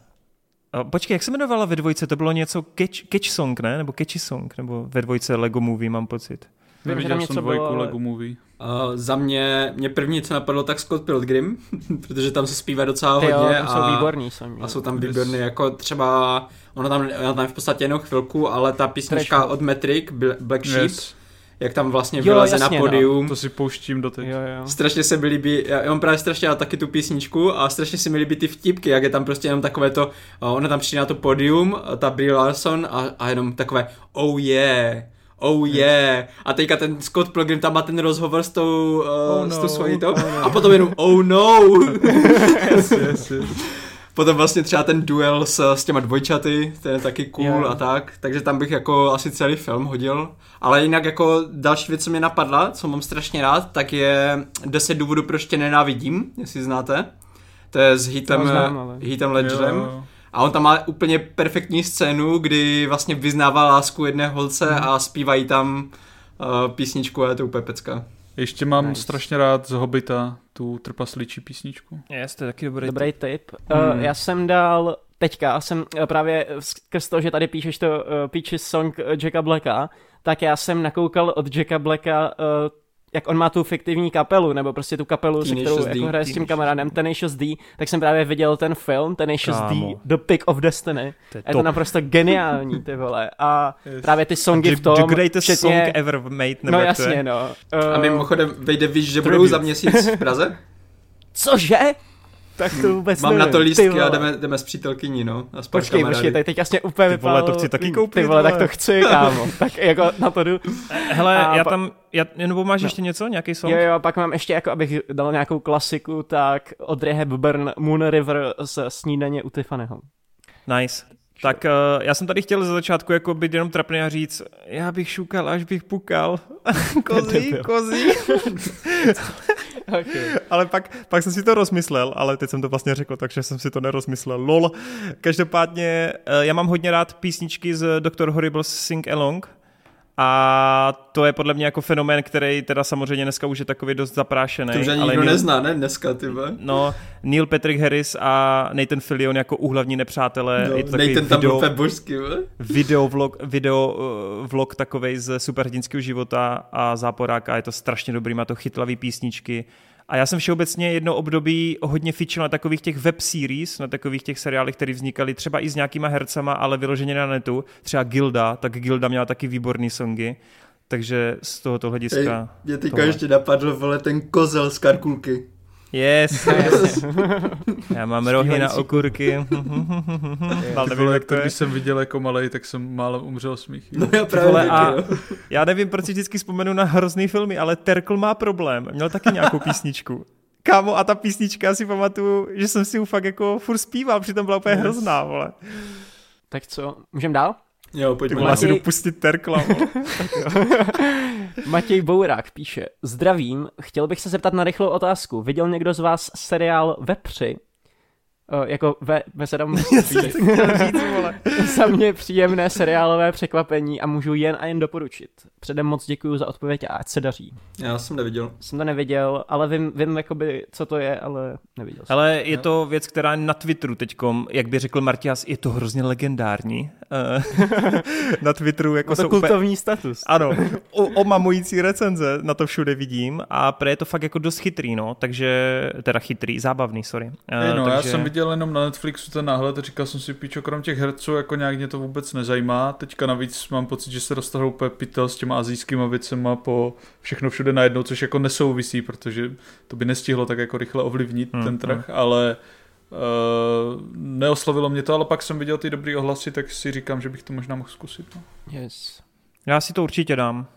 Počkej, jak se jmenovala ve dvojce? To bylo něco catch, catch Song, ne? Nebo Catchy Song? Nebo ve dvojce Lego Movie, mám pocit. Neviděl jsem dvojku bylo... Lego Movie. Uh, za mě, mě první, co napadlo, tak Scott Pilgrim, protože tam se zpívá docela Ty hodně. Jo, a, jsou výborní. Jsem, a jsou tam výborní, jako třeba, ono tam, ono tam v podstatě jenom chvilku, ale ta písnička od Metric, Black Sheep, yes jak tam vlastně vyleze na no. podium. No. To si pouštím do teď. Jo, jo. Strašně se mi líbí, já mám právě strašně rád taky tu písničku a strašně se mi líbí ty vtipky, jak je tam prostě jenom takové to, ona tam přijde na to podium, ta Brie Larson a, a jenom takové oh yeah, oh yeah. A teďka ten Scott Pilgrim tam má ten rozhovor s tou, uh, oh no, s tou svojí to, oh no. a potom jenom oh no. yes, yes, yes. Potom vlastně třeba ten duel s, s těma dvojčaty, ten je taky cool yeah. a tak, takže tam bych jako asi celý film hodil. Ale jinak jako další věc, co mě napadla, co mám strašně rád, tak je 10 důvodů, proč tě nenávidím, jestli znáte. To je s Heatem, Heatem Ledgerem. A on tam má úplně perfektní scénu, kdy vlastně vyznává lásku jedné holce mm. a zpívají tam uh, písničku a je to úplně pecka. Ještě mám nice. strašně rád z Hobita tu trpasličí písničku. Yes, to je taky dobrý, dobrý tip. tip. Hmm. Uh, já jsem dal teďka, jsem uh, právě skrz to, že tady píšeš to uh, Peaches song Jacka Blacka, tak já jsem nakoukal od Jacka Blacka uh, jak on má tu fiktivní kapelu, nebo prostě tu kapelu, se kterou jako hraje s tím kamarádem, Tenacious D, tak jsem právě viděl ten film, Tenacious Kámo. D, The Pick of Destiny. To je, je to naprosto geniální, ty vole. A yes. právě ty songy v tom, The greatest včetně... song ever made, nebo No jasně, no. Uh, a mimochodem, vejde víš, že budou za měsíc v Praze? Cože? Tak to vůbec Mám nevím. na to lístky a jdeme, jdeme s přítelkyní, no. A počkej, počkej, tady teď jasně úplně Ty vole, to chci taky koupit. Ty vole, tak to chci, kámo. tak jako na to jdu. Hele, a já tam, já, nebo máš no. ještě něco, nějaký song? Jo, jo, pak mám ještě, jako abych dal nějakou klasiku, tak od Rehab Burn Moon River z snídaně u Tiffanyho. Nice. Tak uh, já jsem tady chtěl za začátku jako být jenom trapný a říct, já bych šukal, až bych pukal. kozí, kozí. okay. Ale pak, pak jsem si to rozmyslel, ale teď jsem to vlastně řekl, takže jsem si to nerozmyslel. Lol. Každopádně uh, já mám hodně rád písničky z Dr. Horrible Sing Along, a to je podle mě jako fenomén, který teda samozřejmě dneska už je takový dost zaprášený. To už ani nikdo Neil, nezná, ne? Dneska, ty No, Neil Patrick Harris a Nathan Fillion jako úhlavní nepřátelé. No, je to Nathan tam video, byl božský, video vlog, video uh, vlog takovej z superhrdinského života a záporáka. Je to strašně dobrý, má to chytlavý písničky. A já jsem všeobecně jedno období hodně fičil na takových těch web series, na takových těch seriálech, které vznikaly třeba i s nějakýma hercama, ale vyloženě na netu. Třeba Gilda, tak Gilda měla taky výborný songy. Takže z tohoto hlediska... Mě teďka ještě napadl, vole, ten kozel z Karkulky. Yes, yes. Já mám rohy na okurky. Ale nevím, jak to, když jsem viděl jako malej, tak jsem málo umřel smích. No já právě Vole, a Já nevím, proč si vždycky vzpomenu na hrozný filmy, ale Terkl má problém. Měl taky nějakou písničku. Kámo, a ta písnička, já si pamatuju, že jsem si ju fakt jako furt zpíval, přitom byla úplně yes. hrozná, vole. Tak co, můžem dál? Jo, pojďme. Matěj... si dopustit Terkla. Matěj Bourák píše, zdravím, chtěl bych se zeptat na rychlou otázku. Viděl někdo z vás seriál Vepři? Uh, jako ve, ve se tam Za mě příjemné seriálové překvapení a můžu jen a jen doporučit. Předem moc děkuji za odpověď a ať se daří. Já jsem neviděl. Jsem to neviděl, ale vím, vím jakoby, co to je, ale neviděl jsem. Ale je to věc, která na Twitteru teďkom, jak by řekl Martias, je to hrozně legendární. Eh, na Twitteru jako to kultovní úplně... status. Ano, o, omamující recenze na to všude vidím a pre je to fakt jako dost chytrý, no, takže, teda chytrý, zábavný, sorry. Uh, no, takže... já jsem viděl jenom na Netflixu ten náhled a říkal jsem si, píčo, krom těch herců, jako nějak mě to vůbec nezajímá. Teďka navíc mám pocit, že se dostal úplně pytel s těma azijskýma věcema po všechno všude najednou, což jako nesouvisí, protože to by nestihlo tak jako rychle ovlivnit hmm, ten trh, hmm. ale Uh, neoslovilo mě to, ale pak jsem viděl ty dobrý ohlasy, tak si říkám, že bych to možná mohl zkusit. No. Yes. Já si to určitě dám.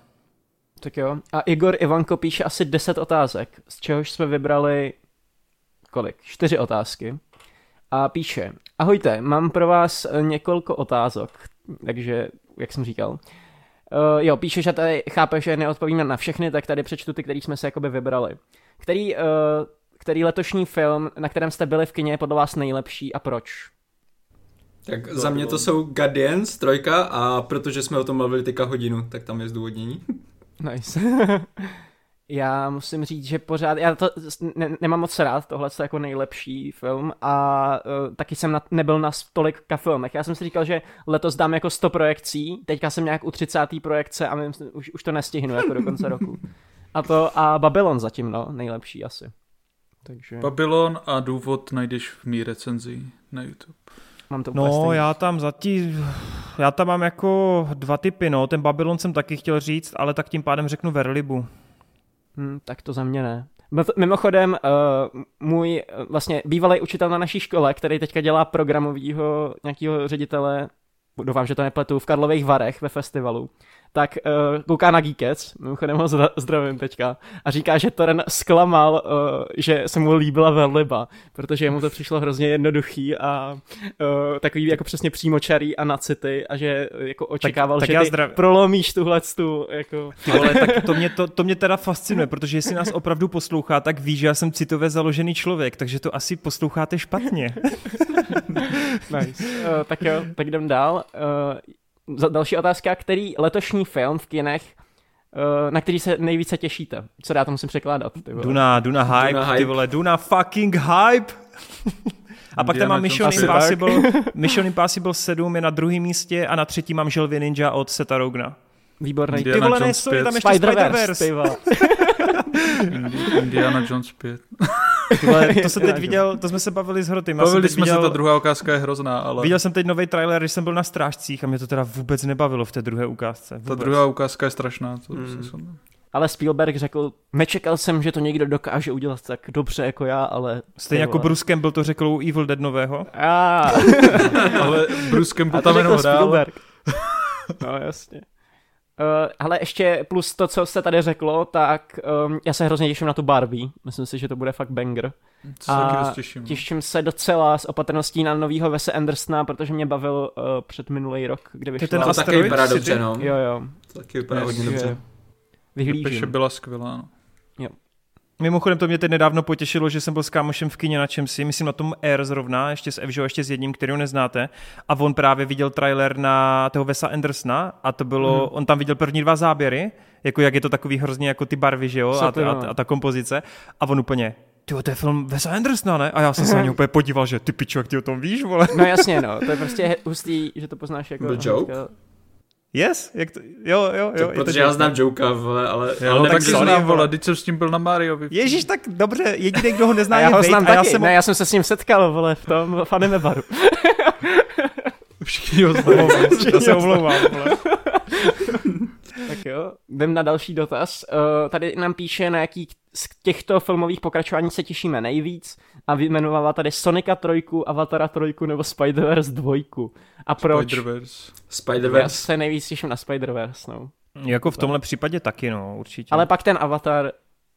Tak jo. A Igor Ivanko píše asi 10 otázek, z čehož jsme vybrali kolik? Čtyři otázky a píše, ahojte, mám pro vás eh, několik otázok, takže, jak jsem říkal, uh, jo, píše, že tady chápe, že neodpovíme na všechny, tak tady přečtu ty, který jsme se jakoby vybrali. Který, uh, který letošní film, na kterém jste byli v kině, je podle vás nejlepší a proč? Tak za mě to jsou Guardians, trojka a protože jsme o tom mluvili teďka hodinu, tak tam je zdůvodnění. Nice. já musím říct, že pořád, já to ne, nemám moc rád, tohle je jako nejlepší film a uh, taky jsem na, nebyl na tolika filmech. Já jsem si říkal, že letos dám jako 100 projekcí, teďka jsem nějak u 30. projekce a myslím, už, už to nestihnu jako do konce roku. A to a Babylon zatím, no, nejlepší asi. Takže... Babylon a důvod najdeš v mý recenzi na YouTube. Mám to no, stejný. já tam zatím, já tam mám jako dva typy, no, ten Babylon jsem taky chtěl říct, ale tak tím pádem řeknu Verlibu. Hmm, tak to za mě ne. Mimochodem, uh, můj vlastně bývalý učitel na naší škole, který teďka dělá programového nějakého ředitele, doufám, že to nepletu, v Karlových Varech ve festivalu, tak uh, kouká na Geekec, mimochodem ho zdravím teďka, a říká, že Toren zklamal, uh, že se mu líbila Verliba, protože mu to přišlo hrozně jednoduchý a uh, takový jako přesně přímočarý a nacity a že jako očekával, tak, tak že ty zdrav... prolomíš tuhle tu, jako... Ty vole, tak to mě, to, to mě teda fascinuje, protože jestli nás opravdu poslouchá, tak ví, že já jsem citově založený člověk, takže to asi posloucháte špatně. nice. Uh, tak jo, tak jdem dál. Uh, další otázka, který letošní film v kinech eh, na který se nejvíce těšíte? Co já to musím překládat? Ty vole. Duna, Duna hype, Duna hype, ty vole, Duna fucking hype! a pak tam mám Mission Impossible, Mission Impossible 7 je na druhém místě a na třetí mám Želvy Ninja od Seta Rogna. Výborný. Ty vole, ne, tam ještě Spider-Verse. Indiana Jones 5. Tyhle, to se teď viděl, to jsme se bavili s Hrotym. Bavili jsme viděl, se, ta druhá ukázka je hrozná, ale... Viděl jsem teď nový trailer, když jsem byl na strážcích a mě to teda vůbec nebavilo v té druhé ukázce. Vůbec. Ta druhá ukázka je strašná. To mm. Ale Spielberg řekl, nečekal jsem, že to někdo dokáže udělat tak dobře jako já, ale... Stejně jako Bruce Campbell to řekl u Evil Dead nového. ale Bruce Campbell tam jenom hrál. Spielberg. No jasně. Uh, ale ještě plus to, co se tady řeklo, tak um, já se hrozně těším na tu Barbie. Myslím si, že to bude fakt banger. Co a těším. Těším se docela s opatrností na novýho Vese Andersona, protože mě bavil uh, před minulý rok, kde vyšlo. To ten taky vypadá dobře, no. Jo, jo. To taky vypadá hodně dobře. Vyhlížím. byla skvělá, no. Jo. Mimochodem to mě teď nedávno potěšilo, že jsem byl s kámošem v kině na čem si, myslím na tom Air zrovna, ještě s Evžou, ještě s jedním, který ho neznáte. A on právě viděl trailer na toho Vesa Andersona a to bylo, mm. on tam viděl první dva záběry, jako jak je to takový hrozně jako ty barvy, že jo, a, a, a, a, ta kompozice. A on úplně, ty to je film Vesa Andersona, ne? A já jsem se na něj úplně podíval, že ty pičo, jak ty o tom víš, vole. No jasně, no, to je prostě hustý, že to poznáš jako... Byl joke? Yes? Jak to, jo, jo, jo. To, protože já znám Joka, vole, ale... Jo, ale taky znám, vole, teď jsem s tím byl na Mariovi. Ježíš, tak dobře, jediný, kdo ho nezná, já je ho znám taky, já jsem... ne, já jsem se s ním setkal, vole, v tom v anime baru. Všichni ho znají, já se omlouvám, vole. tak jo, jdem na další dotaz. Uh, tady nám píše, na jaký z těchto filmových pokračování se těšíme nejvíc a vyjmenovává tady Sonika trojku, Avatara trojku nebo Spider-Verse dvojku. A proč? Spider-Verse. Spider-Verse. Já se nejvíc těším na Spider-Verse, no. Jako v tomhle případě taky, no, určitě. Ale pak ten Avatar,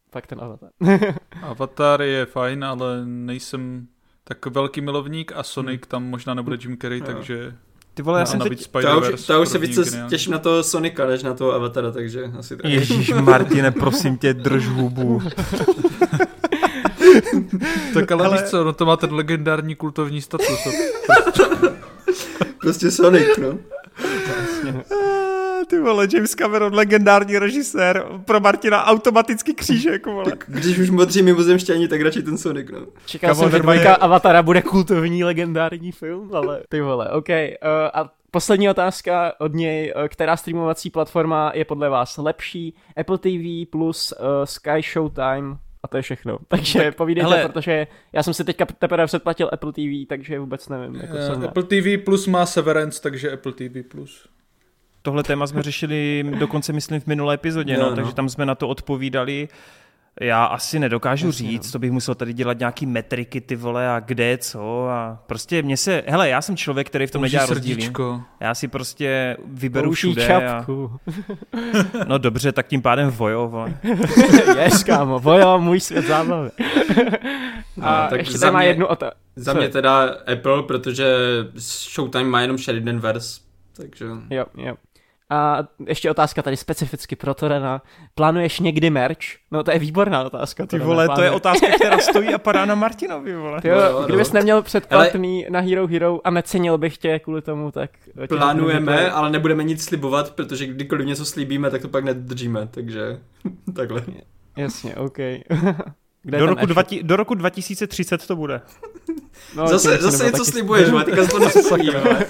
pak ten Avatar. Avatar je fajn, ale nejsem tak velký milovník a Sonic hmm. tam možná nebude Jim Carrey, takže... Ty vole, já jsem teď... To už, to už se více těším na toho Sonika, než na toho Avatara, takže asi tak. Ježíš Martine, prosím tě, drž hubu. tak ale, ale... víš co, no to má ten legendární kultovní status. prostě Sonic, no. Ty vole, James Cameron, legendární režisér, pro Martina automaticky křížek, vole. Tak, když už modří mimozemšťani, tak radši ten Sonic, no. Čekal jsem, že dvojka je... Avatara bude kultovní legendární film, ale ty vole, OK. Uh, a poslední otázka od něj, uh, která streamovací platforma je podle vás lepší? Apple TV plus uh, Sky Showtime a to je všechno. Takže tak, povídejte, hele, protože já jsem si teďka teprve předplatil Apple TV, takže vůbec nevím. Jako uh, Apple TV plus má Severance, takže Apple TV plus tohle téma jsme řešili dokonce, myslím, v minulé epizodě, no, no, takže tam jsme na to odpovídali. Já asi nedokážu Jasně, říct, no. to bych musel tady dělat nějaký metriky, ty vole, a kde, co a prostě mě se, hele, já jsem člověk, který v tom nedělá rozdíly. Já si prostě vyberu Použí všude. čapku. A... No dobře, tak tím pádem Vojo, vole. Yes, kámo, Vojo, můj svět zábavy. No, a tak ještě má jednu otázku. Za mě teda Apple, protože Showtime má jenom Sheridan Verse, takže... Jo, jo. A ještě otázka tady specificky pro Torena. Plánuješ někdy merch? No to je výborná otázka. Ty vole, to je otázka, která stojí a padá na Martinovi, vole. Jo, no, kdybys no. neměl předplatný ale... na Hero Hero a necenil bych tě kvůli tomu, tak... Plánujeme, ale nebudeme nic slibovat, protože kdykoliv něco slíbíme, tak to pak nedržíme, takže takhle. Jasně, OK. do, roku dvati, do roku 2030 to bude. No, zase zase něco slibuješ, ale teďka to nesplníme.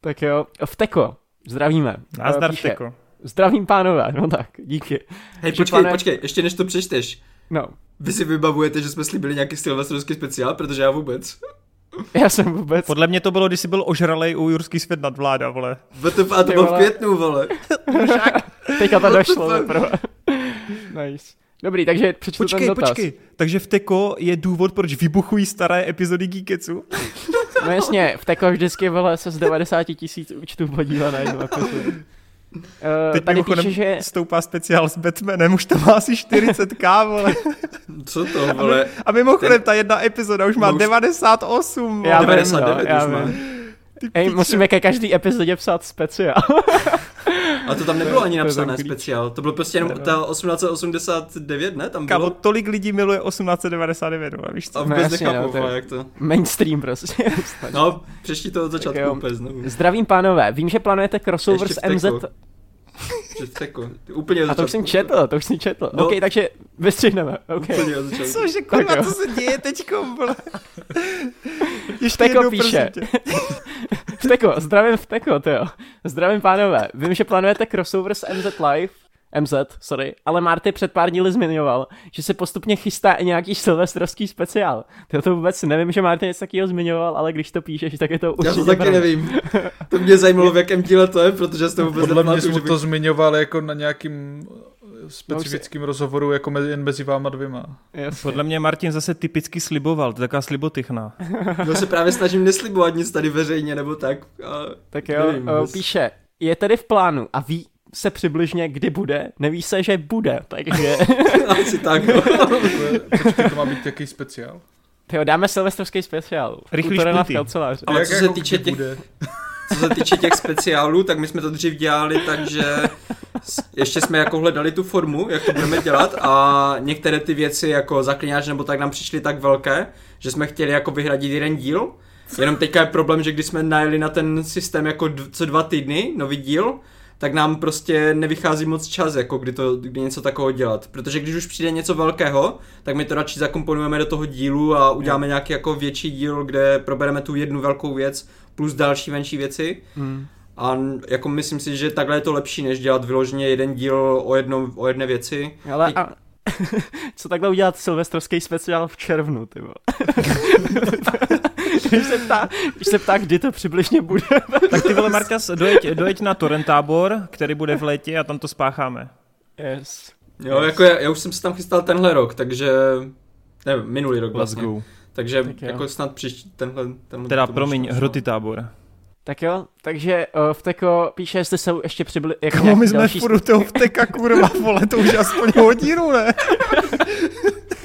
Tak jo, Vteko, zdravíme. Nazdar Vteko. Zdravím pánové, no tak, díky. Hej, počkej, pane... počkej, ještě než to přečteš. No. Vy si vybavujete, že jsme slíbili nějaký silvestrovský speciál, protože já vůbec. Já jsem vůbec. Podle mě to bylo, když jsi byl ožralej u Jurský svět nad vláda, vole. to, a to bylo v květnu, vole. Teďka to došlo, Nice. Dobrý, takže přečtu počkej, ten dotaz. Počkej, takže v Teko je důvod, proč vybuchují staré epizody Geeketsu? No jasně, v Teko vždycky vole se z 90 tisíc účtů podívat na jednu epizodu. Uh, Teď tady píše, že... stoupá speciál s Batmanem, už tam má asi 40k, vole. Co to, vole? A mimochodem, ta jedna epizoda už má no už... 98, vole. Já 99 vím, no, já už má. Ej, musíme ke každý epizodě psát speciál. A to tam nebylo ani napsané speciál, to bylo prostě jenom ta 1889, ne? Tam bylo... Kámo, tolik lidí miluje 1899, no, víš co? A vůbec no, jasně, nechápu, no, jak to... Mainstream prostě. no, přečti to od začátku úplně znovu. Zdravím pánové, vím, že plánujete crossover s MZ... Úplně A to už jsem četl, to už jsem četl. No, OK, takže vystřihneme. Okay. Úplně. Cože, kurva, co se děje teďko, vole? Ještě Vteko píše. Vteko, zdravím Vteko, jo. Zdravím pánové. Vím, že plánujete crossover s MZ Live, MZ, sorry, ale Marty před pár díly zmiňoval, že se postupně chystá i nějaký silvestrovský speciál. To to vůbec nevím, že Marty něco takového zmiňoval, ale když to píšeš, tak je to určitě Já to taky pravda. nevím. To mě zajímalo, v jakém díle to je, protože jste vůbec Podle mě jsem to zmiňoval jako na nějakým specifickým no, rozhovoru jako mezi, jen mezi váma dvěma. Yes. Podle mě Martin zase typicky sliboval, to je taková slibotychna. Já se právě snažím neslibovat nic tady veřejně, nebo tak. A tak jo, nevím, o, píše, je tedy v plánu a ví se přibližně, kdy bude, neví se, že bude, takže... Asi tak, jo. Počkej, to má být jaký speciál? Jo, dáme silvestrovský speciál. Rychlý šplinty. Ale co se týče těch... Co se týče těch speciálů, tak my jsme to dřív dělali, takže ještě jsme jako hledali tu formu, jak to budeme dělat a některé ty věci jako zaklínáč nebo tak nám přišly tak velké, že jsme chtěli jako vyhradit jeden díl. Jenom teďka je problém, že když jsme najeli na ten systém jako co dva týdny, nový díl, tak nám prostě nevychází moc čas, jako kdy, to, kdy něco takového dělat. Protože když už přijde něco velkého, tak my to radši zakomponujeme do toho dílu a uděláme mm. nějaký jako větší díl, kde probereme tu jednu velkou věc plus další menší věci. Mm. A jako myslím si, že takhle je to lepší, než dělat vyloženě jeden díl o, jednom, o jedné věci. Ale a... co takhle udělat silvestrovský speciál v červnu, ty když, se ptá, když se ptá, kdy to přibližně bude. tak ty vole, Markas, dojeď, dojeď na Torrentábor, který bude v létě a tam to spácháme. Yes. Jo, yes. jako já, já, už jsem se tam chystal tenhle rok, takže... Ne, minulý rok vlastně. Let's go. Takže tak jako snad příští tenhle... tenhle teda promiň, hroty tábor. Tak jo, takže uh, Vteko píše, jestli jsou ještě přibyli... Jako Komu my jsme furt toho Vteka, kurva, vole, to už aspoň hodinu, ne?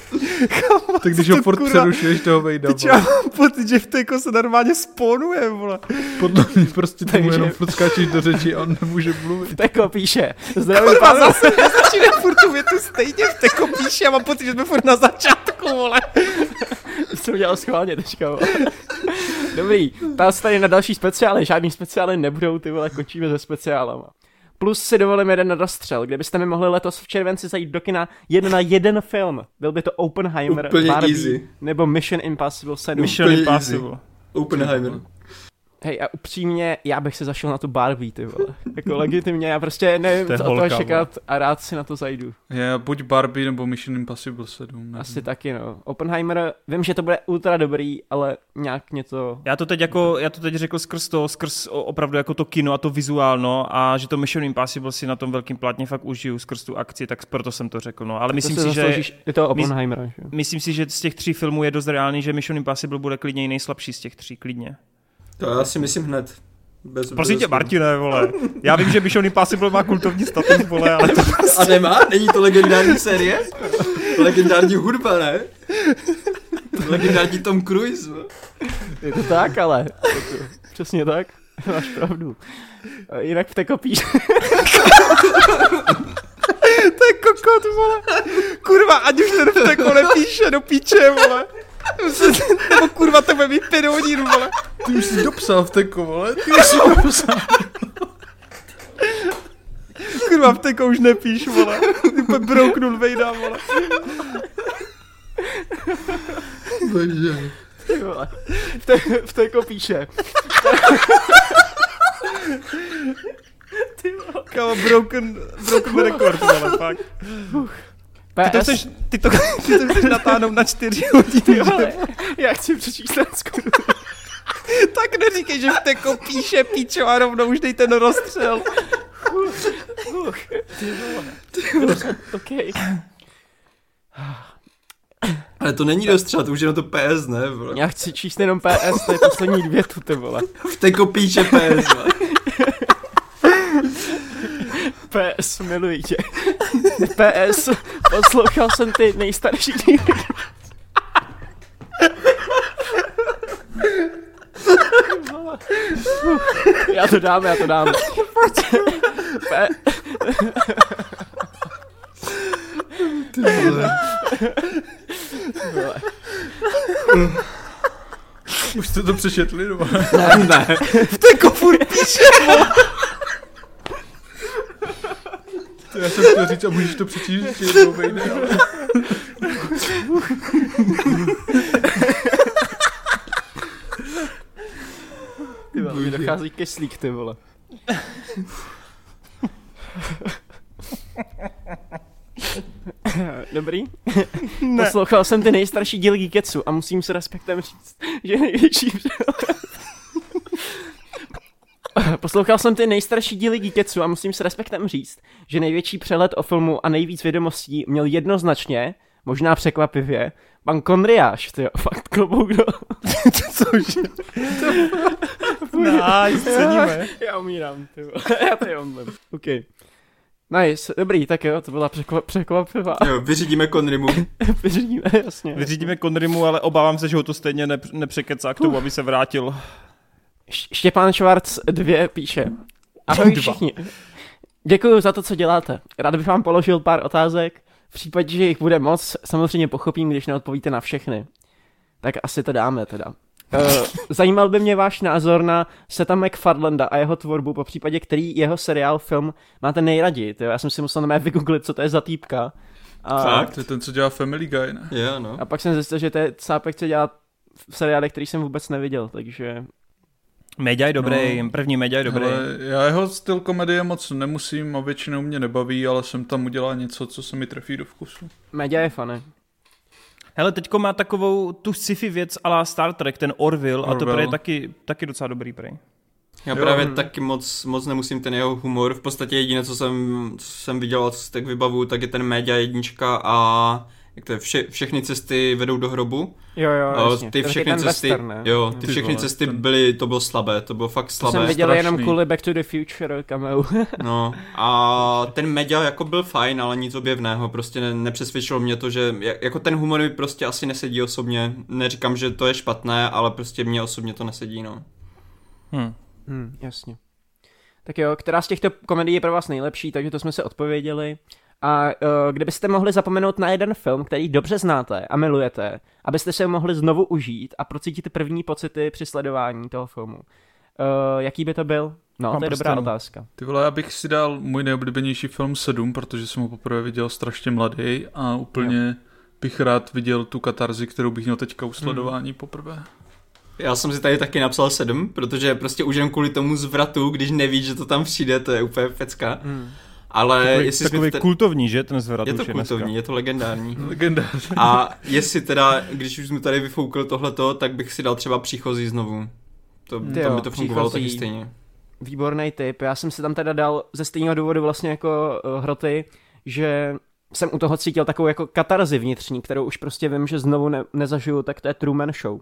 Kamo, tak když ho furt kurva, přerušuješ toho vejda, Teď já mám pocit, že Vteko se normálně spónuje, vole. Podle mě prostě tomu jenom furt skáčeš do řeči a on nemůže mluvit. Vteko píše, zdravím Kurva, pánové. zase nezačíne furt tu větu stejně, Vteko píše, já mám pocit, že jsme furt na začátku, vole. Jsem udělal schválně teďka, vole. Dobrý, ptá se tady na další speciály, žádný speciály nebudou, ty vole, končíme se speciálama. Plus si dovolím jeden na dostřel, kde byste mi mohli letos v červenci zajít do kina jen na jeden film. Byl by to Oppenheimer, Úplně Barbie, easy. nebo Mission Impossible 7. Mission Impossible. Easy. Oppenheimer. Hej, a upřímně, já bych se zašel na tu Barbie, ty vole. Jako legitimně, já prostě nevím, co toho čekat a rád si na to zajdu. Je, buď Barbie nebo Mission Impossible 7. Nevím. Asi taky, no. Oppenheimer, vím, že to bude ultra dobrý, ale nějak mě to... Já to teď jako, já to teď řekl skrz to, skrz opravdu jako to kino a to vizuálno a že to Mission Impossible si na tom velkým plátně fakt užiju skrz tu akci, tak proto jsem to řekl, no. Ale myslím to si, že... Je to Oppenheimer, že? Myslím si, že z těch tří filmů je dost reálný, že Mission Impossible bude klidně nejslabší z těch tří, klidně. To já si myslím hned. Bez, Prosím tě, Martine, vole. Já vím, že Mission Impossible má kultovní status, vole, ale to prostě... A nemá? Není to legendární série? legendární hudba, ne? legendární Tom Cruise. Je to tak, ale. Přesně tak. Máš pravdu. Jinak v té kopíš. to je kokot, vole. Kurva, ať už ten v té kole píše do píče, vole. Nebo kurva, to bude mít pět hodin, vole. Ty už jsi dopsal v teko, vole. Ty už jsi dopsal. Kurva, v teko už nepíš, vole. Ty úplně brouknul vejda, vole. Bože. Ty vole. V, té, v teko píše. Ty vole. Kámo, broken, broken record, vole, fakt. Ty to, chceš, ty, to, ty to chceš natáhnout na čtyři hodiny, vole. Já chci přečíst tak neříkej, že v teko píše píčo a rovnou už dej ten rozstřel. Ty vole. Ty vole. OK. Ale to není dostřel, to už je na to PS, ne? Vole. Já chci číst jenom PS, to je poslední dvě tu, ty vole. V teko píše PS. PS, miluji tě. PS, poslouchal jsem ty nejstarší díly. Já to dám, já to dám. P... Ty vole. Už jste to přečetli, nebo? Ne, ne. V té furt píše, Já jsem chtěl říct, a můžeš to přečíst ještě jednou vejde, ale... Ty vole, mi dochází keslík, ty vole. Dobrý? Ne. Poslouchal jsem ty nejstarší díly Geeketsu a musím s respektem říct, že největší Poslouchal jsem ty nejstarší díly Geeketsu a musím s respektem říct, že největší přelet o filmu a nejvíc vědomostí měl jednoznačně, možná překvapivě, pan Konriáš, ty fakt klobouk do... Cože? nice, ceníme. Já umírám, ty Já to je omlem. OK. Nice, dobrý, tak jo, to byla překvap, překvapivá. Jo, vyřídíme Konrimu. vyřídíme, jasně. Vyřídíme Konrimu, ale obávám se, že ho to stejně nep- nepřekecá k tomu, aby se vrátil. Štěpán Švarc 2 píše. Ahoj všichni. Děkuji za to, co děláte. Rád bych vám položil pár otázek. V případě, že jich bude moc, samozřejmě pochopím, když neodpovíte na všechny. Tak asi to dáme teda. Uh, zajímal by mě váš názor na Seta McFarlanda a jeho tvorbu, po případě který jeho seriál, film máte nejraději. Tyjo? Já jsem si musel na vygooglit, co to je za týpka. A... Tak, to je ten, co dělá Family Guy, ne? Yeah, no. A pak jsem zjistil, že to je cápek, co dělá v seriálech, který jsem vůbec neviděl, takže... Media je dobrý, no, první media je dobrý. Ale já jeho styl komedie moc nemusím a většinou mě nebaví, ale jsem tam udělal něco, co se mi trefí do vkusu. Media je fany. Hele, teďko má takovou tu sci-fi věc ala Star Trek, ten Orville, Orville. a to je taky, taky docela dobrý prej. Já jo. právě taky moc, moc nemusím ten jeho humor. V podstatě jediné, co jsem, co jsem viděl, co tak vybavu, tak je ten Média jednička a jak to je, vše, všechny cesty vedou do hrobu. Jo, jo, jasně. Ty všechny cesty, western, jo, ty, ty všechny vole, cesty ten... byly, to bylo slabé, to bylo fakt slabé. To jsem viděl strašný. jenom kvůli Back to the Future cameo. no, a ten Media jako byl fajn, ale nic objevného, prostě ne, nepřesvědčilo mě to, že jako ten humor mi prostě asi nesedí osobně, neříkám, že to je špatné, ale prostě mě osobně to nesedí, no. Hmm. Hmm, jasně. Tak jo, která z těchto komedií je pro vás nejlepší, takže to jsme se odpověděli. A uh, kdybyste mohli zapomenout na jeden film, který dobře znáte a milujete, abyste se ho mohli znovu užít a procítit první pocity při sledování toho filmu, uh, jaký by to byl? No, Mám to je dobrá prstenu. otázka. Ty vole, já bych si dal můj nejoblíbenější film 7, protože jsem ho poprvé viděl strašně mladý a úplně jo. bych rád viděl tu katarzi, kterou bych měl teďka u sledování hmm. poprvé. Já jsem si tady taky napsal 7, protože prostě už jen kvůli tomu zvratu, když nevíš, že to tam přijde, to je úplně pecka. Hmm. Ale takový, jestli takový ten... kultovní, že ten zvrat Je to kultovní, dneska. je to legendární. legendární. A jestli teda, když už jsme tady vyfoukl tohleto, tak bych si dal třeba příchozí znovu. To, to by to fungovalo taky stejně. Výborný tip. Já jsem si tam teda dal ze stejného důvodu vlastně jako uh, hroty, že jsem u toho cítil takovou jako katarzi vnitřní, kterou už prostě vím, že znovu ne- nezažiju, tak to je Truman Show.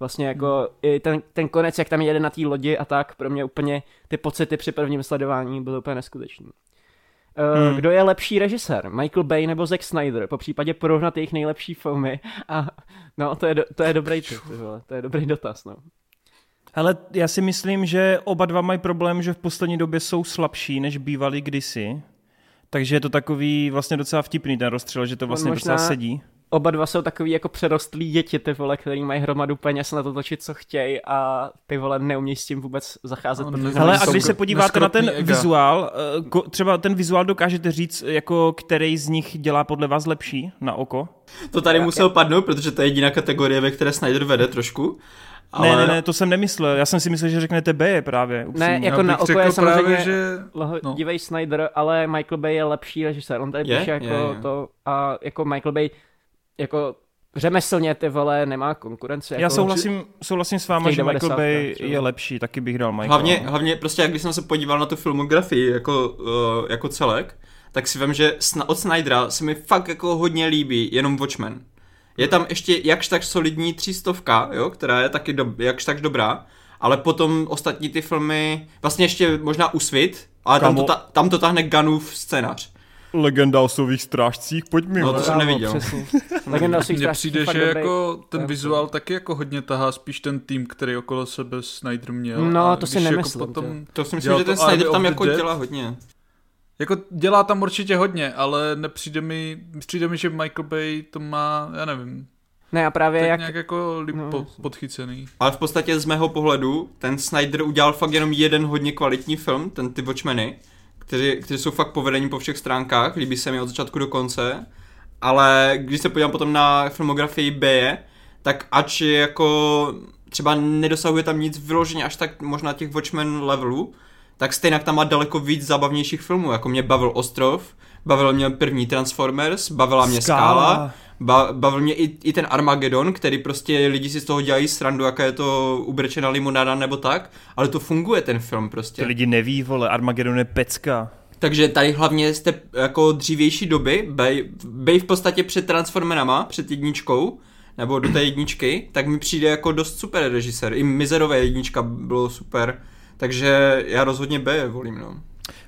Vlastně jako hmm. i ten, ten konec, jak tam jede na té lodi a tak, pro mě úplně ty pocity při prvním sledování byly úplně neskutečný. Uh, hmm. Kdo je lepší režisér? Michael Bay nebo Zack Snyder? Po případě porovnat jejich nejlepší filmy. A no, to je, do, to je dobrý tip, to je dobrý dotaz, no. Ale já si myslím, že oba dva mají problém, že v poslední době jsou slabší, než bývali kdysi. Takže je to takový vlastně docela vtipný ten rozstřel, že to vlastně možná, docela sedí oba dva jsou takový jako přerostlí děti, ty vole, který mají hromadu peněz na to točit, co chtějí a ty vole neumí s tím vůbec zacházet. No, ale a když se podíváte na ten ega. vizuál, eh, třeba ten vizuál dokážete říct, jako který z nich dělá podle vás lepší na oko? To tady musel padnout, protože to je jediná kategorie, ve které Snyder vede trošku. Ale... Ne, ne, ne, to jsem nemyslel. Já jsem si myslel, že řeknete B je právě. Upřímně. Ne, jako na oko je samozřejmě právě, že... no. dívej Snyder, ale Michael Bay je lepší režisér. On tady je, píše jako je, je. to a jako Michael Bay jako řemeslně ty vole nemá konkurenci. Já jako souhlasím, či... souhlasím s váma, že Michael Bay je lepší, taky bych dal Michael. Hlavně, hlavně prostě, jak když jsem se podíval na tu filmografii jako, uh, jako celek, tak si vím, že od Snydera se mi fakt jako hodně líbí jenom Watchmen. Je tam ještě jakž tak solidní třístovka, jo, která je taky do, jakž tak dobrá, ale potom ostatní ty filmy, vlastně ještě možná Usvit, ale tam to, ta, tam to tahne Gunův scénář. Legenda o sových strážcích, pojď mi. No to jsem neviděl. Legenda o svých Mně přijde, že jako ten vizuál taky jako hodně tahá spíš ten tým, který okolo sebe Snyder měl. No, to si jako nemyslím. Jako potom to si myslím, že ten Snyder tam jako dělá hodně. Jako dělá tam určitě hodně, ale nepřijde mi, přijde mi, že Michael Bay to má, já nevím, ne, a právě tak jak... nějak jako líp no. podchycený. Ale v podstatě z mého pohledu, ten Snyder udělal fakt jenom jeden hodně kvalitní film, ten Ty Watchmeny kteří, kteří jsou fakt povedení po všech stránkách, líbí se mi od začátku do konce, ale když se podívám potom na filmografii B, tak ač jako třeba nedosahuje tam nic vyloženě až tak možná těch Watchmen levelů, tak stejně tam má daleko víc zábavnějších filmů, jako mě bavil Ostrov, bavil mě první Transformers, bavila mě Skála, Skála ba, bavil mě i, i ten Armageddon, který prostě lidi si z toho dělají srandu, jaká je to ubrečená limonáda nebo tak, ale to funguje ten film prostě. Ty lidi neví, vole, Armageddon je pecka. Takže tady hlavně jste jako dřívější doby, bej, bej v podstatě před Transformerama, před jedničkou, nebo do té jedničky, tak mi přijde jako dost super režisér. I Mizerové jednička bylo super, takže já rozhodně B volím, no.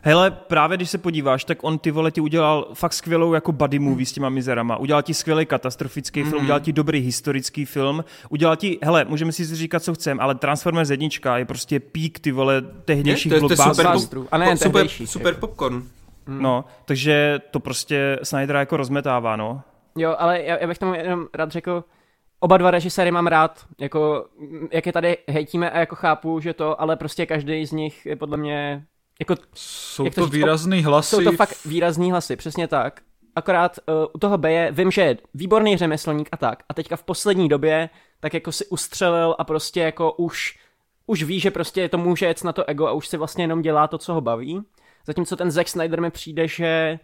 Hele, právě když se podíváš, tak on ty vole ti udělal fakt skvělou jako buddy movie s těma mizerama. Udělal ti skvělý katastrofický mm. film, udělal ti dobrý historický film, udělal ti, hele, můžeme si říkat, co chceme, ale Transformers jednička je prostě pík ty vole tehdejších je, to, je, to je super, pop, a ne, super, super popcorn. Mm. No, takže to prostě Snyder jako rozmetává, no. Jo, ale já, já bych tomu jenom rád řekl, oba dva režiséry mám rád, jako, jak je tady hejtíme a jako chápu, že to, ale prostě každý z nich je podle mě jako, jsou to, to výrazný hlasy. Jsou to fakt výrazný hlasy, přesně tak. Akorát uh, u toho Beje vím, že je výborný řemeslník a tak. A teďka v poslední době tak jako si ustřelil a prostě jako už, už ví, že prostě to může jet na to ego a už si vlastně jenom dělá to, co ho baví. Zatímco ten Zack Snyder mi přijde, že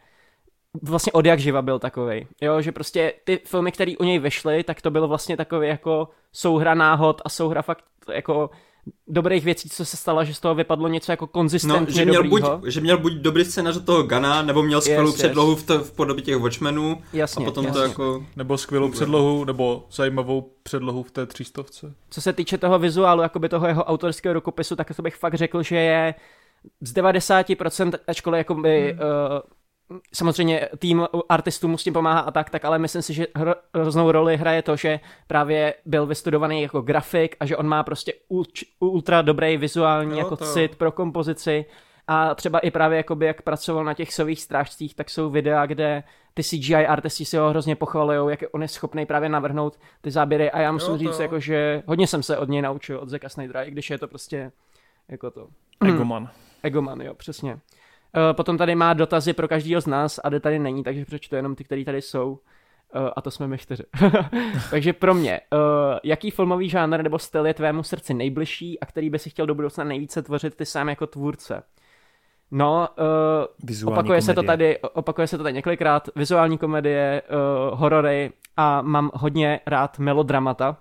vlastně od jak živa byl takový. Jo, že prostě ty filmy, které u něj vyšly, tak to bylo vlastně takový jako souhra náhod a souhra fakt jako dobrých věcí, co se stalo, že z toho vypadlo něco jako konzistentně no, že měl buď, že měl buď dobrý scénář od toho Gana, nebo měl skvělou yes, předlohu yes. V, to, v podobě těch Watchmenů. Jasně, a potom jasně. to jako... Nebo skvělou předlohu, nebo zajímavou předlohu v té třístovce. Co se týče toho vizuálu, jakoby toho jeho autorského rukopisu, tak to bych fakt řekl, že je z 90%, ačkoliv jakoby, hmm. uh, samozřejmě tým artistů mu s tím pomáhá a tak, tak ale myslím si, že hroznou roli hraje to, že právě byl vystudovaný jako grafik a že on má prostě ultra dobrý vizuální no, jako to... cit pro kompozici a třeba i právě jakoby jak pracoval na těch sových strážcích, tak jsou videa, kde ty CGI artisti si ho hrozně pochvalují, jak on je schopný právě navrhnout ty záběry a já musím jo, říct, jako, že hodně jsem se od něj naučil, od Zeka Snydera, i když je to prostě jako to. Egoman. Egoman, jo, přesně. Eh, potom tady má dotazy pro každého z nás a tady není, takže přečtu jenom ty, které tady jsou. Uh, a to jsme my čtyři. takže pro mě, uh, jaký filmový žánr nebo styl je tvému srdci nejbližší a který by si chtěl do budoucna nejvíce tvořit ty sám jako tvůrce? No, uh, opakuje komedie. se to tady, opakuje se to tady několikrát, vizuální komedie, uh, horory a mám hodně rád melodramata,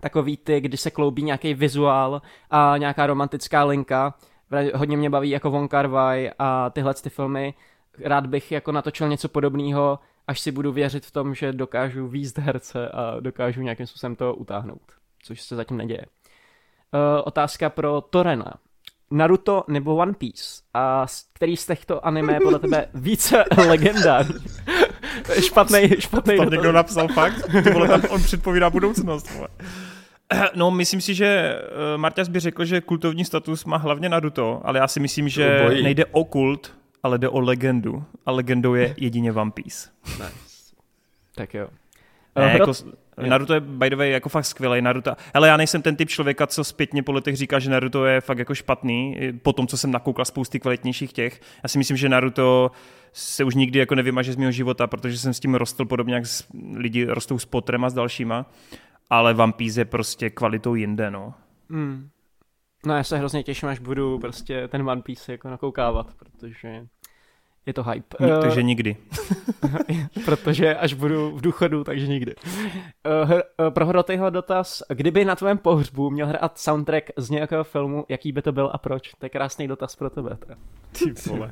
takový ty, kdy se kloubí nějaký vizuál a nějaká romantická linka, hodně mě baví jako Von Kar Wai a tyhle ty filmy. Rád bych jako natočil něco podobného, až si budu věřit v tom, že dokážu výst herce a dokážu nějakým způsobem to utáhnout, což se zatím neděje. Uh, otázka pro Torena. Naruto nebo One Piece? A který z těchto anime je podle tebe více legendární? špatný, špatný. Tam někdo napsal fakt? Ty vole, tam on předpovídá budoucnost. Vole. No, myslím si, že eh, Marťas by řekl, že kultovní status má hlavně Naruto, ale já si myslím, že nejde o kult, ale jde o legendu. A legendou je jedině One Piece. Nice. Tak jo. Ne, uh, jako, Naruto je by the way jako fakt skvělý. Naruto, ale já nejsem ten typ člověka, co zpětně po letech říká, že Naruto je fakt jako špatný, po tom, co jsem nakoukal spousty kvalitnějších těch. Já si myslím, že Naruto se už nikdy jako nevymaže z mého života, protože jsem s tím rostl podobně, jak lidi rostou s Potrem a s dalšíma. Ale One Piece je prostě kvalitou jinde, no. Mm. No já se hrozně těším, až budu prostě ten One Piece jako nakoukávat, protože je to hype. Protože uh, nikdy. protože až budu v důchodu, takže nikdy. Uh, uh, pro Hrotejho dotaz, kdyby na tvém pohřbu měl hrát soundtrack z nějakého filmu, jaký by to byl a proč? To je krásný dotaz pro tebe. Ty vole.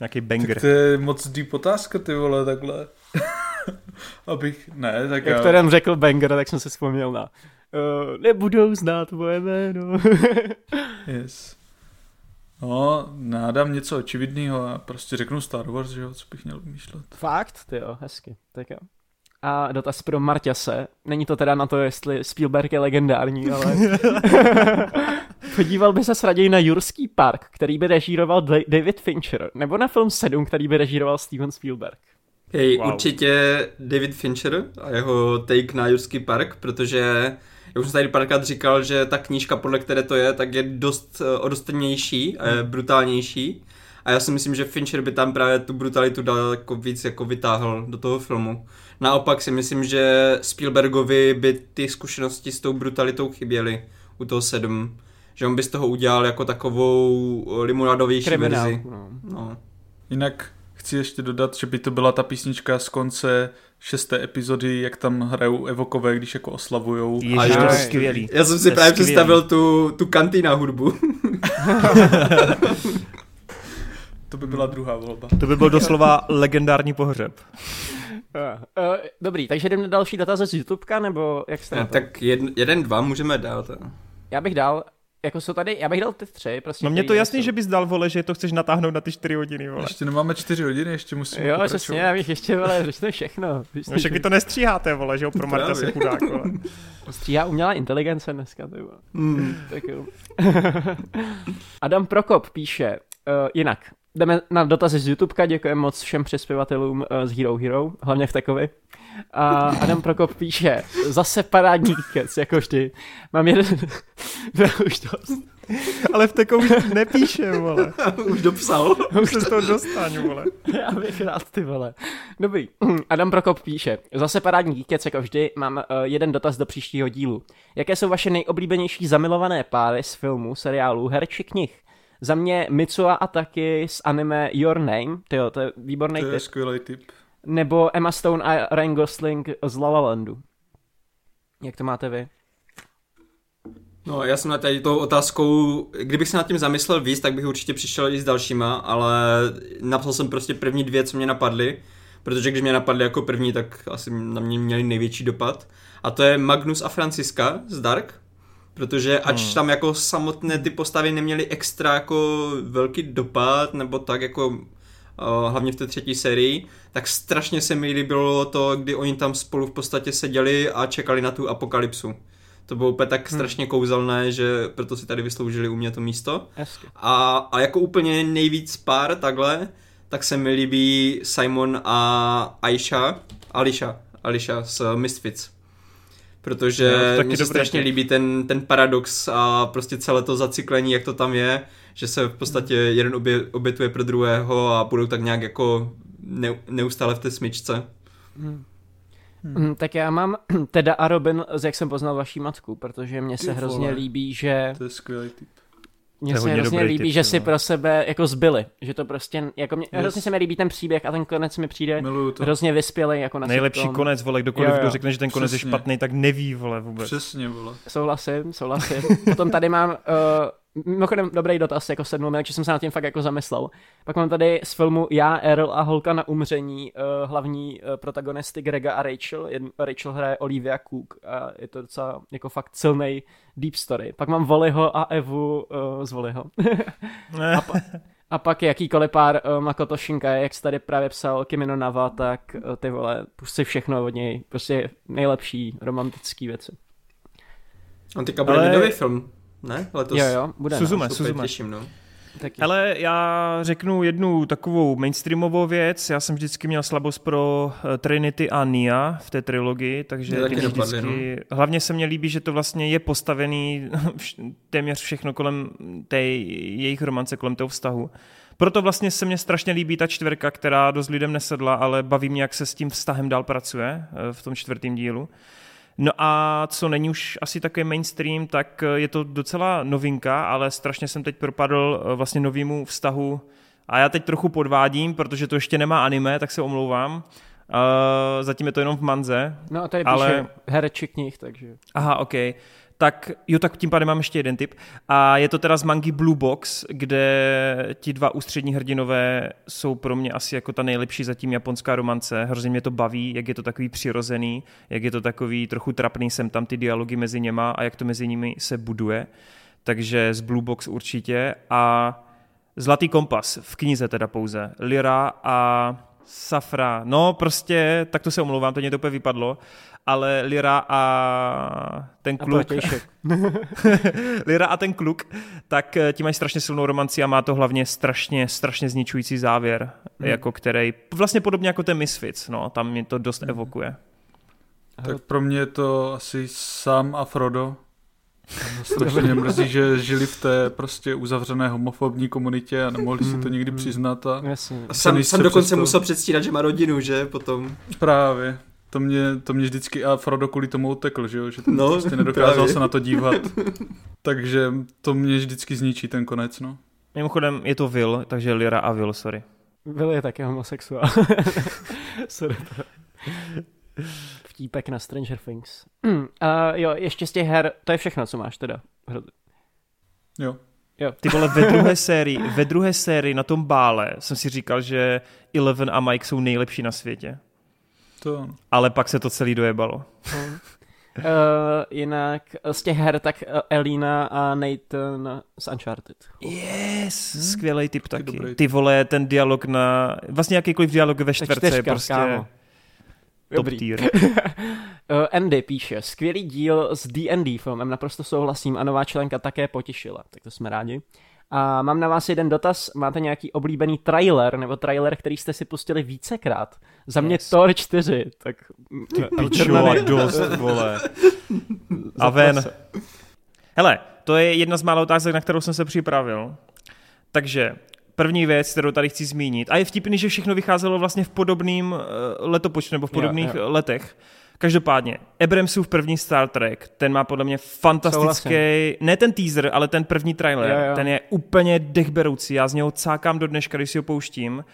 Nějaký banger. Tak to je moc deep otázka, ty vole, takhle. Abych, ne, tak Jak já... kterém řekl banger, tak jsem se vzpomněl na uh, nebudou znát moje jméno. yes. No, nádám něco očividného a prostě řeknu Star Wars, že jo, co bych měl vymýšlet. Fakt? Ty jo, hezky. Tak jo. A dotaz pro Marťase. Není to teda na to, jestli Spielberg je legendární, ale... Podíval by se raději na Jurský park, který by režíroval David Fincher, nebo na film 7, který by režíroval Steven Spielberg? Hej, wow. určitě David Fincher a jeho take na Jurský park, protože jak už jsem tady párkrát říkal, že ta knížka, podle které to je, tak je dost uh, odostrnější a je hmm. brutálnější. A já si myslím, že Fincher by tam právě tu brutalitu daleko víc jako vytáhl do toho filmu. Naopak si myslím, že Spielbergovi by ty zkušenosti s tou brutalitou chyběly u toho sedm. Že on by z toho udělal jako takovou limonadovější Kriminál. verzi. No. no. Jinak chci ještě dodat, že by to byla ta písnička z konce šesté epizody, jak tam hrajou evokové, když jako oslavujou. Ježiš, to je skvělý. Já jsem si právě skvělý. představil tu, tu kantýna hudbu. to by byla druhá volba. To by byl doslova legendární pohřeb. Uh, uh, dobrý, takže jdeme na další data z YouTubeka, nebo jak jste no, Tak jeden, jeden, dva můžeme dát. Já bych dal, jako jsou tady, já bych dal ty tři. Prostě no mě to jasný, jsou... že bys dal, vole, že to chceš natáhnout na ty čtyři hodiny, vole. Ještě nemáme čtyři hodiny, ještě musíme Jo, přesně, já bych ještě, vole, řešil všechno. No však vy to nestříháte, vole, že jo, pro Marta se chudák, vole. Stříhá umělá inteligence dneska, ty vole. Mm. tak jo. Adam Prokop píše, uh, jinak, jdeme na dotazy z YouTubeka, děkujeme moc všem přispěvatelům uh, z Hero Hero, hlavně v takový. A Adam Prokop píše, zase parádní kec, jako vždy. Mám jeden... už dost. Ale v takovou nepíše, vole. už dopsal. Už se z toho dostanu, vole. Já bych rád, ty vole. Dobrý. Adam Prokop píše, zase parádní kec, jako vždy. Mám uh, jeden dotaz do příštího dílu. Jaké jsou vaše nejoblíbenější zamilované páry z filmů, seriálů, her či knih? Za mě Mitsua a taky z anime Your Name, tyjo, to je výborný tip. To je skvělý tip nebo Emma Stone a Ryan Gosling z La La Landu. Jak to máte vy? No, já jsem na tady tou otázkou, kdybych se nad tím zamyslel víc, tak bych určitě přišel i s dalšíma, ale napsal jsem prostě první dvě, co mě napadly, protože když mě napadly jako první, tak asi na mě měli největší dopad. A to je Magnus a Franciska z Dark, protože ač hmm. tam jako samotné ty postavy neměly extra jako velký dopad, nebo tak jako hlavně v té třetí sérii, tak strašně se mi líbilo to, kdy oni tam spolu v podstatě seděli a čekali na tu apokalypsu. To bylo úplně tak hmm. strašně kouzelné, že proto si tady vysloužili u mě to místo. A, a jako úplně nejvíc pár takhle, tak se mi líbí Simon a Aisha, Alisha, Alisha z Misfits. Protože no, mně se strašně líbí ten, ten paradox a prostě celé to zacyklení, jak to tam je že se v podstatě jeden obě, obětuje pro druhého a budou tak nějak jako ne, neustále v té smyčce. Hmm. Hmm. Tak já mám teda a Robin, jak jsem poznal vaší matku, protože mně se hrozně líbí, že... To je skvělý typ. Mně se hrozně líbí, typ, že si pro sebe jako zbyli, že to prostě, jako mě, yes. hrozně se mi líbí ten příběh a ten konec mi přijde hrozně vyspělý jako na Nejlepší sitcom. konec, vole, kdokoliv, jo, jo. kdo řekne, že ten konec Přesně. je špatný, tak neví, vole, vůbec. Přesně, vole. Souhlasím, souhlasím. Potom tady mám uh, Mimochodem, dobrý dotaz, jako sednul mi, takže jsem se na tím fakt jako zamyslel. Pak mám tady z filmu Já, Earl a holka na umření uh, hlavní uh, protagonisty Grega a Rachel. Jedn, Rachel hraje Olivia Cook a je to docela jako fakt silný deep story. Pak mám Voliho a Evu uh, z Voliho. a, pa, a pak jakýkoliv pár uh, Makoto Shinkai, jak jsi tady právě psal Kimino Nava, tak uh, ty vole, pust si všechno od něj. Prostě nejlepší romantický věci. On teďka bude Ale... film, ne? Letos. Jo, jo, bude. Suzume, no. Suzume. Těším, no. Taky. Ale já řeknu jednu takovou mainstreamovou věc. Já jsem vždycky měl slabost pro eh, Trinity a Nia v té trilogii, takže taky vždycky... no. hlavně se mně líbí, že to vlastně je postavený téměř všechno kolem té jejich romance, kolem toho vztahu. Proto vlastně se mně strašně líbí ta čtverka, která dost lidem nesedla, ale baví mě, jak se s tím vztahem dál pracuje eh, v tom čtvrtém dílu. No a co není už asi takový mainstream, tak eh, je to docela novinka, ale strašně jsem teď propadl eh, vlastně novýmu vztahu a já teď trochu podvádím, protože to ještě nemá anime, tak se omlouvám. Uh, zatím je to jenom v manze. No a tady píše ale... herečí knih, takže... Aha, ok tak jo, tak tím pádem mám ještě jeden tip. A je to teda z mangy Blue Box, kde ti dva ústřední hrdinové jsou pro mě asi jako ta nejlepší zatím japonská romance. Hrozně mě to baví, jak je to takový přirozený, jak je to takový trochu trapný jsem tam ty dialogy mezi něma a jak to mezi nimi se buduje. Takže z Blue Box určitě. A Zlatý kompas, v knize teda pouze. Lira a Safra. No prostě, tak to se omlouvám, to mě to úplně vypadlo ale Lira a ten kluk... A Lira a ten kluk, tak eh, ti mají strašně silnou romanci a má to hlavně strašně, strašně zničující závěr, hmm. jako který, vlastně podobně jako ten Misfits, no, tam mě to dost hmm. evokuje. Tak pro mě je to asi sám a Frodo. Strašně mrzí, že žili v té prostě uzavřené homofobní komunitě a nemohli si to hmm. nikdy přiznat. A, a sam, sam dokonce přesto... musel předstírat, že má rodinu, že potom. Právě. To mě, to mě vždycky, a Frodo kvůli tomu utekl, že jo, že no, prostě nedokázal právě. se na to dívat. takže to mě vždycky zničí ten konec, no. Mimochodem je to Will, takže Lyra a Will, sorry. Will je taky homosexuál. sorry. Vtípek na Stranger Things. Uh, jo, ještě z těch her, to je všechno, co máš teda. Jo. Jo. Ty vole, ve druhé sérii, ve druhé sérii na tom bále jsem si říkal, že Eleven a Mike jsou nejlepší na světě. To... Ale pak se to celý dojebalo. Uh, jinak z těch her tak uh, Elina a Nathan z Uncharted. Yes, hmm? skvělý typ taky. Dobrý. Ty vole, ten dialog na... Vlastně jakýkoliv dialog ve čtvrce je prostě... Kámo. Top Dobrý. tier. uh, Andy píše, skvělý díl s D&D filmem, naprosto souhlasím a nová členka také potěšila, tak to jsme rádi. A mám na vás jeden dotaz. Máte nějaký oblíbený trailer nebo trailer, který jste si pustili vícekrát? Za mě yes. Thor 4, tak... Piču a dost, vole. A ven. Hele, to je jedna z mála otázek, na kterou jsem se připravil. Takže první věc, kterou tady chci zmínit, a je vtipný, že všechno vycházelo vlastně v podobným uh, letopočtu nebo v podobných jo, jo. letech. Každopádně, Abramsův první Star Trek, ten má podle mě fantastický, ne ten teaser, ale ten první trailer, jo, jo. ten je úplně dechberoucí, já z něho cákám do dneška, když si ho pouštím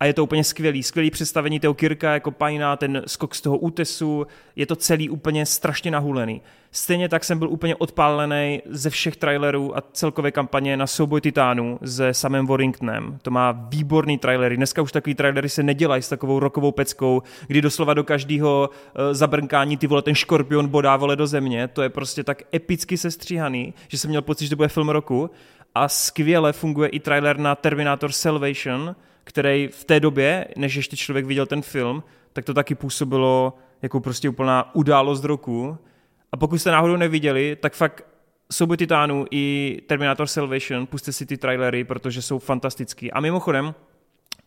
a je to úplně skvělý. Skvělý představení toho Kirka jako pajna, ten skok z toho útesu, je to celý úplně strašně nahulený. Stejně tak jsem byl úplně odpálený ze všech trailerů a celkové kampaně na souboj titánů se samým Warringtonem. To má výborný trailery. Dneska už takový trailery se nedělají s takovou rokovou peckou, kdy doslova do každého uh, zabrnkání ty vole ten škorpion bodá vole do země. To je prostě tak epicky sestříhaný, že jsem měl pocit, že to bude film roku. A skvěle funguje i trailer na Terminator Salvation, který v té době, než ještě člověk viděl ten film, tak to taky působilo jako prostě úplná událost roku. A pokud jste náhodou neviděli, tak fakt Souboj titánů i Terminator Salvation, puste si ty trailery, protože jsou fantastický. A mimochodem,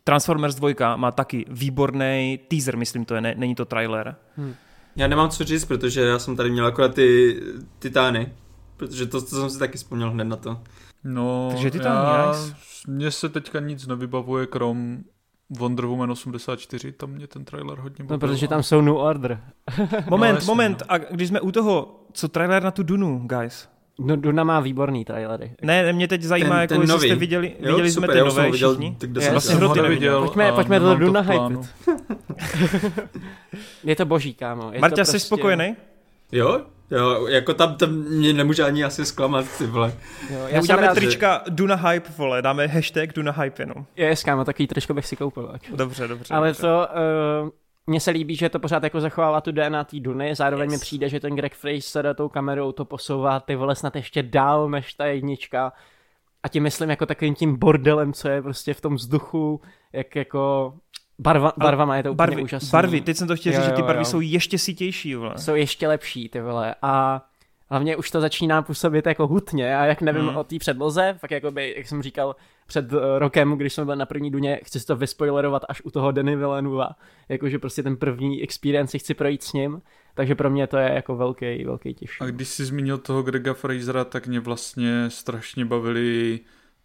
Transformers 2 má taky výborný teaser, myslím to je, ne, není to trailer. Hmm. Já nemám co říct, protože já jsem tady měl akorát ty titány, protože to, to jsem si taky vzpomněl hned na to. No, Takže Titan, já, mně se teďka nic nevybavuje, krom Wonder Woman 84, tam mě ten trailer hodně bavil. No, protože tam jsou New Order. moment, no, jasný, moment, no. a když jsme u toho, co trailer na tu Dunu, guys? No, Duna má výborný trailery. Ne, mě teď zajímá, ten, jako ten jestli nový. jste viděli, jo, viděli super, jsme ty nové viděl, všichni. Tak kde vlastně jsem ho neviděl. Pojďme, pojďme do Duna hype. je to boží, kámo. Je Marta, to prostě... jsi spokojený? Jo, Jo, jako tam, tam mě nemůže ani asi zklamat, ty vole. Jo, já uděláme rád, trička že... Duna Hype, vole, dáme hashtag Duna Hype jenom. Je, skámo, takový tričko bych si koupil. Jako. Dobře, dobře. Ale dobře. to, uh, mně se líbí, že to pořád jako zachovává tu DNA té Duny, zároveň yes. mi přijde, že ten Greg Fraser tou kamerou to posouvá ty vole snad ještě dál než ta jednička. A tím myslím jako takovým tím bordelem, co je prostě v tom vzduchu, jak jako Barva, barvama je to úplně barvy, úžasné. Barvy, teď jsem to chtěl říct, že ty barvy jo. jsou ještě sítější, vole. Jsou ještě lepší, ty vole. A Hlavně už to začíná působit jako hutně a jak nevím mm. o té předloze, tak jako by, jak jsem říkal před eh, rokem, když jsme byli na první duně, chci si to vyspoilerovat až u toho Denny Villeneuva, jakože prostě ten první experience chci projít s ním, takže pro mě to je jako velký, velký těž. A když jsi zmínil toho Grega Frasera, tak mě vlastně strašně bavili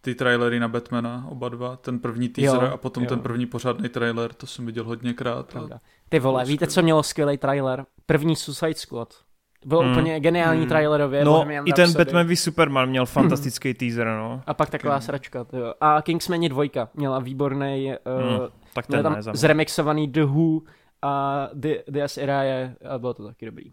ty trailery na Batmana, oba dva, ten první teaser jo, a potom jo. ten první pořádný trailer, to jsem viděl hodněkrát. A... Ty vole, víte, co mělo skvělý trailer? První Suicide Squad. Byl hmm. úplně geniální hmm. trailerově. No, i ten Batman v Superman měl fantastický teaser, no. A pak taková okay. sračka, tyjo. A Kingsmani 2 měla výborný, uh, hmm. tak ten tam zremixovaný The Who a Dias Irae a bylo to taky dobrý.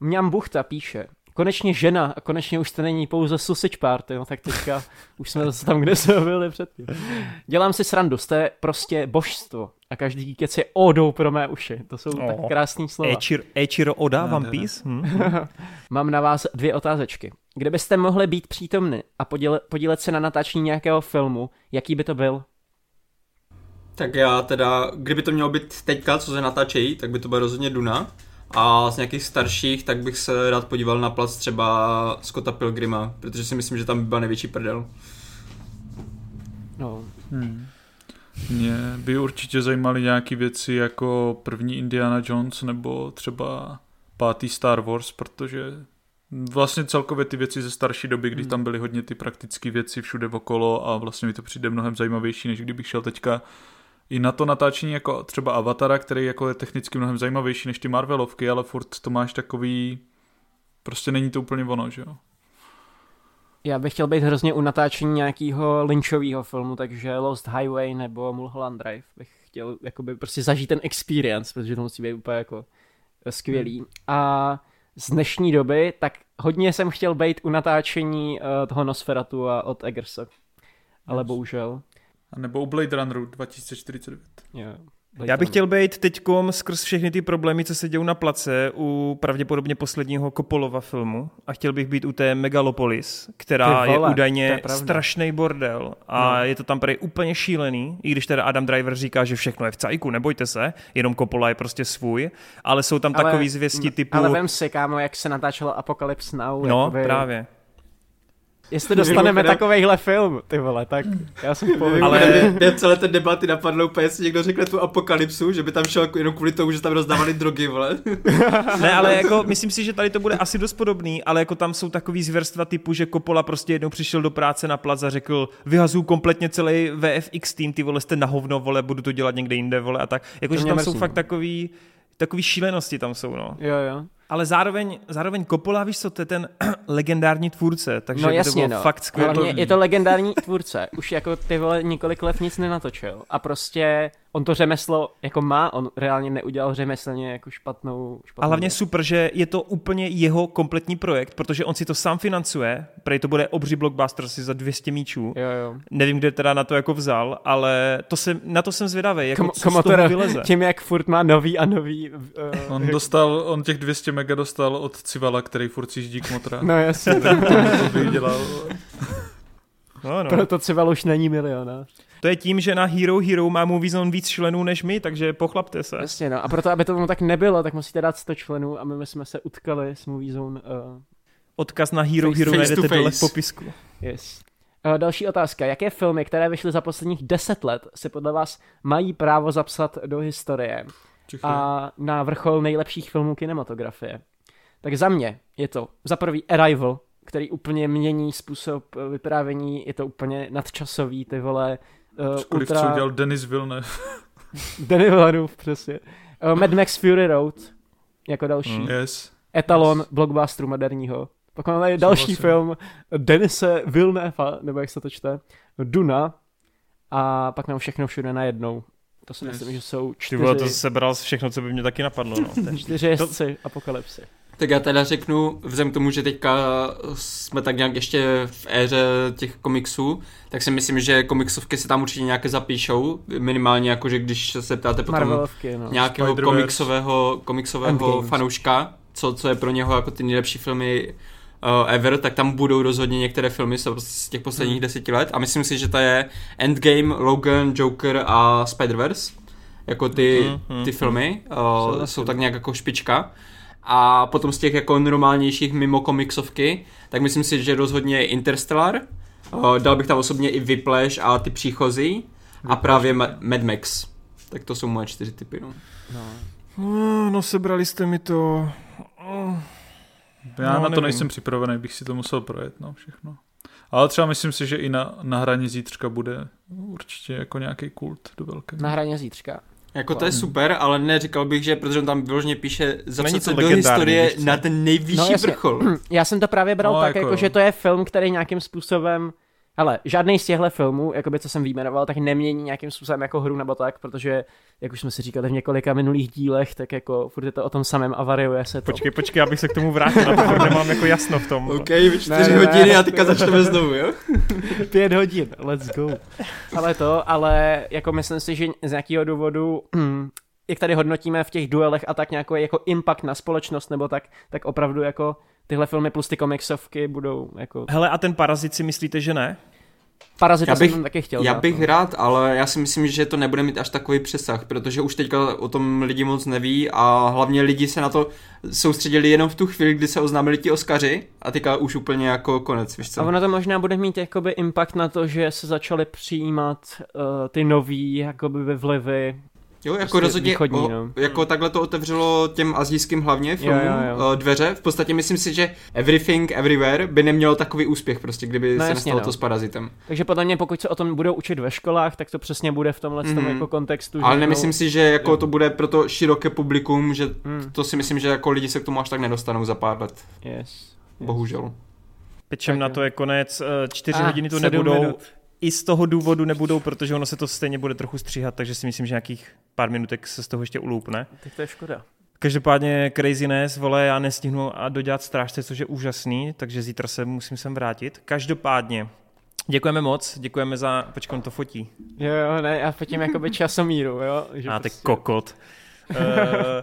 Mňam Buchta píše, konečně žena a konečně už to není pouze sausage party, no, tak teďka už jsme zase tam, kde jsme byli předtím. Dělám si srandu, jste prostě božstvo a každý kec je odou pro mé uši. To jsou oh. tak krásný slova. Echiro, Echiro Oda, no, One Piece? Hm? Mám na vás dvě otázečky. Kdybyste mohli být přítomny a podílet, podílet se na natáčení nějakého filmu, jaký by to byl? Tak já teda, kdyby to mělo být teďka, co se natáčejí, tak by to bylo rozhodně Duna. A z nějakých starších, tak bych se rád podíval na plac třeba Scotta Pilgrima, protože si myslím, že tam by byl největší prdel. No. Hmm. Mě by určitě zajímaly nějaké věci jako první Indiana Jones nebo třeba pátý Star Wars, protože vlastně celkově ty věci ze starší doby, kdy hmm. tam byly hodně ty praktické věci všude okolo a vlastně mi to přijde mnohem zajímavější, než kdybych šel teďka i na to natáčení jako třeba Avatara, který jako je technicky mnohem zajímavější než ty Marvelovky, ale furt to máš takový, prostě není to úplně ono, že jo. Já bych chtěl být hrozně u natáčení nějakého lynchového filmu, takže Lost Highway nebo Mulholland Drive bych chtěl jakoby prostě zažít ten experience, protože to musí být úplně jako skvělý. Hmm. A z dnešní doby, tak hodně jsem chtěl být u natáčení uh, toho Nosferatu a od Eggersa. Ale bohužel. A nebo u Blade Runneru 2049. Yeah. Já bych chtěl být teďkom skrz všechny ty problémy, co se dějou na place u pravděpodobně posledního Kopolova filmu a chtěl bych být u té Megalopolis, která vole, je údajně je strašný bordel a no. je to tam prej úplně šílený, i když teda Adam Driver říká, že všechno je v cajku, nebojte se, jenom Coppola je prostě svůj, ale jsou tam ale, takový zvěsti typu... Ale vem si, kámo, jak se natáčelo Apocalypse Now. No, jakoby... právě. Jestli dostaneme takovejhle film, ty vole, tak já jsem pověděl. Ale mě celé té debaty napadlo úplně, jestli někdo řekne tu apokalypsu, že by tam šel jenom kvůli tomu, že tam rozdávali drogy, vole. ne, ale jako myslím si, že tady to bude asi dost podobný, ale jako tam jsou takový zvěrstva typu, že Coppola prostě jednou přišel do práce na plac a řekl, vyhazuju kompletně celý VFX tým, ty vole, jste na hovno, vole, budu to dělat někde jinde, vole, a tak. Jakože tam jsou fakt takový, takový šílenosti tam jsou, no. Jo, jo ale zároveň, zároveň Coppola, víš co, to je ten legendární tvůrce, takže no, jasně, to bylo no. fakt skvělé. je to legendární tvůrce, už jako ty vole několik let nic nenatočil a prostě on to řemeslo jako má, on reálně neudělal řemeslně jako špatnou, špatnou A hlavně super, že je to úplně jeho kompletní projekt, protože on si to sám financuje, prej to bude obří blockbuster si za 200 míčů. Jo, jo. Nevím, kde teda na to jako vzal, ale to jsem, na to jsem zvědavý, jako Kom, co z toho vyleze. Tím, jak furt má nový a nový... Uh, on dostal, on těch 200 mega dostal od Civala, který furt jíždí kmotra. No jasně. to, to dělal. No, no. Proto Cival už není milionář. To je tím, že na Hero Hero má Movie Zone víc členů než my, takže pochlapte se. Jasně, no. A proto, aby to tak nebylo, tak musíte dát 100 členů a my jsme se utkali s Movie Zone. Uh... Odkaz na Hero face, Hero face najdete dole v popisku. Yes. Uh, další otázka. Jaké filmy, které vyšly za posledních 10 let, se podle vás mají právo zapsat do historie Čichu. a na vrchol nejlepších filmů kinematografie? Tak za mě je to za prvý Arrival, který úplně mění způsob eh, vyprávění, je to úplně nadčasový, ty vole, Uh, ultra... co udělal Denis Villeneuve. Denis Villeneuve, přesně. Uh, Mad Max Fury Road, jako další. Mm. Yes. Etalon yes. blockbusteru moderního. Pak máme další film Denise Villeneuve, nebo jak se to čte, Duna. A pak nám všechno všude najednou. To si yes. myslím, že jsou čtyři... Ty vole, to sebral všechno, co by mě taky napadlo. No. čtyři jezdci to... apokalypsy. Tak já teda řeknu, vzhledem k tomu, že teďka jsme tak nějak ještě v éře těch komiksů, tak si myslím, že komiksovky se tam určitě nějaké zapíšou, minimálně jako, že když se ptáte potom no. nějakého komiksového, komiksového fanouška, co, co je pro něho jako ty nejlepší filmy uh, ever, tak tam budou rozhodně některé filmy z těch posledních hmm. deseti let. A myslím si, že to je Endgame, Logan, Joker a Spider-Verse, jako ty, hmm, hmm, ty filmy, uh, jsou tak nějak jako špička. A potom z těch jako normálnějších mimo komiksovky, tak myslím si, že rozhodně Interstellar. Uh, dal bych tam osobně i Whiplash a ty příchozí. A právě Ma- Mad Max. Tak to jsou moje čtyři typy. No, no. no, no sebrali jste mi to. Já no, na to nevím. nejsem připravený, bych si to musel projet, no všechno. Ale třeba myslím si, že i na, na hraně zítřka bude určitě jako nějaký kult do velké. Na hraně zítřka. Jako to je super, ale neříkal bych, že protože on tam vyloženě píše zapsat se do historie na ten nejvyšší no, vrchol. Já jsem to právě bral no, tak, jako, jako že to je film, který nějakým způsobem ale žádný z těchto filmů, jakoby, co jsem vyjmenoval, tak nemění nějakým způsobem jako hru nebo tak, protože, jak už jsme si říkali v několika minulých dílech, tak jako furt je to o tom samém a variuje se to. Počkej, počkej, abych se k tomu vrátil, na to nemám jako jasno v tom. OK, čtyři hodiny a teďka začneme znovu, jo? Pět hodin, let's go. Ale to, ale jako myslím si, že z nějakého důvodu jak tady hodnotíme v těch duelech a tak nějaký jako impact na společnost nebo tak, tak opravdu jako tyhle filmy plus ty komiksovky budou jako... Hele, a ten Parazit si myslíte, že ne? Parazita já bych, jsem taky chtěl. Já dát, bych no. rád, ale já si myslím, že to nebude mít až takový přesah, protože už teďka o tom lidi moc neví a hlavně lidi se na to soustředili jenom v tu chvíli, kdy se oznámili ti Oscaři a teďka už úplně jako konec, víš co? A ono to možná bude mít jakoby impact na to, že se začaly přijímat uh, ty nový jakoby vlivy Jo, jako prostě rozhodně, východní, o, no. jako takhle to otevřelo těm azijským hlavně filmům jo, jo, jo. dveře. V podstatě myslím si, že Everything Everywhere by nemělo takový úspěch, prostě, kdyby no, se nestalo no. to s Parazitem. Takže podle mě, pokud se o tom budou učit ve školách, tak to přesně bude v tomhle mm-hmm. jako kontextu. Ale nemyslím si, že jako jo. to bude pro to široké publikum, že mm. to si myslím, že jako lidi se k tomu až tak nedostanou za pár let. Yes. Bohužel. Pečem na to je konec, eh, čtyři ah, hodiny tu nebudou. Minut i z toho důvodu nebudou, protože ono se to stejně bude trochu stříhat, takže si myslím, že nějakých pár minutek se z toho ještě uloupne. Tak to je škoda. Každopádně Craziness, vole, já nestihnu a dodělat strážce, což je úžasný, takže zítra se musím sem vrátit. Každopádně, děkujeme moc, děkujeme za, počkej, on to fotí. Jo, jo, ne, já fotím jakoby časomíru, jo. Že a prostě... kokot. Uh,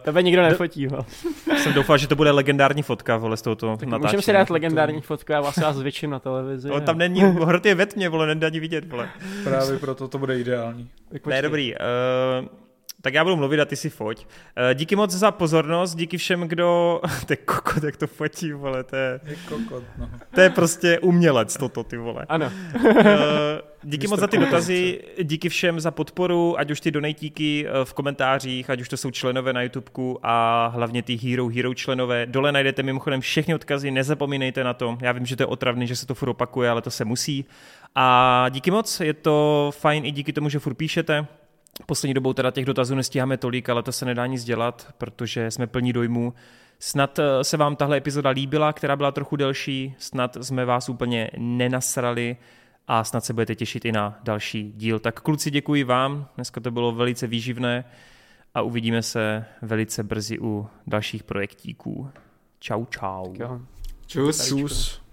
Tebe nikdo nefotí, ho. Jsem doufal, že to bude legendární fotka, vole, s touto tak Můžeme si dát legendární to... fotku, já vlastně vás zvětším na televizi. No, tam není, hrot je ve tmě, vole, nedá ani vidět, vole. Právě proto to bude ideální. Ne, dobrý. Uh, tak já budu mluvit a ty si foť. Eh, díky moc za pozornost, díky všem, kdo... to je kokot, jak to fotí, vole, to je... je kokot, no. To je prostě umělec toto, ty vole. Ano. Eh, díky moc za ty dotazy, díky všem za podporu, ať už ty donatíky eh, v komentářích, ať už to jsou členové na YouTubeku a hlavně ty Hero Hero členové. Dole najdete mimochodem všechny odkazy, nezapomínejte na to. Já vím, že to je otravný, že se to furt opakuje, ale to se musí. A díky moc, je to fajn i díky tomu, že furt píšete. Poslední dobou teda těch dotazů nestíháme tolik, ale to se nedá nic dělat, protože jsme plní dojmů. Snad eh, se vám tahle epizoda líbila, která byla trochu delší, snad jsme vás úplně nenasrali a snad se budete těšit i na další díl. Tak kluci děkuji vám, dneska to bylo velice výživné a uvidíme se velice brzy u dalších projektíků. Čau, čau. Čus. Čus.